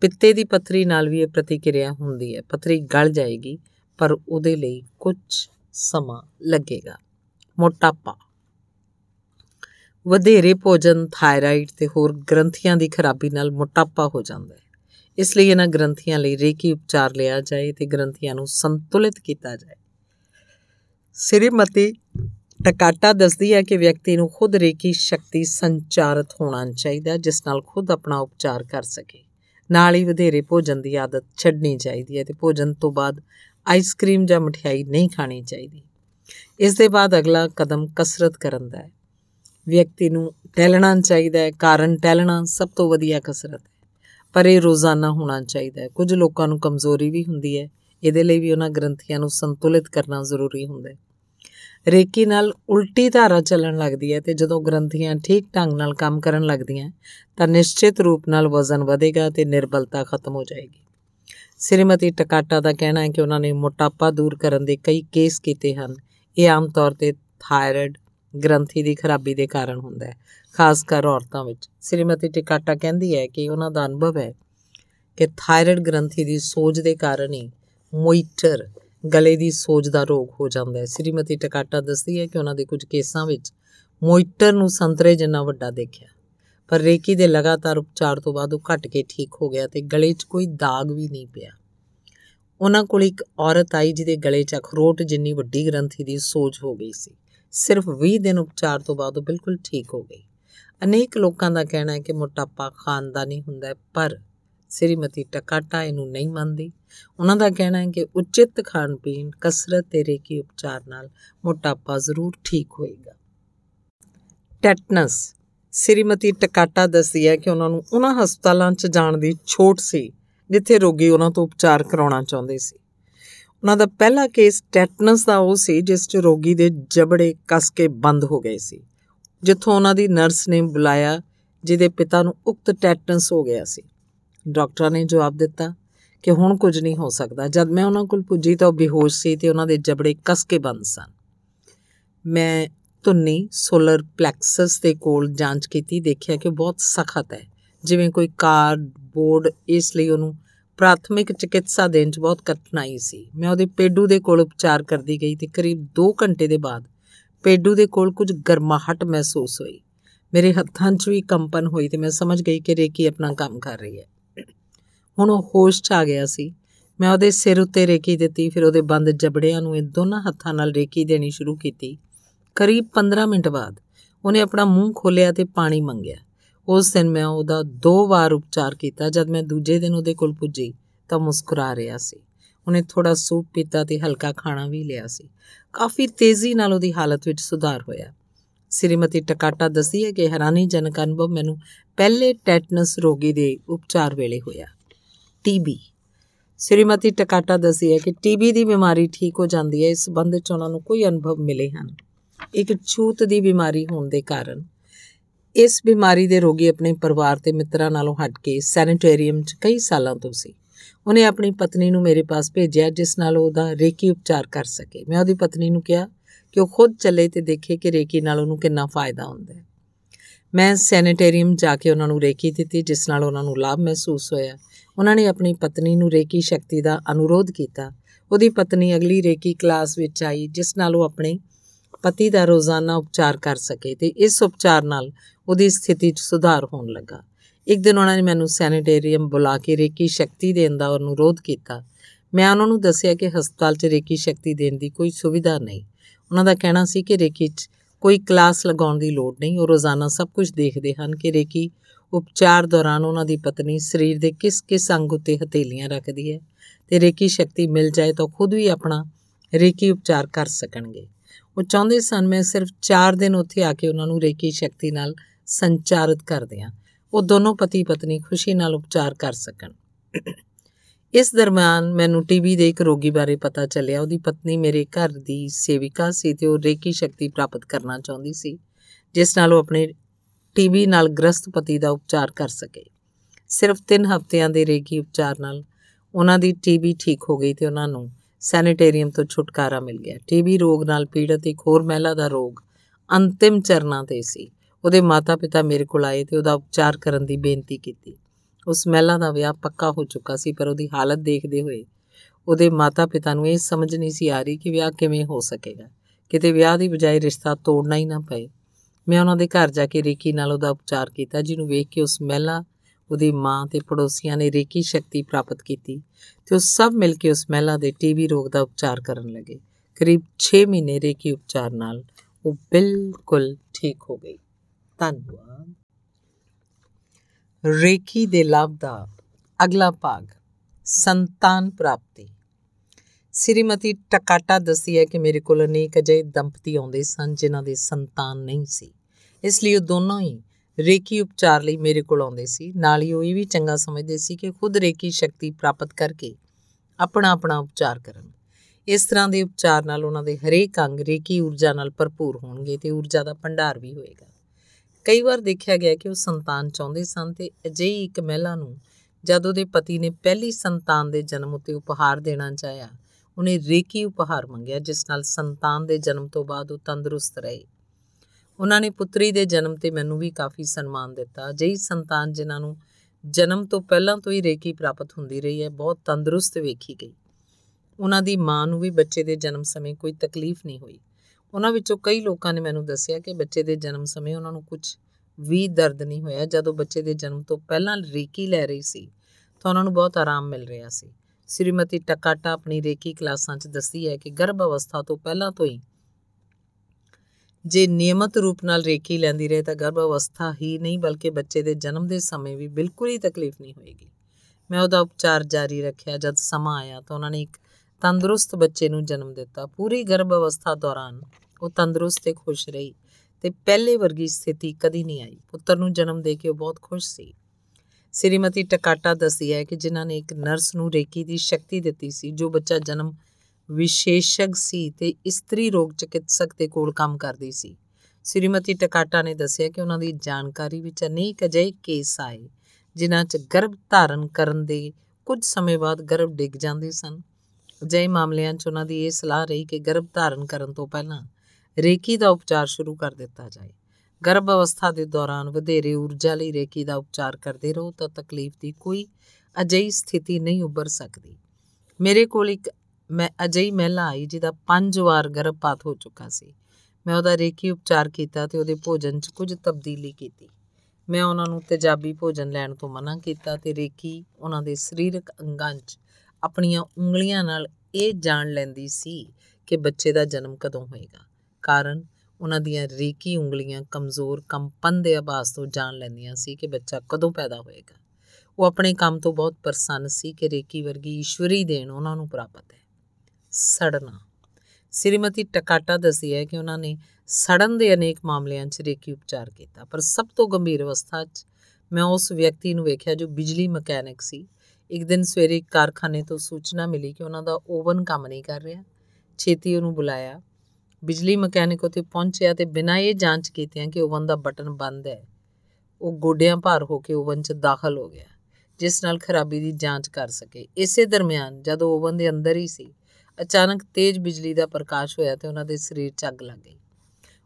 ਪਿੱਤੇ ਦੀ ਪੱਥਰੀ ਨਾਲ ਵੀ ਇਹ ਪ੍ਰਤੀਕਿਰਿਆ ਹੁੰਦੀ ਹੈ। ਪੱਥਰੀ ਗਲ ਜਾਏਗੀ, ਪਰ ਉਹਦੇ ਲਈ ਕੁਝ ਸਮਾਂ ਲੱਗੇਗਾ। ਮੋਟਾਪਾ। ਵਧੇਰੇ ਭੋਜਨ ਥਾਇਰਾਇਡ ਤੇ ਹੋਰ ਗ੍ਰੰਥੀਆਂ ਦੀ ਖਰਾਬੀ ਨਾਲ ਮੋਟਾਪਾ ਹੋ ਜਾਂਦਾ ਹੈ। ਇਸ ਲਈ ਇਹਨਾਂ ਗ੍ਰੰਥੀਆਂ ਲਈ ਰੇਕੀ ਉਪਚਾਰ ਲਿਆ ਜਾਏ ਤੇ ਗ੍ਰੰਥੀਆਂ ਨੂੰ ਸੰਤੁਲਿਤ ਕੀਤਾ ਜਾਏ। ਸ੍ਰੀਮਤੀ ਟਕਾਟਾ ਦੱਸਦੀ ਹੈ ਕਿ ਵਿਅਕਤੀ ਨੂੰ ਖੁਦ ਰੇਕੀ ਸ਼ਕਤੀ ਸੰਚਾਰਿਤ ਹੋਣਾ ਚਾਹੀਦਾ ਜਿਸ ਨਾਲ ਖੁਦ ਆਪਣਾ ਉਪਚਾਰ ਕਰ ਸਕੇ। ਨਾਲ ਹੀ ਵਧੇਰੇ ਭੋਜਨ ਦੀ ਆਦਤ ਛੱਡਣੀ ਚਾਹੀਦੀ ਹੈ ਤੇ ਭੋਜਨ ਤੋਂ ਬਾਅਦ ਆਈਸਕ੍ਰੀਮ ਜਾਂ ਮਠਿਆਈ ਨਹੀਂ ਖਾਣੀ ਚਾਹੀਦੀ। ਇਸ ਦੇ ਬਾਅਦ ਅਗਲਾ ਕਦਮ ਕਸਰਤ ਕਰਨ ਦਾ ਹੈ। ਵਿਅਕਤੀ ਨੂੰ ਟਹਿਲਣਾ ਚਾਹੀਦਾ ਹੈ, ਕਾਰਨ ਟਹਿਲਣਾ ਸਭ ਤੋਂ ਵਧੀਆ ਕਸਰਤ ਹੈ। ਪਰ ਇਹ ਰੋਜ਼ਾਨਾ ਹੋਣਾ ਚਾਹੀਦਾ ਹੈ। ਕੁਝ ਲੋਕਾਂ ਨੂੰ ਕਮਜ਼ੋਰੀ ਵੀ ਹੁੰਦੀ ਹੈ। ਇਹਦੇ ਲਈ ਵੀ ਉਹਨਾਂ ਗ੍ਰੰਥੀਆਂ ਨੂੰ ਸੰਤੁਲਿਤ ਕਰਨਾ ਜ਼ਰੂਰੀ ਹੁੰਦਾ ਹੈ। ਰੇਕੀ ਨਾਲ ਉਲਟੀ ਧਾਰਾ ਚੱਲਣ ਲੱਗਦੀ ਹੈ ਤੇ ਜਦੋਂ ਗ੍ਰੰਥੀਆਂ ਠੀਕ ਢੰਗ ਨਾਲ ਕੰਮ ਕਰਨ ਲੱਗਦੀਆਂ, ਤਾਂ ਨਿਸ਼ਚਿਤ ਰੂਪ ਨਾਲ ਵਜ਼ਨ ਵਧੇਗਾ ਤੇ ਨਿਰਬਲਤਾ ਖਤਮ ਹੋ ਜਾਏਗੀ। ਸ੍ਰੀਮਤੀ ਟਕਾਟਾ ਦਾ ਕਹਿਣਾ ਹੈ ਕਿ ਉਹਨਾਂ ਨੇ ਮੋਟਾਪਾ ਦੂਰ ਕਰਨ ਦੇ ਕਈ ਕੇਸ ਕੀਤੇ ਹਨ। ਇਹ ਆਮ ਤੌਰ ਤੇ ਥਾਇਰਾਇਡ ਗ੍ਰੰਥੀ ਦੀ ਖਰਾਬੀ ਦੇ ਕਾਰਨ ਹੁੰਦਾ ਹੈ, ਖਾਸ ਕਰ ਔਰਤਾਂ ਵਿੱਚ। ਸ੍ਰੀਮਤੀ ਟਕਾਟਾ ਕਹਿੰਦੀ ਹੈ ਕਿ ਉਹਨਾਂ ਦਾ ਅਨੁਭਵ ਹੈ ਕਿ ਥਾਇਰਾਇਡ ਗ੍ਰੰਥੀ ਦੀ ਸੋਜ ਦੇ ਕਾਰਨ ਹੀ ਮੋਇਟਰ ਗਲੇ ਦੀ ਸੋਜ ਦਾ ਰੋਗ ਹੋ ਜਾਂਦਾ ਹੈ। ਸ੍ਰੀਮਤੀ ਟਕਾਟਾ ਦੱਸਦੀ ਹੈ ਕਿ ਉਹਨਾਂ ਦੇ ਕੁਝ ਕੇਸਾਂ ਵਿੱਚ ਮੋਇਟਰ ਨੂੰ ਸੰਤਰੇ ਜਿੰਨਾ ਵੱਡਾ ਦੇਖਿਆ। ਪਰ ਰੇਕੀ ਦੇ ਲਗਾਤਾਰ ਉਪਚਾਰ ਤੋਂ ਬਾਅਦ ਉਹ ਘਟ ਕੇ ਠੀਕ ਹੋ ਗਿਆ ਤੇ ਗਲੇ 'ਚ ਕੋਈ ਦਾਗ ਵੀ ਨਹੀਂ ਪਿਆ। ਉਹਨਾਂ ਕੋਲ ਇੱਕ ਔਰਤ ਆਈ ਜਿਹਦੇ ਗਲੇ 'ਚ ਅਖਰੋਟ ਜਿੰਨੀ ਵੱਡੀ ਗ੍ਰੰਥੀ ਦੀ ਸੋਜ ਹੋ ਗਈ ਸੀ। ਸਿਰਫ 20 ਦਿਨ ਉਪਚਾਰ ਤੋਂ ਬਾਅਦ ਉਹ ਬਿਲਕੁਲ ਠੀਕ ਹੋ ਗਈ। ਅਨੇਕ ਲੋਕਾਂ ਦਾ ਕਹਿਣਾ ਹੈ ਕਿ ਮੋਟਾਪਾ ਖਾਨਦਾਨੀ ਹੁੰਦਾ ਹੈ, ਪਰ ਸ੍ਰੀਮਤੀ ਟਕਾਟਾ ਇਹਨੂੰ ਨਹੀਂ ਮੰਨਦੀ। ਉਹਨਾਂ ਦਾ ਕਹਿਣਾ ਹੈ ਕਿ ਉਚਿਤ ਖਾਣ ਪੀਣ, ਕਸਰਤ ਤੇ ਰੇਕੀ ਉਪਚਾਰ ਨਾਲ ਮੋਟਾਪਾ ਜ਼ਰੂਰ ਠੀਕ ਹੋਏਗਾ। ਟੈਟਨਸ। ਸ੍ਰੀਮਤੀ ਟਕਾਟਾ ਦੱਸਦੀ ਹੈ ਕਿ ਉਹਨਾਂ ਨੂੰ ਉਹਨਾਂ ਹਸਪਤਾਲਾਂ 'ਚ ਜਾਣ ਦੀ ਛੋਟ ਸੀ, ਜਿੱਥੇ ਰੋਗੀ ਉਹਨਾਂ ਤੋਂ ਉਪਚਾਰ ਕਰਾਉਣਾ ਚਾਹੁੰਦੇ ਸੀ। ਉਹਨਾਂ ਦਾ ਪਹਿਲਾ ਕੇਸ ਟੈਟਨਸ ਦਾ ਉਹ ਸੀ, ਜਿਸ 'ਚ ਰੋਗੀ ਦੇ ਜਬੜੇ ਕੱਸ ਕੇ ਬੰਦ ਹੋ ਗਏ ਸੀ, ਜਿੱਥੋਂ ਉਹਨਾਂ ਦੀ ਨਰਸ ਨੇ ਬੁਲਾਇਆ, ਜਿਹਦੇ ਪਿਤਾ ਨੂੰ ਉਕਤ ਟੈਟਨਸ ਹੋ ਗਿਆ ਸੀ। ਡਾਕਟਰਾਂ ਨੇ ਜਵਾਬ ਦਿੱਤਾ ਕਿ ਹੁਣ ਕੁਝ ਨਹੀਂ ਹੋ ਸਕਦਾ। ਜਦ ਮੈਂ ਉਹਨਾਂ ਕੋਲ ਪੁੱਜੀ ਤਾਂ ਉਹ ਬੇਹੋਸ਼ ਸੀ ਤੇ ਉਹਨਾਂ ਦੇ ਜਬੜੇ ਕਸ ਕੇ ਬੰਦ ਸਨ। ਮੈਂ ਤੁੰਨੀ ਸੋਲਰ ਪਲੈਕਸਸ ਦੇ ਕੋਲ ਜਾਂਚ ਕੀਤੀ, ਦੇਖਿਆ ਕਿ ਬਹੁਤ ਸਖਤ ਹੈ। ਜਿਵੇਂ ਕੋਈ ਕਾਰਡਬੋਰਡ ਇਸ ਲਈ ਉਹਨੂੰ ਪ੍ਰਾਥਮਿਕ ਚਿਕਿਤਸਾ ਦੇਣ 'ਚ ਬਹੁਤ ਕਠਿਨਾਈ ਸੀ। ਮੈਂ ਉਹਦੇ ਪੇਡੂ ਦੇ ਕੋਲ ਉਪਚਾਰ ਕਰਦੀ ਗਈ ਤੇ ਕਰੀਬ 2 ਘੰਟੇ ਦੇ ਬਾਅਦ ਪੇਡੂ ਦੇ ਕੋਲ ਕੁਝ ਗਰਮਾਹਟ ਮਹਿਸੂਸ ਹੋਈ। ਮੇਰੇ ਹੱਥਾਂ 'ਚ ਵੀ ਕੰਪਨ ਹੋਈ ਤੇ ਮੈਂ ਸਮਝ ਗਈ ਕਿ ਰੇਕੀ ਆਪਣਾ ਕੰਮ ਕਰ ਰਹੀ ਹੈ। ਹੁਣ ਉਹ ਹੋਸ਼ 'ਚ ਆ ਗਿਆ ਸੀ। ਮੈਂ ਉਹਦੇ ਸਿਰ ਉੱਤੇ ਰੇਕੀ ਦਿੱਤੀ, ਫਿਰ ਉਹਦੇ ਬੰਦ ਜਬੜਿਆਂ ਨੂੰ ਇਹ ਦੋਨਾਂ ਹੱਥਾਂ ਨਾਲ ਰੇਕੀ ਦੇਣੀ ਸ਼ੁਰੂ ਕੀਤੀ। ਕਰੀਬ 15 ਮਿੰਟ ਬਾਅਦ ਉਹਨੇ ਆਪਣਾ ਮੂੰਹ ਖੋਲਿਆ ਤੇ ਪਾਣੀ ਮੰਗਿਆ। ਉਸ ਦਿਨ ਮੈਂ ਉਹਦਾ ਦੋ ਵਾਰ ਉਪਚਾਰ ਕੀਤਾ। ਜਦ ਮੈਂ ਦੂਜੇ ਦਿਨ ਉਹਦੇ ਕੋਲ ਪੁੱਜੀ ਤਾਂ ਮੁਸਕਰਾ ਰਿਹਾ ਸੀ। ਉਹਨੇ ਥੋੜਾ ਸੂਪ ਪੀਤਾ ਤੇ ਹਲਕਾ ਖਾਣਾ ਵੀ ਲਿਆ ਸੀ। ਕਾਫੀ ਤੇਜ਼ੀ ਨਾਲ ਉਹਦੀ ਹਾਲਤ ਵਿੱਚ ਸੁਧਾਰ ਹੋਇਆ। ਸ੍ਰੀਮਤੀ ਟਕਾਟਾ ਦੱਸਦੀ ਹੈ ਕਿ ਹੈਰਾਨੀਜਨਕ ਅਨੁਭਵ ਮੈਨੂੰ ਪਹਿਲੇ ਟੈਟਨਸ ਰੋਗੀ ਦੇ ਉਪਚਾਰ ਵੇਲੇ ਹੋਇਆ। ਟੀਬੀ ਸ੍ਰੀਮਤੀ ਟਕਾਟਾ ਦੱਸੀ ਹੈ ਕਿ ਟੀਬੀ ਦੀ ਬਿਮਾਰੀ ਠੀਕ ਹੋ ਜਾਂਦੀ ਹੈ, ਇਸ ਸੰਬੰਧ ਵਿੱਚ ਉਹਨਾਂ ਨੂੰ ਕੋਈ ਅਨੁਭਵ ਮਿਲੇ ਹਨ। ਇੱਕ ਛੂਤ ਦੀ ਬਿਮਾਰੀ ਹੋਣ ਦੇ ਕਾਰਨ। ਇਸ ਬਿਮਾਰੀ ਦੇ ਰੋਗੀ ਆਪਣੇ ਪਰਿਵਾਰ ਤੇ ਮਿੱਤਰਾਂ ਨਾਲੋਂ ਹਟ ਕੇ ਸੈਨੇਟਰੀਅਮ 'ਚ ਕਈ ਸਾਲਾਂ ਤੋਂ ਸੀ। ਉਹਨੇ ਆਪਣੀ ਪਤਨੀ ਨੂੰ ਮੇਰੇ ਪਾਸ ਭੇਜਿਆ, ਜਿਸ ਨਾਲ ਉਹਦਾ ਰੇਕੀ ਉਪਚਾਰ ਕਰ ਸਕੇ। ਮੈਂ ਉਹਦੀ ਪਤਨੀ ਨੂੰ ਕਿਹਾ ਕਿ ਉਹ ਖੁਦ ਚੱਲੇ ਤੇ ਦੇਖੇ ਕਿ ਰੇਕੀ ਨਾਲ ਉਹਨੂੰ ਕਿੰਨਾ ਫਾਇਦਾ ਹੁੰਦਾ ਹੈ। ਮੈਂ ਸੈਨੀਟੇਰੀਅਮ ਜਾ ਕੇ ਉਹਨਾਂ ਨੂੰ ਰੇਕੀ ਦਿੱਤੀ, ਜਿਸ ਨਾਲ ਉਹਨਾਂ ਨੂੰ ਲਾਭ ਮਹਿਸੂਸ ਹੋਇਆ। ਉਹਨਾਂ ਨੇ ਆਪਣੀ ਪਤਨੀ ਨੂੰ ਰੇਕੀ ਸ਼ਕਤੀ ਦਾ ਅਨੁਰੋਧ ਕੀਤਾ। ਉਹਦੀ ਪਤਨੀ ਅਗਲੀ ਰੇਕੀ ਕਲਾਸ ਵਿੱਚ ਆਈ, ਜਿਸ ਨਾਲ ਉਹ ਆਪਣੇ ਪਤੀ ਦਾ ਰੋਜ਼ਾਨਾ ਉਪਚਾਰ ਕਰ ਸਕੇ ਤੇ ਇਸ ਉਪਚਾਰ ਨਾਲ ਉਹਦੀ ਸਥਿਤੀ 'ਚ ਸੁਧਾਰ ਹੋਣ ਲੱਗਾ। ਇੱਕ ਦਿਨ ਉਹਨਾਂ ਨੇ ਮੈਨੂੰ ਸੈਨੀਟੇਰੀਅਮ ਬੁਲਾ ਕੇ ਰੇਕੀ ਸ਼ਕਤੀ ਦੇਣ ਦਾ ਅਨੁਰੋਧ ਕੀਤਾ। ਮੈਂ ਉਹਨਾਂ ਨੂੰ ਦੱਸਿਆ ਕਿ ਹਸਪਤਾਲ 'ਚ ਰੇਕੀ ਸ਼ਕਤੀ ਦੇਣ ਦੀ ਕੋਈ ਸੁਵਿਧਾ ਨਹੀਂ। ਉਹਨਾਂ ਦਾ ਕਹਿਣਾ ਸੀ ਕਿ ਰੇਕੀ 'ਚ ਕੋਈ ਕਲਾਸ ਲਗਾਉਣ ਦੀ ਲੋੜ ਨਹੀਂ। ਉਹ ਰੋਜ਼ਾਨਾ ਸਭ ਕੁਝ ਦੇਖਦੇ ਹਨ ਕਿ ਰੇਕੀ ਉਪਚਾਰ ਦੌਰਾਨ ਉਹਨਾਂ ਦੀ ਪਤਨੀ ਸਰੀਰ ਦੇ ਕਿਸ ਕਿਸ ਅੰਗ ਉੱਤੇ ਹਥੇਲੀਆਂ ਰੱਖਦੀ ਹੈ ਤੇ ਰੇਕੀ ਸ਼ਕਤੀ ਮਿਲ ਜਾਏ ਤਾਂ ਖੁਦ ਵੀ ਆਪਣਾ ਰੇਕੀ ਉਪਚਾਰ ਕਰ ਸਕਣਗੇ। ਉਹ ਚਾਹੁੰਦੇ ਸਨ, ਮੈਂ ਸਿਰਫ 4 ਦਿਨ ਉੱਥੇ ਆ ਕੇ ਉਹਨਾਂ ਨੂੰ ਰੇਕੀ ਸ਼ਕਤੀ ਨਾਲ ਸੰਚਾਰਿਤ ਕਰ ਦਿਆਂ ਉਹ ਦੋਨੋਂ ਪਤੀ ਪਤਨੀ ਖੁਸ਼ੀ ਨਾਲ ਉਪਚਾਰ ਕਰ ਸਕਣ। ਇਸ ਦਰਮਿਆਨ ਮੈਨੂੰ ਟੀਵੀ ਦੇ ਇੱਕ ਰੋਗੀ ਬਾਰੇ ਪਤਾ ਚੱਲਿਆ। ਉਹਦੀ ਪਤਨੀ ਮੇਰੇ ਘਰ ਦੀ ਸੇਵਿਕਾ ਸੀ ਤੇ ਉਹ ਰੇਕੀ ਸ਼ਕਤੀ ਪ੍ਰਾਪਤ ਕਰਨਾ ਚਾਹੁੰਦੀ ਸੀ, ਜਿਸ ਨਾਲ ਉਹ ਆਪਣੇ ਟੀਬੀ ਨਾਲ ਗ੍ਰਸਤ ਪਤੀ ਦਾ ਉਪਚਾਰ ਕਰ ਸਕੇ। ਸਿਰਫ 3 ਹਫ਼ਤਿਆਂ ਦੇ ਰੇਕੀ ਉਪਚਾਰ ਨਾਲ ਉਹਨਾਂ ਦੀ ਟੀਬੀ ਠੀਕ ਹੋ ਗਈ ਤੇ ਉਹਨਾਂ ਨੂੰ ਸੈਨੀਟੇਰੀਅਮ ਤੋਂ ਛੁਟਕਾਰਾ ਮਿਲ ਗਿਆ। ਟੀਬੀ ਰੋਗ ਨਾਲ ਪੀੜਤ ਇੱਕ ਹੋਰ ਮਹਿਲਾ ਦਾ ਰੋਗ ਅੰਤਿਮ ਚਰਨਾਂ ਤੇ ਸੀ। ਉਹਦੇ ਮਾਤਾ-ਪਿਤਾ ਮੇਰੇ ਕੋਲ ਆਏ ਤੇ ਉਹਦਾ ਉਪਚਾਰ ਕਰਨ ਦੀ ਬੇਨਤੀ ਕੀਤੀ। ਉਸ ਮਹਿਲਾ ਦਾ ਵਿਆਹ ਪੱਕਾ ਹੋ ਚੁੱਕਾ ਸੀ, ਪਰ ਉਹਦੀ ਹਾਲਤ ਦੇਖਦੇ ਹੋਏ ਉਹਦੇ ਮਾਤਾ-ਪਿਤਾ ਨੂੰ ਇਹ ਸਮਝ ਨਹੀਂ ਸੀ ਆ ਰਹੀ ਕਿ ਵਿਆਹ ਕਿਵੇਂ ਹੋ ਸਕੇਗਾ। ਕਿਤੇ ਵਿਆਹ ਦੀ ਬਜਾਏ ਰਿਸ਼ਤਾ ਤੋੜਨਾ ਹੀ ਨਾ ਪਏ। ਮੈਂ ਉਹਨਾਂ ਦੇ ਘਰ ਜਾ ਕੇ ਰੇਕੀ ਨਾਲ ਉਹਦਾ ਉਪਚਾਰ ਕੀਤਾ, ਜਿਹਨੂੰ ਵੇਖ ਕੇ ਉਸ ਮਹਿਲਾ, ਉਹਦੀ ਮਾਂ ਤੇ ਪੜੋਸੀਆਂ ਨੇ ਰੇਕੀ ਸ਼ਕਤੀ ਪ੍ਰਾਪਤ ਕੀਤੀ ਤੇ ਉਹ ਸਭ ਮਿਲ ਕੇ ਉਸ ਮਹਿਲਾ ਦੇ ਟੀਵੀ ਰੋਗ ਦਾ ਉਪਚਾਰ ਕਰਨ ਲੱਗੇ। ਕਰੀਬ 6 ਮਹੀਨੇ ਰੇਕੀ ਉਪਚਾਰ ਨਾਲ ਉਹ ਬਿਲਕੁਲ ਠੀਕ ਹੋ ਗਈ। ਧੰਨਵਾਦ। ਰੇਕੀ ਦੇ ਲਾਭ ਦਾ ਅਗਲਾ ਭਾਗ, ਸੰਤਾਨ ਪ੍ਰਾਪਤੀ। ਸ੍ਰੀਮਤੀ ਟਕਾਟਾ ਦੱਸਦੀ ਹੈ ਕਿ ਮੇਰੇ ਕੋਲ ਅਨੇਕ ਅਜਿਹੇ ਦੰਪਤੀ ਆਉਂਦੇ ਸਨ ਜਿਨ੍ਹਾਂ ਦੇ ਸੰਤਾਨ ਨਹੀਂ ਸੀ। ਇਸ ਲਈ ਉਹ ਦੋਨੋਂ ਹੀ ਰੇਕੀ ਉਪਚਾਰ ਲਈ ਮੇਰੇ ਕੋਲ ਆਉਂਦੇ ਸੀ। ਨਾਲ ਹੀ ਉਹ ਇਹ ਵੀ ਚੰਗਾ ਸਮਝਦੇ ਸੀ ਕਿ ਖੁਦ ਰੇਕੀ ਸ਼ਕਤੀ ਪ੍ਰਾਪਤ ਕਰਕੇ ਆਪਣਾ ਆਪਣਾ ਉਪਚਾਰ ਕਰਨ। ਇਸ ਤਰ੍ਹਾਂ ਦੇ ਉਪਚਾਰ ਨਾਲ ਉਹਨਾਂ ਦੇ ਹਰੇਕ ਅੰਗ ਰੇਕੀ ਊਰਜਾ ਨਾਲ ਭਰਪੂਰ ਹੋਣਗੇ ਤੇ ਊਰਜਾ ਦਾ ਭੰਡਾਰ ਵੀ ਹੋਏਗਾ। ਕਈ ਵਾਰ ਦੇਖਿਆ ਗਿਆ ਕਿ ਉਹ ਸੰਤਾਨ ਚਾਹੁੰਦੇ ਸਨ ਤੇ ਅਜਿਹੀ ਇੱਕ ਮਹਿਲਾ ਨੂੰ ਜਦ ਉਹਦੇ ਪਤੀ ਨੇ ਪਹਿਲੀ ਸੰਤਾਨ ਦੇ ਜਨਮ ਉਤੇ ਉਪਹਾਰ ਦੇਣਾ ਚਾਹਿਆ ਉਹਨੇ ਰੇਕੀ ਉਪਹਾਰ ਮੰਗਿਆ, ਜਿਸ ਨਾਲ ਸੰਤਾਨ ਦੇ ਜਨਮ ਤੋਂ ਬਾਅਦ ਉਹ ਤੰਦਰੁਸਤ ਰਹੇ। ਉਹਨਾਂ ਨੇ ਪੁੱਤਰੀ ਦੇ ਜਨਮ ਤੇ ਮੈਨੂੰ ਵੀ ਕਾਫੀ ਸਨਮਾਨ ਦਿੱਤਾ। ਅਜਿਹੀ ਸੰਤਾਨ ਜਿਨ੍ਹਾਂ ਨੂੰ ਜਨਮ ਤੋਂ ਪਹਿਲਾਂ ਤੋਂ ਹੀ ਰੇਕੀ ਪ੍ਰਾਪਤ ਹੁੰਦੀ ਰਹੀ ਹੈ, ਬਹੁਤ ਤੰਦਰੁਸਤ ਵੇਖੀ ਗਈ। ਉਹਨਾਂ ਦੀ ਮਾਂ ਨੂੰ ਵੀ ਬੱਚੇ ਦੇ ਜਨਮ ਸਮੇਂ ਕੋਈ ਤਕਲੀਫ ਨਹੀਂ ਹੋਈ। ਉਹਨਾਂ ਵਿੱਚੋਂ ਕਈ ਲੋਕਾਂ ਨੇ ਮੈਨੂੰ ਦੱਸਿਆ ਕਿ ਬੱਚੇ ਦੇ ਜਨਮ ਸਮੇਂ ਉਹਨਾਂ ਨੂੰ ਕੁਝ ਵੀ ਦਰਦ ਨਹੀਂ ਹੋਇਆ। ਜਦੋਂ ਬੱਚੇ ਦੇ ਜਨਮ ਤੋਂ ਪਹਿਲਾਂ ਰੇਕੀ ਲੈ ਰਹੀ ਸੀ, ਤਾਂ ਉਹਨਾਂ ਨੂੰ ਬਹੁਤ ਆਰਾਮ ਮਿਲ ਰਿਹਾ ਸੀ। ਸ੍ਰੀਮਤੀ ਟਕਾਟਾ ਆਪਣੀ ਰੇਕੀ ਕਲਾਸਾਂ 'ਚ ਦੱਸਦੀ ਹੈ ਕਿ ਗਰਭ ਅਵਸਥਾ ਤੋਂ ਪਹਿਲਾਂ ਤੋਂ ਹੀ ਜੇ ਨਿਯਮਤ ਰੂਪ ਨਾਲ ਰੇਕੀ ਲੈਂਦੀ ਰਹੇ ਤਾਂ ਗਰਭ ਅਵਸਥਾ ਹੀ ਨਹੀਂ, ਬਲਕਿ ਬੱਚੇ ਦੇ ਜਨਮ ਦੇ ਸਮੇਂ ਵੀ ਬਿਲਕੁਲ ਹੀ ਤਕਲੀਫ ਨਹੀਂ ਹੋਏਗੀ। ਮੈਂ ਉਹਦਾ ਉਪਚਾਰ ਜਾਰੀ ਰੱਖਿਆ ਜਦ ਸਮਾਂ ਆਇਆ ਤਾਂ ਉਹਨਾਂ ਨੇ ਇੱਕ ਤੰਦਰੁਸਤ ਬੱਚੇ ਨੂੰ ਜਨਮ ਦਿੱਤਾ। ਪੂਰੀ ਗਰਭ ਅਵਸਥਾ ਦੌਰਾਨ ਉਹ ਤੰਦਰੁਸਤ ਤੇ ਖੁਸ਼ ਰਹੀ ਤੇ ਪਹਿਲੇ ਵਰਗੀ ਸਥਿਤੀ ਕਦੀ ਨਹੀਂ ਆਈ। ਪੁੱਤਰ ਨੂੰ ਜਨਮ ਦੇ ਕੇ ਉਹ ਬਹੁਤ ਖੁਸ਼ ਸੀ। ਸ੍ਰੀਮਤੀ ਟਕਾਟਾ ਦੱਸੀ ਹੈ ਕਿ ਜਿਨ੍ਹਾਂ ਨੇ ਇੱਕ ਨਰਸ ਨੂੰ ਰੇਕੀ ਦੀ ਸ਼ਕਤੀ ਦਿੱਤੀ ਸੀ, ਜੋ ਬੱਚਾ ਜਨਮ ਵਿਸ਼ੇਸ਼ਗ ਸੀ ਤੇ ਇਸਤਰੀ ਰੋਗ ਚਿਕਿਤਸਕ ਦੇ ਕੋਲ ਕੰਮ ਕਰਦੀ ਸੀ। ਸ੍ਰੀਮਤੀ ਟਕਾਟਾ ਨੇ ਦੱਸਿਆ ਕਿ ਉਹਨਾਂ ਦੀ ਜਾਣਕਾਰੀ ਵਿੱਚ ਅਨੇਕ ਅਜਿਹੇ ਕੇਸ ਆਏ, ਜਿਨ੍ਹਾਂ 'ਚ ਗਰਭ ਧਾਰਨ ਕਰਨ ਦੇ ਕੁਝ ਸਮੇਂ ਬਾਅਦ ਗਰਭ ਡਿੱਗ ਜਾਂਦੇ ਸਨ। ਅਜਿਹੇ ਮਾਮਲਿਆਂ 'ਚ ਉਹਨਾਂ ਦੀ ਇਹ ਸਲਾਹ ਰਹੀ ਕਿ ਗਰਭ ਧਾਰਨ ਕਰਨ ਤੋਂ ਪਹਿਲਾਂ ਰੇਕੀ ਦਾ ਉਪਚਾਰ ਸ਼ੁਰੂ ਕਰ ਦਿੱਤਾ ਜਾਏ। ਗਰਭ ਅਵਸਥਾ ਦੇ ਦੌਰਾਨ ਵਧੇਰੇ ਊਰਜਾ ਲਈ ਰੇਕੀ ਦਾ ਉਪਚਾਰ ਕਰਦੇ ਰਹੋ ਤਾਂ ਤਕਲੀਫ ਦੀ ਕੋਈ ਅਜਿਹੀ ਸਥਿਤੀ ਨਹੀਂ ਉੱਭਰ ਸਕਦੀ। ਮੇਰੇ ਕੋਲ ਇੱਕ ਮੈਂ ਅਜਿਹੀ ਮਹਿਲਾ ਆਈ ਜਿਹਦਾ ਪੰਜ ਵਾਰ ਗਰਭਪਾਤ ਹੋ ਚੁੱਕਾ ਸੀ। ਮੈਂ ਉਹਦਾ ਰੇਕੀ ਉਪਚਾਰ ਕੀਤਾ ਤੇ ਉਹਦੇ ਭੋਜਨ 'ਚ ਕੁਝ ਤਬਦੀਲੀ ਕੀਤੀ। ਮੈਂ ਉਹਨਾਂ ਨੂੰ ਤੇਜ਼ਾਬੀ ਭੋਜਨ ਲੈਣ ਤੋਂ ਮਨਾ ਕੀਤਾ ਤੇ ਰੇਕੀ ਉਹਨਾਂ ਦੇ ਸਰੀਰਕ ਅੰਗਾਂ 'ਚ ਆਪਣੀਆਂ ਉਂਗਲੀਆਂ ਨਾਲ ਇਹ ਜਾਣ ਲੈਂਦੀ ਸੀ ਕਿ ਬੱਚੇ ਦਾ ਜਨਮ ਕਦੋਂ ਹੋਏਗਾ। ਕਾਰਨ ਉਹਨਾਂ ਦੀਆਂ ਰੇਕੀ ਉਂਗਲੀਆਂ ਕਮਜ਼ੋਰ ਕੰਪਨ ਦੇ ਆਵਾਜ਼ ਤੋਂ ਜਾਣ ਲੈਂਦੀਆਂ ਸੀ ਕਿ ਬੱਚਾ ਕਦੋਂ ਪੈਦਾ ਹੋਏਗਾ। ਉਹ ਆਪਣੇ ਕੰਮ ਤੋਂ ਬਹੁਤ ਪ੍ਰਸੰਨ ਸੀ ਕਿ ਰੇਕੀ ਵਰਗੀ ਈਸ਼ਵਰੀ ਦੇਣ ਉਹਨਾਂ ਨੂੰ ਪ੍ਰਾਪਤ ਹੈ। ਸੜਨਾ। ਸ੍ਰੀਮਤੀ ਟਕਾਟਾ ਦੱਸੀ ਹੈ ਕਿ ਉਹਨਾਂ ਨੇ ਸੜਨ ਦੇ ਅਨੇਕ ਮਾਮਲਿਆਂ 'ਚ ਰੇਕੀ ਉਪਚਾਰ ਕੀਤਾ, ਪਰ ਸਭ ਤੋਂ ਗੰਭੀਰ ਅਵਸਥਾ 'ਚ ਮੈਂ ਉਸ ਵਿਅਕਤੀ ਨੂੰ ਵੇਖਿਆ ਜੋ ਬਿਜਲੀ ਮਕੈਨਿਕ ਸੀ। ਇੱਕ ਦਿਨ ਸਵੇਰੇ ਕਾਰਖਾਨੇ ਤੋਂ ਸੂਚਨਾ ਮਿਲੀ ਕਿ ਉਹਨਾਂ ਦਾ ਓਵਨ ਕੰਮ ਨਹੀਂ ਕਰ ਰਿਹਾ। ਛੇਤੀ ਉਹਨੂੰ ਬੁਲਾਇਆ। ਬਿਜਲੀ ਮਕੈਨਿਕ ਉੱਥੇ ਪਹੁੰਚਿਆ ਤੇ ਬਿਨਾਂ ਇਹ ਜਾਂਚ ਕੀਤਿਆਂ ਕਿ ਓਵਨ ਦਾ ਬਟਨ ਬੰਦ ਹੈ, ਉਹ ਗੋਡਿਆਂ ਭਾਰ ਹੋ ਕੇ ਓਵਨ 'ਚ ਦਾਖਲ ਹੋ ਗਿਆ, ਜਿਸ ਨਾਲ ਖਰਾਬੀ ਦੀ ਜਾਂਚ ਕਰ ਸਕੇ। ਇਸੇ ਦਰਮਿਆਨ ਜਦ ਉਹ ਓਵਨ ਦੇ ਅੰਦਰ ਹੀ ਸੀ, ਅਚਾਨਕ ਤੇਜ਼ ਬਿਜਲੀ ਦਾ ਪ੍ਰਕਾਸ਼ ਹੋਇਆ ਤੇ ਉਹਨਾਂ ਦੇ ਸਰੀਰ 'ਚ ਅੱਗ ਲੱਗ ਗਈ।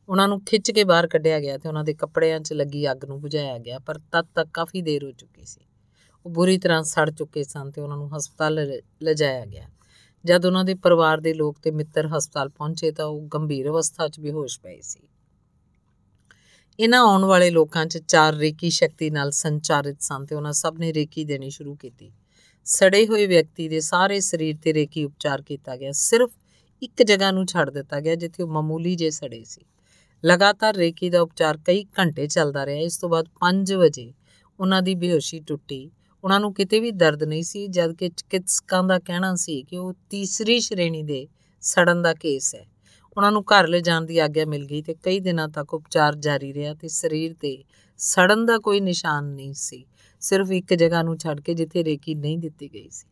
ਉਹਨਾਂ ਨੂੰ ਖਿੱਚ ਕੇ ਬਾਹਰ ਕੱਢਿਆ ਗਿਆ ਤੇ ਉਹਨਾਂ ਦੇ ਕੱਪੜਿਆਂ 'ਚ ਲੱਗੀ ਅੱਗ ਨੂੰ ਬੁਝਾਇਆ ਗਿਆ, ਪਰ ਤਦ ਤੱਕ ਕਾਫੀ ਦੇਰ ਹੋ ਚੁੱਕੀ ਸੀ। ਉਹ ਬੁਰੀ ਤਰ੍ਹਾਂ ਸੜ ਚੁੱਕੇ ਸਨ ਤੇ ਉਹਨਾਂ ਨੂੰ ਹਸਪਤਾਲ ਲ- ਲਿਜਾਇਆ ਗਿਆ। ਜਦ ਉਹਨਾਂ ਦੇ ਪਰਿਵਾਰ ਦੇ ਲੋਕ ਤੇ ਮਿੱਤਰ ਹਸਪਤਾਲ ਪਹੁੰਚੇ ਤਾਂ ਉਹ ਗੰਭੀਰ ਅਵਸਥਾ 'ਚ ਬੇਹੋਸ਼ ਪਏ ਸੀ। ਇਹਨਾਂ ਆਉਣ ਵਾਲੇ ਲੋਕਾਂ 'ਚ ਚਾਰ ਰੇਕੀ ਸ਼ਕਤੀ ਨਾਲ ਸੰਚਾਰਿਤ ਸਨ ਤੇ ਉਹਨਾਂ ਸਭ ਨੇ ਰੇਕੀ ਦੇਣੀ ਸ਼ੁਰੂ ਕੀਤੀ। ਸੜੇ ਹੋਏ ਵਿਅਕਤੀ ਦੇ ਸਾਰੇ ਸਰੀਰ ਤੇ ਰੇਕੀ ਉਪਚਾਰ ਕੀਤਾ ਗਿਆ। ਸਿਰਫ ਇੱਕ ਜਗ੍ਹਾ ਨੂੰ ਛੱਡ ਦਿੱਤਾ ਗਿਆ ਜਿੱਥੇ ਉਹ ਮਾਮੂਲੀ ਜੇ ਸੜੇ ਸੀ। ਲਗਾਤਾਰ ਰੇਕੀ ਦਾ ਉਪਚਾਰ ਕਈ ਘੰਟੇ ਚੱਲਦਾ ਰਿਹਾ। ਇਸ ਤੋਂ ਬਾਅਦ 5 ਵਜੇ ਉਹਨਾਂ ਦੀ ਬੇਹੋਸ਼ੀ ਟੁੱਟੀ। ਉਹਨਾਂ ਨੂੰ ਕਿਤੇ ਵੀ ਦਰਦ ਨਹੀਂ ਸੀ ਜਦਕਿ ਚਿਕਿਤਸਕਾਂ ਦਾ ਕਹਿਣਾ ਸੀ ਕਿ ਉਹ ਤੀਸਰੀ ਸ਼੍ਰੇਣੀ ਦੇ ਸੜਨ ਦਾ ਕੇਸ ਹੈ। ਉਹਨਾਂ ਨੂੰ ਘਰ ਲੈ ਜਾਣ ਦੀ ਆਗਿਆ ਮਿਲ ਗਈ ਤੇ ਕਈ ਦਿਨਾਂ ਤੱਕ ਉਪਚਾਰ ਜਾਰੀ ਰਿਹਾ ਤੇ ਸਰੀਰ ਤੇ ਸੜਨ ਦਾ ਕੋਈ ਨਿਸ਼ਾਨ ਨਹੀਂ ਸੀ। ਸਿਰਫ ਇੱਕ ਜਗ੍ਹਾ ਨੂੰ ਛੱਡ ਕੇ ਜਿੱਥੇ ਰੇਕੀ ਨਹੀਂ ਦਿੱਤੀ ਗਈ ਸੀ।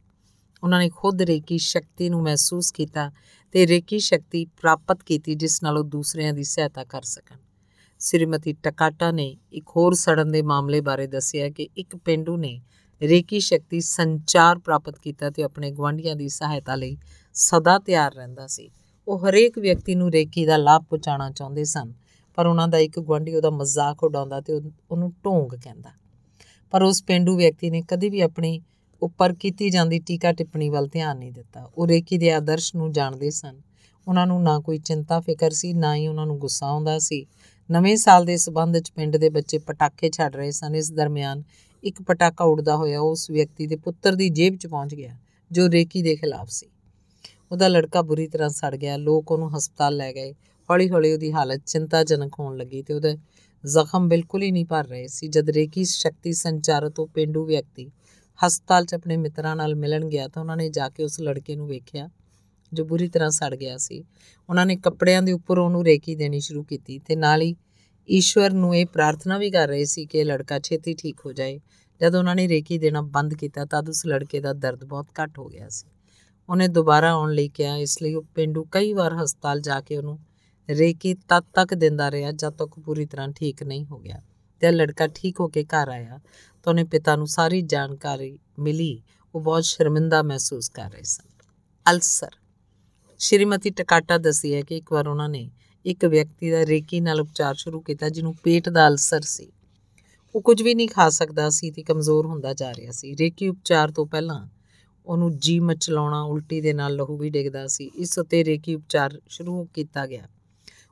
ਉਹਨਾਂ ਨੇ ਖੁਦ ਰੇਕੀ ਸ਼ਕਤੀ ਨੂੰ ਮਹਿਸੂਸ ਕੀਤਾ ਤੇ ਰੇਕੀ ਸ਼ਕਤੀ ਪ੍ਰਾਪਤ ਕੀਤੀ ਜਿਸ ਨਾਲ ਉਹ ਦੂਸਰਿਆਂ ਦੀ ਸਹਾਇਤਾ ਕਰ ਸਕਣ। ਸ੍ਰੀਮਤੀ ਟਕਾਟਾ ਨੇ ਇੱਕ ਹੋਰ ਸੜਨ ਦੇ ਮਾਮਲੇ ਬਾਰੇ ਦੱਸਿਆ ਕਿ ਇੱਕ ਪਿੰਡੂ ਨੇ ਰੇਕੀ ਸ਼ਕਤੀ ਸੰਚਾਰ ਪ੍ਰਾਪਤ ਕੀਤਾ ਤੇ ਆਪਣੇ ਗੁਆਂਢੀਆਂ ਦੀ ਸਹਾਇਤਾ ਲਈ ਸਦਾ ਤਿਆਰ ਰਹਿੰਦਾ ਸੀ। ਉਹ ਹਰੇਕ ਵਿਅਕਤੀ ਨੂੰ ਰੇਕੀ ਦਾ ਲਾਭ ਪਹੁੰਚਾਉਣਾ ਚਾਹੁੰਦੇ ਸਨ, ਪਰ ਉਹਨਾਂ ਦਾ ਇੱਕ ਗੁਆਂਢੀ ਉਹਦਾ ਮਜ਼ਾਕ ਉਡਾਉਂਦਾ ਤੇ ਉਹ- ਉਹਨੂੰ ਢੋਂਗ ਕਹਿੰਦਾ। ਪਰ ਉਸ ਪਿੰਡੂ ਵਿਅਕਤੀ ਨੇ ਕਦੇ ਵੀ ਆਪਣੀ ਉੱਪਰ ਕੀਤੀ ਜਾਂਦੀ ਟੀਕਾ ਟਿੱਪਣੀ ਵੱਲ ਧਿਆਨ ਨਹੀਂ ਦਿੱਤਾ। ਉਹ ਰੇਕੀ ਦੇ ਆਦਰਸ਼ ਨੂੰ ਜਾਣਦੇ ਸਨ। ਉਹਨਾਂ ਨੂੰ ਨਾ ਕੋਈ ਚਿੰਤਾ ਫਿਕਰ ਸੀ, ਨਾ ਹੀ ਉਹਨਾਂ ਨੂੰ ਗੁੱਸਾ ਆਉਂਦਾ ਸੀ। ਨਵੇਂ ਸਾਲ ਦੇ ਸਬੰਧ 'ਚ ਪਿੰਡ ਦੇ ਬੱਚੇ ਪਟਾਕੇ ਛੱਡ ਰਹੇ ਸਨ। ਇਸ ਦਰਮਿਆਨ ਇੱਕ ਪਟਾਕਾ ਉੱਡਦਾ ਹੋਇਆ ਉਸ ਵਿਅਕਤੀ ਦੇ ਪੁੱਤਰ ਦੀ ਜੇਬ 'ਚ ਪਹੁੰਚ ਗਿਆ, ਜੋ ਰੇਕੀ ਦੇ ਖਿਲਾਫ ਸੀ। ਉਹਦਾ ਲੜਕਾ ਬੁਰੀ ਤਰ੍ਹਾਂ ਸੜ ਗਿਆ, ਲੋਕ ਉਹਨੂੰ ਹਸਪਤਾਲ ਲੈ ਗਏ। ਹੌਲੀ-ਹੌਲੀ ਉਹਦੀ ਹਾਲਤ ਚਿੰਤਾਜਨਕ ਹੋਣ ਲੱਗੀ ਤੇ ਉਹਦੇ ਜ਼ਖਮ ਬਿਲਕੁਲ ਹੀ ਨਹੀਂ ਭਰ ਰਹੇ ਸੀ। ਜਦ ਰੇਕੀ ਸ਼ਕਤੀ ਸੰਚਾਰਤ ਉਹ ਪਿੰਡੂ ਵਿਅਕਤੀ ਹਸਪਤਾਲ 'ਚ ਆਪਣੇ ਮਿੱਤਰਾਂ ਨਾਲ ਮਿਲਣ ਗਿਆ ਤਾਂ ਉਹਨਾਂ ਨੇ ਜਾ ਕੇ ਉਸ ਲੜਕੇ ਨੂੰ ਵੇਖਿਆ, ਜੋ ਬੁਰੀ ਤਰ੍ਹਾਂ ਸੜ ਗਿਆ ਸੀ। ਉਹਨਾਂ ਨੇ ਕੱਪੜਿਆਂ ਦੇ ਉੱਪਰ ਉਹਨੂੰ ਰੇਕੀ ਦੇਣੀ ਸ਼ੁਰੂ ਕੀਤੀ ਤੇ ਨਾਲ ਹੀ ਈਸ਼ਵਰ ਨੂੰ ਇਹ ਪ੍ਰਾਰਥਨਾ ਵੀ ਕਰ ਰਹੇ ਸੀ ਕਿ ਇਹ ਲੜਕਾ ਛੇਤੀ ਠੀਕ ਹੋ ਜਾਏ। ਜਦ ਉਹਨਾਂ ਨੇ ਰੇਕੀ ਦੇਣਾ ਬੰਦ ਕੀਤਾ ਤਦ ਉਸ ਲੜਕੇ ਦਾ ਦਰਦ ਬਹੁਤ ਘੱਟ ਹੋ ਗਿਆ ਸੀ। ਉਹਨੇ ਦੁਬਾਰਾ ਆਉਣ ਲਈ ਕਿਹਾ, ਇਸ ਲਈ ਉਹ ਪਿੰਡੂ ਕਈ ਵਾਰ ਹਸਪਤਾਲ ਜਾ ਕੇ ਉਹਨੂੰ ਰੇਕੀ ਤਦ ਤੱਕ ਦਿੰਦਾ ਰਿਹਾ ਜਦ ਤੱਕ ਉਹ ਪੂਰੀ ਤਰ੍ਹਾਂ ਠੀਕ ਨਹੀਂ ਹੋ ਗਿਆ। ਤੇ ਇਹ ਲੜਕਾ ਠੀਕ ਹੋ ਕੇ ਘਰ ਆਇਆ ਤਾਂ ਉਹਨੇ ਪਿਤਾ ਨੂੰ ਸਾਰੀ ਜਾਣਕਾਰੀ ਮਿਲੀ। ਉਹ ਬਹੁਤ ਸ਼ਰਮਿੰਦਾ ਮਹਿਸੂਸ ਕਰ ਰਹੇ ਸਨ। ਅਲਸਰ। ਸ਼੍ਰੀਮਤੀ ਟਕਾਟਾ ਦੱਸੀ ਹੈ ਕਿ ਇੱਕ ਵਾਰ ਉਹਨਾਂ ਨੇ ਇੱਕ ਵਿਅਕਤੀ ਦਾ ਰੇਕੀ ਨਾਲ ਉਪਚਾਰ ਸ਼ੁਰੂ ਕੀਤਾ ਜਿਹਨੂੰ ਪੇਟ ਦਾ ਅਲਸਰ ਸੀ। ਉਹ ਕੁਝ ਵੀ ਨਹੀਂ ਖਾ ਸਕਦਾ ਸੀ ਤੇ ਕਮਜ਼ੋਰ ਹੁੰਦਾ ਜਾ ਰਿਹਾ ਸੀ। ਰੇਕੀ ਉਪਚਾਰ ਤੋਂ ਪਹਿਲਾਂ ਉਹਨੂੰ ਜੀ ਮਚਲਾਉਣਾ ਉਲਟੀ ਦੇ ਨਾਲ ਲਹੂ ਵੀ ਡਿੱਗਦਾ ਸੀ। ਇਸ ਉੱਤੇ ਰੇਕੀ ਉਪਚਾਰ ਸ਼ੁਰੂ ਕੀਤਾ ਗਿਆ।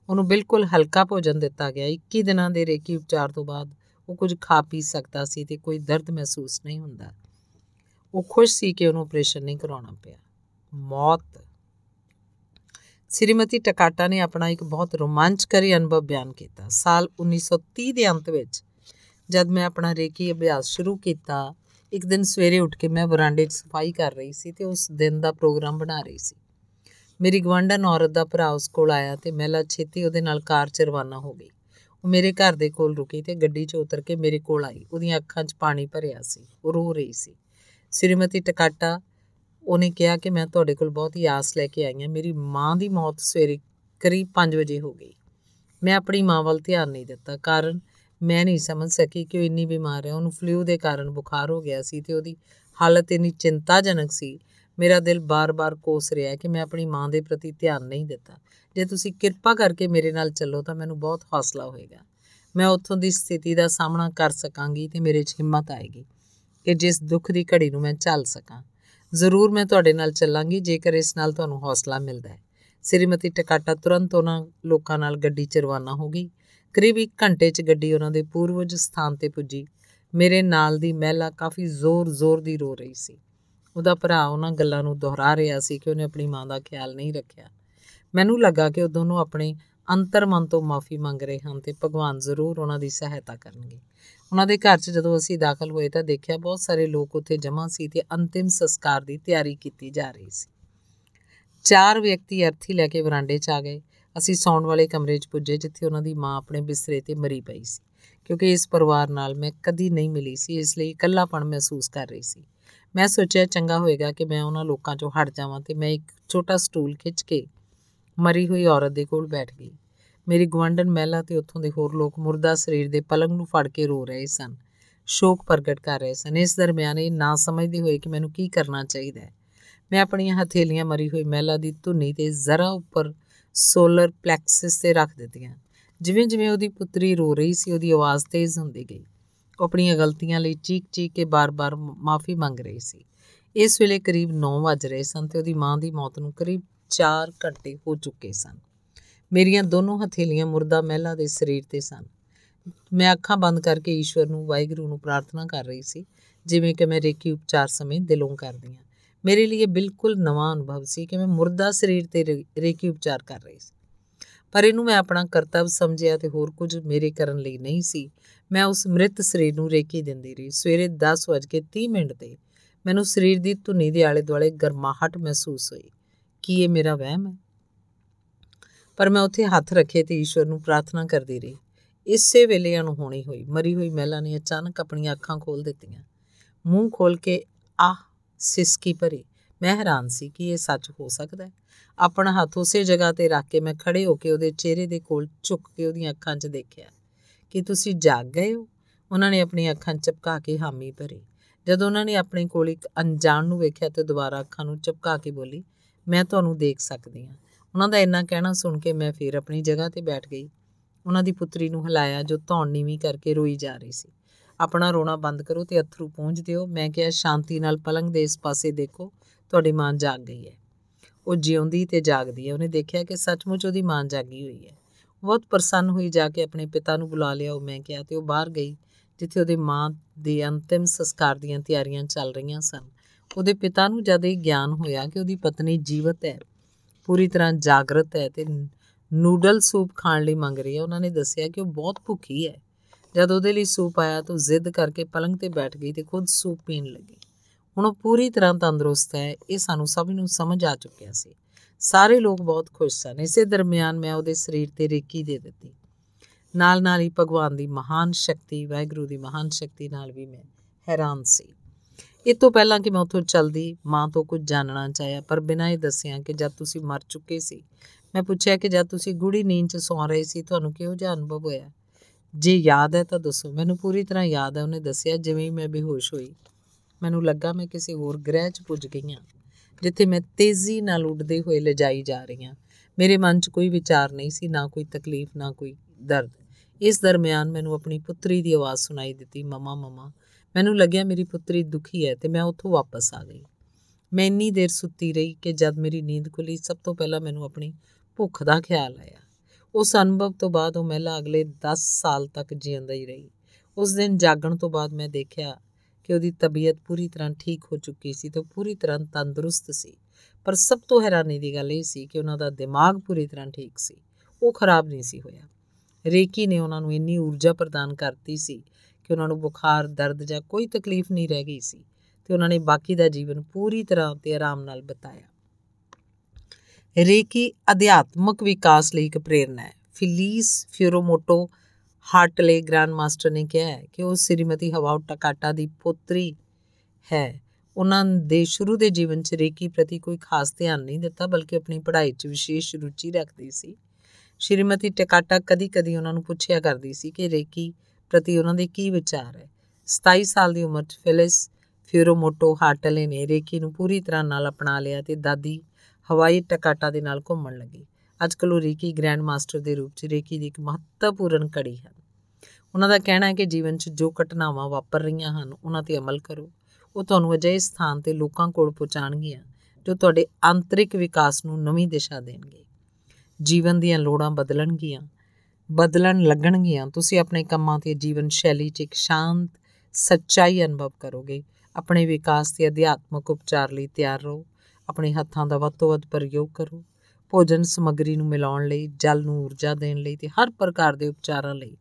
ਉਹਨੂੰ ਬਿਲਕੁਲ ਹਲਕਾ ਭੋਜਨ ਦਿੱਤਾ ਗਿਆ। 21 ਦਿਨਾਂ ਦੇ ਰੇਕੀ ਉਪਚਾਰ ਤੋਂ ਬਾਅਦ ਉਹ ਕੁਝ ਖਾ ਪੀ ਸਕਦਾ ਸੀ ਤੇ ਕੋਈ ਦਰਦ ਮਹਿਸੂਸ ਨਹੀਂ ਹੁੰਦਾ। ਉਹ ਖੁਸ਼ ਸੀ ਕਿ ਉਹਨੂੰ ਆਪਰੇਸ਼ਨ ਨਹੀਂ ਕਰਾਉਣਾ ਪਿਆ। ਮੌਤ ਸ੍ਰੀਮਤੀ ਟਕਾਟਾ ਨੇ ਆਪਣਾ ਇੱਕ ਬਹੁਤ ਰੋਮਾਂਚਕਾਰੀ ਅਨੁਭਵ ਬਿਆਨ ਕੀਤਾ। ਸਾਲ 1930 ਦੇ ਅੰਤ ਵਿੱਚ ਜਦ ਮੈਂ ਆਪਣਾ ਰੇਕੀ ਅਭਿਆਸ ਸ਼ੁਰੂ ਕੀਤਾ, ਇੱਕ ਦਿਨ ਸਵੇਰੇ ਉੱਠ ਕੇ ਮੈਂ ਵਰਾਂਡੇ 'ਚ ਸਫ਼ਾਈ ਕਰ ਰਹੀ ਸੀ ਤੇ ਉਸ ਦਿਨ ਦਾ ਪ੍ਰੋਗਰਾਮ ਬਣਾ ਰਹੀ ਸੀ। ਮੇਰੀ ਗਵੰਡਨ ਔਰਤ ਦਾ ਭਰਾ ਉਸ ਕੋਲ ਆਇਆ ਤੇ ਮਹਿਲਾ ਛੇਤੀ ਉਹਦੇ ਨਾਲ ਕਾਰ 'ਚ ਰਵਾਨਾ ਹੋ ਗਈ। ਉਹ ਮੇਰੇ ਘਰ ਦੇ ਕੋਲ ਰੁਕੀ ਤੇ ਗੱਡੀ 'ਚ ਉਤਰ ਕੇ ਮੇਰੇ ਕੋਲ ਆਈ। ਉਹਦੀਆਂ ਅੱਖਾਂ 'ਚ ਪਾਣੀ ਭਰਿਆ ਸੀ। ਉਹ ਰੋ ਰਹੀ ਸੀ। ਸ੍ਰੀਮਤੀ ਟਕਾਟਾ ਉਹਨੇ ਕਿਹਾ ਕਿ ਮੈਂ ਤੁਹਾਡੇ ਕੋਲ ਬਹੁਤ ਹੀ ਆਸ ਲੈ ਕੇ ਆਈ ਹਾਂ। ਮੇਰੀ ਮਾਂ ਦੀ ਮੌਤ ਸਵੇਰੇ ਕਰੀਬ 5 ਵਜੇ ਹੋ ਗਈ। ਮੈਂ ਆਪਣੀ ਮਾਂ ਵੱਲ ਧਿਆਨ ਨਹੀਂ ਦਿੱਤਾ। ਕਾਰਨ ਮੈਂ ਨਹੀਂ ਸਮਝ ਸਕੀ ਕਿ ਉਹ ਇੰਨੀ ਬਿਮਾਰ ਹੈ। ਉਹਨੂੰ ਫਲੂ ਦੇ ਕਾਰਨ ਬੁਖਾਰ ਹੋ ਗਿਆ ਸੀ ਤੇ ਉਹਦੀ ਹਾਲਤ ਇੰਨੀ ਚਿੰਤਾਜਨਕ ਸੀ। ਮੇਰਾ ਦਿਲ ਬਾਰ-ਬਾਰ ਕੋਸ ਰਿਹਾ ਕਿ ਮੈਂ ਆਪਣੀ ਮਾਂ ਦੇ ਪ੍ਰਤੀ ਧਿਆਨ ਨਹੀਂ ਦਿੱਤਾ। ਜੇ ਤੁਸੀਂ ਕਿਰਪਾ ਕਰਕੇ ਮੇਰੇ ਨਾਲ ਚੱਲੋ ਤਾਂ ਮੈਨੂੰ ਬਹੁਤ ਹੌਸਲਾ ਹੋਏਗਾ। ਮੈਂ ਉੱਥੋਂ ਦੀ ਸਥਿਤੀ ਦਾ ਸਾਹਮਣਾ ਕਰ ਸਕਾਂਗੀ ਤੇ ਮੇਰੇ 'ਚ ਹਿੰਮਤ ਆਏਗੀ ਕਿ ਜਿਸ ਦੁੱਖ ਦੀ ਘੜੀ ਨੂੰ ਮੈਂ ਝੱਲ ਸਕਾਂ। ਜ਼ਰੂਰ ਮੈਂ ਤੁਹਾਡੇ ਨਾਲ ਚੱਲਾਂਗੀ, ਜੇਕਰ ਇਸ ਨਾਲ ਤੁਹਾਨੂੰ ਹੌਸਲਾ ਮਿਲਦਾ ਹੈ। ਸ੍ਰੀਮਤੀ ਟਕਾਟਾ ਤੁਰੰਤ ਉਹਨਾਂ ਲੋਕਾਂ ਨਾਲ ਗੱਡੀ 'ਚ ਰਵਾਨਾ ਹੋ ਗਈ। ਕਰੀਬ 1 ਘੰਟੇ 'ਚ ਗੱਡੀ ਉਹਨਾਂ ਦੇ ਪੂਰਵਜ ਸਥਾਨ ਤੇ ਪੁੱਜੀ। ਮੇਰੇ ਨਾਲ ਦੀ ਮਹਿਲਾ ਕਾਫੀ ਜ਼ੋਰ-ਜ਼ੋਰ ਦੀ ਰੋ ਰਹੀ ਸੀ। ਉਹਦਾ ਭਰਾ ਉਹਨਾਂ ਗੱਲਾਂ ਨੂੰ ਦੁਹਰਾ ਰਿਹਾ ਸੀ ਕਿ ਉਹਨੇ ਆਪਣੀ ਮਾਂ ਦਾ ਖਿਆਲ ਨਹੀਂ ਰੱਖਿਆ। ਮੈਨੂੰ ਲੱਗਾ ਕਿ ਉਹ ਦੋਨੋਂ ਆਪਣੇ ਅੰਤਰਮਨ ਤੋਂ ਮਾਫੀ ਮੰਗ ਰਹੇ ਹਨ ਤੇ ਭਗਵਾਨ ਜ਼ਰੂਰ ਉਹਨਾਂ ਦੀ ਸਹਾਇਤਾ ਕਰਨਗੇ। ਉਹਨਾਂ ਦੇ ਘਰ 'ਚ ਜਦੋਂ ਅਸੀਂ ਦਾਖਲ ਹੋਏ ਤਾਂ ਦੇਖਿਆ ਬਹੁਤ ਸਾਰੇ ਲੋਕ ਉੱਥੇ ਜਮ੍ਹਾਂ ਸੀ ਤੇ ਅੰਤਿਮ ਸੰਸਕਾਰ ਦੀ ਤਿਆਰੀ ਕੀਤੀ ਜਾ ਰਹੀ ਸੀ। ਚਾਰ ਵਿਅਕਤੀ ਅਰਥੀ ਲੈ ਕੇ ਵਰਾਂਡੇ 'ਚ ਆ ਗਏ। ਅਸੀਂ ਸੌਣ ਵਾਲੇ ਕਮਰੇ 'ਚ ਪੁੱਜੇ ਜਿੱਥੇ ਉਹਨਾਂ ਦੀ ਮਾਂ ਆਪਣੇ ਬਿਸਤਰੇ ਤੇ ਮਰੀ ਪਈ ਸੀ। ਕਿਉਂਕਿ ਇਸ ਪਰਿਵਾਰ ਨਾਲ ਮੈਂ ਕਦੀ ਨਹੀਂ ਮਿਲੀ ਸੀ, ਇਸ ਲਈ ਇਕੱਲਾਪਣ ਮਹਿਸੂਸ ਕਰ ਰਹੀ ਸੀ। ਮੈਂ ਸੋਚਿਆ ਚੰਗਾ ਹੋਏਗਾ ਕਿ ਮੈਂ ਉਹਨਾਂ ਲੋਕਾਂ 'ਚੋਂ ਹਟ ਜਾਵਾਂ ਤੇ ਮੈਂ ਇੱਕ ਛੋਟਾ ਸਟੂਲ ਖਿੱਚ ਕੇ ਮਰੀ ਹੋਈ ਔਰਤ ਦੇ ਕੋਲ ਬੈਠ ਗਈ। ਮੇਰੀ ਗਵੰਡਨ ਮਹਿਲਾ ਤੇ ਉੱਥੋਂ ਦੇ ਹੋਰ ਲੋਕ ਮੁਰਦਾ ਸਰੀਰ ਦੇ ਪਲੰਗ ਨੂੰ ਫੜ ਕੇ ਰੋ ਰਹੇ ਸਨ, ਸ਼ੋਕ ਪ੍ਰਗਟ ਕਰ ਰਹੇ ਸਨ। ਇਸ ਦਰਮਿਆਨ ਇਹ ਨਾ ਸਮਝਦੇ ਹੋਏ ਕਿ ਮੈਨੂੰ ਕੀ ਕਰਨਾ ਚਾਹੀਦਾ ਹੈ। ਮੈਂ ਆਪਣੀਆਂ ਹਥੇਲੀਆਂ ਮਰੀ ਹੋਈ ਮਹਿਲਾ ਦੀ ਧੁੰਨੀ ਤੇ ਜ਼ਰਾ ਉੱਪਰ ਸੋਲਰ ਪਲੈਕਸਿਸ ਤੇ ਰੱਖ ਦਿੱਤੀਆਂ। ਜਿਵੇਂ ਜਿਵੇਂ ਉਹਦੀ ਪੁੱਤਰੀ ਰੋ ਰਹੀ ਸੀ, ਉਹਦੀ ਆਵਾਜ਼ ਤੇਜ਼ ਹੁੰਦੀ ਗਈ। ਉਹ ਆਪਣੀਆਂ ਗਲਤੀਆਂ ਲਈ ਚੀਕ-ਚੀਕ ਕੇ ਬਾਰ-ਬਾਰ ਮਾਫੀ ਮੰਗ ਰਹੀ ਸੀ। ਇਸ ਵੇਲੇ ਕਰੀਬ 9 ਵਜ ਰਹੇ ਸਨ ਤੇ ਉਹਦੀ ਮਾਂ ਦੀ ਮੌਤ ਨੂੰ ਕਰੀਬ 4 ਘੰਟੇ ਹੋ ਚੁੱਕੇ ਸਨ। ਮੇਰੀਆਂ ਦੋਨੋਂ ਹਥੇਲੀਆਂ ਮੁਰਦਾ ਮਹਿਲਾ ਦੇ ਸਰੀਰ ਤੇ ਸਨ। ਮੈਂ ਅੱਖਾਂ ਬੰਦ ਕਰਕੇ ਈਸ਼ਵਰ ਨੂੰ, ਵਾਹਿਗੁਰੂ ਨੂੰ ਪ੍ਰਾਰਥਨਾ ਕਰ ਰਹੀ ਸੀ, ਜਿਵੇਂ ਕਿ ਮੈਂ ਰੇਕੀ ਉਪਚਾਰ ਸਮੇਂ ਦਿਲੋਂ ਕਰਦੀ ਹਾਂ। ਮੇਰੇ ਲਈ ਬਿਲਕੁਲ ਨਵਾਂ ਅਨੁਭਵ ਸੀ ਕਿ ਮੈਂ ਮੁਰਦਾ ਸਰੀਰ ਤੇ ਰੇਕੀ ਉਪਚਾਰ ਕਰ ਰਹੀ ਸੀ। ਪਰ ਇਹਨੂੰ ਮੈਂ ਆਪਣਾ ਕਰਤੱਵ ਸਮਝਿਆ ਤੇ ਹੋਰ ਕੁਝ ਮੇਰੇ ਕਰਨ ਲਈ ਨਹੀਂ ਸੀ। ਮੈਂ ਉਸ ਮ੍ਰਿਤ ਸਰੀਰ ਨੂੰ ਰੇਕੀ ਦਿੰਦੀ ਰਹੀ। ਸਵੇਰੇ 10:30 ਮਿੰਟ ਤੇ ਮੈਨੂੰ ਸਰੀਰ ਦੀ ਧੁਨੀ ਦੇ ਆਲੇ ਦੁਆਲੇ ਗਰਮਾਹਟ ਮਹਿਸੂਸ ਹੋਈ। ਕੀ ਇਹ ਮੇਰਾ ਵਹਿਮ ਹੈ? ਪਰ ਮੈਂ ਉੱਥੇ ਹੱਥ ਰੱਖੇ ਤੇ ਈਸ਼ਵਰ ਨੂੰ ਪ੍ਰਾਰਥਨਾ ਕਰਦੀ ਰਹੀ। ਇਸੇ ਵੇਲੇ ਅਣਹੋਣੀ ਹੋਈ, ਮਰੀ ਹੋਈ ਮਹਿਲਾ ਨੇ ਅਚਾਨਕ ਆਪਣੀਆਂ ਅੱਖਾਂ ਖੋਲ ਦਿੱਤੀਆਂ। ਮੂੰਹ ਖੋਲ ਕੇ, ਆਹ ਸਿਸਕੀ ਭਰੀ, ਮੈਂ ਹੈਰਾਨ ਸੀ ਕਿ ਇਹ ਸੱਚ ਹੋ ਸਕਦਾ ਹੈ। ਆਪਣਾ ਹੱਥ ਉਸੇ ਜਗ੍ਹਾ ਤੇ ਰੱਖ ਕੇ ਮੈਂ ਖੜੇ ਹੋ ਕੇ ਉਹਦੇ ਚਿਹਰੇ ਦੇ ਕੋਲ ਝੁੱਕ ਕੇ ਉਹਦੀਆਂ ਅੱਖਾਂ 'ਚ ਦੇਖਿਆ। ਕਿ ਤੁਸੀਂ ਜਾਗ ਗਏ ਹੋ? ਉਹਨਾਂ ਨੇ ਆਪਣੀਆਂ ਅੱਖਾਂ ਚਪਕਾ ਕੇ ਹਾਮੀ ਭਰੀ। ਜਦੋਂ ਉਹਨਾਂ ਨੇ ਆਪਣੇ ਕੋਲ ਇੱਕ ਅਣਜਾਣ ਨੂੰ ਵੇਖਿਆ ਤੇ ਦੁਬਾਰਾ ਅੱਖਾਂ ਨੂੰ ਚਪਕਾ ਕੇ ਬੋਲੀ, ਮੈਂ ਤੁਹਾਨੂੰ ਦੇਖ ਸਕਦੀ ਹਾਂ। ਉਹਨਾਂ ਦਾ ਇੰਨਾ ਕਹਿਣਾ ਸੁਣ ਕੇ ਮੈਂ ਫੇਰ ਆਪਣੀ ਜਗ੍ਹਾ ਤੇ ਬੈਠ ਗਈ। ਉਹਨਾਂ ਦੀ ਪੁੱਤਰੀ ਨੂੰ ਹਿਲਾਇਆ ਜੋ ਧੌਣ ਨੀਵੀਂ ਕਰਕੇ ਰੋਈ ਜਾ ਰਹੀ ਸੀ। ਆਪਣਾ ਰੋਣਾ ਬੰਦ ਕਰੋ ਤੇ ਅਥਰੂ ਪੂੰਝ ਦਿਓ। ਮੈਂ ਕਿਹਾ, ਸ਼ਾਂਤੀ ਨਾਲ ਪਲੰਗ ਦੇ ਇਸ ਪਾਸੇ ਦੇਖੋ। ਤੁਹਾਡੀ ਮਾਂ ਜਾਗ ਗਈ ਹੈ। ਉਹ ਜਿਉਂਦੀ ਤੇ ਜਾਗਦੀ ਹੈ। ਉਹਨੇ ਦੇਖਿਆ ਕਿ ਸੱਚਮੁੱਚ ਉਹਦੀ ਮਾਂ ਜਾਗੀ ਹੋਈ ਹੈ। ਬਹੁਤ ਪ੍ਰਸੰਨ ਹੋਈ ਜਾ ਕੇ ਆਪਣੇ ਪਿਤਾ ਨੂੰ ਬੁਲਾ ਲਿਆ। ਉਹ ਮੈਂ ਕਿਹਾ, ਤੇ ਉਹ ਬਾਹਰ ਗਈ, ਜਿੱਥੇ ਉਹਦੇ ਮਾਂ ਦੇ ਅੰਤਿਮ ਸੰਸਕਾਰ ਦੀਆਂ ਤਿਆਰੀਆਂ ਚੱਲ ਰਹੀਆਂ ਸਨ। ਉਹਦੇ ਪਿਤਾ ਨੂੰ ਜਦ ਇਹ ਗਿਆਨ ਹੋਇਆ ਕਿ ਉਹਦੀ ਪਤਨੀ ਜੀਵਤ ਹੈ ਪੂਰੀ ਤਰ੍ਹਾਂ ਜਾਗਰਤ ਹੈ ਤੇ ਨੂਡਲ ਸੂਪ ਖਾਣ ਲਈ ਮੰਗ ਰਹੀ ਹੈ। ਉਹਨਾਂ ਨੇ ਦੱਸਿਆ ਕਿ ਉਹ ਬਹੁਤ ਭੁੱਖੀ ਹੈ। ਜਦ ਉਹਦੇ ਲਈ ਸੂਪ ਆਇਆ ਤਾਂ ਜ਼ਿੱਦ ਕਰਕੇ ਪਲੰਗ ਤੇ ਬੈਠ ਗਈ ਤੇ ਖੁਦ ਸੂਪ ਪੀਣ ਲੱਗੀ। ਹੁਣ ਉਹ ਪੂਰੀ ਤਰ੍ਹਾਂ ਤੰਦਰੁਸਤ ਹੈ, ਇਹ ਸਾਨੂੰ ਸਭ ਨੂੰ ਸਮਝ ਆ ਚੁੱਕਿਆ ਸੀ। ਸਾਰੇ ਲੋਕ ਬਹੁਤ ਖੁਸ਼ ਸਨ। ਇਸੇ ਦਰਮਿਆਨ ਮੈਂ ਉਹਦੇ ਸਰੀਰ ਤੇ ਰੇਕੀ ਦੇ ਦਿੱਤੀ। ਨਾਲ ਨਾਲ ਹੀ ਭਗਵਾਨ ਦੀ ਮਹਾਨ ਸ਼ਕਤੀ, ਵਾਹਿਗੁਰੂ ਦੀ ਮਹਾਨ ਸ਼ਕਤੀ ਨਾਲ ਵੀ ਮੈਂ ਹੈਰਾਨ ਸੀ। ਇਹ ਤੋਂ ਪਹਿਲਾਂ ਕਿ ਮੈਂ ਉੱਥੋਂ ਚਲਦੀ, ਮਾਂ ਤੋਂ ਕੁਝ ਜਾਣਨਾ ਚਾਹਿਆ, ਪਰ ਬਿਨਾਂ ਇਹ ਦੱਸਿਆ ਕਿ ਜਦ ਤੁਸੀਂ ਮਰ ਚੁੱਕੇ ਸੀ, ਮੈਂ ਪੁੱਛਿਆ ਕਿ ਜਦ ਤੁਸੀਂ ਗੂੜੀ ਨੀਂਦ 'ਚ ਸੌਂ ਰਹੇ ਸੀ, ਤੁਹਾਨੂੰ ਕਿਹੋ ਜਿਹਾ ਅਨੁਭਵ ਹੋਇਆ? ਜੇ ਯਾਦ ਹੈ ਤਾਂ ਦੱਸੋ। ਮੈਨੂੰ ਪੂਰੀ ਤਰ੍ਹਾਂ ਯਾਦ ਹੈ, ਉਹਨੇ ਦੱਸਿਆ, ਜਿਵੇਂ ਹੀ ਮੈਂ ਬੇਹੋਸ਼ ਹੋਈ, ਮੈਨੂੰ ਲੱਗਾ ਮੈਂ ਕਿਸੇ ਹੋਰ ਗ੍ਰਹਿ 'ਚ ਪੁੱਜ ਗਈ ਹਾਂ, ਜਿੱਥੇ ਮੈਂ ਤੇਜ਼ੀ ਨਾਲ ਉੱਡਦੇ ਹੋਏ ਲਿਜਾਈ ਜਾ ਰਹੀ ਹਾਂ। ਮੇਰੇ ਮਨ 'ਚ ਕੋਈ ਵਿਚਾਰ ਨਹੀਂ ਸੀ, ਨਾ ਕੋਈ ਤਕਲੀਫ, ਨਾ ਕੋਈ ਦਰਦ। ਇਸ ਦਰਮਿਆਨ ਮੈਨੂੰ ਆਪਣੀ ਪੁੱਤਰੀ ਦੀ ਆਵਾਜ਼ ਸੁਣਾਈ ਦਿੱਤੀ, ਮਮਾ ਮਮਾ ਮੈਨੂੰ ਲੱਗਿਆ ਮੇਰੀ ਪੁੱਤਰੀ ਦੁਖੀ ਹੈ ਤੇ ਮੈਂ ਉੱਥੋਂ ਵਾਪਸ ਆ ਗਈ। ਮੈਂ ਇੰਨੀ ਦੇਰ ਸੁੱਤੀ ਰਹੀ ਕਿ ਜਦ ਮੇਰੀ ਨੀਂਦ ਖੁੱਲੀ, ਸਭ ਤੋਂ ਪਹਿਲਾਂ ਮੈਨੂੰ ਆਪਣੀ ਭੁੱਖ ਦਾ ਖਿਆਲ ਆਇਆ। ਉਸ ਅਨੁਭਵ ਤੋਂ ਬਾਅਦ ਉਹ ਮਹਿਲਾ ਅਗਲੇ 10 ਸਾਲ ਤੱਕ ਜਿਉਂਦਾ ਹੀ ਰਹੀ। ਉਸ ਦਿਨ ਜਾਗਣ ਤੋਂ ਬਾਅਦ ਮੈਂ ਦੇਖਿਆ ਕਿ ਉਹਦੀ ਤਬੀਅਤ ਪੂਰੀ ਤਰ੍ਹਾਂ ਠੀਕ ਹੋ ਚੁੱਕੀ ਸੀ ਤੇ ਪੂਰੀ ਤਰ੍ਹਾਂ ਤੰਦਰੁਸਤ ਸੀ। ਪਰ ਸਭ ਤੋਂ ਹੈਰਾਨੀ ਦੀ ਗੱਲ ਇਹ ਸੀ ਕਿ ਉਹਨਾਂ ਦਾ ਦਿਮਾਗ ਪੂਰੀ ਤਰ੍ਹਾਂ ਠੀਕ ਸੀ। ਉਹ ਖਰਾਬ ਨਹੀਂ ਸੀ ਹੋਇਆ। ਰੇਕੀ ਨੇ ਉਹਨਾਂ ਨੂੰ ਇੰਨੀ ਊਰਜਾ ਪ੍ਰਦਾਨ ਕਰਤੀ ਸੀ ਕਿ ਉਹਨਾਂ ਨੂੰ ਬੁਖਾਰ, ਦਰਦ ਜਾਂ ਕੋਈ ਤਕਲੀਫ ਨਹੀਂ ਰਹਿ ਗਈ ਸੀ ਤੇ ਉਹਨਾਂ ਨੇ ਬਾਕੀ ਦਾ ਜੀਵਨ ਪੂਰੀ ਤਰ੍ਹਾਂ ਤੇ ਆਰਾਮ ਨਾਲ ਬਿਤਾਇਆ। ਰੇਕੀ ਅਧਿਆਤਮਕ ਵਿਕਾਸ ਲਈ ਇੱਕ ਪ੍ਰੇਰਣਾ ਹੈ। ਫਿਲੀਸ ਫਿਓਰੋਮੋਟੋ ਹਾਰਟਲੇ ਗ੍ਰੈਂਡ ਮਾਸਟਰ ਨੇ ਕਿਹਾ ਹੈ ਕਿ ਉਹ ਸ੍ਰੀਮਤੀ ਹਵਾਉ ਟਕਾਟਾ ਦੀ ਪੁੱਤਰੀ ਹੈ। ਉਹਨਾਂ ਦੇ ਸ਼ੁਰੂ ਦੇ ਜੀਵਨ 'ਚ ਰੇਕੀ ਪ੍ਰਤੀ ਕੋਈ ਖਾਸ ਧਿਆਨ ਨਹੀਂ ਦਿੱਤਾ, ਬਲਕਿ ਆਪਣੀ ਪੜ੍ਹਾਈ 'ਚ ਵਿਸ਼ੇਸ਼ ਰੁਚੀ ਰੱਖਦੀ ਸੀ। ਸ਼੍ਰੀਮਤੀ ਟਕਾਟਾ ਕਦੀ-ਕਦੀ ਉਹਨਾਂ ਨੂੰ ਪੁੱਛਿਆ ਕਰਦੀ ਸੀ ਕਿ ਰੇਕੀ ਪ੍ਰਤੀ ਉਹਨਾਂ ਦੇ ਕੀ ਵਿਚਾਰ ਹੈ? 27 ਸਾਲ ਦੀ ਉਮਰ 'ਚ ਫਿਲਿਸ ਫਿਓਰੋਮੋਟੋ ਹਾਰਟਲੇ ਨੇ ਰੇਕੀ ਨੂੰ ਪੂਰੀ ਤਰ੍ਹਾਂ ਨਾਲ ਅਪਣਾ ਲਿਆ ਤੇ ਦਾਦੀ ਹਵਾਈ ਟਕਾਟਾ ਦੇ ਨਾਲ ਘੁੰਮਣ ਲੱਗੀ। ਅੱਜਕੱਲ ਉਹ ਰੇਕੀ ਗ੍ਰੈਂਡ ਮਾਸਟਰ ਦੇ ਰੂਪ 'ਚ ਰੇਕੀ ਦੀ ਇੱਕ ਮਹੱਤਵਪੂਰਨ ਕੜੀ ਹੈ ਉਹਨਾਂ ਦਾ ਕਹਿਣਾ ਹੈ ਕਿ ਜੀਵਨ 'ਚ ਜੋ ਘਟਨਾਵਾਂ ਵਾਪਰ ਰਹੀਆਂ ਹਨ, ਉਹਨਾਂ ਤੇ ਅਮਲ ਕਰੋ। ਉਹ ਤੁਹਾਨੂੰ ਅਜਿਹੇ ਸਥਾਨ ਤੇ ਲੋਕਾਂ ਕੋਲ ਪਹੁੰਚਾਣਗੀਆਂ ਜੋ ਤੁਹਾਡੇ ਆਂਤਰਿਕ ਵਿਕਾਸ ਨੂੰ ਨਵੀਂ ਦਿਸ਼ਾ ਦੇਣਗੇ। ਜੀਵਨ ਦੀਆਂ ਲੋੜਾਂ ਬਦਲਣਗੀਆਂ। ਬਦਲਣ ਲੱਗਣਗੀਆਂ। ਤੁਸੀਂ ਆਪਣੇ ਕੰਮਾਂ ਤੇ ਜੀਵਨ ਸ਼ੈਲੀ 'ਚ ਇੱਕ ਸ਼ਾਂਤ, ਸੱਚਾਈ ਅਨੁਭਵ ਕਰੋਗੇ। ਆਪਣੇ ਵਿਕਾਸ ਤੇ ਅਧਿਆਤਮਕ ਉਪਚਾਰ ਲਈ ਤਿਆਰ ਰਹੋ। ਆਪਣੇ ਹੱਥਾਂ ਦਾ ਵੱਧ ਤੋਂ ਵੱਧ ਪ੍ਰਯੋਗ ਕਰੋ। ਭੋਜਨ ਸਮੱਗਰੀ ਨੂੰ ਮਿਲਾਉਣ ਲਈ, ਜਲ ਨੂੰ ਊਰਜਾ ਦੇਣ ਲਈ ਤੇ ਹਰ ਪ੍ਰਕਾਰ ਦੇ ਉਪਚਾਰਾਂ ਲਈ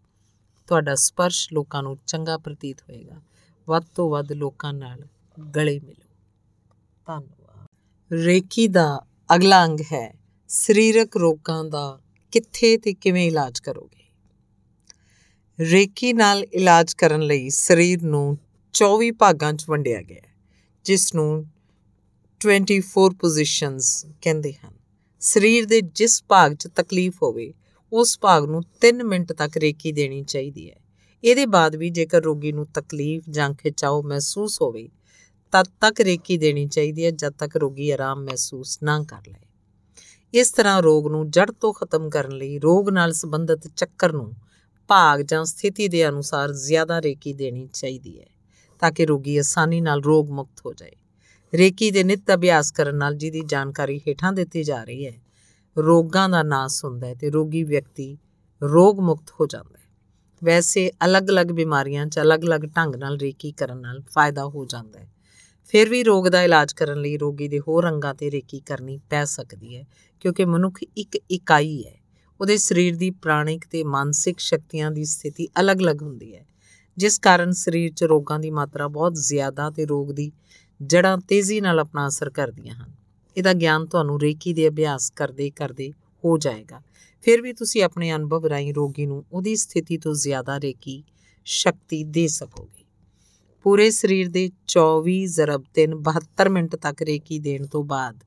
ਤੁਹਾਡਾ ਸਪਰਸ਼ ਲੋਕਾਂ ਨੂੰ ਚੰਗਾ ਪ੍ਰਤੀਤ ਹੋਏਗਾ। ਵੱਧ ਤੋਂ ਵੱਧ ਲੋਕਾਂ ਨਾਲ ਗਲੇ ਮਿਲੋ। ਧੰਨਵਾਦ। ਰੇਕੀ ਦਾ ਅਗਲਾ ਅੰਗ ਹੈ ਸਰੀਰਕ ਰੋਗਾਂ ਦਾ ਕਿੱਥੇ ਤੇ ਕਿਵੇਂ ਇਲਾਜ ਕਰੋਗੇ? ਰੇਕੀ ਨਾਲ ਇਲਾਜ ਕਰਨ ਲਈ ਸਰੀਰ ਨੂੰ 24 ਭਾਗਾਂ 'ਚ ਵੰਡਿਆ ਗਿਆ ਹੈ, ਜਿਸ ਨੂੰ 24 ਪੋਜੀਸ਼ਨਸ ਕਹਿੰਦੇ ਹਨ। ਸਰੀਰ ਦੇ ਜਿਸ ਭਾਗ 'ਚ ਤਕਲੀਫ ਹੋਵੇ, ਉਸ ਭਾਗ ਨੂੰ 3 ਮਿੰਟ ਤੱਕ ਰੇਕੀ ਦੇਣੀ ਚਾਹੀਦੀ ਹੈ। ਇਹਦੇ ਬਾਅਦ ਵੀ ਜੇਕਰ ਰੋਗੀ ਨੂੰ ਤਕਲੀਫ ਜਾਂ ਖਿਚਾਓ ਮਹਿਸੂਸ ਹੋਵੇ, ਤਦ ਤੱਕ ਰੇਕੀ ਦੇਣੀ ਚਾਹੀਦੀ ਹੈ ਜਦ ਤੱਕ ਰੋਗੀ ਆਰਾਮ ਮਹਿਸੂਸ ਨਾ ਕਰ ਲਏ। ਇਸ ਤਰ੍ਹਾਂ ਰੋਗ ਨੂੰ ਜੜ ਤੋਂ ਖਤਮ ਕਰਨ ਲਈ ਰੋਗ ਨਾਲ ਸੰਬੰਧਿਤ ਚੱਕਰ ਨੂੰ ਭਾਗ ਜਾਂ ਸਥਿਤੀ ਦੇ ਅਨੁਸਾਰ ਜ਼ਿਆਦਾ ਰੇਕੀ ਦੇਣੀ ਚਾਹੀਦੀ ਹੈ ਤਾਂ ਕਿ ਰੋਗੀ ਆਸਾਨੀ ਨਾਲ ਰੋਗ ਮੁਕਤ ਹੋ ਜਾਏ। ਰੇਕੀ ਦੇ ਨਿਤ ਅਭਿਆਸ ਕਰਨ ਨਾਲ ਜਿਹਦੀ ਜਾਣਕਾਰੀ ਹੇਠਾਂ ਦਿੱਤੀ ਜਾ ਰਹੀ ਹੈ, ਰੋਗਾਂ ਦਾ ਨਾਸ ਹੁੰਦਾ ਹੈ ਤੇ ਰੋਗੀ ਵਿਅਕਤੀ ਰੋਗ ਮੁਕਤ ਹੋ ਜਾਂਦਾ ਹੈ। ਵੈਸੇ ਅਲੱਗ-ਅਲੱਗ ਬਿਮਾਰੀਆਂ 'ਚ ਅਲੱਗ-ਅਲੱਗ ਢੰਗ ਨਾਲ ਰੇਕੀ ਕਰਨ ਨਾਲ ਫਾਇਦਾ ਹੋ ਜਾਂਦਾ ਹੈ। ਫਿਰ ਵੀ ਰੋਗ ਦਾ ਇਲਾਜ ਕਰਨ ਲਈ ਰੋਗੀ ਦੇ ਹੋਰ ਅੰਗਾਂ ਤੇ ਰੇਕੀ ਕਰਨੀ ਪੈ ਸਕਦੀ ਹੈ, ਕਿਉਂਕਿ ਮਨੁੱਖ ਇੱਕ ਇਕਾਈ ਹੈ। ਉਹਦੇ ਸਰੀਰ ਦੀ ਪ੍ਰਾਣਿਕ ਤੇ ਮਾਨਸਿਕ ਸ਼ਕਤੀਆਂ ਦੀ ਸਥਿਤੀ ਅਲੱਗ-ਅਲੱਗ ਹੁੰਦੀ ਹੈ, ਜਿਸ ਕਾਰਨ ਸਰੀਰ 'ਚ ਰੋਗਾਂ ਦੀ ਮਾਤਰਾ ਬਹੁਤ ਜ਼ਿਆਦਾ ਤੇ ਰੋਗ ਦੀ ਜੜਾਂ ਤੇਜ਼ੀ ਨਾਲ ਆਪਣਾ ਅਸਰ ਕਰਦੀਆਂ ਹਨ। ਇਹਦਾ ਗਿਆਨ ਤੁਹਾਨੂੰ ਰੇਕੀ ਦੇ ਅਭਿਆਸ ਕਰਦੇ ਕਰਦੇ ਹੋ ਜਾਏਗਾ। ਫਿਰ ਵੀ ਤੁਸੀਂ ਆਪਣੇ ਅਨੁਭਵ ਰਾਹੀਂ ਰੋਗੀ ਨੂੰ ਉਹਦੀ ਸਥਿਤੀ ਤੋਂ ਜ਼ਿਆਦਾ ਰੇਕੀ ਸ਼ਕਤੀ ਦੇ ਸਕੋਗੇ। ਪੂਰੇ ਸਰੀਰ ਦੇ 24 ਜ਼ਰਬ 3 72 ਮਿੰਟ ਤੱਕ ਰੇਕੀ ਦੇਣ ਤੋਂ ਬਾਅਦ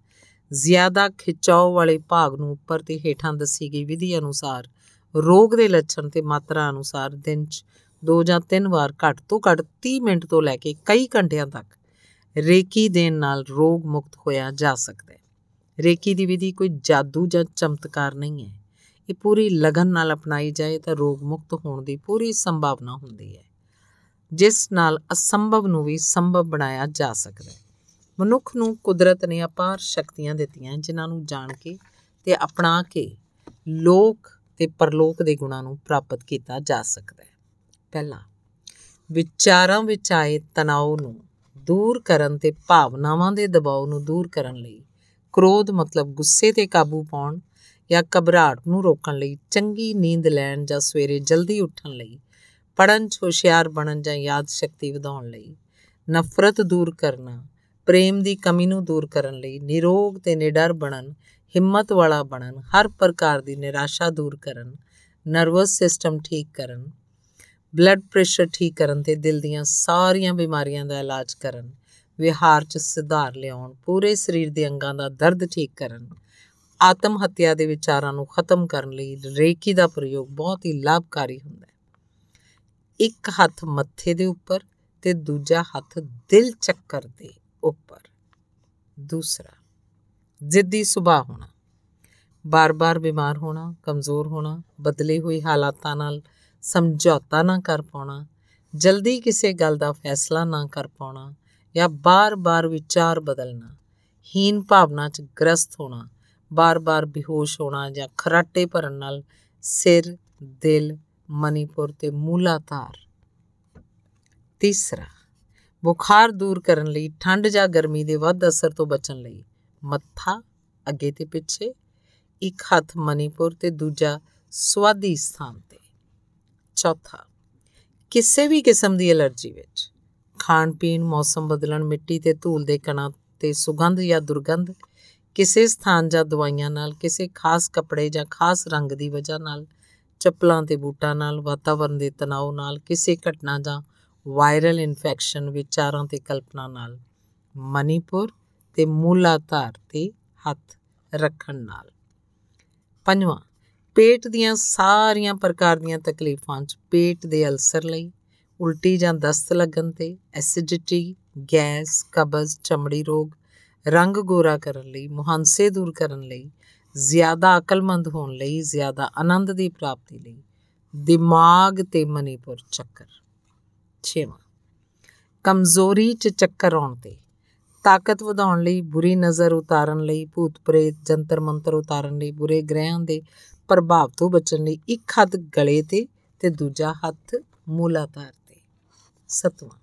ਜ਼ਿਆਦਾ ਖਿਚਾਓ ਵਾਲੇ ਭਾਗ ਨੂੰ ਉੱਪਰ ਤੇ ਹੇਠਾਂ ਦੱਸੀ ਗਈ ਵਿਧੀ ਅਨੁਸਾਰ ਰੋਗ ਦੇ ਲੱਛਣ ਤੇ ਮਾਤਰਾ ਅਨੁਸਾਰ ਦਿਨ 'ਚ ਦੋ ਜਾਂ ਤਿੰਨ ਵਾਰ ਘੱਟ ਤੋਂ ਘੱਟ 30 ਮਿੰਟ ਤੋਂ ਲੈ ਕੇ ਕਈ ਘੰਟਿਆਂ ਤੱਕ ਰੇਕੀ ਦੇਣ ਨਾਲ ਰੋਗ ਮੁਕਤ ਹੋਇਆ ਜਾ ਸਕਦਾ ਹੈ। ਰੇਕੀ ਦੀ ਵਿਧੀ ਕੋਈ ਜਾਦੂ ਜਾਂ ਚਮਤਕਾਰ ਨਹੀਂ ਹੈ। ਇਹ ਪੂਰੀ ਲਗਨ ਨਾਲ ਅਪਣਾਈ ਜਾਏ ਤਾਂ ਰੋਗ ਮੁਕਤ ਹੋਣ ਦੀ ਪੂਰੀ ਸੰਭਾਵਨਾ ਹੁੰਦੀ ਹੈ। ਜਿਸ ਨਾਲ ਅਸੰਭਵ ਨੂੰ ਵੀ ਸੰਭਵ ਬਣਾਇਆ ਜਾ ਸਕਦਾ ਹੈ। ਮਨੁੱਖ ਨੂੰ ਕੁਦਰਤ ਨੇ ਅਪਾਰ ਸ਼ਕਤੀਆਂ ਦਿੱਤੀਆਂ, ਜਿਨ੍ਹਾਂ ਨੂੰ ਜਾਣ ਕੇ ਤੇ ਅਪਣਾ ਕੇ ਲੋਕ ਤੇ ਪਰਲੋਕ ਦੇ ਗੁਣਾਂ ਨੂੰ ਪ੍ਰਾਪਤ ਕੀਤਾ ਜਾ ਸਕਦਾ ਹੈ। ਪਹਿਲਾ, ਵਿਚਾਰਾਂ ਵਿੱਚ ਆਏ ਤਣਾਅ ਨੂੰ ਦੂਰ ਕਰਨ ਤੇ ਭਾਵਨਾਵਾਂ ਦੇ ਦਬਾਅ ਨੂੰ ਦੂਰ ਕਰਨ ਲਈ ਕ੍ਰੋਧ ਮਤਲਬ ਗੁੱਸੇ ਤੇ ਕਾਬੂ ਪਾਉਣ ਜਾਂ ਘਬਰਾਹਟ ਨੂੰ ਰੋਕਣ ਲਈ ਚੰਗੀ ਨੀਂਦ ਲੈਣ ਜਾਂ ਸਵੇਰੇ ਜਲਦੀ ਉੱਠਣ ਲਈ ਪੜਨ 'ਚ ਹੁਸ਼ਿਆਰ ਬਣਨ ਜਾਂ ਯਾਦ ਸ਼ਕਤੀ ਵਧਾਉਣ ਲਈ, ਨਫ਼ਰਤ ਦੂਰ ਕਰਨਾ, ਪ੍ਰੇਮ ਦੀ ਕਮੀ ਨੂੰ ਦੂਰ ਕਰਨ ਲਈ, ਨਿਰੋਗ ਤੇ ਨਿਡਰ ਬਣਨ, ਹਿੰਮਤ ਵਾਲਾ ਬਣਨ, ਹਰ ਪ੍ਰਕਾਰ ਦੀ ਨਿਰਾਸ਼ਾ ਦੂਰ ਕਰਨ, ਨਰਵਸ ਸਿਸਟਮ ਠੀਕ ਕਰਨ, ਬਲੱਡ ਪ੍ਰੈਸ਼ਰ ਠੀਕ ਕਰਨ ਤੇ ਦਿਲ ਦੀਆਂ ਸਾਰੀਆਂ ਬਿਮਾਰੀਆਂ ਦਾ ਇਲਾਜ ਕਰਨ, ਵਿਹਾਰ 'ਚ ਸੁਧਾਰ ਲਿਆਉਣ, ਪੂਰੇ ਸਰੀਰ ਦੇ ਅੰਗਾਂ ਦਾ ਦਰਦ ਠੀਕ ਕਰਨ, ਆਤਮ ਹੱਤਿਆ ਦੇ ਵਿਚਾਰਾਂ ਨੂੰ ਖਤਮ ਕਰਨ ਲਈ ਰੇਕੀ ਦਾ ਪ੍ਰਯੋਗ ਬਹੁਤ ਹੀ ਲਾਭਕਾਰੀ ਹੁੰਦਾ ਹੈ। ਇੱਕ ਹੱਥ ਮੱਥੇ ਦੇ ਉੱਪਰ ਤੇ ਦੂਜਾ ਹੱਥ ਦਿਲ ਚੱਕਰ ਦੇ ਉੱਪਰ। ਦੂਸਰਾ, ਜ਼ਿੱਦੀ ਸੁਭਾਅ ਹੋਣਾ। ਬਾਰ-ਬਾਰ ਬਿਮਾਰ ਹੋਣਾ, ਕਮਜ਼ੋਰ ਹੋਣਾ, ਬਦਲੇ ਹੋਏ ਹਾਲਾਤਾਂ ਨਾਲ ਸਮਝੌਤਾ ਨਾ ਕਰ ਪਾਉਣਾ, ਜਲਦੀ ਕਿਸੇ ਗੱਲ ਦਾ ਫੈਸਲਾ ਨਾ ਕਰ ਪਾਉਣਾ ਜਾਂ ਬਾਰ-ਬਾਰ ਵਿਚਾਰ ਬਦਲਣਾ ਹੀਨ ਭਾਵਨਾ 'ਚ ਗ੍ਰਸਤ ਹੋਣਾ, ਬਾਰ-ਬਾਰ ਬੇਹੋਸ਼ ਹੋਣਾ ਜਾਂ ਖਰਾਟੇ ਭਰਨ ਨਾਲ ਸਿਰ, ਦਿਲ ਮਨੀਪੁਰ ਤੇ ਮੂਲਾਧਾਰ। ਤੀਸਰਾ, ਬੁਖਾਰ ਦੂਰ ਕਰਨ ਲਈ ਠੰਡ ਜਾਂ ਗਰਮੀ ਦੇ ਵੱਧ ਅਸਰ ਤੋਂ ਬਚਣ ਲਈ ਮੱਥਾ ਅੱਗੇ ਤੇ ਪਿੱਛੇ, ਇੱਕ ਹੱਥ ਮਨੀਪੁਰ ਤੇ ਦੂਜਾ ਸਵਾਦੀ ਸਥਾਨ ਤੇ। ਚੌਥਾ, ਕਿਸੇ ਵੀ ਕਿਸਮ ਦੀ ਅਲਰਜੀ ਵਿੱਚ ਖਾਣ ਪੀਣ ਮੌਸਮ ਬਦਲਣ, ਮਿੱਟੀ ਤੇ ਧੂਲ ਦੇ ਕਣਾਂ ਤੇ ਸੁਗੰਧ ਜਾਂ ਦੁਰਗੰਧ, ਕਿਸੇ ਸਥਾਨ ਜਾਂ ਦਵਾਈਆਂ ਨਾਲ, ਕਿਸੇ ਖਾਸ ਕੱਪੜੇ ਜਾਂ ਖਾਸ ਰੰਗ ਦੀ ਵਜ੍ਹਾ ਨਾਲ ਚੱਪਲਾਂ ਤੇ ਬੂਟਾਂ ਨਾਲ ਵਾਤਾਵਰਣ ਦੇ ਤਣਾਅ ਨਾਲ, ਕਿਸੇ ਘਟਨਾ ਜਾਂ ਵਾਇਰਲ ਇਨਫੈਕਸ਼ਨ ਵਿਚਾਰਾਂ ਤੇ ਕਲਪਨਾ ਨਾਲ। ਮਨੀਪੁਰ ਤੇ ਮੂਲਾਧਾਰ ਤੇ ਹੱਥ ਰੱਖਣ ਨਾਲ। ਪੰਜਵਾਂ, ਪੇਟ ਦੀਆਂ ਸਾਰੀਆਂ ਪ੍ਰਕਾਰ ਦੀਆਂ ਤਕਲੀਫਾਂ 'ਚ ਪੇਟ ਦੇ ਅਲਸਰ ਲਈ, ਉਲਟੀ ਜਾਂ ਦਸਤ ਲੱਗਣ ਤੇ, ਐਸਿਡਿਟੀ, ਗੈਸ, ਕਬਜ਼, ਚਮੜੀ ਰੋਗ, ਰੰਗ ਗੋਰਾ ਕਰਨ ਲਈ, ਮੁਹਾਂਸੇ ਦੂਰ ਕਰਨ ਲਈ ਜ਼ਿਆਦਾ ਅਕਲਮੰਦ ਹੋਣ ਲਈ, ਜ਼ਿਆਦਾ ਆਨੰਦ ਦੀ ਪ੍ਰਾਪਤੀ ਲਈ ਦਿਮਾਗ ਤੇ ਮਨੀਪੁਰ ਚੱਕਰ। 6ਵਾਂ ਕਮਜ਼ੋਰੀ 'ਚ ਚੱਕਰ ਆਉਣ ਤੇ, ਤਾਕਤ ਵਧਾਉਣ ਲਈ, ਬੁਰੀ ਨਜ਼ਰ ਉਤਾਰਨ ਲਈ, ਭੂਤ ਪ੍ਰੇਤ, ਜੰਤਰ ਮੰਤਰ ਉਤਾਰਨ ਲਈ, ਬੁਰੇ ਗ੍ਰਹਿਾਂ ਦੇ ਪ੍ਰਭਾਵ ਤੋਂ ਬਚਣ ਲਈ ਇੱਕ ਹੱਥ ਗਲੇ ਤੇ ਤੇ ਦੂਜਾ ਹੱਥ ਮੂਲਾਧਾਰ ਤੇ। ਸਤਵਾਂ,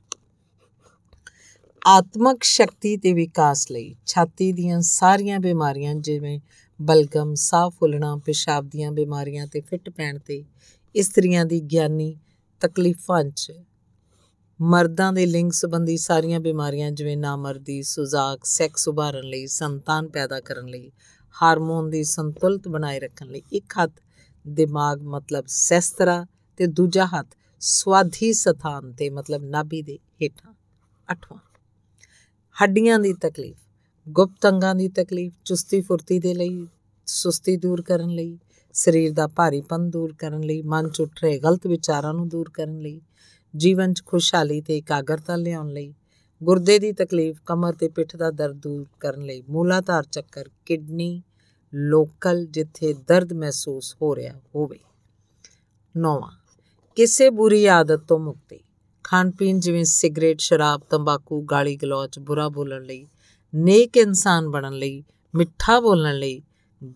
ਆਤਮਕ ਸ਼ਕਤੀ ਤੇ ਵਿਕਾਸ ਲਈ ਛਾਤੀ ਦੀਆਂ ਸਾਰੀਆਂ ਬਿਮਾਰੀਆਂ ਜਿਵੇਂ ਬਲਗਮ, ਸਾਹ ਫੁੱਲਣਾ, ਪਿਸ਼ਾਬ ਦੀਆਂ ਬਿਮਾਰੀਆਂ ਤੇ ਫਿੱਟ ਪੈਣ ਤੇ ਇਸਤਰੀਆਂ ਦੀ ਗਿਆਨੀ ਤਕਲੀਫਾਂ 'ਚ। ਮਰਦਾਂ ਦੇ ਲਿੰਗ ਸੰਬੰਧੀ ਸਾਰੀਆਂ ਬਿਮਾਰੀਆਂ ਜਿਵੇਂ ਨਾਮਰਦੀ ਸੁਜ਼ਾਕ ਸੈਕਸ ਉਭਾਰਨ ਲਈ, ਸੰਤਾਨ ਪੈਦਾ ਕਰਨ ਲਈ, ਹਾਰਮੋਨ ਦੀ ਸੰਤੁਲਤ ਬਣਾਏ ਰੱਖਣ ਲਈ ਇੱਕ ਹੱਥ ਦਿਮਾਗ ਮਤਲਬ ਸੈਸਤਰਾ ਤੇ ਦੂਜਾ ਹੱਥ ਸਵਾਧੀ ਸਥਾਨ ਤੇ ਮਤਲਬ ਨਾਭੀ ਦੇ ਹੇਠਾਂ ਅਠਵਾਂ। ਹੱਡੀਆਂ ਦੀ ਤਕਲੀਫ। ਗੁਪਤ ਅੰਗਾਂ ਦੀ ਤਕਲੀਫ, ਚੁਸਤੀ ਫੁਰਤੀ ਦੇ ਲਈ, ਸੁਸਤੀ ਦੂਰ ਕਰਨ ਲਈ, ਸਰੀਰ ਦਾ ਭਾਰੀਪਨ ਦੂਰ ਕਰਨ ਲਈ, ਮਨ 'ਚ ਉੱਠ ਰਹੇ ਗਲਤ ਵਿਚਾਰਾਂ ਨੂੰ ਦੂਰ ਕਰਨ ਲਈ, ਜੀਵਨ 'ਚ ਖੁਸ਼ਹਾਲੀ ਤੇ ਇਕਾਗਰਤਾ ਲਿਆਉਣ ਲਈ, ਗੁਰਦੇ ਦੀ ਤਕਲੀਫ, ਕਮਰ ਤੇ ਪਿੱਠ ਦਾ ਦਰਦ ਦੂਰ ਕਰਨ ਲਈ, ਮੂਲਾਧਾਰ ਚੱਕਰ, ਕਿਡਨੀ ਲੋਕਲ ਜਿੱਥੇ ਦਰਦ ਮਹਿਸੂਸ ਹੋ ਰਿਹਾ ਹੋਵੇ। ਨੌਵਾਂ, ਕਿਸੇ ਬੁਰੀ ਆਦਤ ਤੋਂ ਮੁਕਤੀ। ਖਾਣ ਪੀਣ ਜਿਵੇਂ ਸਿਗਰਟ, ਸ਼ਰਾਬ, ਤੰਬਾਕੂ ਗਾਲੀ ਗਲੋਚ ਬੁਰਾ ਬੋਲਣ ਲਈ ਨੇਕ ਇਨਸਾਨ ਬਣਨ ਲਈ, ਮਿੱਠਾ ਬੋਲਣ ਲਈ,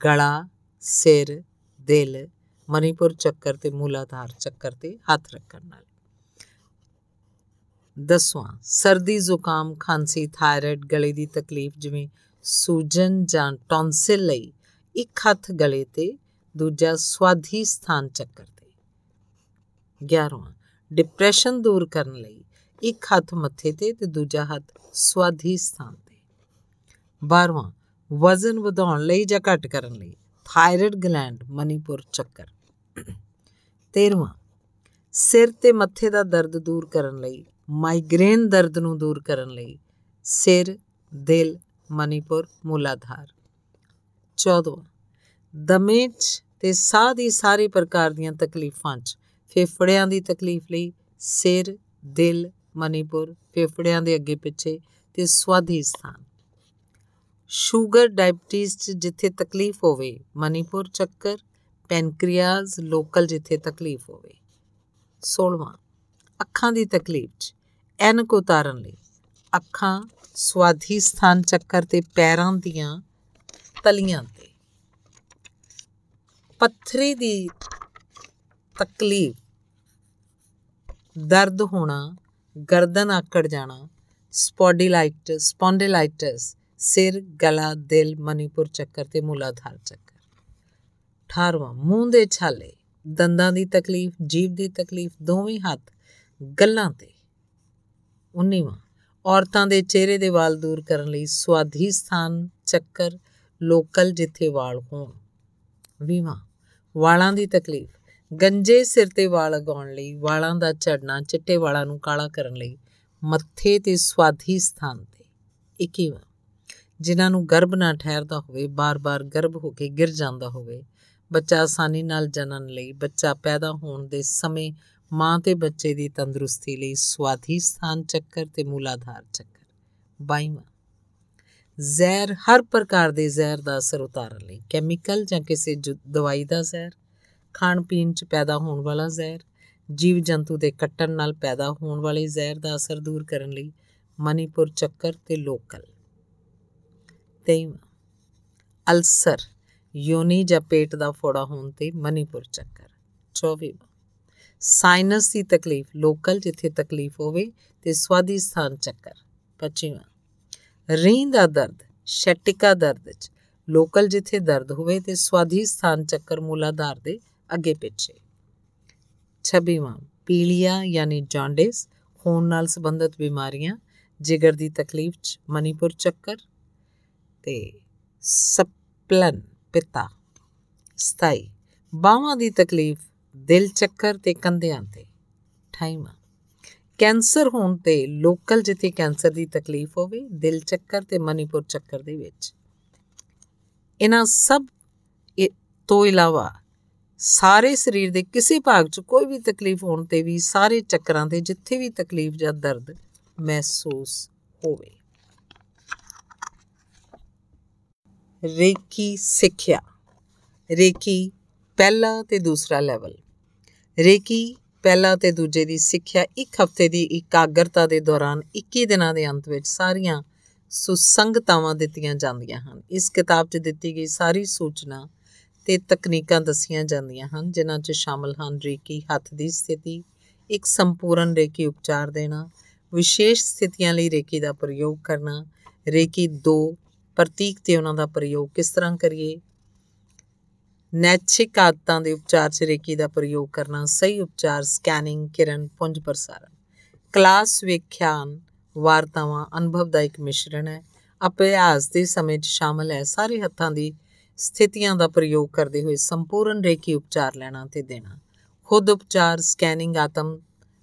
ਗਲਾ, ਸਿਰ, ਦਿਲ, ਮਨੀਪੁਰ ਚੱਕਰ ਤੇ ਮੂਲਾਧਾਰ ਚੱਕਰ ਤੇ ਹੱਥ ਰੱਖਣ ਨਾਲ। ਦਸਵਾਂ, ਸਰਦੀ ਜ਼ੁਕਾਮ, ਖਾਂਸੀ, ਥਾਇਰਾਇਡ, ਗਲੇ ਦੀ ਤਕਲੀਫ ਜਿਵੇਂ ਸੂਜਨ ਜਾਂ ਟੌਨਸਿਲ ਲਈ ਇੱਕ ਹੱਥ ਗਲੇ ਤੇ, ਦੂਜਾ ਸਵਾਧੀ ਸਥਾਨ ਚੱਕਰ ਤੇ। 11ਵਾਂ ਡਿਪਰੈਸ਼ਨ ਦੂਰ ਕਰਨ ਲਈ ਇੱਕ ਹੱਥ ਮੱਥੇ ਤੇ ਤੇ ਦੂਜਾ ਹੱਥ ਸਵਾਧੀ ਸਥਾਨ ਤੇ 12ਵਾਂ ਵਜ਼ਨ ਵਧਾਉਣ ਲਈ ਜਾਂ ਘਟ ਕਰਨ ਲਈ। ਥਾਇਰਾਇਡ ਗਲੈਂਡ, ਮਨੀਪੁਰ ਚੱਕਰ। 13ਵਾਂ ਸਿਰ ਤੇ ਮੱਥੇ ਦਾ ਦਰਦ ਦੂਰ ਕਰਨ ਲਈ, ਮਾਈਗ੍ਰੇਨ ਦਰਦ ਨੂੰ ਦੂਰ ਕਰਨ ਲਈ, ਸਿਰ, ਦਿਲ, ਮਨੀਪੁਰ ਮੂਲਾਧਾਰ। 14ਵਾਂ ਦਮੇ 'ਚ ਤੇ ਸਾਹ ਦੀ ਸਾਰੀ ਪ੍ਰਕਾਰ ਦੀਆਂ ਤਕਲੀਫਾਂ 'ਚ, ਫੇਫੜਿਆਂ ਦੀ ਤਕਲੀਫ ਲਈ, ਸਿਰ, ਦਿਲ, ਮਨੀਪੁਰ, ਫੇਫੜਿਆਂ ਦੇ ਅੱਗੇ ਪਿੱਛੇ ਤੇ ਸਵਾਧੀ ਸਥਾਨ। ਸ਼ੂਗਰ ਡਾਇਬੀਟੀਜ਼ 'ਚ ਜਿੱਥੇ ਤਕਲੀਫ ਹੋਵੇ, ਮਨੀਪੁਰ ਚੱਕਰ ਪੈਨਕ੍ਰੀਆਜ਼ ਲੋਕਲ ਜਿੱਥੇ ਤਕਲੀਫ ਹੋਵੇ। 16ਵਾਂ ਅੱਖਾਂ ਦੀ ਤਕਲੀਫ 'ਚ ਐਨਕ ਉਤਾਰਨ ਲਈ। ਅੱਖਾਂ ਸਵਾਧੀ ਸਥਾਨ ਚੱਕਰ ਤੇ ਪੈਰਾਂ ਦੀਆਂ ਤਲੀਆਂ ਤੇ। ਪੱਥਰੀ ਦੀ ਤਕਲੀਫ, ਦਰਦ ਹੋਣਾ, ਗਰਦਨ ਆਕੜ ਜਾਣਾ, ਸਪੌਡੀਲਾਈਟਿਸ, ਸਪੌਂਡਿਲਾਈਟਿਸ ਸਿਰ, ਗਲਾ, ਦਿਲ, ਮਨੀਪੁਰ ਚੱਕਰ ਤੇ ਮੂਲਾਧਾਰ ਚੱਕਰ। 18ਵਾਂ ਮੂੰਹ ਦੇ ਛਾਲੇ। ਦੰਦਾਂ ਦੀ ਤਕਲੀਫ, ਜੀਭ ਦੀ ਤਕਲੀਫ, ਦੋਵੇਂ ਹੱਥ ਗੱਲਾਂ ਤੇ। 19ਵਾਂ ਔਰਤਾਂ ਦੇ ਚਿਹਰੇ ਦੇ ਵਾਲ ਦੂਰ ਕਰਨ ਲਈ ਸਵਾਧੀ ਸਥਾਨ, ਚੱਕਰ, ਲੋਕਲ ਜਿੱਥੇ ਵਾਲ ਹੋਣ। 20ਵਾਂ ਵਾਲਾਂ ਦੀ ਤਕਲੀਫ। ਗੰਜੇ ਸਿਰ ਤੇ ਵਾਲ ਲਗਾਉਣ ਲਈ ਵਾਲਾਂ ਦਾ ਝੜਨਾ, ਚਿੱਟੇ ਵਾਲਾਂ ਨੂੰ ਕਾਲਾ ਕਰਨ ਲਈ ਮੱਥੇ ਤੇ ਸਵਾਧੀ ਸਥਾਨ ਤੇ। 21ਵਾਂ ਜਿਨ੍ਹਾਂ ਨੂੰ ਗਰਭ ਨਾ ਠਹਿਰਦਾ ਹੋਵੇ, ਬਾਰ-ਬਾਰ ਗਰਭ ਹੋ ਕੇ ਗਿਰ ਜਾਂਦਾ ਹੋਵੇ, ਬੱਚਾ ਆਸਾਨੀ ਨਾਲ ਜਨਨ ਲਈ, ਬੱਚਾ ਪੈਦਾ ਹੋਣ ਦੇ ਸਮੇਂ ਮਾਂ ਤੇ ਬੱਚੇ ਦੀ ਤੰਦਰੁਸਤੀ ਲਈ ਸਵਾਧੀ ਸਥਾਨ ਚੱਕਰ ਤੇ ਮੂਲਾਧਾਰ ਚੱਕਰ। 22ਵਾਂ ਜ਼ਹਿਰ ਹਰ ਪ੍ਰਕਾਰ ਦੇ ਜ਼ਹਿਰ ਦਾ ਅਸਰ ਉਤਾਰਨ ਲਈ, ਕੈਮੀਕਲ ਜਾਂ ਕਿਸੇ ਦਵਾਈ ਦਾ ਜ਼ਹਿਰ, ਖਾਣ ਪੀਣ 'ਚ ਪੈਦਾ ਹੋਣ ਵਾਲਾ ਜ਼ਹਿਰ ਜੀਵ ਜੰਤੂ ਦੇ ਕੱਟਣ ਨਾਲ ਪੈਦਾ ਹੋਣ ਵਾਲੇ ਜ਼ਹਿਰ ਦਾ ਅਸਰ ਦੂਰ ਕਰਨ ਲਈ ਮਨੀਪੁਰ ਚੱਕਰ ਤੇ ਲੋਕਲ। 23ਵਾਂ ਅਲਸਰ, ਯੋਨੀ ਜਾਂ ਪੇਟ ਦਾ ਫੋੜਾ ਹੋਣ ਤੇ ਮਨੀਪੁਰ ਚੱਕਰ। 24ਵਾਂ ਸਾਈਨਸ ਦੀ ਤਕਲੀਫ, ਲੋਕਲ ਜਿੱਥੇ ਤਕਲੀਫ ਹੋਵੇ ਤੇ ਸਵਾਦੀ ਸਥਾਨ ਚੱਕਰ। 25ਵਾਂ ਰੀਂ ਦਾ ਦਰਦ, ਸ਼ੈਟਿਕਾ ਦਰਦ ਚ, ਲੋਕਲ ਜਿੱਥੇ ਦਰਦ ਹੋਵੇ ਤੇ ਸਵਾਦੀ ਸਥਾਨ ਚੱਕਰ ਮੂਲਾਧਾਰ ਦੇ ਅੱਗੇ ਪਿੱਛੇ। 26ਵਾਂ ਪੀਲੀਆ ਯਾਨੀ ਜੌਂਡਿਸ, ਖੂਨ ਨਾਲ ਸੰਬੰਧਿਤ ਬਿਮਾਰੀਆਂ, ਜਿਗਰ ਦੀ ਤਕਲੀਫ ਚ, ਮਨੀਪੁਰ ਚੱਕਰ। ਤੇ ਸਪਲਨ ਪਿਤਾ। ਸਤਾਈ, ਬਾਹਾਂ ਦੀ ਤਕਲੀਫ, ਦਿਲ ਚੱਕਰ ਤੇ ਕੰਧਿਆਂ ਤੇ। ਠਾਈਮਾ ਕੈਂਸਰ ਹੋਣ ਤੇ ਲੋਕਲ ਜਿੱਥੇ ਕੈਂਸਰ ਦੀ ਤਕਲੀਫ ਹੋਵੇ, ਦਿਲ ਚੱਕਰ ਤੇ ਮਨੀਪੁਰ ਚੱਕਰ ਦੇ ਵਿੱਚ। ਇਹਨਾਂ ਸਭ ਤੋਂ ਇਲਾਵਾ ਸਾਰੇ ਸਰੀਰ ਦੇ ਕਿਸੇ ਭਾਗ 'ਚ ਕੋਈ ਵੀ ਤਕਲੀਫ ਹੋਣ ਤੇ ਵੀ ਸਾਰੇ ਚੱਕਰਾਂ ਦੇ ਜਿੱਥੇ ਵੀ ਤਕਲੀਫ ਜਾਂ ਦਰਦ ਮਹਿਸੂਸ ਹੋਵੇ। ਰੇਕੀ ਸਿੱਖਿਆ। ਰੇਕੀ ਪਹਿਲਾ ਤੇ ਦੂਸਰਾ ਲੈਵਲ ਰੇਕੀ ਪਹਿਲਾ ਤੇ ਦੂਜੇ ਦੀ ਸਿੱਖਿਆ ਇੱਕ ਹਫ਼ਤੇ ਦੀ ਇਕਾਗਰਤਾ ਦੇ ਦੌਰਾਨ 21 ਦਿਨਾਂ ਦੇ ਅੰਤ ਵਿੱਚ ਸਾਰੀਆਂ ਸੁਸੰਗਤਾਵਾਂ ਦਿੱਤੀਆਂ ਜਾਂਦੀਆਂ ਹਨ। ਇਸ ਕਿਤਾਬ 'ਚ ਦਿੱਤੀ ਗਈ ਸਾਰੀ ਸੂਚਨਾ ਤੇ ਤਕਨੀਕਾਂ ਦੱਸੀਆਂ ਜਾਂਦੀਆਂ ਹਨ, ਜਿਨ੍ਹਾਂ 'ਚ ਸ਼ਾਮਲ ਹਨ ਰੇਕੀ ਹੱਥ ਦੀ ਸਥਿਤੀ, ਇੱਕ ਸੰਪੂਰਨ ਰੇਕੀ ਉਪਚਾਰ ਦੇਣਾ, ਵਿਸ਼ੇਸ਼ ਸਥਿਤੀਆਂ ਲਈ ਰੇਕੀ ਦਾ ਪ੍ਰਯੋਗ ਕਰਨਾ, ਰੇਕੀ 2 ਪ੍ਰਤੀਕ ਤੇ ਉਹਨਾਂ ਦਾ ਪ੍ਰਯੋਗ ਕਿਸ ਤਰ੍ਹਾਂ ਕਰੀਏ? ਨੈਚਿਕ ਆਦਤਾਂ ਦੇ ਉਪਚਾਰ 'ਚ ਰੇਕੀ ਦਾ ਪ੍ਰਯੋਗ ਕਰਨਾ, ਸਹੀ ਉਪਚਾਰ ਸਕੈਨਿੰਗ ਕਿਰਨ, ਪੁੰਜ ਪ੍ਰਸਾਰਣ। ਕਲਾਸ ਵਿਖਿਆਨ, ਵਾਰਤਾਵਾਂ ਅਨੁਭਵ ਦਾ ਇੱਕ ਮਿਸ਼ਰਣ ਹੈ। ਅਭਿਆਸ ਦੇ ਸਮੇਂ 'ਚ ਸ਼ਾਮਲ ਹੈ। ਸਾਰੇ ਹੱਥਾਂ ਦੀ ਸਥਿਤੀਆਂ ਦਾ ਪ੍ਰਯੋਗ ਕਰਦੇ ਹੋਏ ਸੰਪੂਰਨ ਰੇਕੀ ਉਪਚਾਰ ਲੈਣਾ ਤੇ ਦੇਣਾ। ਖੁਦ ਉਪਚਾਰ ਸਕੈਨਿੰਗ ਆਤਮ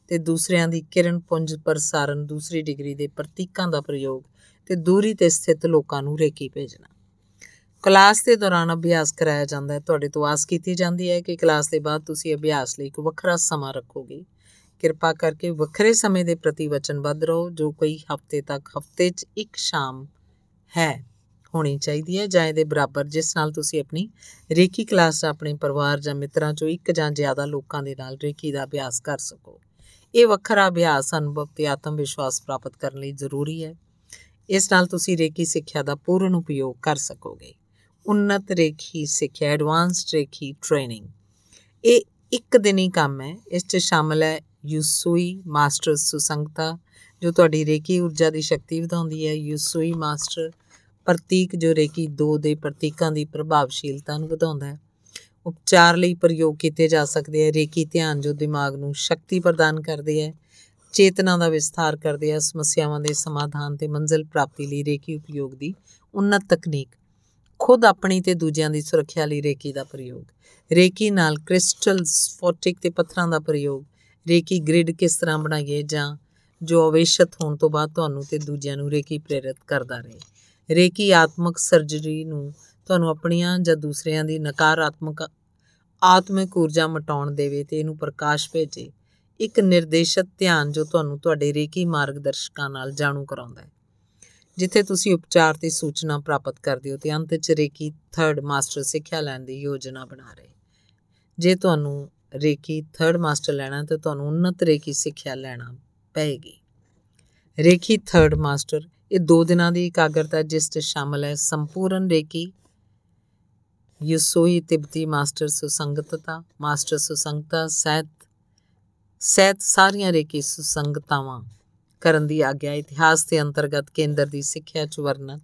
ਤੇ ਦੂਸਰਿਆਂ ਦੀ ਕਿਰਨ, ਪੁੰਜ ਪ੍ਰਸਾਰਣ, ਦੂਸਰੀ ਡਿਗਰੀ ਦੇ ਪ੍ਰਤੀਕਾਂ ਦਾ ਪ੍ਰਯੋਗ ਤੇ ਦੂਰੀ ਤੇ ਸਥਿਤ ਲੋਕਾਂ ਨੂੰ ਰੇਕੀ ਭੇਜਣਾ। ਕਲਾਸ ਦੇ ਦੌਰਾਨ ਅਭਿਆਸ ਕਰਾਇਆ ਜਾਂਦਾ ਹੈ। ਤੁਹਾਡੇ ਤੋਂ ਆਸ ਕੀਤੀ ਜਾਂਦੀ ਹੈ ਕਿ ਕਲਾਸ ਦੇ ਬਾਅਦ ਤੁਸੀਂ ਅਭਿਆਸ ਲਈ ਇੱਕ ਵੱਖਰਾ ਸਮਾਂ ਰੱਖੋਗੇ। ਕਿਰਪਾ ਕਰਕੇ ਵੱਖਰੇ ਸਮੇਂ ਦੇ ਪ੍ਰਤੀ ਵਚਨਬੱਧ ਰਹੋ, ਜੋ ਕੋਈ ਹਫ਼ਤੇ ਤੱਕ ਹਫ਼ਤੇ 'ਚ ਇੱਕ ਸ਼ਾਮ ਹੈ, ਹੋਣੀ ਚਾਹੀਦੀ ਹੈ। ਜਾਂ ਇਹਦੇ ਬਰਾਬਰ ਜਿਸ ਨਾਲ ਤੁਸੀਂ ਆਪਣੀ ਰੇਕੀ ਕਲਾਸ 'ਚ ਆਪਣੇ ਪਰਿਵਾਰ ਜਾਂ ਮਿੱਤਰਾਂ 'ਚੋਂ ਇੱਕ ਜਾਂ ਜ਼ਿਆਦਾ ਲੋਕਾਂ ਦੇ ਨਾਲ ਰੇਕੀ ਦਾ ਅਭਿਆਸ ਕਰ ਸਕੋ। ਇਹ ਵੱਖਰਾ ਅਭਿਆਸ ਅਨੁਭਵ ਤੇ ਆਤਮ ਵਿਸ਼ਵਾਸ ਪ੍ਰਾਪਤ ਕਰਨ ਲਈ ਜ਼ਰੂਰੀ ਹੈ। ਇਸ ਨਾਲ ਤੁਸੀਂ ਰੇਕੀ ਸਿੱਖਿਆ ਦਾ ਪੂਰਨ ਉਪਯੋਗ ਕਰ ਸਕੋਗੇ। ਉન્નਤ ਰੇਖੀ ਸਿੱਖਿਆ ਐਡਵਾਂਸਡ ਰੇਖੀ ਟ੍ਰੇਨਿੰਗ ਇਹ ਇੱਕ ਦਿਨੀ ਕੰਮ ਹੈ। ਇਸ 'ਚ ਸ਼ਾਮਲ ਹੈ ਯੂਸੂਈ ਮਾਸਟਰ ਸੁਸੰਗਤਾ, ਜੋ ਤੁਹਾਡੀ ਰੇਕੀ ਊਰਜਾ ਦੀ ਸ਼ਕਤੀ ਵਧਾਉਂਦੀ ਹੈ। ਯੂਸੂਈ ਮਾਸਟਰ ਪ੍ਰਤੀਕ, ਜੋ ਰੇਕੀ 2 ਦੇ ਪ੍ਰਤੀਕਾਂ ਦੀ ਪ੍ਰਭਾਵਸ਼ੀਲਤਾ ਨੂੰ ਵਧਾਉਂਦਾ ਹੈ। ਉਪਚਾਰ ਲਈ ਪ੍ਰਯੋਗ ਕੀਤੇ ਜਾ ਸਕਦੇ ਹੈ। ਰੇਕੀ ਧਿਆਨ ਜੋ ਦਿਮਾਗ ਨੂੰ ਸ਼ਕਤੀ ਪ੍ਰਦਾਨ ਕਰਦੇ ਹੈ। ਚੇਤਨਾ ਦਾ ਵਿਸਥਾਰ ਕਰਦੇ ਹੈ ਸਮੱਸਿਆਵਾਂ ਦੇ ਸਮਾਧਾਨ ਤੇ ਮੰਜ਼ਿਲ ਪ੍ਰਾਪਤੀ ਲਈ ਰੇਕੀ ਉਪਯੋਗ ਦੀ ਉન્નਤ ਤਕਨੀਕ, ਖੁਦ ਆਪਣੀ ਤੇ ਦੂਜਿਆਂ ਦੀ ਸੁਰੱਖਿਆ ਲਈ ਰੇਕੀ ਦਾ ਪ੍ਰਯੋਗ। ਰੇਕੀ ਨਾਲ ਕ੍ਰਿਸਟਲਸ ਫੋਟਿਕ ਤੇ ਪੱਥਰਾਂ ਦਾ ਪ੍ਰਯੋਗ ਰੇਕੀ ਗ੍ਰਿਡ ਕਿਸ ਤਰ੍ਹਾਂ ਬਣਾਈਏ ਜਾਂ ਜੋ ਅਵੇਸ਼ਤ ਹੋਣ ਤੋਂ ਬਾਅਦ ਤੁਹਾਨੂੰ ਤੇ ਦੂਜਿਆਂ ਨੂੰ ਰੇਕੀ ਪ੍ਰੇਰਿਤ ਕਰਦਾ ਰਹੇ। ਰੇਕੀ ਆਤਮਿਕ ਸਰਜਰੀ ਨੂੰ ਤੁਹਾਨੂੰ ਆਪਣੀਆਂ ਜਾਂ ਦੂਸਰਿਆਂ ਦੀ ਨਕਾਰਾਤਮਕ ਆਤਮਿਕ ਊਰਜਾ ਮਟਾਉਣ ਦੇਵੇ ਤੇ ਇਹਨੂੰ ਪ੍ਰਕਾਸ਼ ਭੇਜੇ। ਇੱਕ ਨਿਰਦੇਸ਼ਤ ਧਿਆਨ ਜੋ ਤੁਹਾਨੂੰ ਤੁਹਾਡੇ ਰੇਕੀ ਮਾਰਗਦਰਸ਼ਕਾਂ ਨਾਲ ਜਾਣੂ ਕਰਾਉਂਦਾ ਹੈ। ਜਿੱਥੇ ਤੁਸੀਂ ਉਪਚਾਰ ਤੇ ਸੂਚਨਾ ਪ੍ਰਾਪਤ ਕਰਦੇ ਹੋ ਤੇ ਅੰਤ ਚ ਰੇਕੀ 3rd ਮਾਸਟਰ ਸਿੱਖਿਆ ਲੈਣ ਦੀ ਯੋਜਨਾ ਬਣਾ ਰਹੇ ਜੇ ਤੁਹਾਨੂੰ ਰੇਕੀ 3rd ਮਾਸਟਰ ਲੈਣਾ ਤੇ ਤੁਹਾਨੂੰ ਉન્નਤ ਰੇਕੀ ਸਿੱਖਿਆ ਲੈਣਾ ਪਏਗੀ। ਰੇਕੀ 3rd ਮਾਸਟਰ ਇਹ 2 ਦਿਨਾਂ ਦੀ ਇਕਾਗਰਤਾ ਜਿਸ 'ਚ ਸ਼ਾਮਲ ਹੈ ਸੰਪੂਰਨ ਰੇਕੀ ਯਸੋਈ ਤਿਬਤੀ ਮਾਸਟਰ ਸੁਸੰਗਤਤਾ, ਮਾਸਟਰ ਸੁਸੰਗਤਾ, ਸਹਿਤ ਸਹਿਤ ਸਾਰੀਆਂ ਰੇਕੀ ਸੁਸੰਗਤਾਵਾਂ ਕਰਨ ਦੀ ਆਗਿਆ ਇਤਿਹਾਸ ਦੇ ਅੰਤਰਗਤ ਕੇਂਦਰ ਦੀ ਸਿੱਖਿਆ ਚ ਵਰਣਤ।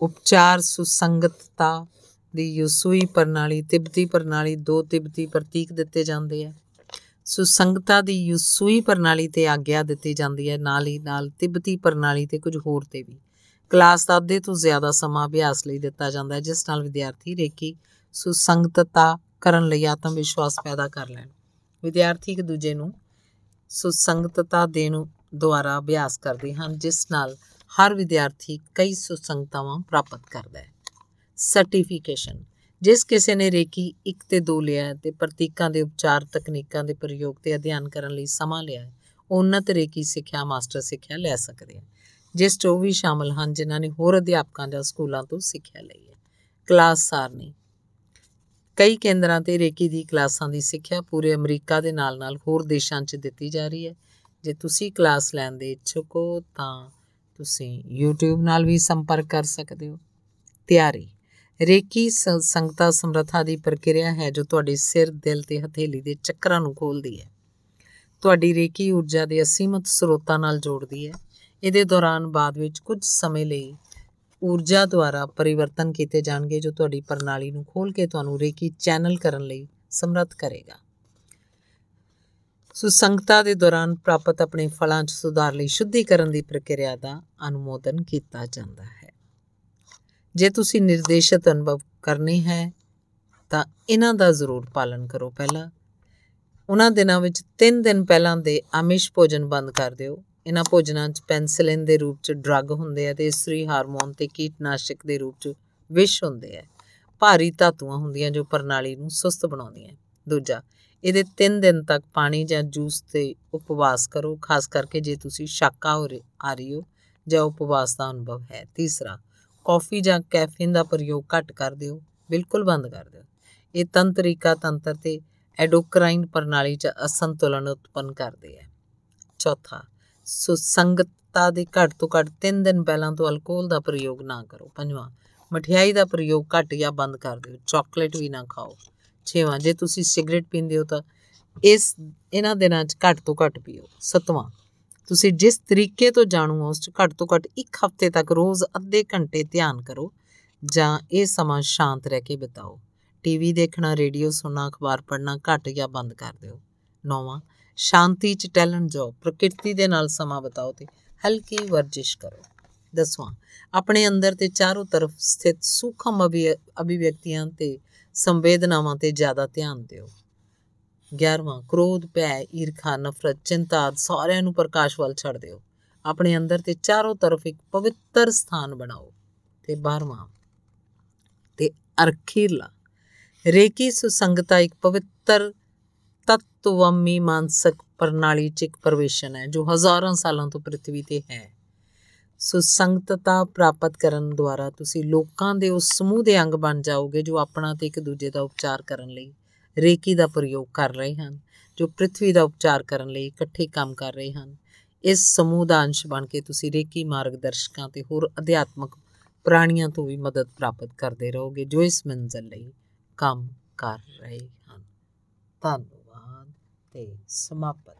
ਉਪਚਾਰ ਸੁਸੰਗਤਤਾ ਦੀ ਯਸੂਈ ਪ੍ਰਣਾਲੀ, ਤਿਬਤੀ ਪ੍ਰਣਾਲੀ ਦੋ ਤਿਬਤੀ ਪ੍ਰਤੀਕ ਦਿੱਤੇ ਜਾਂਦੇ ਆ। ਸੁਸੰਗਤਾ ਦੀ ਯਸੂਈ ਪ੍ਰਣਾਲੀ ਤੇ ਆਗਿਆ ਦਿੱਤੀ ਜਾਂਦੀ ਹੈ, ਨਾਲ ਹੀ ਨਾਲ ਤਿਬਤੀ ਪ੍ਰਣਾਲੀ ਤੇ ਕੁਝ ਹੋਰ ਤੇ ਵੀ। ਕਲਾਸ ਦਾ ਅੱਧੇ ਤੋਂ ਜ਼ਿਆਦਾ ਸਮਾਂ ਅਭਿਆਸ ਲਈ ਦਿੱਤਾ ਜਾਂਦਾ ਹੈ, ਜਿਸ ਨਾਲ ਵਿਦਿਆਰਥੀ ਰੇਕੀ ਸੁਸੰਗਤਤਾ ਕਰਨ ਲਈ ਆਤਮ ਵਿਸ਼ਵਾਸ ਪੈਦਾ ਕਰ ਲੈਣ। ਵਿਦਿਆਰਥੀ ਇੱਕ ਦੂਜੇ ਨੂੰ ਸੁਸੰਗਤਤਾ ਦੇਣ ਦੁਆਰਾ ਅਭਿਆਸ ਕਰਦੇ ਹਨ, ਜਿਸ ਨਾਲ ਹਰ ਵਿਦਿਆਰਥੀ ਕਈ ਸੁਸੰਗਤਾਵਾਂ ਪ੍ਰਾਪਤ ਕਰਦਾ ਹੈ। ਸਰਟੀਫਿਕੇਸ਼ਨ ਜਿਸ ਕਿਸੇ ਨੇ ਰੇਕੀ 1 ਤੇ 2 ਲਿਆ ਤੇ ਪ੍ਰਤੀਕਾਂ ਦੇ ਉਪਚਾਰ, ਤਕਨੀਕਾਂ ਦੇ ਪ੍ਰਯੋਗ ਤੇ ਅਧਿਐਨ ਕਰਨ ਲਈ ਸਮਾਂ ਲਿਆ ਹੈ ਉਹ ਉન્નਤ ਰੇਕੀ ਸਿੱਖਿਆ, ਮਾਸਟਰ ਸਿੱਖਿਆ ਲੈ ਸਕਦੇ ਹਨ, ਜਿਸ 'ਚ ਉਹ ਵੀ ਸ਼ਾਮਲ ਹਨ, ਜਿਨ੍ਹਾਂ ਨੇ ਹੋਰ ਅਧਿਆਪਕਾਂ ਜਾਂ ਸਕੂਲਾਂ ਤੋਂ ਸਿੱਖਿਆ ਲਈ ਹੈ। ਕਲਾਸ ਸਾਰਨੀ ਕਈ ਕੇਂਦਰਾਂ ਤੇ ਰੇਕੀ ਦੀ ਕਲਾਸਾਂ ਦੀ ਸਿੱਖਿਆ ਪੂਰੇ ਅਮਰੀਕਾ ਦੇ ਨਾਲ-ਨਾਲ ਹੋਰ ਦੇਸ਼ਾਂ 'ਚ ਦਿੱਤੀ ਜਾ ਰਹੀ ਹੈ। ਜੇ ਤੁਸੀਂ ਕਲਾਸ ਲੈਣ ਦੇ ਇੱਛੁਕ ਹੋ ਤਾਂ ਤੁਸੀਂ YouTube ਨਾਲ ਵੀ ਸੰਪਰਕ ਕਰ ਸਕਦੇ ਹੋ। ਤਿਆਰੀ। ਰੇਕੀ ਸੰਗਤਾ ਸਮਰੱਥਾ ਦੀ ਪ੍ਰਕਿਰਿਆ ਹੈ ਜੋ ਤੁਹਾਡੇ ਸਿਰ, ਦਿਲ ਤੇ ਹਥੇਲੀ ਦੇ ਚੱਕਰਾਂ ਨੂੰ ਖੋਲਦੀ ਹੈ। ਤੁਹਾਡੀ ਰੇਕੀ ਊਰਜਾ ਦੇ ਅਸੀਮਤ ਸਰੋਤਾਂ ਨਾਲ ਜੋੜਦੀ ਹੈ। ਇਹਦੇ ਦੌਰਾਨ ਬਾਅਦ ਵਿੱਚ ਕੁਝ ਸਮੇਂ ਲਈ ਊਰਜਾ ਦੁਆਰਾ ਪਰਿਵਰਤਨ ਕੀਤੇ ਜਾਣਗੇ, ਜੋ ਤੁਹਾਡੀ ਪ੍ਰਣਾਲੀ ਨੂੰ ਖੋਲ ਕੇ ਤੁਹਾਨੂੰ ਰੇਕੀ ਚੈਨਲ ਕਰਨ ਲਈ ਸਮਰੱਥ ਕਰੇਗਾ। ਸੁਸੰਗਤਾ ਦੇ ਦੌਰਾਨ ਪ੍ਰਾਪਤ ਆਪਣੇ ਫਲਾਂ 'ਚ ਸੁਧਾਰ ਲਈ ਸ਼ੁੱਧੀਕਰਨ ਦੀ ਪ੍ਰਕਿਰਿਆ ਦਾ ਅਨੁਮੋਦਨ ਕੀਤਾ ਜਾਂਦਾ ਹੈ। ਜੇ ਤੁਸੀਂ ਨਿਰਦੇਸ਼ਿਤ ਅਨੁਭਵ ਕਰਨੇ ਹੈ, ਤਾਂ ਇਹਨਾਂ ਦਾ ਜ਼ਰੂਰ ਪਾਲਨ ਕਰੋ ਪਹਿਲਾਂ। ਉਹਨਾਂ ਦਿਨਾਂ ਵਿੱਚ 3 ਦਿਨ ਪਹਿਲਾਂ ਦੇ ਆਮਿਸ਼ ਭੋਜਨ ਬੰਦ ਕਰ ਦਿਓ। ਇਹਨਾਂ ਭੋਜਨਾਂ 'ਚ ਪੈਨਸਿਲਿਨ ਦੇ ਰੂਪ 'ਚ ਡਰੱਗ ਹੁੰਦੇ ਆ ਤੇ ਇਸਤਰੀ ਹਾਰਮੋਨ ਤੇ ਕੀਟਨਾਸ਼ਕ ਦੇ ਰੂਪ 'ਚ ਵਿਸ਼ ਹੁੰਦੇ ਆ। ਭਾਰੀ ਧਾਤੂਆਂ ਹੁੰਦੀਆਂ ਜੋ ਪ੍ਰਣਾਲੀ ਨੂੰ ਸੁਸਤ ਬਣਾਉਂਦੀਆਂ ਦੂਜਾ, ਇਹਦੇ 3 ਦਿਨ ਤੱਕ ਪਾਣੀ ਜਾਂ ਜੂਸ ਤੇ ਉਪਵਾਸ ਕਰੋ, ਖਾਸ ਕਰਕੇ ਜੇ ਤੁਸੀਂ ਸ਼ਾਕਾਹਾਰੀ ਆ ਰਹੀ ਹੋ ਜਾਂ ਉਪਵਾਸ ਦਾ ਅਨੁਭਵ ਹੈ। ਤੀਸਰਾ, ਕਾਫੀ ਜਾਂ ਕੈਫੀਨ ਦਾ ਪ੍ਰਯੋਗ ਘੱਟ ਕਰ ਦਿਓ, ਬਿਲਕੁਲ ਬੰਦ ਕਰ ਦਿਓ। ਇਹ ਤੰਤਰਿਕਾ ਤੰਤਰ ਤੇ ਐਡੋਕਰਾਈਨ ਪ੍ਰਣਾਲੀ 'ਚ ਅਸੰਤੁਲਨ ਉਤਪੰਨ ਕਰਦੇ ਆ। ਚੌਥਾ ਸੁਸੰਗਤਤਾ ਦੇ ਘੱਟ ਤੋਂ ਘੱਟ 3 ਦਿਨ ਪਹਿਲਾਂ ਤੋਂ ਅਲਕੋਹਲ ਦਾ ਪ੍ਰਯੋਗ ਨਾ ਕਰੋ। ਪੰਜਵਾਂ, ਮਠਿਆਈ ਦਾ ਪ੍ਰਯੋਗ ਘੱਟ ਜਾਂ ਬੰਦ ਕਰ ਦਿਓ। ਚਾਕਲੇਟ ਵੀ ਨਾ ਖਾਓ। ਛੇਵਾਂ, ਜੇ ਤੁਸੀਂ ਸਿਗਰਟ ਪੀਂਦੇ ਹੋ ਤਾਂ ਇਸ ਇਹਨਾਂ ਦਿਨਾਂ 'ਚ ਘੱਟ ਤੋਂ ਘੱਟ ਪੀਓ। ਸਤਵਾਂ, ਤੁਸੀਂ ਜਿਸ ਤਰੀਕੇ ਤੋਂ ਜਾਣੂ ਹੋ ਉਸ 'ਚ ਘੱਟ ਤੋਂ ਘੱਟ ਇੱਕ ਹਫ਼ਤੇ ਤੱਕ ਰੋਜ਼ ਅੱਧੇ ਘੰਟੇ ਧਿਆਨ ਕਰੋ ਜਾਂ ਇਹ ਸਮਾਂ ਸ਼ਾਂਤ ਰਹਿ ਕੇ ਬਿਤਾਓ। ਟੀਵੀ ਦੇਖਣਾ, ਰੇਡੀਓ ਸੁਣਨਾ, ਅਖਬਾਰ ਪੜ੍ਹਨਾ ਘੱਟ ਜਾਂ ਬੰਦ ਕਰ ਦਿਓ। ਨੌਵਾਂ ਸ਼ਾਂਤੀ 'ਚ ਟੈਲੈਂਟ ਜਾਓ, ਪ੍ਰਕਿਰਤੀ ਦੇ ਨਾਲ ਸਮਾਂ ਬਿਤਾਓ ਤੇ ਹਲਕੀ ਵਰਜਿਸ਼ ਕਰੋ। ਦਸਵਾਂ, ਆਪਣੇ ਅੰਦਰ ਤੇ ਚਾਰੋਂ ਤਰਫ ਸਥਿਤ ਸੂਖਮ ਅਭਿਵਿਅਕਤੀਆਂ ਤੇ ਸੰਵੇਦਨਾਵਾਂ ਤੇ ਜ਼ਿਆਦਾ ਧਿਆਨ ਦਿਓ। 11ਵਾਂ ਕ੍ਰੋਧ, ਭੈ, ਈਰਖਾ, ਨਫ਼ਰਤ, ਚਿੰਤਾ ਸਾਰਿਆਂ ਨੂੰ ਪ੍ਰਕਾਸ਼ ਵੱਲ ਛੱਡ ਦਿਓ। ਆਪਣੇ ਅੰਦਰ ਤੇ ਚਾਰੋਂ ਤਰਫ ਇੱਕ ਪਵਿੱਤਰ ਸਥਾਨ ਬਣਾਓ। ਤੇ 12ਵਾਂ ਅਰਖੀਰਲਾ ਰੇਕੀ ਸੁਸੰਗਤਾ ਇੱਕ ਪਵਿੱਤਰ ਤਤਵਮੀ ਮਾਨਸਿਕ ਪ੍ਰਣਾਲੀ ਚ ਇੱਕ ਪ੍ਰਵੇਸ਼ਨ ਹੈ, ਜੋ ਹਜ਼ਾਰਾਂ ਸਾਲਾਂ ਤੋਂ ਪ੍ਰithvi ਤੇ ਹੈ। ਸੁਸੰਗਤਤਾ ਪ੍ਰਾਪਤ ਕਰਨ ਦੁਆਰਾ ਤੁਸੀਂ ਲੋਕਾਂ ਦੇ ਉਸ ਸਮੂਹ ਦੇ ਅੰਗ ਬਣ ਜਾਓਗੇ, ਜੋ ਆਪਣਾ ਤੇ ਇੱਕ ਦੂਜੇ ਦਾ ਉਪਚਾਰ ਕਰਨ ਲਈ ਰੇਕੀ ਦਾ ਪ੍ਰਯੋਗ ਕਰ ਰਹੇ ਹਨ, ਜੋ ਪ੍ਰithvi ਦਾ ਉਪਚਾਰ ਕਰਨ ਲਈ ਇਕੱਠੇ ਕੰਮ ਕਰ ਰਹੇ ਹਨ। ਇਸ ਸਮੂਹ ਦਾ ਅੰਸ਼ ਬਣ ਕੇ ਤੁਸੀਂ ਰੇਕੀ ਮਾਰਗਦਰਸ਼ਕਾਂ ਤੇ ਹੋਰ ਅਧਿਆਤਮਕ ਪ੍ਰਾਣੀਆਂ ਤੋਂ ਵੀ ਮਦਦ ਪ੍ਰਾਪਤ ਕਰਦੇ ਰਹੋਗੇ, ਜੋ ਇਸ ਮੰਜ਼ਲ ਲਈ ਕੰਮ ਕਰ ਰਹੇ ਹਨ। ਧੰਨਵਾਦ। ਤੇ ਸਮਾਪਤ।